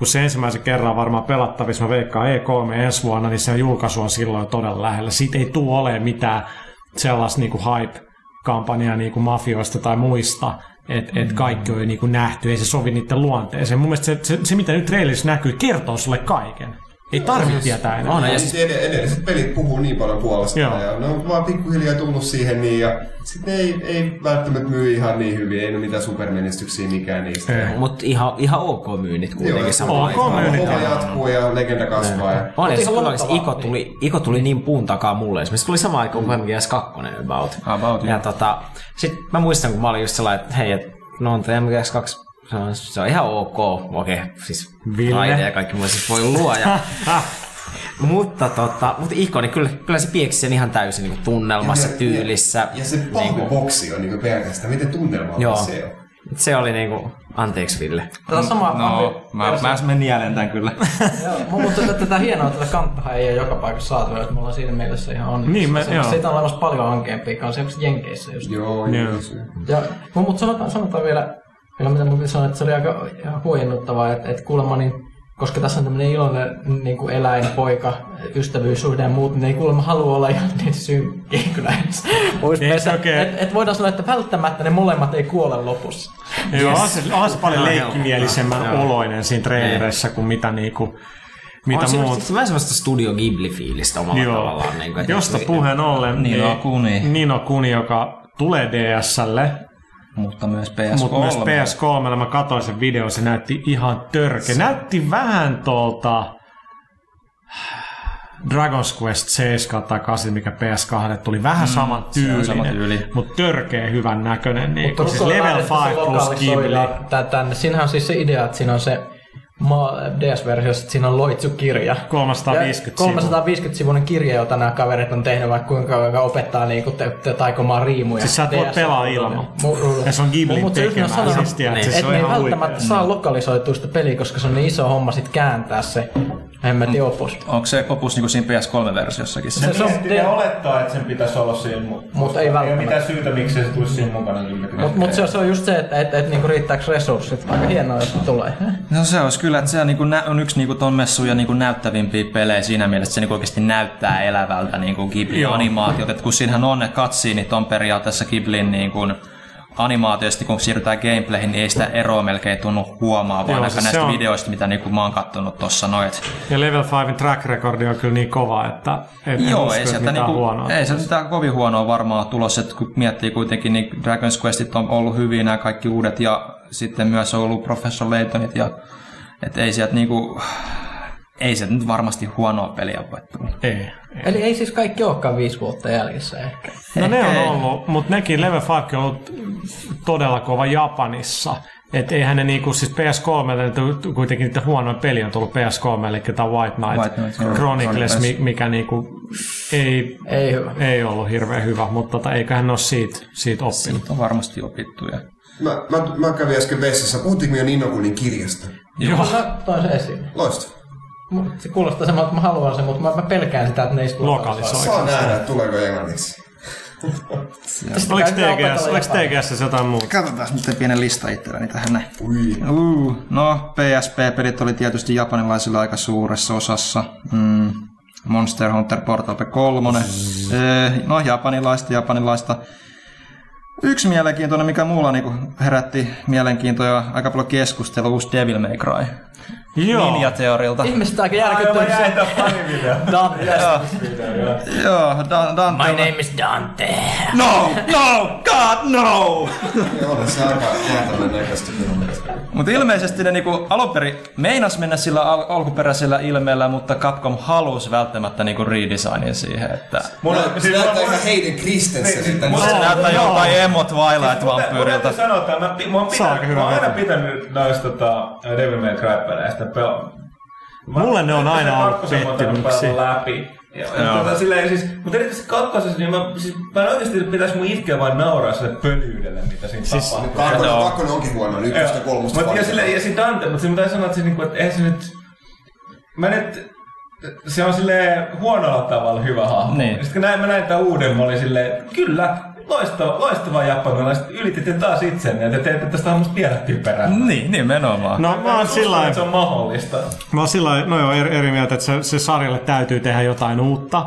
kun se ensimmäisen kerran varmaan pelattavissa, mä veikkaan E3 ensi vuonna, niin se julkaisu on silloin todella lähellä. Siitä ei tule olemaan mitään sellaista niinku hype-kampanjaa niinku mafioista tai muista, että et kaikki on jo niinku nähty, ei se sovi niiden luonteeseen. Mun mielestä se, se, se mitä nyt trailerissä näkyy, kertoo sulle kaiken. Ei tarvitse tietää enää. Ja Ja siis ed- edelliset pelit puhuu niin paljon puolesta Joo. ja ne on vaan pikkuhiljaa tullut siihen niin ja sitten ne ei, ei välttämättä myy ihan niin hyvin, ei ole mitään supermenestyksiä mikään niistä. Ei. Mutta ihan, ihan ok myynnit kuitenkin Joo, samalla. ok myynnit. Homma jatkuu ja legenda kasvaa. Ja... On, ja. Iko tuli, Iko tuli niin puun takaa mulle. Esimerkiksi tuli sama aika kuin MGS 2 about. About, ja tota, sit mä muistan, kun mä olin just sellainen, että hei, no on toi MGS 2, se on, se on ihan ok. Okei, siis Ville. raide ja kaikki muu siis voi luoja. [laughs] mutta, tota, mutta Iko, niin kyllä, kyllä se pieksi sen ihan täysin niin tunnelmassa, ja, tyylissä. Ja, ja se pahviboksi on niinku pelkästään, miten tunnelma Joo. se on. Se oli niinku, anteeksi Ville. Tätä on sama No, mä, mä menen jälleen tän kyllä. [laughs] Joo, mutta tätä, tätä hienoa, tätä kanttahan ei ole joka paikassa saatavilla, että me ollaan siinä mielessä ihan onnistunut. Niin, me- Se- joo. Siitä on olemassa paljon ankeampia kanssa, esimerkiksi Jenkeissä just. Joo, Joo. joo. Ja, mutta sanotaan, sanotaan vielä Kyllä mitä mun sanoa, että se oli aika huojennuttavaa, että, että kuulemma niin koska tässä on tämmöinen iloinen niin kuin eläin, poika, ystävyyssuhde ja muut, niin ei kuulemma halua olla ihan niin synkkiä kyllä edes. Yes, okay. et, et voidaan sanoa, että välttämättä ne molemmat ei kuole lopussa. Joo, on se, on se paljon leikkimielisemmän joo. oloinen siinä trailerissa kuin mitä niinku, mitä On se muut. just vähän semmoista Studio Ghibli-fiilistä omalla Joo. tavallaan. Niin kuin, Josta puheen ollen, Nino Kuni. Nino Kuni, joka tulee DSlle, Mutta myös PS3. mutta myös PS3, mä katsoin sen videon, se näytti ihan törkeä. Näytti vähän tuolta Dragon's Quest 7 tai 8, mikä PS2 tuli vähän saman se on sama tyylinen, tyyli. mutta törkeä hyvän näköinen. Niin, Mutta siis se level laitettu se 5 plus tänne. Siinähän on siis se idea, että siinä on se että siinä on loitsukirja. 350 Ja 350 sivuinen kirja, jota nämä kaverit on tehnyt, vaikka kuinka joka opettaa niinku te, te taikomaan riimuja. Siis sä et voi pelaa ilman. Ja se on Ghiblin tekemää, sanonut, siis tiedät, et siis on ne ei välttämättä saa lokalisoitua sitä peliä, koska se on niin iso homma sit kääntää se hemmetin opus. Onko se opus niinku siinä PS3-versiossakin? Se, Se, se on, ne olettaa, että sen pitäisi olla siinä, mutta Mut ei ei ole välttämättä. mitään syytä, miksi se tulisi siinä mukana. Mutta mut se, se on just se, että et, et, niinku riittääkö resurssit. Aika hienoa, jos tulee. No se olisi kyllä, että se on, niinku, nä- on yksi niinku, ton messuja niinku, näyttävimpiä pelejä siinä mielessä, että se niinku, oikeasti näyttää elävältä niinku, Ghibli-animaatiot. Kun siinähän on ne cutsceneit on periaatteessa Ghiblin niinku, animaatioista, kun siirrytään gameplayhin, niin ei sitä eroa melkein tunnu huomaa, vaan siis näistä on- videoista, mitä niinku, mä oon kattonut tuossa noin. et- Ja Level 5 track recordi on kyllä niin kova, että et Joo, usko, ei sieltä mitään niinku, huonoa. ei se mitään kovin huonoa varmaan tulossa, että kun miettii kuitenkin, niin Dragon's Questit on ollut hyviä nämä kaikki uudet ja sitten myös on ollut Professor Laytonit ja et ei sieltä niinku, ei se nyt varmasti huonoa peliä voi tulla. Ei. Eli ei siis kaikki olekaan viisi vuotta jäljessä ehkä. No ne Ehkä on ei. ollut, mutta nekin Level 5 on ollut todella kova Japanissa. Että eihän ne niinku, siis PS3, nyt kuitenkin niitä huonoin peli on tullut PS3, eli tämä White Knight, White Knight. Chronicles, Chronicles. mikä niinku ei, Ei hyvä. ei ollut hirveän hyvä, mutta tota, eiköhän ne ole siitä, siitä oppinut. Siitä on varmasti opittu. Ja... Mä, mä, mä kävin äsken vessassa. Puhuttiinko jo Ninokunin kirjasta? Joo. Mä toin sen esiin. Loistavaa. Mu- Se kuulostaa semmoilta, että mä haluan sen, mutta mä, mä pelkään sitä, että ne ei sit Lokalisoi. Saa nähdä, tuleeko englanniksi. Oliko TGS, oliko jotain. TGS jotain muuta? Katsotaan nyt pienen lista itselläni tähän näin. Ui. Uh, no, PSP-pelit oli tietysti japanilaisilla aika suuressa osassa. Mm. Monster Hunter Portal 3. Eh, no, japanilaista, japanilaista. Yksi mielenkiintoinen, mikä mulla niinku herätti mielenkiintoa ja aika paljon keskustelua, uusi Devil May Cry. Joo. Ninja Teorilta. Ihmiset aika Mä järkyttynyt jäin se. tää pari video. [laughs] Dante. Joo, Dan- Dante. My name is Dante. No, no, God, no! Joo, se aika kyllä. Mutta ilmeisesti ne niinku alun perin meinas mennä sillä al- alkuperäisellä ilmeellä, mutta Capcom halusi välttämättä niinku redesignin siihen, että Mulla, Se siis näyttää mä- ihan Hayden Christenseniltä. Mulla- se Joo, näyttää joo. joltain Emot Twilight mun vampyyriltä. täytyy sanoa, että mä, mä, Se mä aina veto. pitänyt noista tota, Devil May Cry-peleistä pelaa. Mulle ne on aina ollut pettymyksiä. läpi. Ja, ja tota, silleen, siis, mutta erityisesti kakkosessa, niin mä, siis, mä en oikeasti pitäisi mun itkeä vaan nauraa sille pölyydelle, mitä siinä Siis- tapahtuu. Kakkonen, Joo. kakkonen onkin huono, nyt ja kolmosta Mut, ja, sille, ja sit Dante, mutta siinä täytyy sanoa, että se, niinku, että eihän se nyt... Mä nyt... Se on sille huonolla tavalla hyvä hahmo. Niin. Sitten kun näin, mä näin tämän uuden, mä olin silleen, kyllä, loistava, loistava japanilaiset. Ylititte taas itsenne, te teette tästä hahmosta vielä typerää. Niin, nimenomaan. No mä oon sillä että se on mahdollista. Mä oon sillä lailla- no joo, eri, eri mieltä, että se, se sarjalle täytyy tehdä jotain uutta.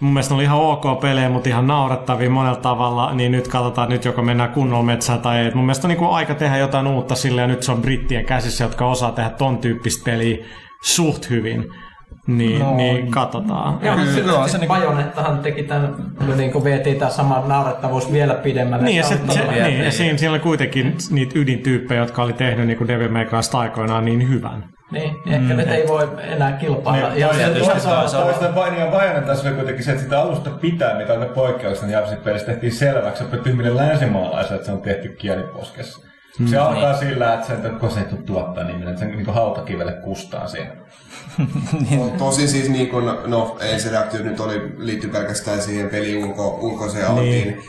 Mun mielestä ne oli ihan ok pelejä, mutta ihan naurettavia monella tavalla, niin nyt katsotaan nyt joko mennään kunnolla metsään tai ei. Mun mielestä on niin aika tehdä jotain uutta sille ja nyt se on brittien käsissä, jotka osaa tehdä ton tyyppistä peliä suht hyvin. Niin, no, niin katsotaan. Joo, Kyllä, se se niinku... niinku- Bajonettahan teki tämän, niin kuin vietiin tämä sama naurettavuus vielä pidemmälle. Niin, ja, se, se, todella- niin, ja siinä, siinä oli kuitenkin niitä ydintyyppejä, jotka oli tehnyt niin kuin Devil May Crysta aikoinaan niin hyvän. Niin, ehkä nyt ei voi enää kilpailla. Ja se- tietysti se- toisaalta- painia Bajonen tässä oli kuitenkin se, että sitä alusta pitää, mikä on ne poikkeuksena Japsin pelissä, tehtiin selväksi, että tyhmille länsimaalaisille, että se on tehty kieliposkessa. Se alkaa sillä, että sen kun se ei tuottaa niin, että sen niin hautakivelle kustaa siinä. No, tosin siis niin kun, no ensireaktio nyt oli, liittyy pelkästään siihen pelin ulko, ulkoiseen antiin, niin.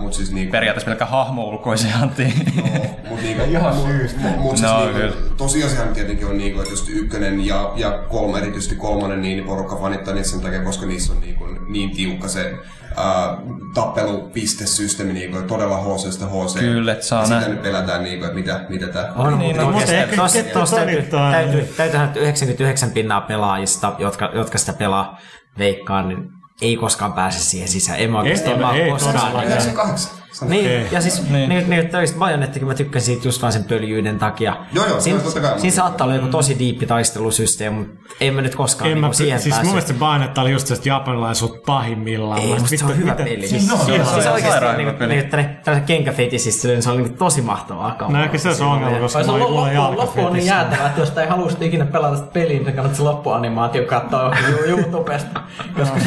mutta siis niin Periaatteessa pelkkä hahmo ulkoisen antiin. Mut niinku, [laughs] Ihan mut- syystä. Mut, mut siis No, kyllä. tosiasiahan tietenkin on niinku, että just ykkönen ja, ja kolme, erityisesti kolmonen, niin porukka fanittaa niitä sen takia, koska niissä on niinku, niin tiukka se tappelupiste-systeemi niin todella HC-stä HC. Kyllä, että saa ja sitä nä- nyt pelätään, niin kuin, että mitä, mitä tämä... On, Niin, niin, no, mutta ehkä tos, tos täytyy, täytyy, täytyy, että 99 pinnaa pelaajista, jotka, jotka sitä pelaa veikkaan, niin ei koskaan pääse siihen sisään. En mä oikeasti, en mä ei koskaan. todellakaan. 98. Niin, Okei. ja siis Niin. niin. niin, niin Bajonettikin mä tykkäsin siitä just vaan sen pöljyyden takia. Joo, joo, Siin, totta kai. siinä saattaa olla joku tosi diippi taistelusysteemi, mutta ei mä nyt koskaan En niin mä, siihen siis mun päässyt. mielestä se Bayonetta oli just se japanilaisuus pahimmillaan. Ei, Mä musta se on hyvä peli. Siis, No, se on Siis oikeasti sairaan niin, hyvä peli. niin, että tällaisen kenkäfetisistä, niin se oli niin tosi mahtavaa kauan. No ehkä se on ongelma, koska mulla on mulla on loppu, loppu on niin jalkafetissä. jäätävä, että jos ei halua ikinä pelata sitä peliä, niin kannattaa se loppuanimaatio katsoa YouTubesta. Koska,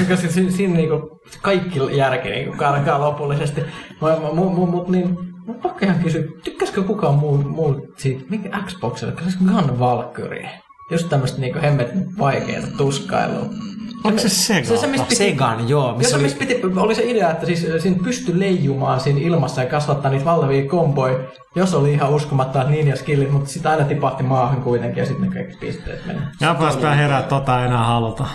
siinä niinku kaikki järki niinku karkaa lopullisesti. Mutta mu, mu, mu, niin, mun pakko ihan kysyä, tykkäskö kukaan muu, muu siitä, mikä Xboxilla, se Gun Valkyrie? Just tämmöstä niinku hemmetin vaikeeta tuskailua. Onko se Sega? Se, se, missä piti, Segan, joo. Missä Missä oli, oli... piti, oli se idea, että siis siinä pystyi leijumaan siinä ilmassa ja kasvattaa niitä valtavia komboja, jos oli ihan uskomattomat ninja skillit, mutta sitä aina tipahti maahan kuitenkin ja sitten ne kaikki pisteet meni. Japanista herää tota enää haluta.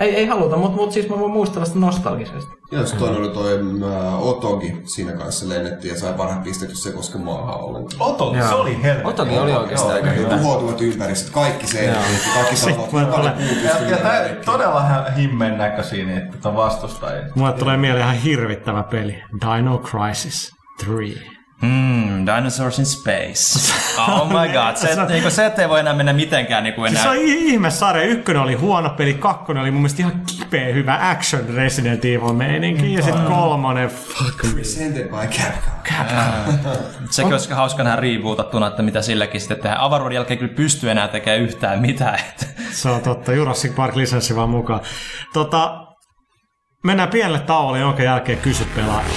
Ei, ei haluta, mutta mut siis mä voin muistella sitä nostalgisesti. Joo, se toinen oli toi ää, Otogi siinä kanssa lennettiin ja sai parhaat pisteet, jos se koske maahan ollenkaan. Oto, se oli helvetti. Otogi oli oikeasti aika hyvä. tuhoutuvat ympäristöt, kaikki se, kaikki puu Ja, ja todella himmen näköisiä niitä tota vastustajia. Mulle tulee mieleen ihan hirvittävä peli. Dino Crisis 3. Mm, Dinosaurs in Space. [laughs] Oh my god, se, et, niinku, se ettei voi enää mennä mitenkään niinku enää. Se on ihme sarja. Ykkönen oli huono peli, kakkonen oli mun mielestä ihan kipeä hyvä action Resident Evil meininki. Ja sitten kolmonen, fuck. Presented by Capcom. Sekin olisi hauska nähdä rebootattuna, että mitä silläkin sitten tehdään. Avaruuden jälkeen kyllä pystyy enää tekemään yhtään mitään. Että. Se on totta. Jurassic Park lisenssi vaan mukaan. Tota, mennään pienelle tauolle, jonka jälkeen kysyt pelaaja.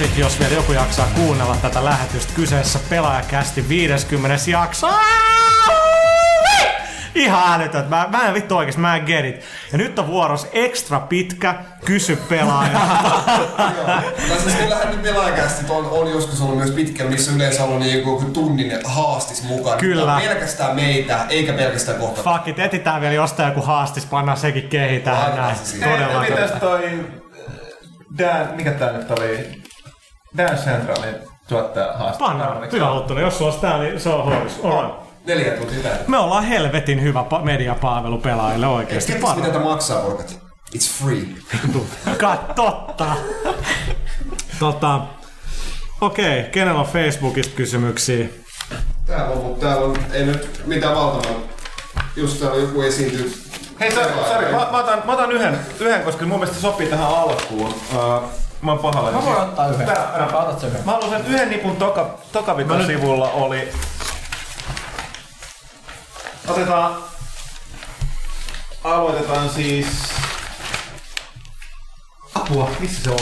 Takaisin, jos vielä joku jaksaa kuunnella tätä lähetystä. Kyseessä pelaajakästi 50. jakso. Ihan älytön. Mä, mä en vittu oikeesti, mä en get it. Ja nyt on vuoros ekstra pitkä kysy pelaaja. Tai siis kyllähän nyt pelaajakästi on, on joskus ollut myös pitkällä, missä yleensä on niin joku tunnin haastis mukana. Kyllä. Tämä pelkästään meitä, eikä pelkästään kohta. Fuck it, etitään vielä jostain joku haastis, pannaan sekin kehi tähän Aivan näin. siinä. Todellakin. Mitäs toi... Dan, mikä tää nyt oli? Dance Centralin tuottaja haastaa. Pannaan, hyvä Huttunen. Jos sulla olisi tää, niin se on hoidus. Neljä tuntia täytyy. Me ollaan helvetin hyvä pa- mediapalvelu pelaajille oikeesti. Kertois, mitä tämä maksaa, porkat? It's free. [laughs] Kat, totta. tota, okei, okay, kenellä on Facebookista kysymyksiä? Täällä on, mutta täällä on, ei nyt mitään valtavan. Just täällä on joku esiintyy. Hei, sorry, sorry. Mä, mä, otan, mä otan yhden, yhden, koska mun mielestä se sopii tähän alkuun. Uh, mä oon pahalla. Mä voin ottaa yhden. Tää, älä- Mä otat sen yhden. Mä haluan sen yhden nipun toka, tokaviton sivulla oli... Otetaan... Aloitetaan siis... Apua, missä se on?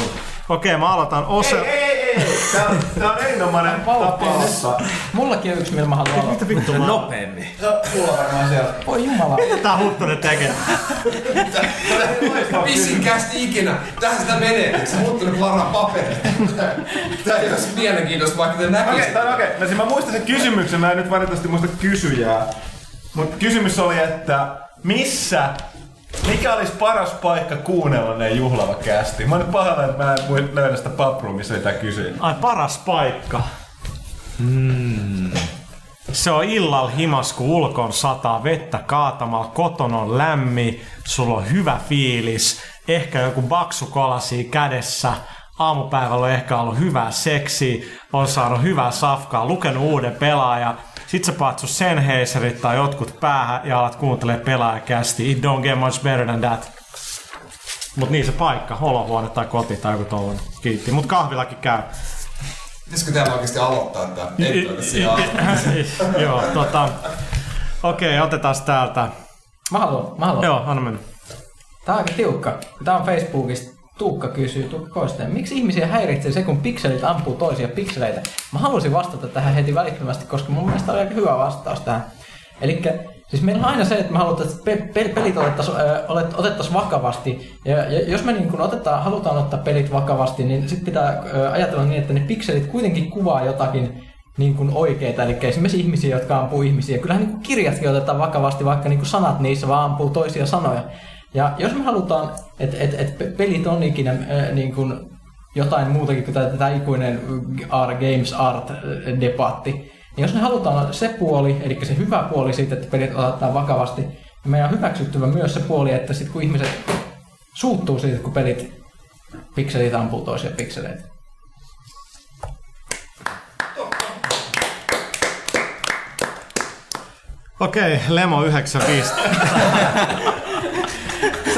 Okei, mä aloitan Ose... Ei, ei, ei, ei. Tää on, tää on erinomainen tapa aloittaa. Mullakin on yksi, millä mä haluan aloittaa. Mitä vittu mä... Nopeammin. Se on mulla varmaan siellä. Voi jumala. Tää Huttunen tekee. Pissin kästi ikinä. Tähän sitä menee. Se muuttunut varaa paperia. Tää ei olisi mielenkiintoista, vaikka te Okei, näkisitte. okay, okei. Okay. No siis mä muistan sen kysymyksen, mä en nyt valitettavasti muista kysyjää. Mutta kysymys oli, että missä, mikä olisi paras paikka kuunnella ne juhlava kästi? Mä nyt pahalla, että mä en löydä sitä paprua, missä sitä kysyin. Ai paras paikka. Mm. Se on illalla himas, kun ulkon sataa vettä kaatamalla, koton on lämmin, sulla on hyvä fiilis, ehkä joku baksu kolasi kädessä, aamupäivällä on ehkä ollut hyvää seksi, on saanut hyvää safkaa, lukenut uuden pelaaja, sit sä paat sun Sennheiserit tai jotkut päähän ja alat kuuntelemaan pelaajakästi. It don't get much better than that. Mut niin se paikka, olohuone tai koti tai joku tollanen. Kiitti. Mut kahvilakin käy. Pitäisikö täällä oikeasti aloittaa tää? Ei siellä. [laughs] Joo, tota... Okei, otetaan täältä. Mä haluan, mä haluan. Joo, anna mennä. Tää on aika tiukka. Tää on Facebookista Tuukka kysyy, Tuukka Koisteen, miksi ihmisiä häiritsee se, kun pikselit ampuu toisia pikseleitä? Mä halusin vastata tähän heti välittömästi, koska mun mielestä oli aika hyvä vastaus tähän. Eli siis meillä on aina se, että me halutaan, että pe- pe- pelit otettaisiin otettais vakavasti. Ja, ja jos me niin kun otetaan, halutaan ottaa pelit vakavasti, niin sitten pitää ajatella niin, että ne pikselit kuitenkin kuvaa jotakin niin kuin oikeita, eli esimerkiksi ihmisiä, jotka ampuu ihmisiä. Kyllähän niin kirjatkin otetaan vakavasti, vaikka niin sanat niissä vaan ampuu toisia sanoja. Ja jos me halutaan, että et, et pelit on ikinä äh, niin kuin jotain muutakin kuin tämä, ikuinen art, Games Art-debatti, niin jos me halutaan se puoli, eli se hyvä puoli siitä, että pelit otetaan vakavasti, niin meidän on hyväksyttävä myös se puoli, että sit kun ihmiset suuttuu siitä, kun pelit pikselit ampuu toisia pikseleitä. Okei, Lemo 95. [laughs]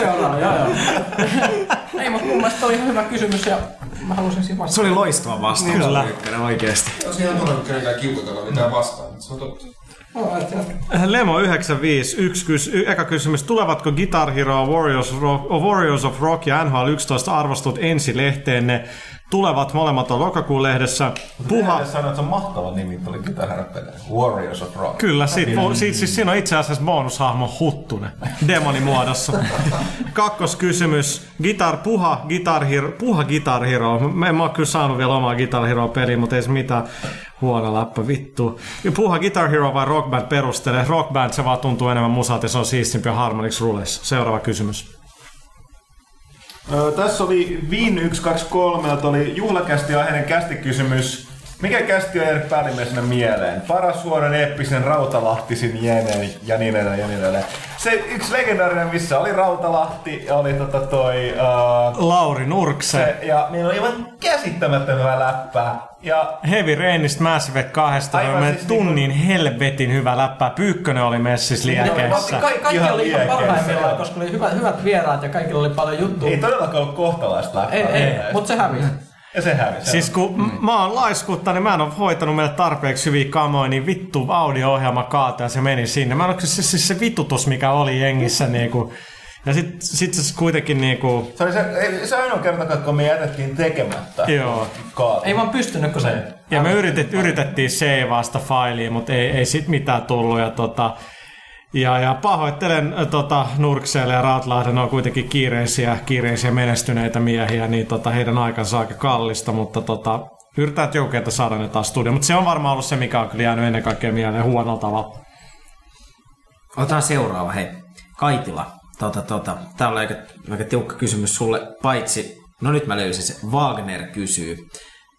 Seuraava, joo joo. Ei, mutta mun mielestä oli ihan hyvä kysymys ja mä halusin siihen vastata. Se oli loistava vastaus. Kyllä. Ykkönen, oikeesti. Jos ihan turha kenenkään kiukutella mitään vastaan, se on totta. Lemo 95, yksi kys, y- eka kysymys. Tulevatko Guitar Hero, Warriors, Rock, Warriors of Rock ja NHL 11 arvostut ensi lehteenne? Tulevat molemmat on lokakuun lehdessä. Puha, sanoa, että se on mahtava nimi, tuli Guitar Warriors of Rock. Kyllä, siitä, vo, siitä, siis siinä on itse asiassa bonushahmo Huttunen [laughs] demonimuodossa. [laughs] Kakkoskysymys. Guitar, puha, Guitar Hero, puha Guitar Hero. Mä en mä oon kyllä saanut vielä omaa Guitar Hero peliä, mutta ei se mitään huono läppä, vittu. Puha Guitar Hero vai Rock Band perustele. Rock Band se vaan tuntuu enemmän musalta ja se on siistimpi ja Harmonix Rules. Seuraava kysymys. Tässä oli Vin 123, oli juhlakästi aiheinen kästikysymys. Mikä kästi on jäänyt päällimmäisenä mieleen? Paras huonon eeppisen rautalahtisin jene ja niin edelleen ja niin edelleen. Se yksi legendaarinen, missä oli Rautalahti ja oli tota toi... Uh, Lauri Nurkse. se, ja niillä oli aivan käsittämättömän hyvä läppää. Ja Heavy Rainista Mass Effect 2 Aivan oli siis tunnin helvetin hyvä läppä. Pyykkönen oli messissä liekeissä. Ka- Kaikki Ihan oli ihan parhaimmillaan, koska oli hyvät, hyvät vieraat ja kaikilla oli paljon juttuja. ei todellakaan ollut kohtalaista läppää. ei, ei, mutta se hävisi. Ja se hävisi. Siis kun mm. mä oon laiskutta, niin mä en ole hoitanut meille tarpeeksi hyviä kamoja, niin vittu audio-ohjelma kaatui ja se meni sinne. Mä en ole siis, siis se vitutus, mikä oli jengissä niinku. Ja sit, sit se kuitenkin niinku, Se oli se, ei- se ainoa kerta, kun me jätettiin tekemättä. joo. Kaatu. Ei vaan pystynyt, kun se... Ja me yritet, yritettiin seivaa sitä failia, mutta ei, ei sit mitään tullut. Ja, tota, ja, ja pahoittelen äh, tota, Nurkselle ja Rautlahden, on kuitenkin kiireisiä, kiireisiä menestyneitä miehiä, niin tota, heidän aikansa aika kallista, mutta tota, yritetään joku kerta saada ne taas studioon. Mutta se on varmaan ollut se, mikä on kyllä jäänyt ennen kaikkea mieleen huonolla tavalla. Otetaan seuraava, hei. Kaitila. Tota, tota. Tää on aika, aika tiukka kysymys sulle, paitsi... No nyt mä löysin se. Wagner kysyy.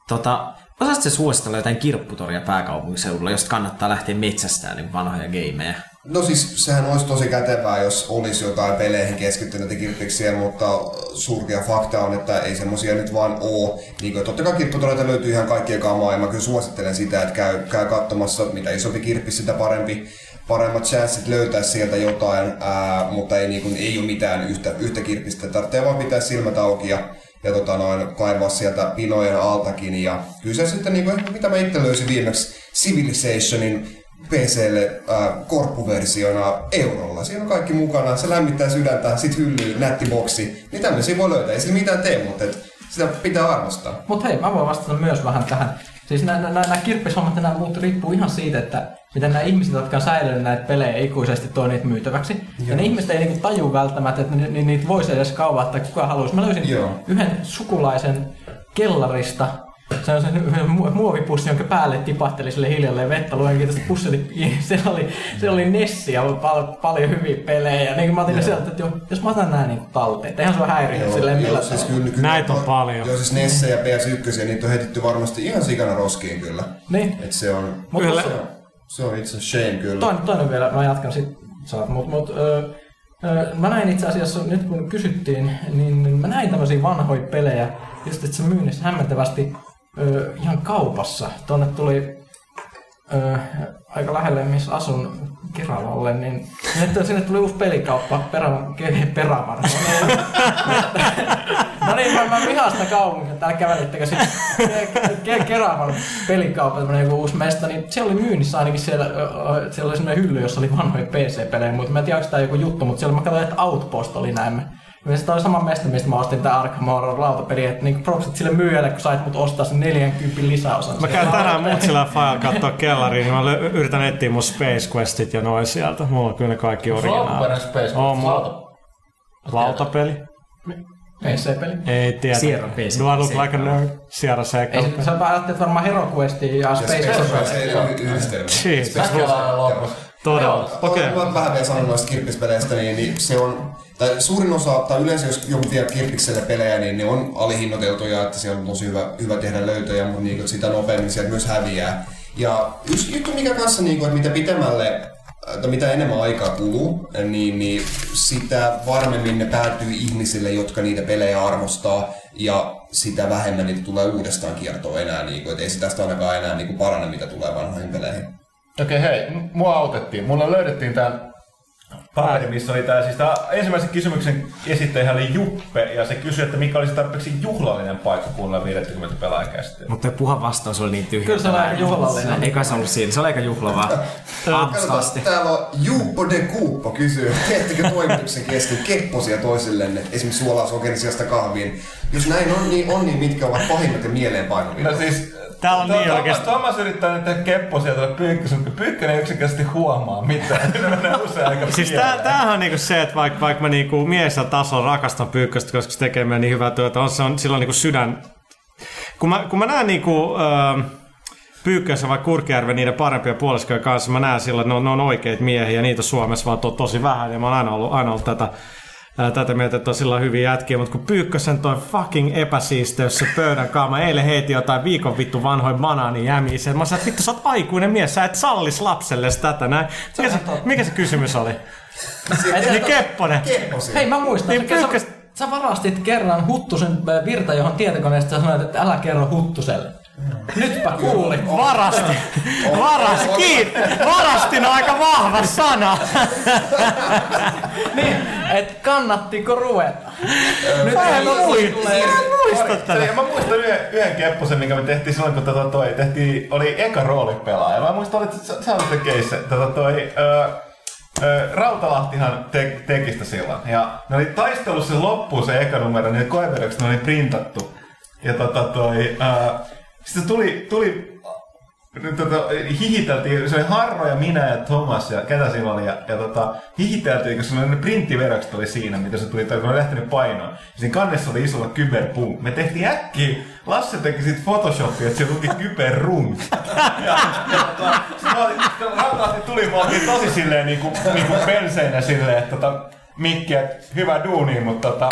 Tota, osaatko suositella jotain kirpputoria pääkaupunkiseudulla, josta kannattaa lähteä metsästään niin vanhoja gameja? No siis sehän olisi tosi kätevää, jos olisi jotain peleihin keskittyneitä kirppiksiä, mutta surkea fakta on, että ei semmosia nyt vaan oo. Niin kuin, totta kai kirpputoreita löytyy ihan kaikkien kamaa ja mä kyllä suosittelen sitä, että käy, käy katsomassa, mitä isompi kirppi, sitä parempi paremmat chanssit löytää sieltä jotain, ää, mutta ei, niin kuin, ei ole mitään yhtä, yhtä kirppistä. Tarvitsee vaan pitää silmät auki ja, ja tota noin, kaivaa sieltä pinojen altakin. Ja kyllä se sitten, niin kuin, mitä mä itse löysin viimeksi, Civilizationin PClle äh, korppuversiona eurolla. Siinä on kaikki mukana, se lämmittää sydäntä, sit hyllyy, nätti boksi. Niin tämmöisiä voi löytää, ei sillä mitään tee, mutta et, sitä pitää arvostaa. Mutta hei, mä voin vastata myös vähän tähän. Siis nämä, nämä, nämä kirppishommat ja nämä muut riippuu ihan siitä, että miten nämä ihmiset, jotka on säilynyt näitä pelejä ikuisesti, tuo niitä myytäväksi. Joo. Ja ne ihmiset ei niinku taju välttämättä, että ni, ni, niitä voisi edes kaupata, kuka haluaisi. Mä löysin Joo. yhden sukulaisen kellarista, se on se muovipussi, jonka päälle tipahteli sille hiljalleen vettä. Luenkin tästä pusseli, [laughs] siellä oli, siellä oli Nessi ja pal- paljon hyviä pelejä. Ja niin mä otin ne sieltä, että jo, jos mä otan nämä niin talteen, eihän se ole häiriö silleen joo, millään siis kyllä, kyllä, Näitä on paljon. Joo, siis Nesse ja PS1, niitä on heitetty varmasti ihan sikana roskiin kyllä. Niin. Et se on, Mut Kyllä. se- se on itse asiassa shame kyllä. Toinen, toinen vielä, mä jatkan sit, saat, mut, mut ö, ö, mä näin itse asiassa, nyt kun kysyttiin, niin mä näin tämmöisiä vanhoja pelejä, just että se myynnissä hämmentävästi ö, ihan kaupassa. Tuonne tuli ö, aika lähelle, missä asun Keravalle, niin sinne, sinne tuli uusi pelikauppa, ke- Peravan. No niin, [laughs] no niin mä, mä vihaan sitä kaupunkia, täällä kävelittekö sitten ke, ke, Keravan pelikauppa, tämmönen joku uusi mesta, niin siellä oli myynnissä ainakin siellä, siellä oli semmoinen hylly, jossa oli vanhoja PC-pelejä, mutta mä en tiedä, onko tämä joku juttu, mutta siellä mä katsoin, että Outpost oli näin Ja se oli sama mesta, mistä mä ostin tää Arkham Horror lautapeli, että niinku propsit sille myyjälle, kun sait mut ostaa sen 40 lisäosan. Mä käyn tänään mutsilla file katsoa kellariin, niin mä lö- yritän etsiä mun Space Questit ja noin sieltä. Mulla on kyllä ne kaikki Se on originaalit. Space On Quest. mulla Lauta- lautapeli. PC-peli. Ei tiedä. Sierra PC. Do I look like a nerd? Sierra Ei Seikka. sit, sä ajattelet varmaan Hero Questia ja Space Se Quest. on yhdistelmä. Jeez, Mäkelä loppus. Todella. Okei. Okay. Vähän vielä sanon noista kirppispeleistä, niin, niin se on, tai suurin osa, tai yleensä jos joku vie kirppikselle pelejä, niin ne on alihinnoiteltuja, että siellä on tosi hyvä, hyvä tehdä löytöjä, mutta niin, sitä nopeammin sieltä myös häviää. Ja yksi juttu, mikä kanssa, niin kuin, että mitä pitemmälle tai mitä enemmän aikaa kuluu, niin, niin sitä varmemmin ne päätyy ihmisille, jotka niitä pelejä arvostaa, ja sitä vähemmän niitä tulee uudestaan kiertoa enää, niin kuin, että ei sitä tästä ainakaan enää niin kuin parane, mitä tulee vanhoihin peleihin. Okei, okay, hei, mua autettiin. Mulla löydettiin tää paperi, missä oli tää, siis tää ensimmäisen kysymyksen esittäjä oli Juppe, ja se kysyi, että mikä olisi tarpeeksi juhlallinen paikka kuunnella 50 pelaajakästiä. Mutta puha vastaus oli niin tyhjä. Kyllä se oli aika juhlallinen. Eikä se ollut siinä, se oli aika juhlavaa. Aamusta asti. Katsotaan, täällä on Juuppo de Kuuppo kysyy, teettekö toimituksen kesken kepposia toisillenne, esimerkiksi suolaasokerin sijasta kahviin? Jos näin on, niin on niin mitkä ovat pahimmat ja mieleenpainuvia. No siis, Täällä on to- niin Thomas, oikeesti- Thomas yrittää nyt tehdä kepposia tuolla pyykkösen, mutta pyykkönen ei yksinkertaisesti huomaa mitään. Ne menee usein aika Siis tää, tämähän on niinku se, että vaikka, vaikka mä niinku miesellä tasolla rakastan pyykköstä, koska se tekee meidän niin hyvää työtä, on se on silloin niinku sydän... Kun mä, kun mä näen niinku, öö, Pyykkösen vai Kurkijärven niiden parempia puoliskoja kanssa, mä näen silloin, että ne on, ne on oikeita miehiä ja niitä Suomessa vaan to, tosi vähän ja mä oon aina ollut, aina ollut tätä, tätä mieltä, että on sillä hyviä jätkiä, mutta kun Pyykkösen toi fucking epäsiisteys se pöydän kaama, eilen heitin jotain viikon vittu vanhoin banaani jämiä, sen mä sanoin, että vittu sä oot aikuinen mies, sä et sallis lapselle tätä näin. Mikä se, mikä se kysymys oli? Niin Kepponen. Kepposia. Hei mä muistan, Niin niin, sä, pyykkäs- sä varastit kerran Huttusen virta johon tietokoneesta sä sanoit, että älä kerro Huttuselle. Nytpä kuulit. [laughs] Varasti. Varasti. Kiit. Varastin on aika vahva sana. [laughs] Niin, et kannattiko ruveta? Nyt Mä en muista. tulee- Mä en muista Se, tätä. mä muistan yhden, yhden kepposen, minkä me tehtiin silloin, kun tota toi, tehtiin, oli eka roolipelaaja. Mä muistan, että sä, sä olit se case, tota toi, ö, ö, Rautalahtihan te, teki sitä silloin. Ja ne oli taistellut sen loppuun se eka numero, niin koeverokset ne oli printattu. Ja tota toi, ö, sitten tuli, tuli tota, hihiteltiin, se oli Harro ja minä ja Thomas ja ketä siinä oli, ja, ja tota, hihiteltiin, kun sellainen printtiverokset oli siinä, mitä se tuli, kun oli lähtenyt painoon. Siinä kannessa oli isolla kyberpunk. Me tehtiin äkkiä, Lasse teki siitä Photoshopia, että se luki kyberrung. [laughs] ja, ja tota, tuli, oltiin tosi silleen niinku, niinku penseinä silleen, että tota, Mikki, hyvä duuni, mutta tota,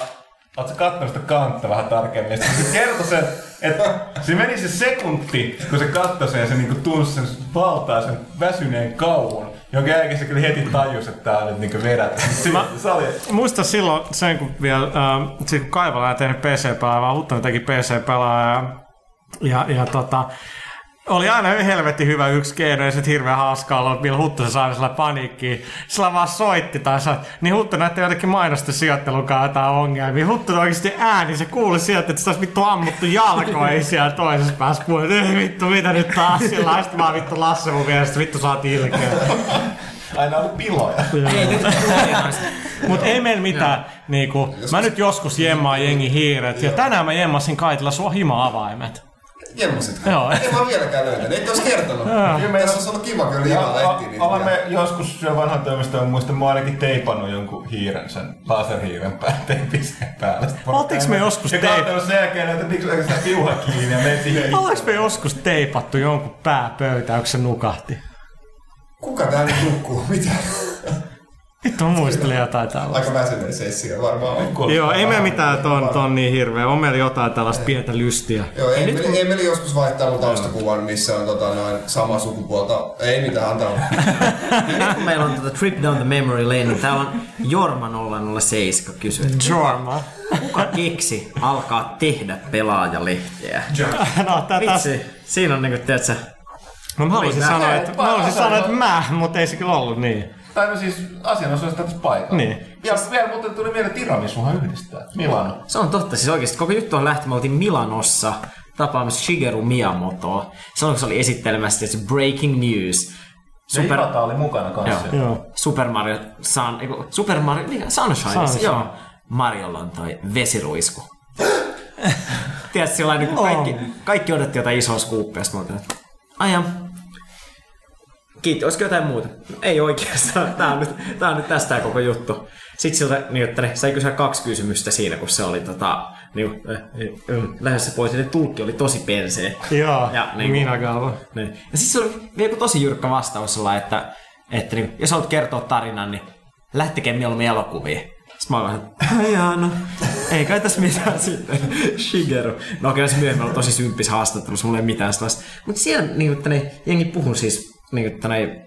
Oletko kattonut sitä kantta vähän tarkemmin? Sitten kertoi sen, että se meni se sekunti, kun se katsoi sen ja se niinku tunsi sen valtaisen väsyneen kauan. Jonka jälkeen se kyllä heti tajusi, että tää on nyt niinku vedät. Se, se oli... Muista silloin sen, kun vielä, sit kun Kaivala ei tehnyt PC-pelaaja, vaan Huttunen teki PC-pelaaja. Ja, ja tota, oli aina helvetti hyvä yksi keino ja sitten hirveän hauskaa ollut, millä Huttunen sai sillä paniikkiin. Sillä vaan soitti tai sai, niin Huttunen näytti jotenkin mainosten sijoittelun kanssa jotain ongelmia. Huttunen oikeasti ääni, se kuuli sieltä, että sitä olisi vittu ammuttu jalkoihin [laughs] siellä toisessa päässä puolella. Ei vittu, mitä nyt taas sillä. Sitten vaan vittu Lasse mun mielestä, vittu saatiin ilkeä. Aina ollut piloja. [laughs] Mutta ei meillä mitään. Niinku, mä nyt joskus jemmaan jengi hiiret. Ja tänään mä jemmasin Kaitilla sua hima-avaimet. Jemmasitko? Joo. En mä vieläkään löytänyt. Eikö olisi kertonut? Kyllä Tässä olisi ollut kiva, Ja, ihan lehti. Niin olemme joskus siellä vanhan toimistoon, muistan, mä oon ainakin teipannut jonkun hiiren sen laserhiiren päälle, teipin sen päälle. Oltiinko me joskus Ja teip- katsonut sen jälkeen, että miksi sitä piuha kiinni ja menet siihen. Ollaanko me joskus teipattu jonkun pää pöytään, kun se nukahti? Kuka tää nyt nukkuu? Mitä? Vittu mä muistelin jotain tällaista. Aika väsyneen sessio varmaan on. Joo, ei meillä mitään ton, ton niin hirveä. On meillä jotain tällaista pientä lystiä. Joo, Emeli, Emeli joskus vaihtaa mun taustakuvan, missä on tota, noin samaa sukupuolta. Ei mitään, antaa. [laughs] Nyt kun meillä on tota Trip Down the Memory Lane, niin täällä on Jorma 007 kysyy, että Jorma. kuka keksi alkaa tehdä pelaajalehteä? [laughs] No, tätä... Vitsi, siinä on niinku, tiedätkö, No, mä haluaisin Mä- sanoa, että, mä haluaisin sanoa, että mä, mutta ei se kyllä ollut niin. Tai no siis asianosaista tässä paikalla. Niin. Ja vielä muuten tuli mieleen tiramisuhan yhdistää. Milano. Se on totta, siis oikeasti koko juttu on lähti, me oltiin Milanossa tapaamassa Shigeru Miyamotoa. Silloin kun se oli esittelemässä se Breaking News. Super... Ipata oli mukana kanssa. Joo. Joo. Super Mario Sun, Super Mario, mikä? Sunshine, Sunshine. joo. Marjolla on toi vesiruisku. [laughs] Tiedätkö, sillä niin kaikki, kaikki odotti jotain isoa skuuppia, sitten mä olin, ajan. Kiitos, olisiko jotain muuta? No, ei oikeastaan, tää on nyt, tää on nyt tästä tää koko juttu. Sitten siltä, niin, että ne sai kysyä kaksi kysymystä siinä, kun se oli tota, niin, äh, äh, lähdössä pois, ja tulkki oli tosi persee. Joo, Ja, niin, minä kaava. niin. Ja sitten se oli vielä tosi jyrkkä vastaus sillä, että, että niin, jos haluat kertoa tarinan, niin lähtekee mieluummin elokuviin. Sitten mä olin, jaa, no, ei kai tässä mitään sitten. [laughs] Shigeru. No kyllä se myöhemmin oli tosi symppis haastattelussa, mulla ei mitään sellaista. Mutta siellä niin, että ne jengi puhuu siis, niin, että, ne,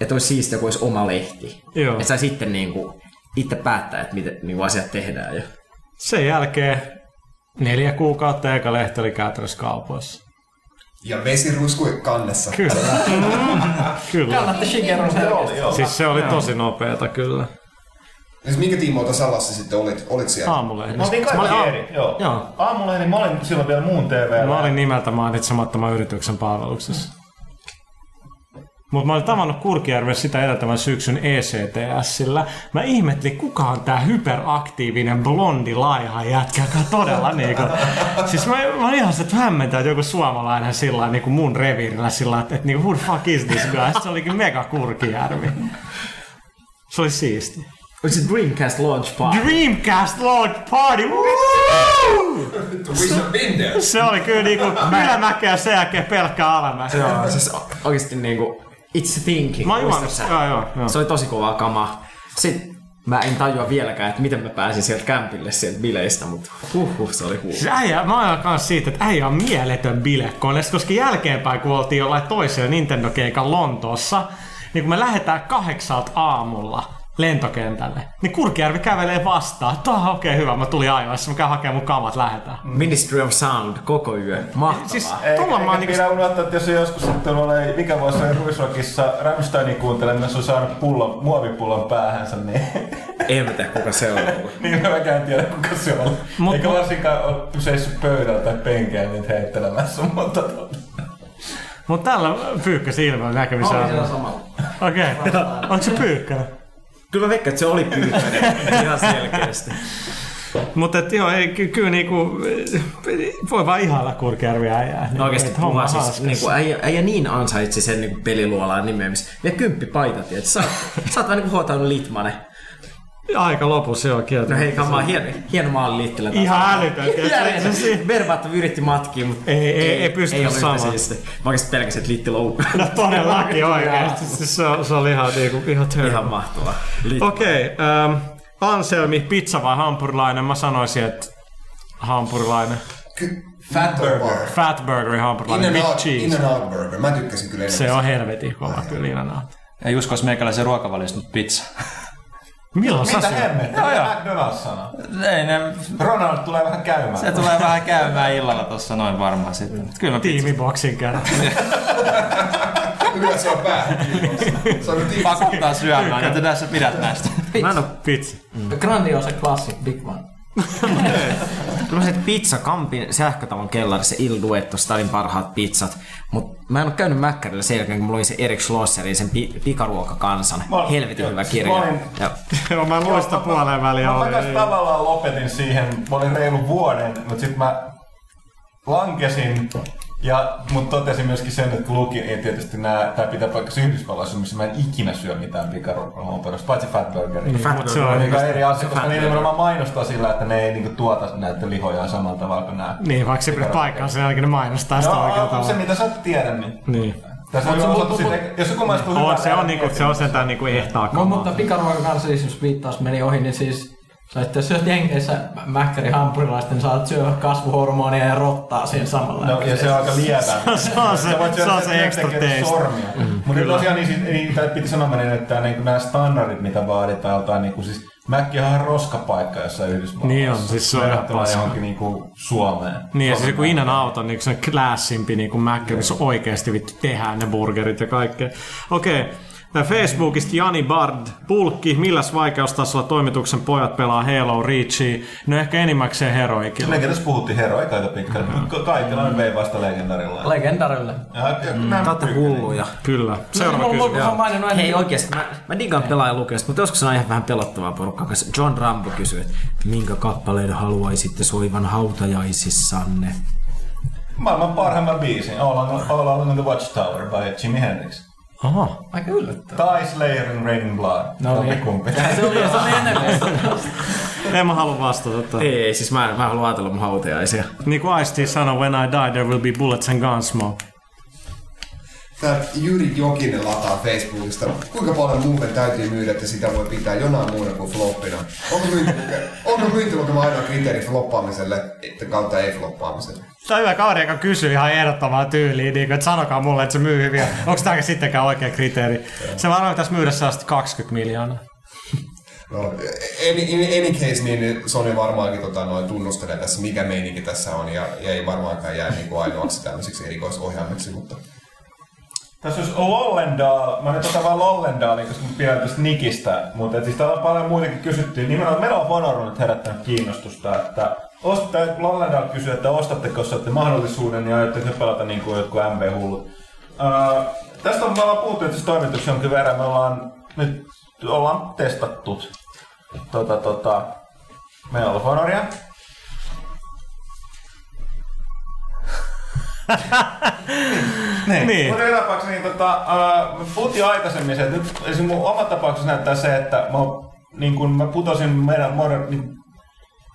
että olisi siistiä, kun olisi oma lehti. Joo. Että sä sitten niin kuin, itse päättää, että miten niin kuin asiat tehdään. Ja... Sen jälkeen neljä kuukautta eka lehti oli käytännössä kaupoissa. Ja vesirusku kannessa. Kyllä. [laughs] kyllä. Kannatte selkeästi. Siis se oli tosi nopeeta kyllä. Siis minkä tiimoilta salassa sitten olit, olit siellä? Oltiin Mä olin kaikki aamu- eri. Joo. Joo. Aamulla niin mä olin silloin vielä muun TV. Mä olin nimeltä mainitsemattoman yrityksen palveluksessa. Mutta mä olin tavannut Kurkijärven sitä edeltävän syksyn ECTSillä. Mä ihmettelin, kuka on tää hyperaktiivinen blondi laiha jätkä, joka on todella niinku... Siis mä, mä olin ihan se, että hämmentää, että joku suomalainen sillä niinku mun reviirillä sillä että, että niinku, who the fuck is this guy? Se olikin mega Kurkijärvi. Se oli siisti. Oliko se Dreamcast Launch Party? Dreamcast Launch Party! Woo! There. Se oli kyllä niinku ylämäkeä ja sen jälkeen pelkkä alamäkeä. Joo, siis oikeesti niinku It's thinking. Mä? Joo, joo, joo. Se oli tosi kovaa kamaa. Sitten mä en tajua vieläkään, että miten mä pääsin sieltä kämpille sieltä bileistä, mutta huhhuh, se oli. Siis äijä, mä oon kanssa siitä, että äijä on mieletön bilekone, koska jälkeenpäin, kun oltiin jollain toisella Nintendo-keikan Lontoossa, niin kun me lähdetään kahdeksalta aamulla lentokentälle, niin Kurkijärvi kävelee vastaan. Tuohon okei, okay, hyvä, mä tulin ajoissa, mä käyn hakemaan mun kamat, lähetään. Ministry of Sound koko yö. Mahtavaa. Siis Eikä, mä eikä oon niinku... pidä unohtaa, että jos joskus sitten oli, mikä vuosi oli Ruisrockissa Rammsteinin kuuntelemassa, se on saanut pullon, muovipullon päähänsä, niin, En mä tiedä, kuka se on ollut. [laughs] niin mä mäkään tiedä kuka se on. Mut- Eikä varsinkaan ole seissyt pöydällä tai penkeä nyt heittelemässä, mutta tota- Mut tällä pyykkäsi ilmeellä näkemisellä. Oli siellä samalla. Okei, okay. onko se pyykkänen? Kyllä mä veikkaan, että se oli pyykkönen. Ihan selkeästi. Mutta joo, ei, ky- kyllä niinku, voi vaan ihailla Kurkijärvi äijää. No homma puhua siis, hanskassa. niinku, äijä, äijä, niin ansaitsi sen niinku peliluolaan nimeämis. Vielä kymppipaita, tiedät. Sä, sä oot vähän niinku huotanut Litmanen. Aika lopussa joo, kieltä. No hei, kammaa, hieno, hieno maali taas. Ihan älytön. tiedätkö? Järjetön. Se- se- Verbaatto yritti matkia, mutta Ei- ei- ei pystynyt ollut samaan. Mä oikeesti pelkäsin, että Litti loukkaa. No todellakin [laughs] oikeesti. Siis se, se oli ihan, niinku, ihan terrible. Ihan mahtavaa. Okei, okay, um, Anselmi, pizza vai hampurilainen? Mä sanoisin, että hampurilainen. Ky- Fat Burger. Fat burger, hampurilainen, In big and out, cheese. in and out burger. Mä tykkäsin kyllä enemmän. Se on helvetin kova kyllä in and out. Ei uskois meikäläisen ruokavaliosta, mutta pizza. Milloin sä mitä syöt? hemmettä, Joo, joo. mitä McDonald's sanoo? Ei ne, Ronald tulee vähän käymään. se tulee vähän käymään illalla tossa noin varmaan sitten. Kyllä. Tiimiboksin kerran. Kyllä se on päähän. Se on nyt Pakottaa syömään, että tässä pidät näistä. Mä en oo pizza. Grandiosa Classic Big Man. Kyllä se pizza Kampin sähkötavon kellarissa Il Duetto Stalin parhaat pizzat. Mut mä en oo käynyt Mäkkärillä sen jälkeen, kun mä luin sen Erik Schlosserin, sen pi- pikaruokakansan. Mä Helvetin joo, hyvä siis kirja. mä olin- Ja, [laughs] Joo, mä muistan puoleen väliin. Mä oli- takas tavallaan lopetin siihen, mä olin reilu vuoden, mutta sitten mä lankesin ja mut totesin myöskin sen, että kun luki, niin tietysti nää, tää pitää paikkansa Yhdysvalloissa, missä mä en ikinä syö mitään pikaruokahompanosta, paitsi Fat Burgeria. Niin, Fat se on niinku eri asia, koska ne nimenomaan mainostaa sillä, että ne ei niinku tuota näitä lihoja samalla tavalla kuin nää. Niin, vaikka se pidä paikkaa, sen jälkeen ne mainostaa sitä No, se tavalla. mitä sä et tiedä, niin. Niin. Tässä on osattu siitä, jos joku maistuu se on, niin niinku, se on sentään niinku ehtaa No, mutta pikaruokan kanssa siis, jos viittaus meni ohi, niin siis sä että jos syöt Jenkeissä mäkkäri hampurilaista, niin saat syödä kasvuhormonia ja rottaa siinä samalla. No, ja se on aika lievää. [laughs] Se on se- se on se työntekijän taste. Sormia. Mm, Mutta tosiaan niin, niin tää piti sanoa menin, että niin nämä standardit, mitä vaaditaan jotain, niin kuin, siis Mäkki on ihan roskapaikka jossain Yhdysvalloissa. Niin on, siis se on ihan paska. johonkin niin kuin Suomeen. Niin, ja siis joku Inan auto on niinku se klassimpi niinku Mäkkä, missä oikeesti vittu tehdään ne burgerit ja kaikkea. Okei, Ja Facebookista Jani Bard, pulkki, milläs vaikeustasolla toimituksen pojat pelaa Halo Reachia? No ehkä enimmäkseen heroikilla. Tässä puhuttiin heroika aika pitkälle. Ka- Kaikilla me vei vasta legendarilla. Legendarille. Te olette hulluja. Kyllä. Seuraava mulla- kysymys. Hei oikeesti, mä, mä digaan pelaajan lukemista, mutta joskus se on ihan vähän pelottavaa porukkaa. koska John Rambo kysyy, että minkä kappaleen haluaisitte soivan hautajaisissanne? Maailman parhaimman biisin. All Along, All Along the Watchtower by Jimi Hendrix. Aha. Aika yllättävää. Tai Slayerin Raining Blood. No niin. kumpi. [laughs] Se oli, se oli enemmän. En [laughs] mä halua vastata. Ei, ei, siis mä, mä haluan ajatella mun hautajaisia. Niin kuin Ice-T sanoi, when I die there will be bullets and gunsmoke. Tää Jyri Jokinen lataa Facebookista. Kuinka paljon muuten täytyy myydä, että sitä voi pitää jonain muuna kuin floppina? Onko myyntilukema, onko myyntilukema ainoa kriteeri floppaamiselle, että kautta ei floppaamiselle? Tämä on hyvä kaveri, joka kysyy ihan ehdottomaa tyyliin, niin kuin, että sanokaa mulle, että se myy hyviä. Onko tämä sittenkään oikea kriteeri? Se varmaan pitäisi myydä sellaista 20 miljoonaa. No, any, in any case, niin Sony varmaankin tota, noin tunnustelee tässä, mikä meininki tässä on, ja, ja ei varmaankaan jää niin kuin ainoaksi tämmöiseksi erikoisohjaimeksi, mutta Tässä olisi Lollendal, mä nyt otan vaan Lollendalin, koska mä pidän tästä Nikistä, mutta siis täällä on paljon muitakin kysytty. Nimenomaan Honor on nyt herättänyt kiinnostusta, että osta, Lollendal kysyy, että ostatteko jos saatte mahdollisuuden ja aiotteko pelata niin kuin jotkut MV-hullut. Öö, tästä on me ollaan puhuttu asiassa toimituksessa jonkin verran, me ollaan nyt ollaan testattu tota, tota, Medal of Honoria. [laughs] niin. Niin. Mutta joka tapauksessa niin, tota, uh, me puhuttiin aikaisemmin se, että nyt esimerkiksi mun oma tapauksessa näyttää se, että mä, niin kun mä putosin meidän modern, niin,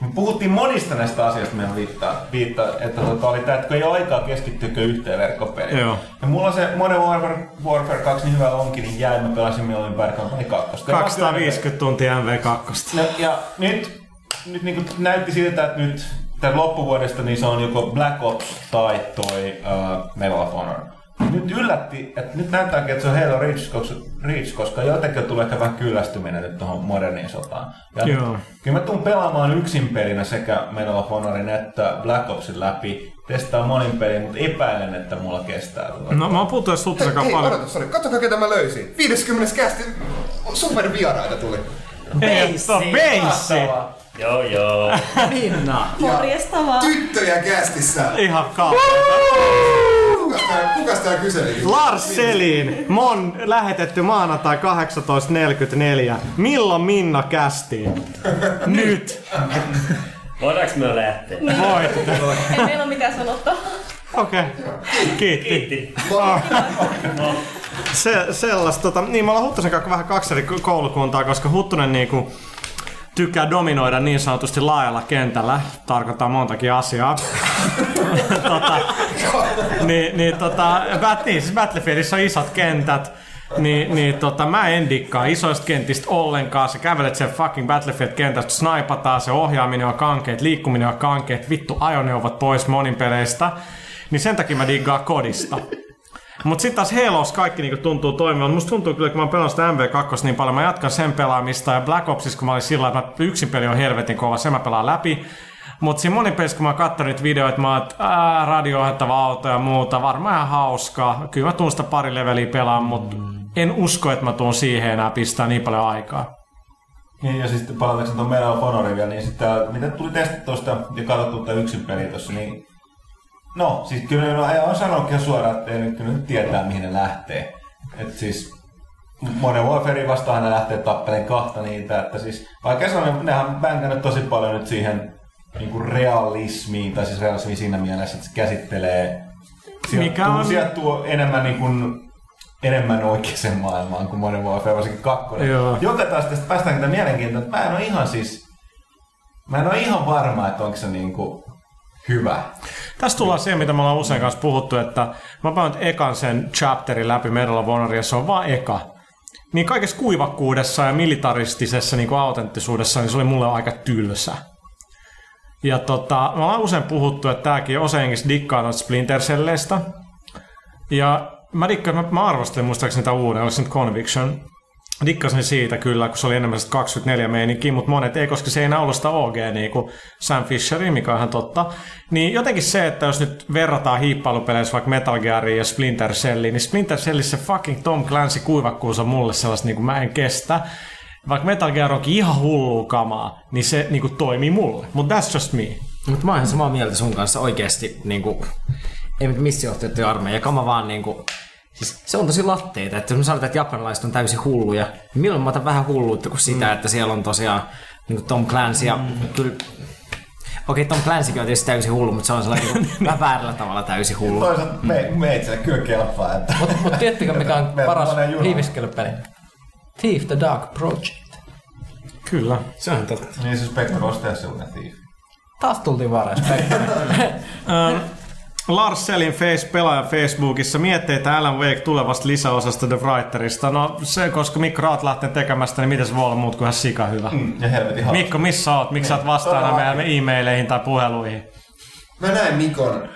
me puhuttiin monista näistä asioista meidän viittaa, viittaa että tota, oli tämä, että kun ei ole aikaa keskittyä yhteen verkkopeliin. Joo. Ja mulla on se Modern Warfare, Warfare 2 niin hyvä onkin, niin jäi, mä pelasin mieluummin Bad Company 2. 250 tuntia MV2. No, ja nyt, nyt niin näytti siltä, että nyt tämän loppuvuodesta niin se on joko Black Ops tai toi uh, Medal of Honor. Nyt yllätti, että nyt näyttääkin, että se on Halo Reach, koska, Reach, koska jotenkin tulee ehkä vähän kyllästyminen nyt tuohon moderniin sotaan. Ja Joo. Kyllä mä tuun pelaamaan yksin pelinä sekä Medal of Honorin että Black Opsin läpi. Testaa monin pelin, mutta epäilen, että mulla kestää. No mä oon puhuttu edes Hei, suhteessa hei, paljon. odota, sori. Katsokaa ketä mä löysin. 50 kästi supervieraita tuli. On Beissi! Joo joo. [laughs] Minna! Morjesta vaan. Tyttöjä kästissä. Ihan kauheeta. Kukas tää, kukas tää kyseli? Lars Selin, Mon lähetetty maanantai 18.44. Milloin Minna kästiin? [laughs] Nyt! Voidaanko me lähteä? Voitte. Ei meillä ole mitään sanottaa. Okei. Kiitti. Kiitti. Se, sellaista, tota, niin me ollaan Huttusen kanssa vähän kaksi eri koulukuntaa, koska Huttunen niinku tykkää dominoida niin sanotusti laajalla kentällä, tarkoittaa montakin asiaa. [laughs] tota, niin, niin, tota, bat, niin, siis Battlefieldissä on isot kentät, niin, niin tota, mä en dikkaa isoista kentistä ollenkaan. Sä kävelet sen fucking Battlefield-kentästä, snaipataan, se ohjaaminen on kankeet, liikkuminen on kankeet, vittu ajoneuvot pois monin peleistä. Niin sen takia mä diggaan kodista. Mutta sitten taas Halos kaikki niinku tuntuu toimivan. Musta tuntuu kyllä, kun mä oon pelannut sitä MV2 niin paljon, mä jatkan sen pelaamista. Ja Black Opsissa, kun mä olin sillä että yksin peli on helvetin kova, sen mä pelaan läpi. Mutta siinä monin pelissä, kun mä oon katsonut niitä videoita, mä oon, että radio-ohjattava auto ja muuta, varmaan ihan hauskaa. Kyllä mä tuun sitä pari leveliä pelaan, mutta en usko, että mä tuun siihen enää pistää niin paljon aikaa. Niin, ja sitten palataanko tuon of Honorin vielä, niin sitten mitä tuli testattua sitä ja katsottu tätä yksin peliä tuossa, niin No, siis kyllä ne on, ihan suoraan, että ei nyt, kyllä nyt tietää mihin ne lähtee. Et siis Modern Warfare vastaan ne lähtee tappeleen kahta niitä, että siis vaikka se on, nehän on bänkännyt tosi paljon nyt siihen niin kuin realismiin, tai siis realismiin siinä mielessä, että se käsittelee, Mikä on- sijoittuu enemmän niin kuin, enemmän oikeaan maailmaan kuin Modern Warfare, varsinkin kakkonen. Joo. Joka taas tästä päästään tätä mielenkiintoista, että mä en ole ihan siis, mä en ole ihan varma, että onko se niin kuin hyvä. Tässä tullaan siihen, mitä me ollaan usein kanssa puhuttu, että mä panon ekan sen chapterin läpi Medal of Honor, ja se on vaan eka. Niin kaikessa kuivakkuudessa ja militaristisessa niin kuin autenttisuudessa, niin se oli mulle aika tylsä. Ja tota, me ollaan usein puhuttu, että tääkin osa jengistä dikkaa noista Splinter. Ja mä dikkaan, mä, mä arvostelin muistaakseni niitä uuden, oliko se nyt Conviction. Dikkasin siitä kyllä, kun se oli enemmän sitä 24 meininkiä, mutta monet ei, koska se ei enää sitä OG, niin kuin Sam Fisherin, mikä on ihan totta. Niin jotenkin se, että jos nyt verrataan hiippailupeleissä vaikka Metal Geariin ja Splinter Celliin, niin Splinter Cellissä fucking Tom Clancy kuivakkuus on mulle sellaista, niin kuin mä en kestä. Vaikka Metal Gear onkin ihan hullu kamaa, niin se niin kuin toimii mulle. Mutta that's just me. Mutta mä oon ihan samaa mieltä sun kanssa oikeesti, niinku, ei missijohtajat ja armeija, kama vaan niinku, siis se on tosi latteita, että jos me sanotaan, että japanilaiset on täysin hulluja, niin milloin mä otan vähän hulluutta kuin sitä, mm. että siellä on tosiaan niinku Tom Clancy ja mm. kyllä Okei, Tom Clancykin on tietysti täysin hullu, mutta se on sellainen [laughs] niinku vähän väärällä tavalla täysin hullu. Toisaalta me, meitselle kyllä kelpaa, että... Mutta mut tiedättekö mikä on [laughs] Me- paras hiiviskelypeli? Thief the Dark Project. Kyllä. Se on totta. Niin siis Pekka voisi tehdä sellainen thief. Taas tultiin. Ähm, [laughs] Lars Selin face, pelaaja Facebookissa mietteitä Alan Wake tulevasta lisäosasta The Writerista. No se, koska Mikko Raat lähtee tekemästä, niin miten se voi olla muut kuin ihan sika hyvä. Mm, ja helvetin hauska. Mikko, missä sä oot? Miksi sä oot vastaana Todellakin. meidän e-maileihin tai puheluihin? Mä näin Mikon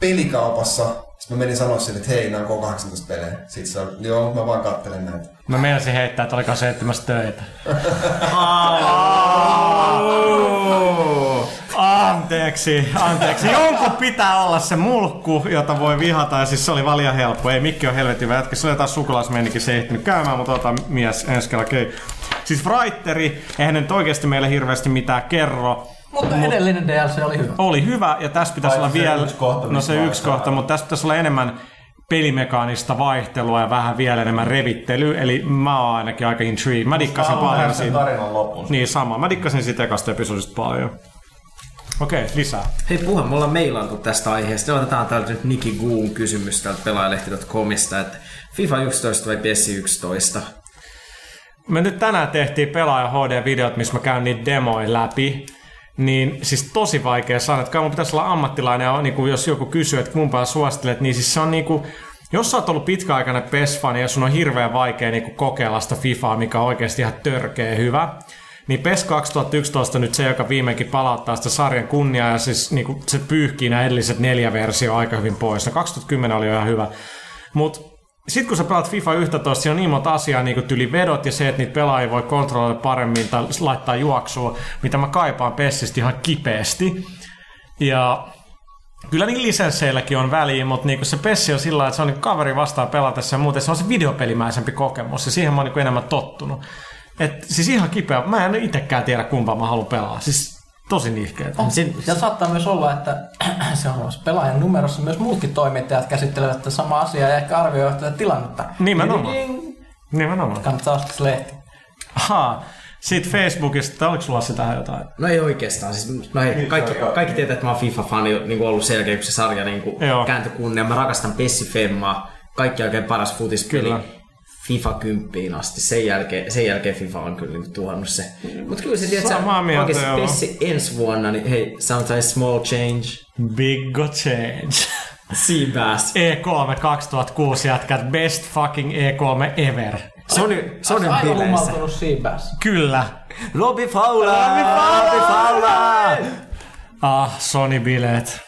pelikaupassa. Sitten mä menin sanoa sille, että hei, nämä on K18 pelejä. Sitten se on, joo, mä vaan kattelen näitä. Mä meinasin heittää, että oliko se etsimässä töitä. [laughs] Anteeksi, anteeksi. Jonkun pitää olla se mulkku, jota voi vihata. Ja siis se oli valia helppo. Ei Mikki on helvetin jätkä. Se oli taas sukulaismenikin, se ei ehtinyt käymään, mutta ota mies ensi kerralla. Okay. Siis Writeri, eihän nyt oikeasti meille hirveästi mitään kerro. Mutta edellinen DLC oli hyvä. Oli hyvä, ja tässä pitäisi Paitsi olla se vielä... yksi kohta, no se yksi kohta, mutta tässä pitäisi olla enemmän pelimekaanista vaihtelua ja vähän vielä enemmän revittelyä. Eli mä oon ainakin aika intrigued. Mä dikkasin paljon siitä. tarinan lopun. Niin sama. Mä dikkasin siitä ekasta episodista paljon. Okei, okay, lisää. Hei puhe, me ollaan mailattu tästä aiheesta. Otetaan täältä nyt Niki Goon kysymys täältä pelaajalehti.comista, että FIFA 11 vai PES 11? Me nyt tänään tehtiin pelaaja HD-videot, missä mä käyn niitä demoja läpi. Niin siis tosi vaikea sanoa, että kai mun pitäisi olla ammattilainen ja niin kuin jos joku kysyy, että kumpaa suosittelet, niin siis se on niinku, jos sä oot ollut pitkäaikainen PES-fani ja sun on hirveän vaikea niinku kokeilla sitä FIFAa, mikä on oikeasti ihan törkeä hyvä, niin PES 2011 nyt se, joka viimeinkin palauttaa sitä sarjan kunniaa ja siis niinku, se pyyhkii nämä edelliset neljä versioa aika hyvin pois. No 2010 oli jo ihan hyvä. Mutta sitten kun sä pelaat FIFA 11, siinä on niin monta asiaa, niin kuin tyli vedot ja se, että niitä pelaajia voi kontrolloida paremmin tai laittaa juoksua, mitä mä kaipaan Pessistä ihan kipeästi. Ja kyllä niin lisensseilläkin on väliä, mutta niinku se Pessi on sillä että se on niinku kaveri vastaan pelatessa ja muuten se on se videopelimäisempi kokemus ja siihen mä oon niinku enemmän tottunut. Et, siis ihan kipeä. Mä en itsekään tiedä kumpaa mä haluan pelaa. Siis tosi nihkeetä. On. Ja saattaa myös olla, että [clears throat] se on pelaajan numerossa myös muutkin toimittajat käsittelevät tätä samaa asiaa ja ehkä arvioivat tätä tilannetta. Nimenomaan. Ding. Nimenomaan. Kannattaa ostaa se lehti. Ahaa. Sitten Facebookista, oliko sulla sitä jotain? No ei oikeastaan. Siis, no hei, kaikki, kaikki tietää, että mä oon FIFA-fani niin ollut sen jälkeen, kun se sarja niin Joo. kääntyi kunnia. Mä rakastan Pessi Femmaa. Kaikki oikein paras futispeli. Kyllä. FIFA 10 asti. Sen jälkeen, sen jälkeen FIFA on kyllä niin tuhannut se. Mutta kyllä se tiedät, Samaa mieltä, oikeasti joo. Pessi ensi vuonna, niin hei, sometimes small change. Big go change. Seabass. E3 2006 jätkät, best fucking E3 ever. Sony, Sony on bileissä. humaltunut Seabass. Kyllä. Robbie Fowler! Robbie Fowler! Ah, Sony-bileet.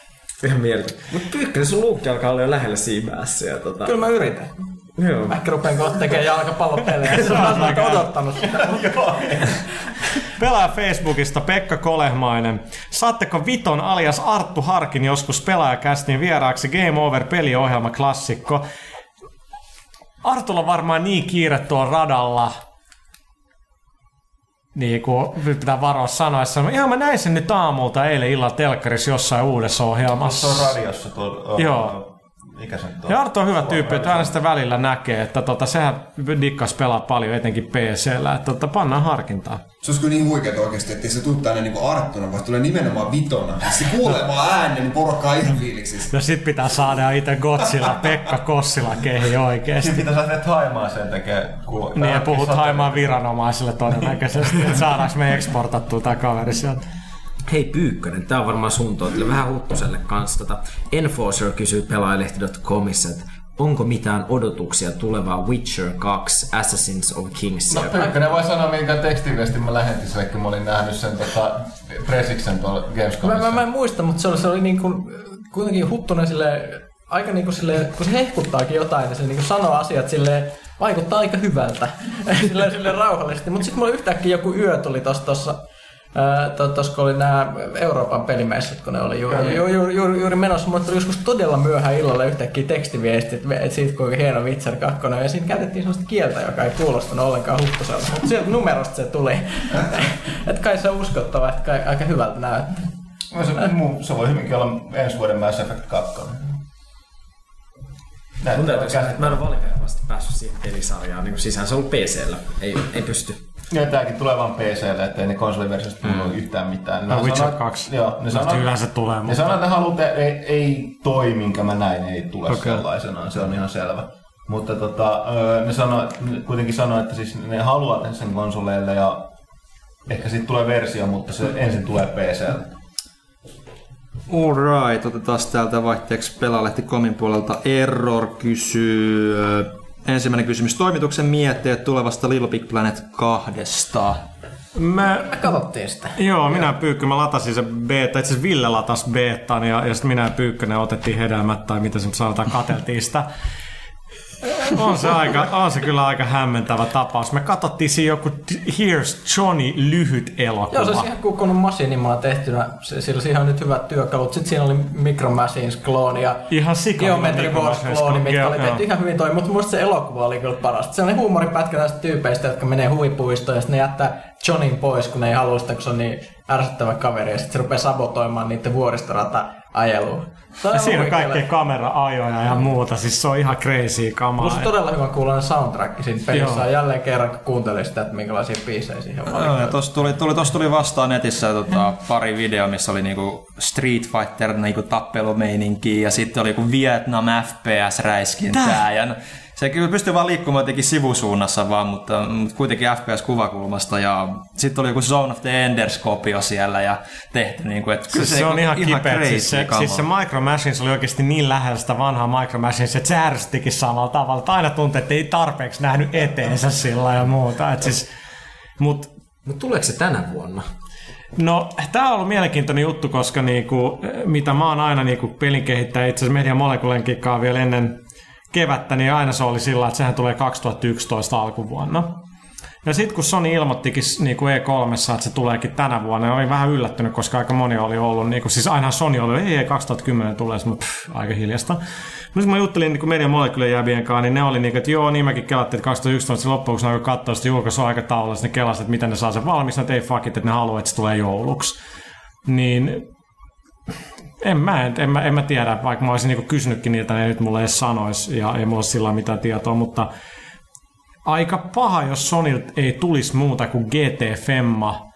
Ihan mieltä. Mutta Pyykkönen, sun luukki alkaa olla jo lähellä Seabassia. Tota. Kyllä mä yritän. Joo. Mä ehkä rupean kohta tekemään jalkapallopelejä. Se on aika odottanut sitä. [laughs] Pelaa Facebookista Pekka Kolehmainen. Saatteko Viton alias Arttu Harkin joskus pelaajakästin vieraaksi Game Over peliohjelma klassikko? Artulla on varmaan niin kiire tuon radalla, niin kuin nyt pitää varoa sanoessa. Ihan mä näin sen nyt aamulta eilen illalla telkkarissa jossain uudessa ohjelmassa. Se on radiossa tuo... Joo. Mikä se nyt on? Ja Arto on hyvä tyyppi, että aina sitä välillä näkee, että tota, sehän dikkas pelaa paljon, etenkin PCllä, että tota, pannaan harkintaa. Se olisi kyllä niin huikeeta oikeasti, että se tuu tänne niinku Arttuna, vaan tulee nimenomaan vitona. Se kuulee vaan äänen, niin porukka on ihan fiiliksissä. Ja sit pitää saada itse Godzilla, Pekka Kossila kehi oikeesti. Sitten pitäisi lähteä Haimaan sen tekee. Niin, ja puhut Haimaan viranomaisille todennäköisesti, että saadaanko me eksportattua tää kaveri sieltä. Hei Pyykkönen, tää on varmaan sun tontille, vähän huttuselle kanssa. Tota, Enforcer kysyy pelaajalehti.comissa, että onko mitään odotuksia tulevaa Witcher 2 Assassins of Kingsia? No Pyykkönen voi sanoa, minkä tekstiviestin mä lähetin sille, kun mä olin nähnyt sen tota, Presiksen tuolla Mä, Gamescomissa. mä, mä en muista, mutta se oli, se oli niin kuin, kuitenkin huttunen sille aika niin kuin sille, kun se hehkuttaakin jotain, niin se niin kuin sanoo asiat sille vaikuttaa aika hyvältä, [laughs] sille, sille rauhallisesti. Mutta sitten mulla yhtäkkiä joku yö tuli tuossa tossa, tuossa kun oli nämä Euroopan pelimessut, kun ne oli juuri, ju, ju, ju, juuri menossa, mulle tuli joskus todella myöhään illalla yhtäkkiä tekstiviestit että siitä kuinka hieno Witcher 2 on, ja siinä käytettiin sellaista kieltä, joka ei kuulostanut ollenkaan huppuselta, mutta sieltä numerosta se tuli. [laughs] että kai se on uskottava, että kai, aika hyvältä näyttää. No Se, mu- se voi hyvinkin olla ensi vuoden Mass Effect 2. Näin, Mun täytyy sanoa, että mä en ole valitettavasti päässyt siihen pelisarjaan niin sisään. Se on ollut PCllä. Ei, ei pysty. Ja tääkin tulee vaan PClle, ettei ne konsoliversiosta mm. yhtään mitään. Ne No, Witcher sanoo- 2. Joo, ne sanoo, yleensä tulee, ne mutta- sanoo, että ne haluaa, te- ei, ei toi, minkä mä näin, ei tule okay. sellaisenaan, se on ihan selvä. Mutta tota, ne, sano, ne kuitenkin sanoo, että siis ne haluaa tehdä sen konsoleille ja ehkä sitten tulee versio, mutta se ensin tulee PClle. Alright, otetaan täältä vaihteeksi Pelalehti Komin puolelta. Error kysyy. Ensimmäinen kysymys. Toimituksen mietteet tulevasta Little Big Planet kahdesta. Mä, Me katsottiin sitä. joo, minä ja Pyykky, mä latasin se beta, itse asiassa Ville latas betan ja, ja sitten minä ja Pyykkönen otettiin hedelmät tai mitä se nyt sanotaan, kateltiin sitä. [laughs] On se, aika, on se kyllä aika hämmentävä tapaus. Me katsottiin siinä joku Here's Johnny lyhyt elokuva. Joo, se olisi ihan kukkunut Machinimalla tehtynä. Se- Sillä siihen on nyt hyvät työkalut. Sitten siinä oli Micro Machines klooni ja Ihan Geometry Wars klooni, mitkä oli tehty joo. ihan hyvin toi, mutta musta se elokuva oli kyllä parasta. Se on huumoripätkä näistä tyypeistä, jotka menee huvipuistoon ja sitten ne jättää Johnin pois, kun ne ei halua sitä, kun se on niin ärsyttävä kaveri ja sitten se rupeaa sabotoimaan niiden vuoristorata ajelua. Ja siinä on kaikkea kamera-ajoja ja muuta, siis se on ihan crazy kamaa. Plus todella hyvän kuulonen soundtrack siinä pelissä Joo. jälleen kerran, kun kuuntelin sitä, että minkälaisia biisejä siihen ja valikoitu. tossa tuli, tuli, tossa tuli vastaan netissä tota, pari video, missä oli niinku Street Fighter niinku tappelumeininki ja sitten oli joku Vietnam FPS-räiskintää. Ja no, se kyllä pystyy vaan liikkumaan jotenkin sivusuunnassa vaan, mutta, mutta kuitenkin FPS-kuvakulmasta. Ja sitten oli joku Zone of the Enders-kopio siellä ja tehty niinku, että Kyllä se, se on ihan kipeä. crazy Siis se, siis se Micro Machines oli oikeasti niin lähellä sitä vanhaa Micro Machines, että se ärsyttikin samalla tavalla. Että aina tuntui, että ei tarpeeksi nähnyt eteensä sillä ja muuta. Et siis, mut Mutta tuleeko se tänä vuonna? No, tämä on ollut mielenkiintoinen juttu, koska niinku, mitä mä oon aina niinku pelin kehittäjä, itse asiassa Media Molekulenkin vielä ennen kevättä, niin aina se oli sillä, että sehän tulee 2011 alkuvuonna. Ja sitten kun Sony ilmoittikin niinku E3, että se tuleekin tänä vuonna, niin olin vähän yllättynyt, koska aika moni oli ollut, niinku, siis aina Sony oli, ei, ei 2010 tulee, mutta aika hiljasta. Mutta kun mä juttelin niin Media Moleculen jäbien kanssa, niin ne oli niin, että joo, niin mäkin kelattiin, että 2011 se loppujen lopuksi kun katsoi sitä julkaisuaikataulua, sitten ne kelasivat, että miten ne saa sen valmis, että ei fuck it, että ne haluaa, että se tulee jouluksi. Niin en mä, en, en, mä, en mä tiedä, vaikka mä olisin niinku kysynytkin niiltä, ne nyt mulle edes sanoisi ja ei mulla ole sillä mitään tietoa, mutta aika paha, jos Sonylta ei tulisi muuta kuin GT Femma,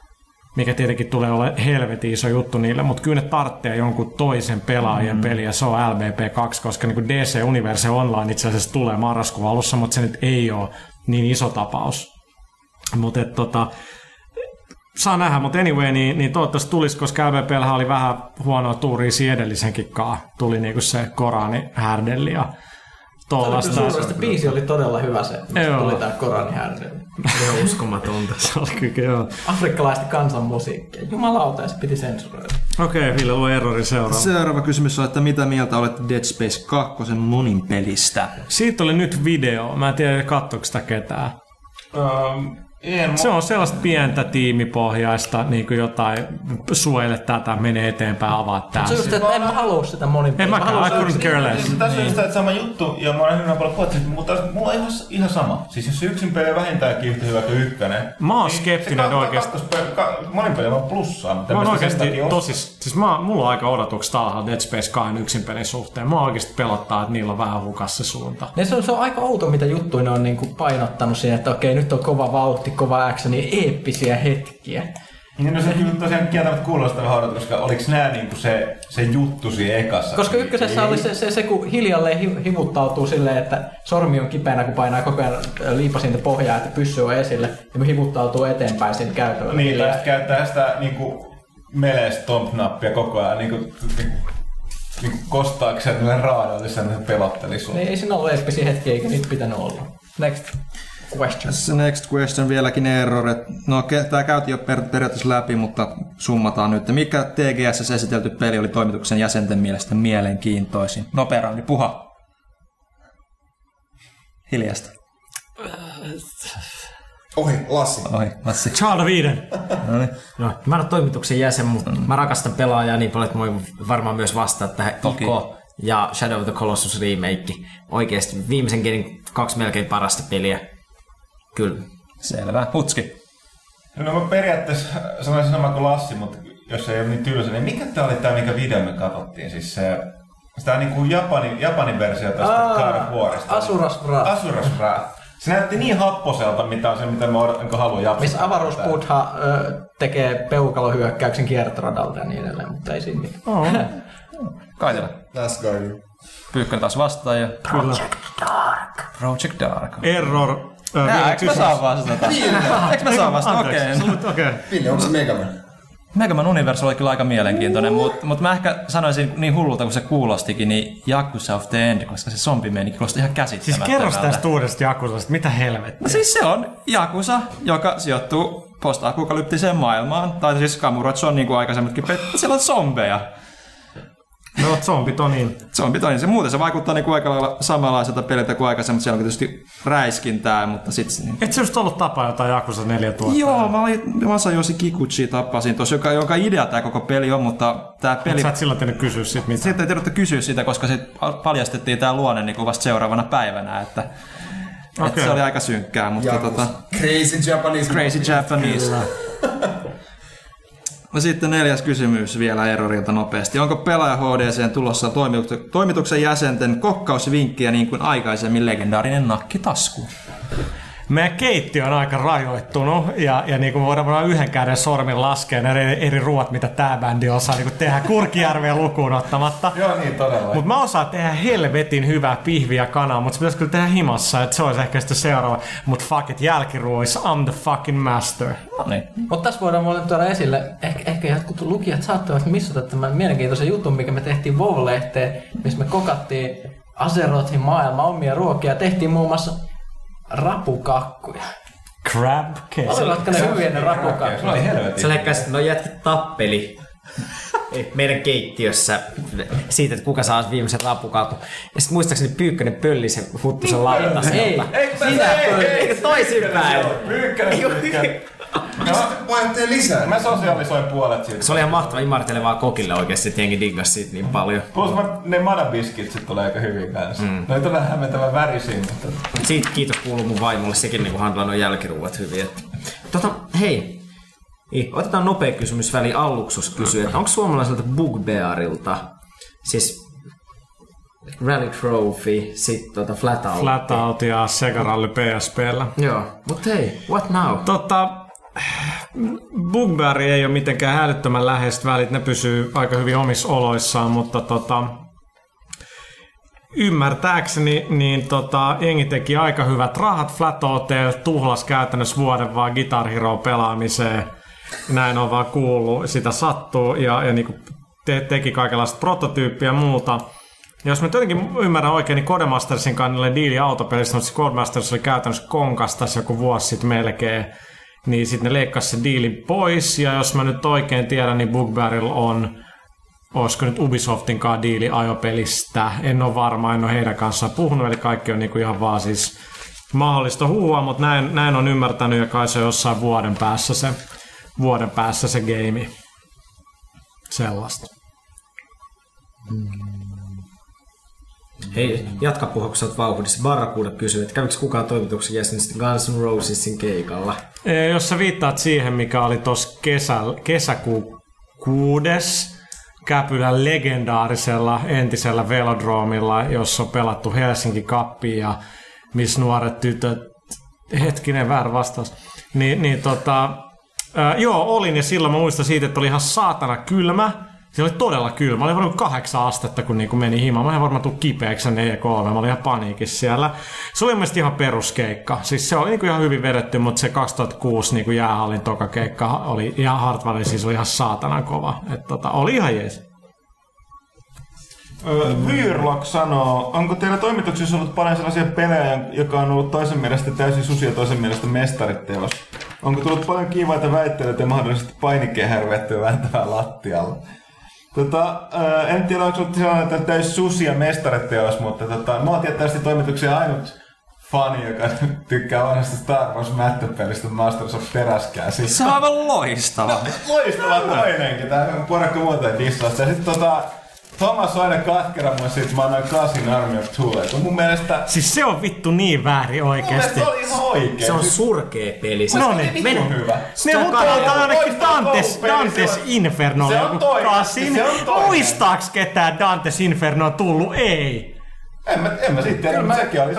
mikä tietenkin tulee olla helvetin iso juttu niille, mutta kyllä ne tarvitsee jonkun toisen pelaajan mm. peliä, se on LBP2, koska niin DC Universe Online itse asiassa tulee marraskuun alussa, mutta se nyt ei ole niin iso tapaus. Mutta tota, saa nähdä, mutta anyway, niin, niin toivottavasti tulisi, koska LBPllä oli vähän huonoa tuuria siinä edellisenkin kaa. Tuli niinku se Korani härdelli ja tollasta. Suuresta biisi oli todella hyvä se, mistä Joo. tuli tää Korani härdelli. Se on uskomatonta. [laughs] Se oli kyllä, joo. Afrikkalaista kansanmusiikkia. Jumalauta, ja se piti sensuroida. Okei, okay, Ville, lue errori seuraava. Seuraava kysymys on, että mitä mieltä olette Dead Space 2 monin pelistä? Siitä oli nyt video. Mä en tiedä, katsoiko sitä ketään. Um, en, Se on sellaista pientä tiimipohjaista, niin kuin jotain, suojele tätä, mene eteenpäin, avaa tää. Se on just, että en mä halua sitä monin En Mä haluan I care less. Siis tässä on just tämä sama juttu, ja mä oon hyvin paljon puhuttu, mutta mulla on ihan, ihan sama. Siis jos yksin peli on vähintäänkin yhtä hyvä kuin ykkönen. Mä oon niin skeptinen se oikeesti. Monin peli on plussaa, mutta Mä oon takia tosi, siis mä, mulla on aika odotukset alhaalla Dead Space 2 yksin pelin suhteen. Mä oikeasti pelottaa, että niillä on vähän hukas se suunta. Ne se, on, se on aika outo, mitä juttuja ne on niinku painottanut siihen, että okei, nyt on kova vauhti, kova actioni, eeppisiä hetkiä. Niin no se kyllä tosiaan kieltämättä kuulostaa vähän odotus, koska oliks nää niinku se, se juttu siinä ekassa? Koska ykkösessä oli se, se, se kun hiljalleen hi- hivuttautuu silleen, että sormi on kipeänä, kun painaa koko ajan liipasinta pohjaa, että pyssy on esille, ja me hivuttautuu eteenpäin siinä käytävällä. Niin, tai sitten käyttää sitä niinku melee stomp-nappia koko ajan niinku, niinku, niinku kostaakseen niille raadoille sen että pelotteli sua. Niin, ei siinä ollut eeppisiä hetkiä, eikä niitä pitänyt olla. Next question. Tässä next question vieläkin error. No, tämä käytiin jo per, periaatteessa läpi, mutta summataan nyt. Mikä TGS esitelty peli oli toimituksen jäsenten mielestä mielenkiintoisin? Nopea raundi, puha. Hiljasta. Ohi, Lassi. Ohi, Lassi. Child of Eden. No, mä en ole toimituksen jäsen, mutta mä rakastan pelaajaa niin paljon, että mä voin varmaan myös vastata tähän Toki. Ico ja Shadow of the Colossus remake. Oikeesti viimeisen kaksi melkein parasta peliä. Kyllä. Selvä. Putski. No mä periaatteessa sanoisin sama kuin Lassi, mutta jos ei ole niin tylsä, niin mikä tää oli tää, mikä video me katsottiin? Siis se, sitä niinku Japanin, Japanin versio tästä Warista. Asuras Wrath. Asuras Wrath. Se näytti niin happoselta, mitä on se, mitä mä odotan, kun haluan japsata. Missä avaruusbuddha tekee peukalohyökkäyksen kiertoradalta ja niin edelleen, mutta ei siinä mitään. Oh. [laughs] Kaitila. Last Guardian. Pyykkönen taas vastaan ja Kyllä. Project Dark. Error. Ö, Jaa, vielä eikö mä saa vastata? Eikö mä saa vastata? Okei. Okay. Ville, onko se Megaman? Megaman Universe oli kyllä aika mielenkiintoinen, mutta mut mä ehkä sanoisin niin hullulta kuin se kuulostikin, niin Yakuza of the End, koska se zombimeininki kuulosti ihan Siis käsittämättömältä. kerros tästä uudesta Jakusasta, mitä helvettiä. No siis se on Yakuza, joka sijoittuu post-apokalyptiseen maailmaan. Tai siis Kamurots on niin kuin aikaisemmatkin siellä on zombeja. No zombit on niin. Zombit on, niin se muuten se vaikuttaa niin kuin aika lailla samanlaiselta peliltä kuin aikaisemmin, mutta siellä on tietysti räiskintää, mutta sitten... Niin. Et se just ollut tapa jotain Jakusa 4000. Joo, mä olin Masayoshi Kikuchi tapasin tuossa, joka, joka idea tämä koko peli on, mutta tämä peli... Peli... Sä et silloin tehnyt kysyä sit mitään. Sitten ei tiedetty kysyä sitä, koska sit paljastettiin tämä luonne niin kuin vasta seuraavana päivänä, että, okay. että Okei. se oli aika synkkää, mutta Jakuza. tota, Crazy Japanese. crazy Japanese. [laughs] No sitten neljäs kysymys vielä Erorilta nopeasti. Onko pelaaja HDC tulossa toimituksen, jäsenten kokkausvinkkiä niin kuin aikaisemmin legendaarinen nakkitasku? Meidän keittiö on aika rajoittunut ja, ja niin kuin voidaan voidaan yhden käden sormin laskea ne eri, eri ruoat, mitä tämä bändi osaa niin kuin tehdä Kurkijärveä lukuun ottamatta. Joo, niin todella. Mutta mä osaan tehdä helvetin hyvää pihviä ja kanaa, mutta se pitäisi kyllä tehdä himassa, että se olisi ehkä sitten seuraava. Mutta fuck it, jälkiruois, I'm the fucking master. No niin. Mutta tässä voidaan muuten tuoda esille, ehkä, ehkä jotkut lukijat saattavat missata tämän mielenkiintoisen jutun, mikä me tehtiin WoW-lehteen, missä me kokattiin Azerotin maailma omia ruokia ja tehtiin muun muassa rapukakkuja. Crab cake. Olivatko ne hyviä ne Se oli rapukakkuja? helvetin. Se leikkaa no jätkät tappeli meidän keittiössä siitä, että kuka saa viimeisen rapukakun. Ja sitten muistaakseni Pyykkönen pölli sen huttusen lautaselta. Ei, sinä pölli. Eikö toisinpäin? Pyykkänen, pyykkänen. Puheenjohtaja lisää. Mä sosialisoin puolet siitä. Se oli ihan mahtava imartelevaa kokille oikeasti, että jengi diggasi siitä niin paljon. Plus mä, ne madabiskitsit tulee aika hyvin kanssa. Mm. Ne on todella hämmentävän värisiä, mutta... Siitä kiitos kuuluu mun vaimolle, sekin niin handlaa nuo jälkiruuat hyvin. Että. Tota, hei, otetaan nopea kysymys väli Alluksus kysyy, että onko suomalaiselta Bugbearilta, siis Rally Trophy, sitten tota Flatout. Flatout ja Sega Rally PSPllä. Joo, mutta hei, what now? Tota, Bugberry ei ole mitenkään hälyttömän läheistä välit, ne pysyy aika hyvin omissa oloissaan, mutta tota, ymmärtääkseni niin tota, jengi teki aika hyvät rahat Flat Hotel, tuhlas käytännössä vuoden vaan Guitar Hero pelaamiseen. Näin on vaan kuullut, sitä sattuu ja, ja niin te, teki kaikenlaista prototyyppiä ja muuta. Ja jos mä jotenkin ymmärrän oikein, niin Codemastersin kannalla diili autopelistä, mutta Codemasters oli käytännössä konkas tässä joku vuosi sitten melkein. Niin sitten ne leikkasi se diili pois, ja jos mä nyt oikein tiedän, niin Bugbearilla on, olisiko nyt Ubisoftin kanssa diili ajopelistä. En ole varma, en ole heidän kanssaan puhunut, eli kaikki on niinku ihan vaan siis mahdollista huua, mutta näin, näin on ymmärtänyt, ja kai se on jossain vuoden päässä se, vuoden päässä se game. Sellaista. Hei, jatka oot vauhdissa. Barrakuuda kysyy, että kävikö kukaan toimituksen jäsenistä Guns N' Rosesin keikalla? Ee, Jos sä viittaat siihen, mikä oli tuossa kesä, kesäkuun kuudes Käpylän legendaarisella entisellä velodroomilla, jossa on pelattu Helsinki Cupia ja missä nuoret tytöt, hetkinen väärä vastaus, niin, niin tota, ää, joo olin ja silloin mä muistan siitä, että oli ihan saatana kylmä, se oli todella kylmä. Oli varmaan kahdeksan astetta, kun niinku meni himaan. Mä en varmaan tuu kipeäksi ne E3. Mä olin ihan paniikissa siellä. Se oli mielestäni ihan peruskeikka. Siis se oli niinku ihan hyvin vedetty, mutta se 2006 niinku jäähallin toka keikka oli ihan Hartwell, siis oli ihan saatanan kova. Et tota, oli ihan jees. Vyrlock sanoo, onko teillä toimituksessa ollut paljon sellaisia pelejä, joka on ollut toisen mielestä täysin susi ja toisen mielestä mestariteos? Onko tullut paljon kiivaita väittelyitä ja mahdollisesti painikehärvettyä vääntävää lattialla? Tota, ää, en tiedä, onko ollut sellainen että täysin susi ja mestariteos, mutta tota, mä oon tietysti toimituksen ainut fani, joka [laughs] tykkää vanhasta Star Wars mättöpelistä Masters of Teräskäsi. Se on aivan loistava. [laughs] Loistava toinenkin, tää on porukka muuta dissaa. Sitten tota, Thomas on aina katkera mun siitä, että mä annoin kasin Army of Two. Et mun mielestä, Siis se on vittu niin väärin mun oikeesti. mielestä se oli ihan oikein. Se on surkea peli. Se No on niin. vitun hyvä. Ne mutta on ainakin Dantes, Dantes se on- Inferno se on toinen, kasin. se on toinen. Muistaaks ketään Dantes Inferno on tullut? Ei. En mä, en mä sitten tiedä, sekin oli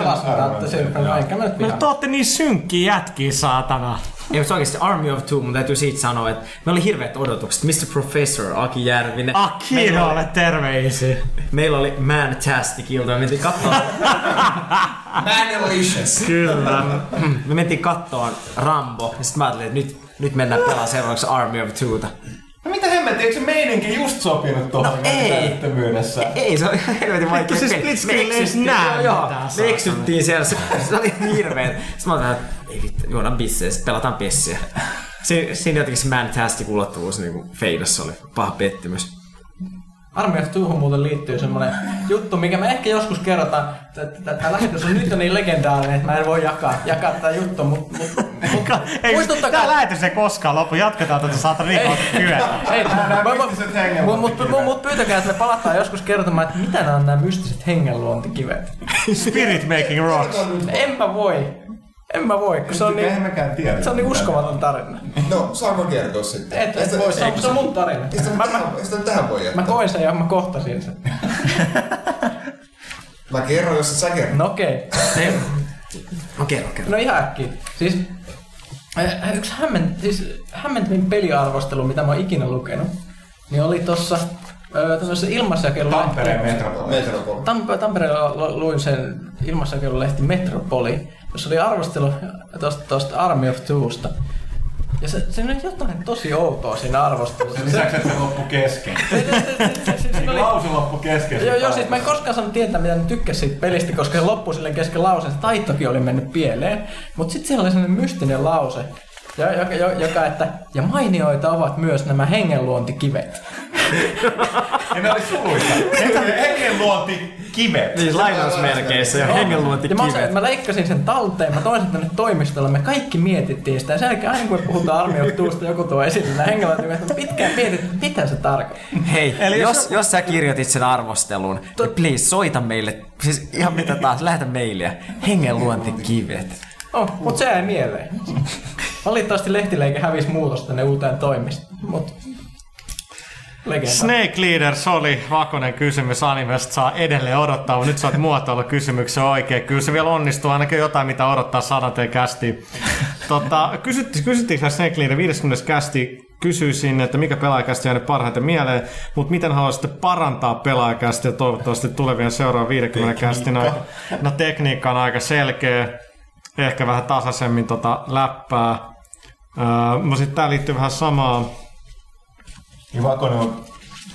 mä nyt No te ootte niin synkkiä jätkiä, saatana. Ei, mutta oikeasti Army of Two, mun täytyy siitä sanoa, että me oli hirveät odotukset. Mr. Professor, Aki Järvinen. Oli, terveisiä. meillä oli Mantastic ilta, me mentiin katsoa, [laughs] Manalicious. Kyllä. me mentiin kattoon Rambo, ja sitten mä ajattelin, että nyt, nyt mennään pelaamaan seuraavaksi Army of Twota. No mitä hemmettiä, eikö se meininki just sopinut tuohon No ei. näyttömyydessä? Ei, se on ihan helvetin vaikea se split screen ei näe joo, Me eksyttiin siellä, se, [laughs] se oli hirveet. Sitten mä ajattelin, että ei vittu, juodaan bissejä, sitten pelataan pessiä. Si, siinä jotenkin se Mantastic ulottuvuus niin feidassa oli paha pettymys. Army of Twohun muuten liittyy semmonen juttu, mikä me ehkä joskus kerrotaan. Tämä lähetys on nyt jo niin legendaarinen, että mä en voi jakaa, jakaa tätä juttua, mutta mut, mut, Ei, muistuttakaa- tää lähetys ei koskaan lopu. Jatketaan tätä niin mä- mystiset hengenluontikivet. mut, pyytäkää, että me palataan joskus kertomaan, että mitä nämä on nämä mystiset hengenluontikivet. Spirit making rocks. En mä voi. En mä voi, kun se on niin, tiedä. se on niin uskomaton tarina. No, saanko kertoa sitten? Et, et voi, se on, se on mun tarina. Ei sitä, Mä, mä, mä, mä, sitä tähän voi jättää. mä koin sen ja mä kohtasin sen. [laughs] Mä kerron, jos et sä kerro. No okei. Okay. No kerro, kerro. No ihan äkkiä. Siis äh, yksi hämment, siis hämmentävin peliarvostelu, mitä mä oon ikinä lukenut, niin oli tossa tämmöisessä ilmaisjakelulehti. Tampereen metropoli. Metropoli. Tampe- Tampereella lu- luin sen ilmaisjakelulehti Metropoli, jossa oli arvostelu tosta, tosta Army of Twosta. Ja se, siinä oli jotain tosi outoa siinä arvostelussa. Lisäksi, että se loppu kesken. [laughs] Siinä oli- Lause loppu kesken. Joo, joo, siis mä en koskaan saanut tietää, mitä ne tykkäsi siitä pelistä, koska se loppui silleen kesken lauseen. Se taittokin oli mennyt pieleen. Mutta sitten siellä oli sellainen mystinen lause, jo- joka, jo- joka, että ja mainioita ovat myös nämä hengenluontikivet. Ja ne oli suluissa. Hengenluonti kivet. Siis lainausmerkeissä ja Ja mä, hengenluontikivet. mä leikkasin sen talteen, mä toin sen tänne toimistolle, me kaikki mietittiin sitä. Ja sen jälkeen aina kun puhutaan Twosta, joku tuo esille nämä hengenluontikivet, me pitkään mietit, mitä se tarkoittaa. Hei, Eli jos- jos, jos sä kirjoitit sen arvostelun, niin please soita meille, siis ihan mitä taas, lähetä mailia. Hengenluontikivet. Oh, mut se jäi mieleen. Valitettavasti lehtileike hävisi muutos tänne uuteen toimistoon, mut legenda. Snake Leaders oli vakonen kysymys animesta, saa edelleen odottaa, mutta nyt sä oot muotoilla kysymyksen oikein. Kyllä se vielä onnistuu, ainakin jotain mitä odottaa sadanteen kästi. Tota, kysyttiin, kysyttiinkö Snake Leader 50 kästi kysyisin, että mikä pelaajakästi jäänyt parhaiten mieleen, mutta miten haluaisitte parantaa pelaajakästiä toivottavasti tulevien seuraavan 50 kästi. No, no tekniikka on aika selkeä, ehkä vähän tasaisemmin tota läppää. Öö, no sitten tää liittyy vähän samaan. Niin Vakonen on-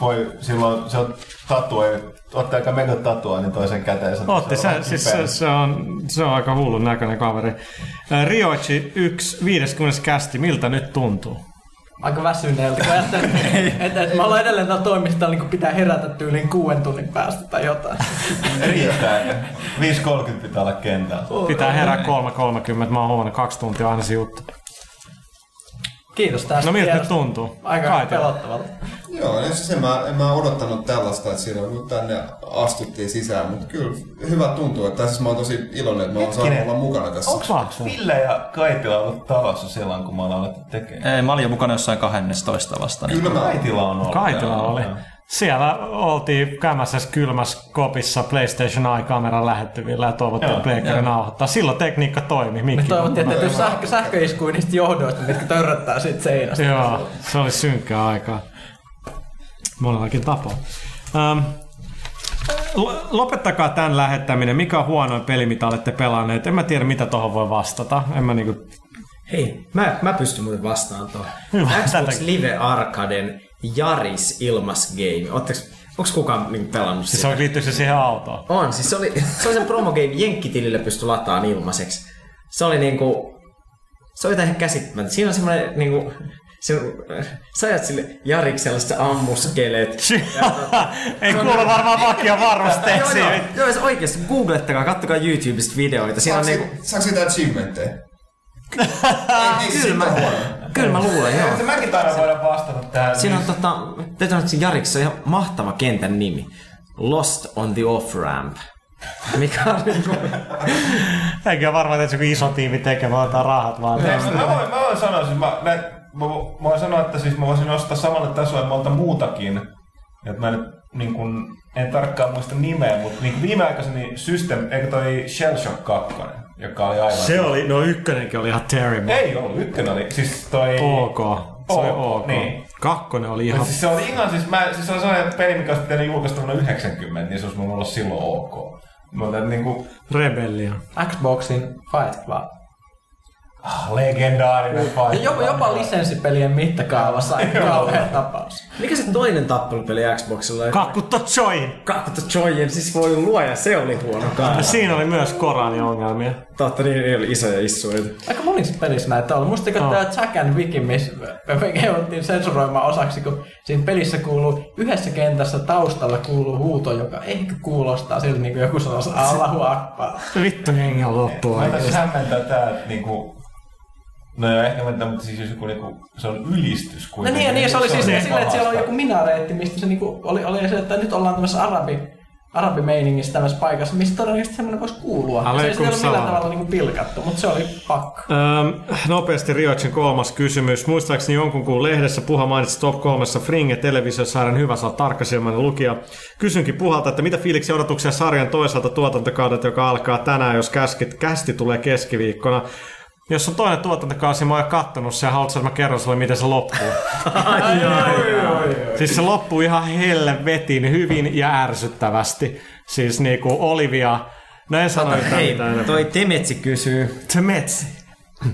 voi silloin, se on tattue, otti aika mega tatua, niin toisen käteen. Otti, se, on siis se, se, on, se on aika hullun näköinen kaveri. Rioichi 1, 50 kästi, miltä nyt tuntuu? Aika väsyneeltä, kun ajattelin, että, [laughs] että mä olen edelleen täällä toimistolla, niin kun pitää herätä tyyliin kuuden tunnin päästä tai jotain. [laughs] Riittää. 5.30 pitää olla kentällä. Pitää herää 3.30, mä oon huomannut kaksi tuntia aina se juttu. Kiitos tästä No miltä nyt tuntuu? Aika Kaitila. pelottavalta. Joo, ja siis en mä, en mä odottanut tällaista, että silloin kun tänne astuttiin sisään, mutta kyllä hyvä tuntuu, että siis mä oon tosi iloinen, että mä oon saanut olla mukana tässä. Onks Ville ja Kaitila ollut talossa silloin, kun me ollaan alettu tekemään? Ei, mä olin jo mukana jossain 12 vasta. Niin. Kyllä mä Kaitila on ollut. Kaitila oli. joo. Siellä oltiin käymässä kylmässä kopissa PlayStation Eye-kameran lähettyvillä ja toivottiin, Joo, että pleikkari joo. nauhoittaa. Silloin tekniikka toimi. Me Mikki toivottiin, että jos sähkö, sähköiskuin niistä johdoista, mitkä törröttää siitä seinästä. Joo, se oli synkkää aikaa. Monellakin tapaa. Ähm, lo- lopettakaa tämän lähettäminen. Mikä on huonoin peli, mitä olette pelanneet? En mä tiedä, mitä tuohon voi vastata. En mä niinku... Hei, mä, mä pystyn muuten vastaan tuohon. Xbox. Live Arcaden Jaris ilmas game. Ootteks, onks kukaan niinku pelannut Siis sitä? se liittyy se siihen autoon. On, siis se oli, se oli sen promogame, Jenkkitilille pystyi lataan ilmaiseksi. Se oli niinku, se oli jotain ihan käsittämätöntä. Siinä on semmoinen niinku, se, sä ajat sille Jariksella, sä ammuskelet. [laughs] Ei kuulu varmaan vakio joo, varusteeksi. joo, joo, se oikeesti, googlettakaa, kattokaa YouTubesta videoita. Siinä on Saako, niinku, saako sitä achievementteja? [laughs] ei, ei Kyllä mä-. Kyllä mä luulen, joo. Se mäkin taidan voida vastata tähän. Siinä on tota, täytyy sanoa, että Jariksessa on ihan mahtava kentän nimi. Lost on the off-ramp. Mikä on niinku... [laughs] Eikä ole varmaan, että se joku iso tiimi tekemään ottaa rahat vaan. Mä, voin, mä voin sanoa, siis mä, mä, mä, mä voin sanoa, että siis mä voisin nostaa samalle tasolle monta muutakin. Et mä nyt niin kun, en tarkkaan muista nimeä, mutta niin viimeaikaiseni System, eikö toi Shell Shock 2, joka oli aivan... Se oli, no ykkönenkin oli ihan terrible. Ei ollut, ykkönen oli, siis toi... Ok. Se oli Ok, ok. niin. Kakkonen oli ihan... siis se oli ihan siis, mä, siis se oli sellainen peli, mikä olisi pitänyt julkaista vuonna 90, niin se olisi voinut olla silloin ok. Mutta niinku, Rebellia. Xboxin Fight Club. Ah, legendaarinen Ja fight. jopa, jopa lisenssipelien mittakaavassa aika kauhea tapaus. Mikä se toinen tappelupeli Xboxilla oli? Kakutta Joy! Kakutta Joyen, siis voi luoja, se oli huono kanssa. Siinä oli myös Korani-ongelmia. Totta, niin ei oli isoja issuja. Aika monissa pelissä näitä on. Muistatko Oh. tämä Jack and Wiki, missä me jouduttiin sensuroimaan osaksi, kun siinä pelissä kuuluu yhdessä kentässä taustalla kuuluu huuto, joka ehkä kuulostaa siltä niin kuin joku sanoisi Allahu Akbar. Vittu jengi on loppu Mä tässä hämmentää tää, että niinku... No joo, ehkä mä mutta siis jos joku niinku, se on ylistys No kuitenkin. niin, ja niin, se oli siis niin silleen, että siellä on pahasta. joku minareetti, mistä se niinku oli, oli se, että nyt ollaan tämmöisessä arabi, arabimeiningissä tämmöisessä paikassa, mistä todennäköisesti semmoinen voisi kuulua. Ja se ei Aleikum sitä ole millään tavalla niinku pilkattu, mutta se oli pakko. Öm, nopeasti Riotsin kolmas kysymys. Muistaakseni jonkun kuun lehdessä Puha mainitsi top kolmessa Fringe televisiosarjan hyvä saa tarkkasilmäinen lukija. Kysynkin Puhalta, että mitä fiiliksi odotuksia sarjan toisaalta tuotantokaudelta, joka alkaa tänään, jos käskit, kästi tulee keskiviikkona. Jos on toinen tuotantokausi, mä oon kattonut sen ja haluatko, että mä kerron sulle, miten se loppuu? [laughs] Siis se loppuu ihan helvetin hyvin ja ärsyttävästi. Siis niinku Olivia, no en sano yhtään Hei, mitään. toi Temetsi kysyy, Temetsi.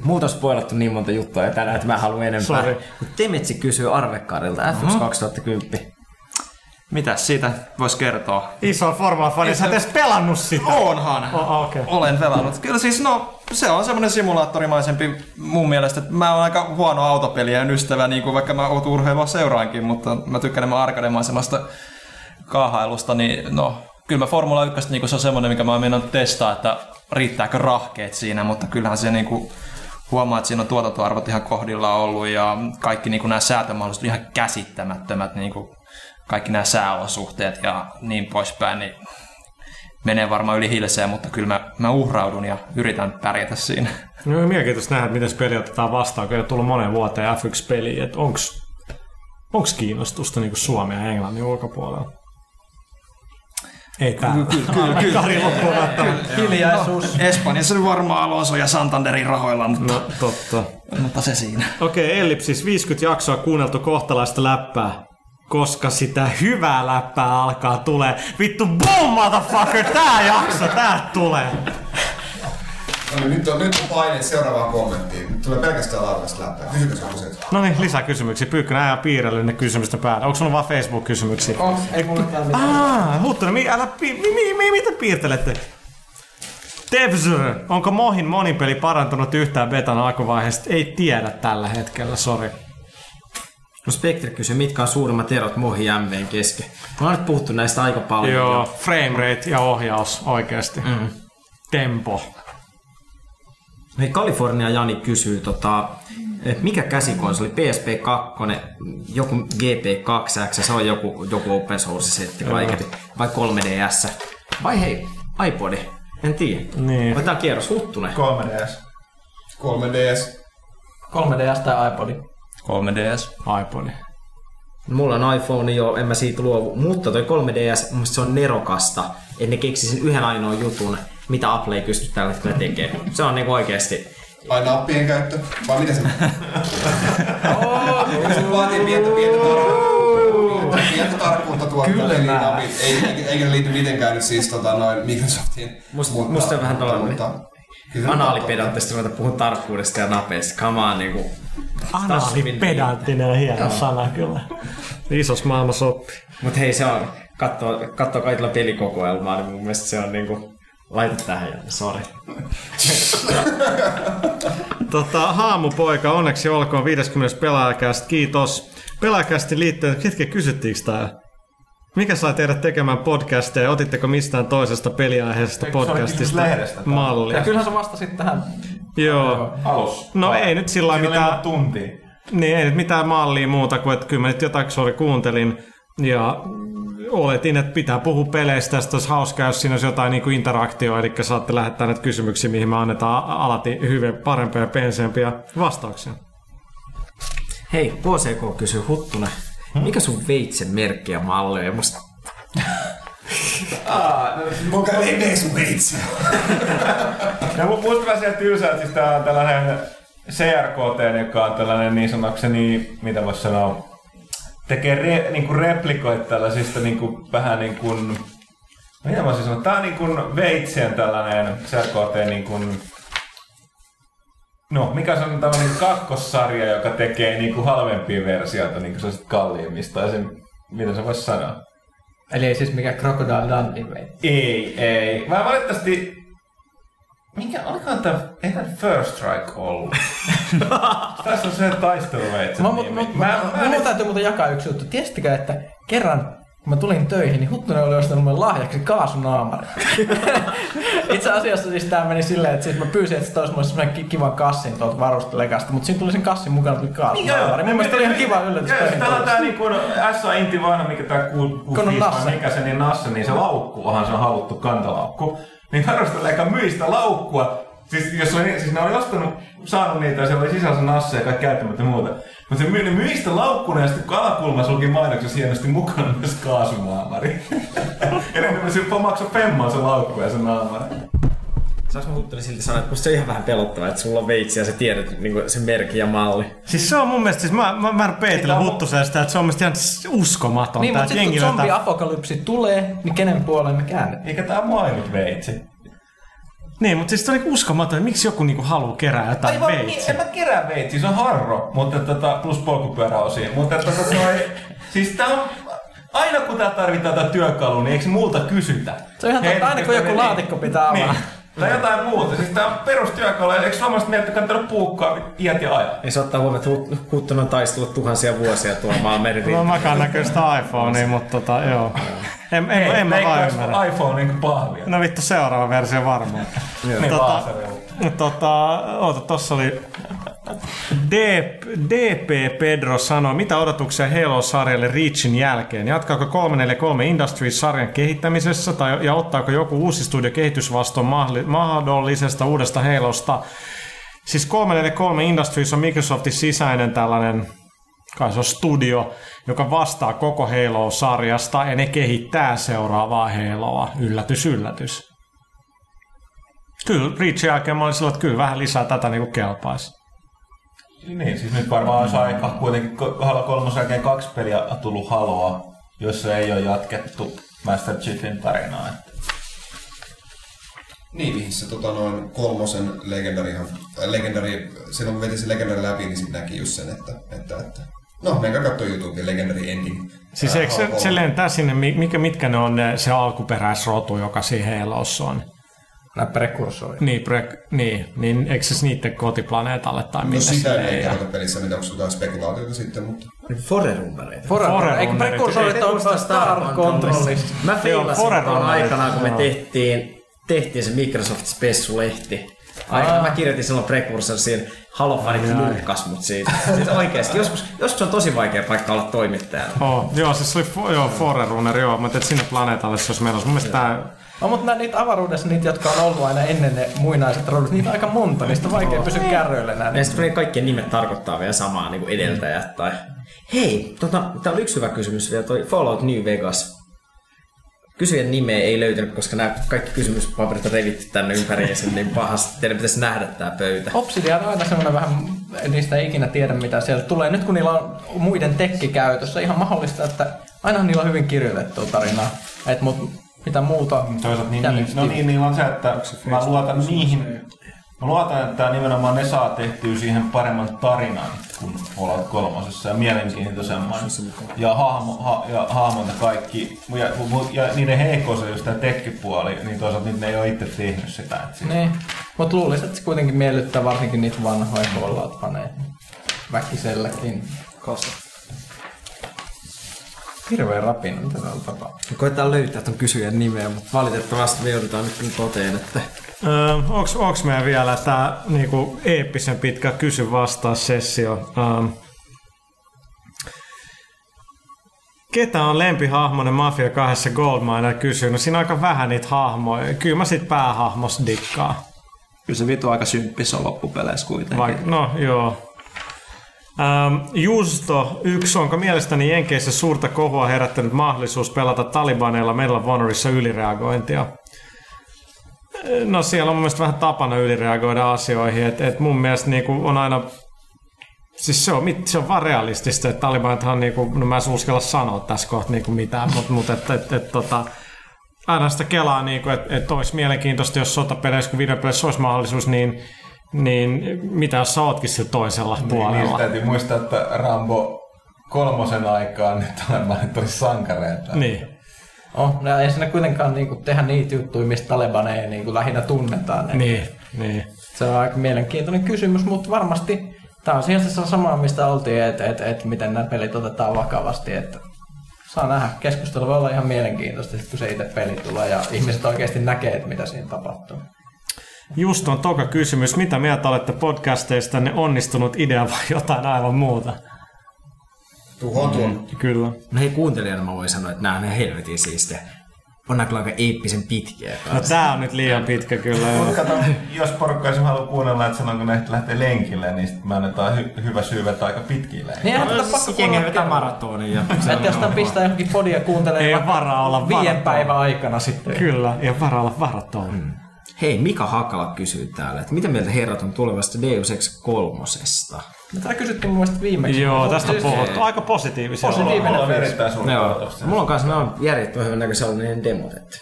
Muuta on spoilattu niin monta juttua jo tänään, että mä haluan enempää. Sorry. Temetsi kysyy Arvekkarilta F1 2010. Mitäs siitä voisi kertoa? Iso Formula-fani, sä et edes pelannut sitä. Onhan. Oh, okei. Olen pelannut. Kyllä siis, no, se on semmoinen simulaattorimaisempi mun mielestä. että Mä oon aika huono autopelien ystävä, niin kuin vaikka mä urheilua seuraankin, mutta mä tykkään enemmän arkademaisemasta kaahailusta, niin no, kyllä mä Formula 1, niin se on semmoinen, mikä mä oon mennyt testaa, että riittääkö rahkeet siinä, mutta kyllähän se niin kuin, huomaa, että siinä on tuotantoarvot ihan kohdilla ollut ja kaikki niin kuin nämä säätömahdollisuudet ihan käsittämättömät, niin kuin kaikki nämä sääolosuhteet ja niin poispäin, niin menee varmaan yli hilseen, mutta kyllä mä, mä uhraudun ja yritän pärjätä siinä. No mielenkiintoista nähdä, miten se peli otetaan vastaan, kun ei ole tullut moneen vuoteen F1-peliin, että onks, onks kiinnostusta niin Suomen ja Englannin ulkopuolella? Ei täällä. Kyllä, kyllä. Kari loppuun. Hiljaisuus. Espanjassa on varmaan Alonso ja Santanderin rahoilla, mutta, No totta. mutta se siinä. Okei, okay, Ellipsis 50 jaksoa kuunneltu kohtalaista läppää. Koska sitä hyvää läppää alkaa tulee. Vittu, boom, motherfucker, tää jakso, tää tulee. No niin, nyt on, nyt on paine seuraavaan kommenttiin. Nyt tulee pelkästään laadukasta läppää. Usein? No niin, lisää kysymyksiä. Pyykkönen ajaa piirrelle ne kysymysten päälle. Onko sulla vaan Facebook-kysymyksiä? Oh, ei mulla täällä mitään. Ah, Huttunen, mi, älä, pi, mi, mi, mi, mitä piirtelette? Tevzur, onko Mohin monipeli parantunut yhtään betan alkuvaiheesta? Ei tiedä tällä hetkellä, sori. No Spectre kysyy, mitkä on suurimmat erot Mohi ja MVn kesken. Mä oon nyt puhuttu näistä aika paljon. Joo, jo. frame rate ja ohjaus oikeasti. Mm. Tempo. Hei, California Jani kysyy, tota, että mikä käsikonsoli, PSP 2, joku GP2X, se on joku, joku open source setti kaiketi, vai 3DS, vai hei, iPodi, en tiedä. Niin. Otetaan kierros, Huttunen. 3DS. 3DS. 3DS tai iPodi. 3DS. iPodi. Mulla on iPhone jo, en mä siitä luovu, mutta toi 3DS, mun se on nerokasta, että ne keksi sen yhden ainoan jutun, mitä Apple ei pysty tällä hetkellä tekemään. Se on niinku oikeesti, Vai nappien käyttö? Vai mitä se... Kyllä [laughs] se vaatii pientä, pientä tarkkuutta. Pientä tarkkuutta tuottaa pelinapit. Ei, eikä- liity mitenkään nyt siis tota, noin Microsoftiin. Musta- musta on vähän kyllä on anaalipedanttista ruveta puhua tarkkuudesta ja napeista. Come on, niinku. Anaalipedanttinen on hieno sana kyllä. Isos maailmassa oppii. Mut hei, se on, kattoo, kattoo kaikilla pelikokoelmaa, niin mun mielestä se on niinku Laita tähän, Janne, sori. [laughs] Tota, haamupoika, onneksi olkoon 50. pelaajakäst, kiitos. Pelaajakästin liittyen, hetken kysyttiinkö tää? Mikä sai teidät tekemään podcasteja? Otitteko mistään toisesta peliaiheesta podcastista mallia? Ja kyllähän sä vastasit tähän. Joo. Alus. No ei nyt sillä lailla Siinä mitään, tuntia. niin ei nyt mitään mallia muuta kuin, että kyllä mä nyt jotain sori kuuntelin. Ja oletin, että pitää puhua peleistä, ja sitten olisi hauskaa, jos siinä olisi jotain niin kuin interaktioa, eli saatte lähettää näitä kysymyksiä, mihin me annetaan alati hyvin parempia ja penseempiä vastauksia. Hei, KCK kysyy Huttunen. Mikä sun veitsen merkki ja malli on? Musta Kuka ei mene sun veitsi? Ja mu- musta vähän siellä tylsää, että siis tää on tällainen CRKT, joka on tällainen niin sanokseni, mitä voisi sanoa, tekee re, niinku replikoit tällaisista niinku, vähän niin kuin, mitä mä sanoa, tää on niin kuin veitsien tällainen CRKT niin kuin, No, mikä se on tällainen kakkossarja, joka tekee niinku halvempia versioita niinku kalliimmista, ja sen, mitä se voisi sanoa? Eli ei siis mikä Crocodile Dundee. Ei, ei. Mä valitettavasti... Mikä, olikohan tää, ei tää First Strike ollut? [laughs] Tässä on se taisteluveitsi. Mä, mut, mut, mä, mä, mä, mun täytyy muuten jakaa yksi juttu. Tiesittekö, että kerran kun mä tulin töihin, niin Huttunen oli ostanut mulle lahjaksi kaasunaamari. [laughs] Itse asiassa siis tää meni silleen, että siis mä pyysin, että se toisi mulle semmonen ki- kivan kassin tuolta varustelegasta, mutta siinä tuli sen kassin mukana tuli kaasunaamari. Mun mielestä oli ihan kiva yllätys. Joo, täällä on tää niinku SA Inti vanha, mikä tää kuul, Kun on kuul nassa. mikä se niin nassa, niin se laukkuahan se on haluttu kantalaukku. Niin varustelega myi sitä laukkua. Siis, jos oli, siis ne oli ostanut, saanut niitä ja siellä oli sisällä se nassa ja kaikki käyttämättä muuta. Mutta se myi, ne myi sitä laukkuna ja sitten kun alakulmassa luki mainoksessa hienosti mukana myös kaasunaamari. Eli [laughs] ne se maksoi femmaa se laukku ja se naamari. Saanko mä Huttunen silti sanoa, että musta se on ihan vähän pelottavaa, että sulla on veitsi ja sä tiedät niin se merkki ja malli. Siis se on mun mielestä, siis mä, mä, mä peitellä Huttusesta, että se on mun mielestä ihan uskomatonta. Niin, mutta että sitten kun zombi-apokalypsi tulee, niin kenen puoleen me käännetään? Eikä tää mua ainut veitsi. Niin, mutta siis se on niinku uskomaton, että miksi joku niinku haluaa kerää jotain Ai vaan, veitsiä. niin, en mä kerää veitsi, se on harro, mutta tota, plus polkupyöräosia. Mutta tota, toi, [laughs] siis tää on, aina kun tää tarvitaan tää työkalu, niin eikö se multa kysytä? Se on ihan totta, aina kun joku laatikko pitää. Niin. Tai jotain muuta. Siis tää on perustyökalu, eikö suomalaiset mieltä kannattaa puukkaa iät ja ajat? Ja se ottaa huomioon, että Hut- Huttunen on taistellut tuhansia vuosia tuolla maan meri. No makan näköistä iPhonea, mutta tota, joo. En, en, en mä ymmärrä. iPhone niin pahvia. No vittu seuraava versio varmaan. Niin tota, tota, oota, tossa oli D- DP Pedro sanoi, mitä odotuksia Halo-sarjalle Reachin jälkeen? Jatkaako 343 Industries-sarjan kehittämisessä tai, ja ottaako joku uusi studio kehitysvastuun mahdolli- mahdollisesta uudesta Halosta? Siis 343 Industries on Microsoftin sisäinen tällainen kai se on studio, joka vastaa koko Halo-sarjasta ja ne kehittää seuraavaa Haloa. Yllätys, yllätys. Kyllä, Reachin jälkeen mä olin silloin, että kyllä vähän lisää tätä niinku kelpaisi. Niin, siis nyt varmaan olisi aika kuitenkin Halo 3 jälkeen kaksi peliä tullut Haloa, jossa ei ole jatkettu Master Chiefin tarinaa. Että Niin, mihin se tota, noin kolmosen legendarihan, äh, legendari, silloin kun veti se legendari läpi, niin sitten näki just sen, että, että, että no, menkää katsoa YouTubeen legendary ending. Siis Ää, eikö se, se 3. lentää sinne, mi- mikä, mitkä ne on ne, se alkuperäisrotu, joka siinä Halossa on? Nämä prekurssorit. Niin, pre, niin, niin eikö se niiden kotiplaneetalle tai No mitä sitä ei kerrota pelissä, mitä onko jotain spekulaatiota sitten, mutta... Forerunnereita. Forerunner. Eikö Forerunnerit. prekursorit on Star Controlissa? Mä feilasin tuon Forerunnerit. aikana, kun me tehtiin, tehtiin se Microsoft Spessu-lehti. Aikana mä kirjoitin silloin Precursorsiin, Halo-fanit nurkkas mut siitä. Siis oikeesti, joskus, joskus on tosi vaikea paikka olla toimittajana. Oh, joo, siis se oli joo, Forerunner, joo. Mä että sinne planeetalle se olisi menossa. Mun mielestä tää, No, mutta nää, niitä avaruudessa, niitä, jotka on ollut aina ennen ne muinaiset rodut, niitä on aika monta, niistä on vaikea pysyä kärryillä nää. Ja sitten kaikkien nimet tarkoittaa vielä samaa niin kuin edeltäjät. Tai... Hei, tota, tää oli yksi hyvä kysymys vielä, toi Fallout New Vegas. Kysyjän nimeä ei löytynyt, koska nämä kaikki kysymyspaperit on revitty tänne ympäriinsä niin pahasti. Teidän pitäisi nähdä tää pöytä. Obsidian on aina semmoinen vähän, niistä ei ikinä tiedä mitä sieltä tulee. Nyt kun niillä on muiden tekki käytössä, ihan mahdollista, että aina niillä on hyvin kirjoitettua tarinaa. Et, mut mitä muuta? toisaalta niin, niin, no niin, niillä on se, että mä luotan niihin Mä luotan, että tää nimenomaan ne saa tehtyä siihen paremman tarinan kuin Fallout kolmosessa ja mielenkiintoisemman. Ja, hahmo, ha, ja hahmot ja kaikki. Ja, ja niiden heikkous on just tää tekkipuoli, niin toisaalta nyt ne ei ole itse tehnyt sitä. Et siis, Niin. Mutta luulisin, että se kuitenkin miellyttää varsinkin niitä vanhoja Fallout-faneja. Väkiselläkin. Kosta. Hirveä rapina, mitä täällä tapahtuu? Koitetaan löytää ton kysyjän nimeä, mutta valitettavasti me joudutaan nyt toteen, että Öö, onks, onks meillä vielä tää niinku eeppisen pitkä kysy vastaa sessio? Ähm, ketä on lempihahmonen Mafia kahdessa Goldmine kysyy? No siinä on aika vähän niitä hahmoja. Kyllä mä sit päähahmos dikkaa. Kyllä se vitu aika symppis on loppupeleissä kuitenkin. Vaik- no joo. Ähm, Justo, yksi, onko mielestäni Jenkeissä suurta kohua herättänyt mahdollisuus pelata Talibaneilla Medal of Honorissa ylireagointia? No siellä on mun mielestä vähän tapana ylireagoida asioihin, että et mun mielestä niinku on aina, siis se on, se on vaan realistista, että Talibanithan niinku, no mä en uskalla sanoa tässä kohtaa niinku mitään, mutta mut, et, et, et, tota, aina sitä kelaa, niinku, että et olisi mielenkiintoista, jos sotapeleissä kuin videopeleissä olisi mahdollisuus, niin niin mitä jos sä ootkin sillä toisella niin, puolella? niin, täytyy muistaa, että Rambo kolmosen aikaan nyt Talebanit olisi sankareita. Niin. Oh, no ei siinä kuitenkaan niinku tehdä niitä juttuja, mistä Talebaneja niinku lähinnä tunnetaan. Et Niin, niin. Se on aika mielenkiintoinen kysymys, mutta varmasti tämä on siinä se sama, mistä oltiin, että et, et, miten nämä pelit otetaan vakavasti. Että saa nähdä. Keskustelu voi olla ihan mielenkiintoista, sit kun se itse peli tulee ja ihmiset oikeasti näkee, että mitä siinä tapahtuu. Just on toka kysymys. Mitä mieltä olette podcasteista? Ne onnistunut idea vai jotain aivan muuta? Tuhotun. Kyllä. no hei kuuntelijana mä voin sanoa, että nämä on ihan helvetin siistejä. On kyllä aika eeppisen pitkiä. No tää on nyt liian pitkä kyllä. Mutta kato, jos porukka ei halua kuunnella, että silloin kun ne lähtee lenkille, niin sitten me annetaan hy- hyvä syy vetää aika pitkiä lenkille. Niin eihän tätä pakko Jengi kuunnella vetää maratonin ja Että jos tämän pistää johonkin podia kuuntelee Ei varaa olla viiden varaton. päivän aikana sitten. Kyllä, ja varaa olla varaton. Hei, Mika Hakala kysyy täällä, että mitä mieltä herrat on tulevasta Deus Ex kolmosesta? Tätä kysyttiin mun mielestä viimeksi. Joo, tästä on puhuttu. Aika positiivisia. Positiivinen Mulla on fiilis. erittäin suuri Joo, mulla on kanssa, ne on järjettömän hyvän näköisiä ollut ne demot, että.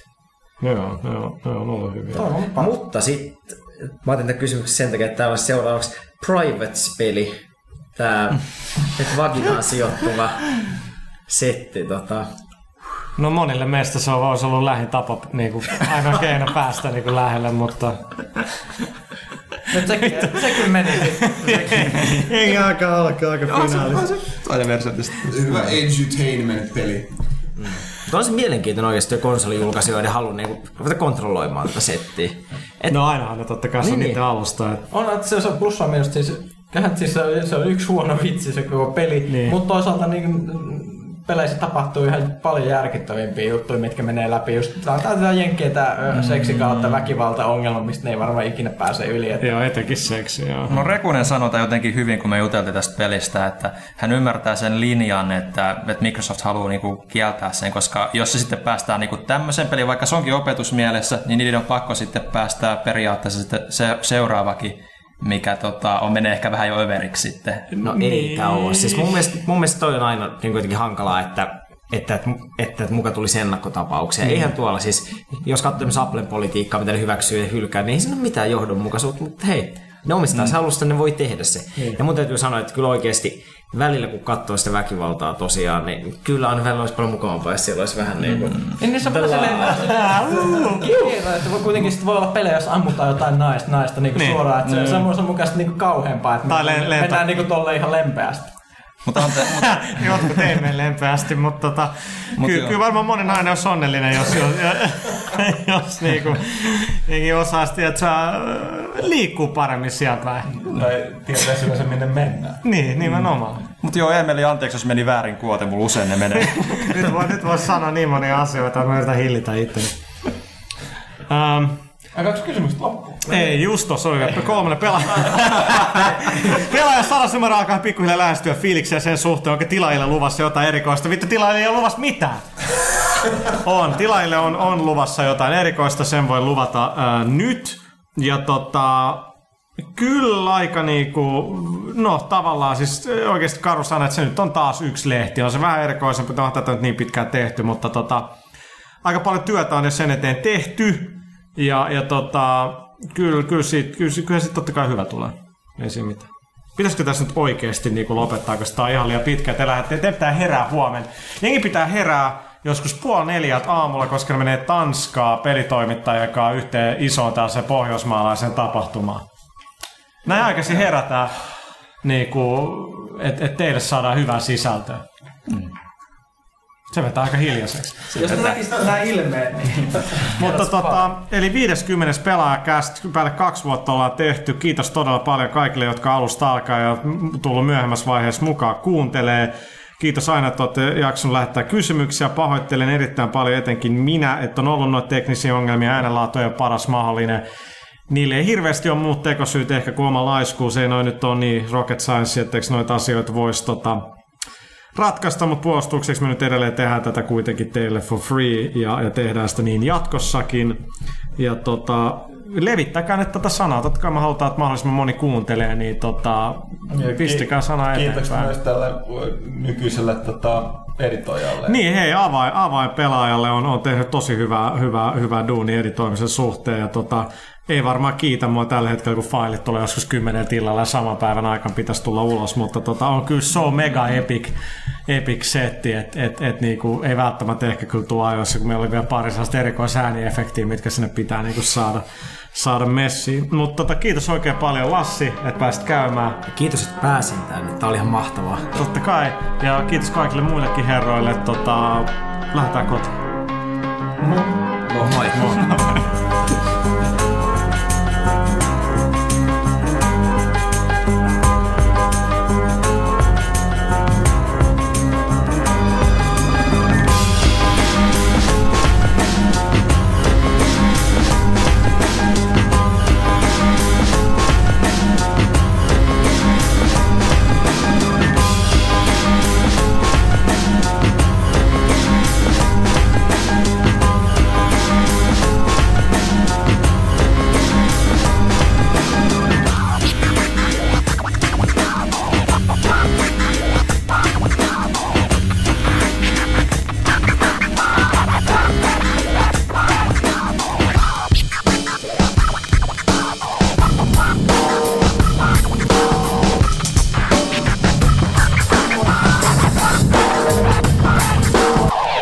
Joo, joo, joo, on ollut hyviä. Toivon. Mutta sitten, mä otin tämän kysymyksen sen takia, että täällä olisi seuraavaksi Privates-peli. Että vaginaan sijoittuva setti. Tota. No monille meistä se on olisi ollut lähin tapa, niin kuin, aina keino päästä niin kuin lähelle, mutta sekin, sekin meni [laughs] ei aika alkaa aika finaalissa. Toinen versio tästä. Hyvä edutainment-peli. Mutta on se mielenkiintoinen oikeasti jo konsolijulkaisijoiden halu niinku ruveta kontrolloimaan tätä settiä. Et, No ainahan ne totta kai se Niin, niiden niin. alusta. Että On, että se, se on plussaa mielestä siis, siis se, on- se on yksi huono vitsi se koko peli, niin. mutta toisaalta niin, peleissä tapahtuu ihan paljon järkittävimpiä juttuja, mitkä menee läpi. Just, tää on tätä jenkkiä tää mm. seksi kautta väkivalta-ongelma, mistä ne ei varmaan ikinä pääse yli. Et, joo, etenkin seksi, joo. No Rekunen sanoi tämän jotenkin hyvin, kun me juteltiin tästä pelistä, että hän ymmärtää sen linjan, että, että Microsoft haluaa niinku kieltää sen, koska jos se sitten päästään niinku tämmöisen peliin, vaikka se onkin opetusmielessä, niin niiden on pakko sitten päästää periaatteessa sitten se, seuraavakin, mikä tota, on menee ehkä vähän jo överiksi sitten. no ei tää oo. Siis mun mielestä, mun mielestä toi on aina niin kuitenkin hankalaa, että että, että, että, että muka tulisi ennakkotapauksia. Mm. Eihän tuolla siis, jos katsoo esimerkiksi Applen politiikkaa, mitä ne hyväksyy ja hylkää, niin ei siinä ole mitään johdonmukaisuutta, mutta hei, ne omistaa mm. se alusta, ne voi tehdä se. Mm. Ja mun täytyy sanoa, että kyllä oikeasti välillä kun katsoo sitä väkivaltaa tosiaan, niin kyllä on välillä olisi paljon mukavampaa, jos siellä olisi vähän niin kuin... niin niissä on vähän silleen kiire, että voi kuitenkin sit voi olla pelejä, jos ammutaan jotain naista, naista niin Niin. niin. suoraan, että se, se on mun mielestä niin kauheampaa, että Tai me- le- lento- mennään niin tolle ihan lempeästi. Mutta on te, [laughs] mutta Jotkut ei mene lempeästi, mutta tota, Mut ky- joo. kyllä varmaan moni nainen olisi onnellinen, jos, jos, [laughs] jos niinku, eikin osaisi, että saa liikkuu paremmin sieltä päin. Tai tietää silloin se minne mennään. Niin, nimenomaan. Mut joo, Emeli, anteeksi, jos meni väärin kuote, mulla usein ne menee. [laughs] nyt, voi, nyt voisi sanoa niin monia asioita, että mä yritän hillitä itseäni. Um, Aikaako kysymykset loppuun? ei, just tossa oli vielä kolmannen [laughs] pelaaja. pelaaja salasnumero alkaa pikkuhiljaa lähestyä fiiliksiä sen suhteen, onko tilaajille luvassa jotain erikoista. Vittu, tilaajille ei ole luvassa mitään. On, tilaajille on, on luvassa jotain erikoista, sen voi luvata ää, nyt. Ja tota, kyllä aika niinku, no tavallaan siis oikeasti Karu sanoi, että se nyt on taas yksi lehti. On se vähän erikoisempi, mutta on tätä nyt niin pitkään tehty, mutta tota, aika paljon työtä on jo sen eteen tehty. Ja, ja tota, kyllä, kyllä, siitä, kyllä, kyllä siitä totta kai hyvä tulee. Ei siinä mitään. Pitäisikö tässä nyt oikeasti niin kuin lopettaa, koska tämä on ihan liian pitkä, että lähdette, te pitää herää huomenna. Jengi pitää herää joskus puoli neljät aamulla, koska ne menee Tanskaa pelitoimittajan kanssa yhteen isoon tällaiseen pohjoismaalaiseen tapahtumaan. Näin aikaisin herätään, niin että et teille saadaan hyvää sisältöä. Se vetää aika hiljaiseksi. Jos näkisi nämä ilmeet, niin... Mutta tota, eli 50. pelaajakäst, päälle kaksi vuotta ollaan tehty. Kiitos todella paljon kaikille, jotka alusta alkaa ja tullut myöhemmässä vaiheessa mukaan kuuntelee. Kiitos aina, että olette jakson lähettää kysymyksiä. Pahoittelen erittäin paljon etenkin minä, että on ollut noita teknisiä ongelmia. Äänenlaatu ei ole paras mahdollinen. Niille ei hirveästi ole muut tekosyyt, ehkä kuin oma laiskuus. Ei noin nyt ole niin rocket science, etteikö noita asioita voisi tota, ratkaista, mutta puolustukseksi me nyt edelleen tehdään tätä kuitenkin teille for free ja, ja tehdään sitä niin jatkossakin. Ja tota, levittäkää nyt tätä sanaa, totta kai me halutaan, että mahdollisimman moni kuuntelee, niin tota, pistikää sana Kiitos eteenpäin. myös tälle nykyiselle tota, editoijalle. Niin, hei, avain, avainpelaajalle on, on tehnyt tosi hyvää, hyvää, hyvää duuni editoimisen suhteen. Ja tota, ei varmaan kiitä mua tällä hetkellä, kun failit tulee joskus kymmenen tilalla ja saman päivän aikana pitäisi tulla ulos, mutta tota, on kyllä so mega epic, epic setti, että et, et, niinku, ei välttämättä ehkä kyllä tuo ajoissa, kun meillä oli vielä pari sellaista erikoisääniefektiä, mitkä sinne pitää niinku saada, saada messiin. Mutta tota, kiitos oikein paljon Lassi, että pääsit käymään. Kiitos, että pääsin tänne. Tää oli ihan mahtavaa. Totta kai. Ja kiitos kaikille muillekin herroille. Tota, lähdetään kotiin. Moi. Moi.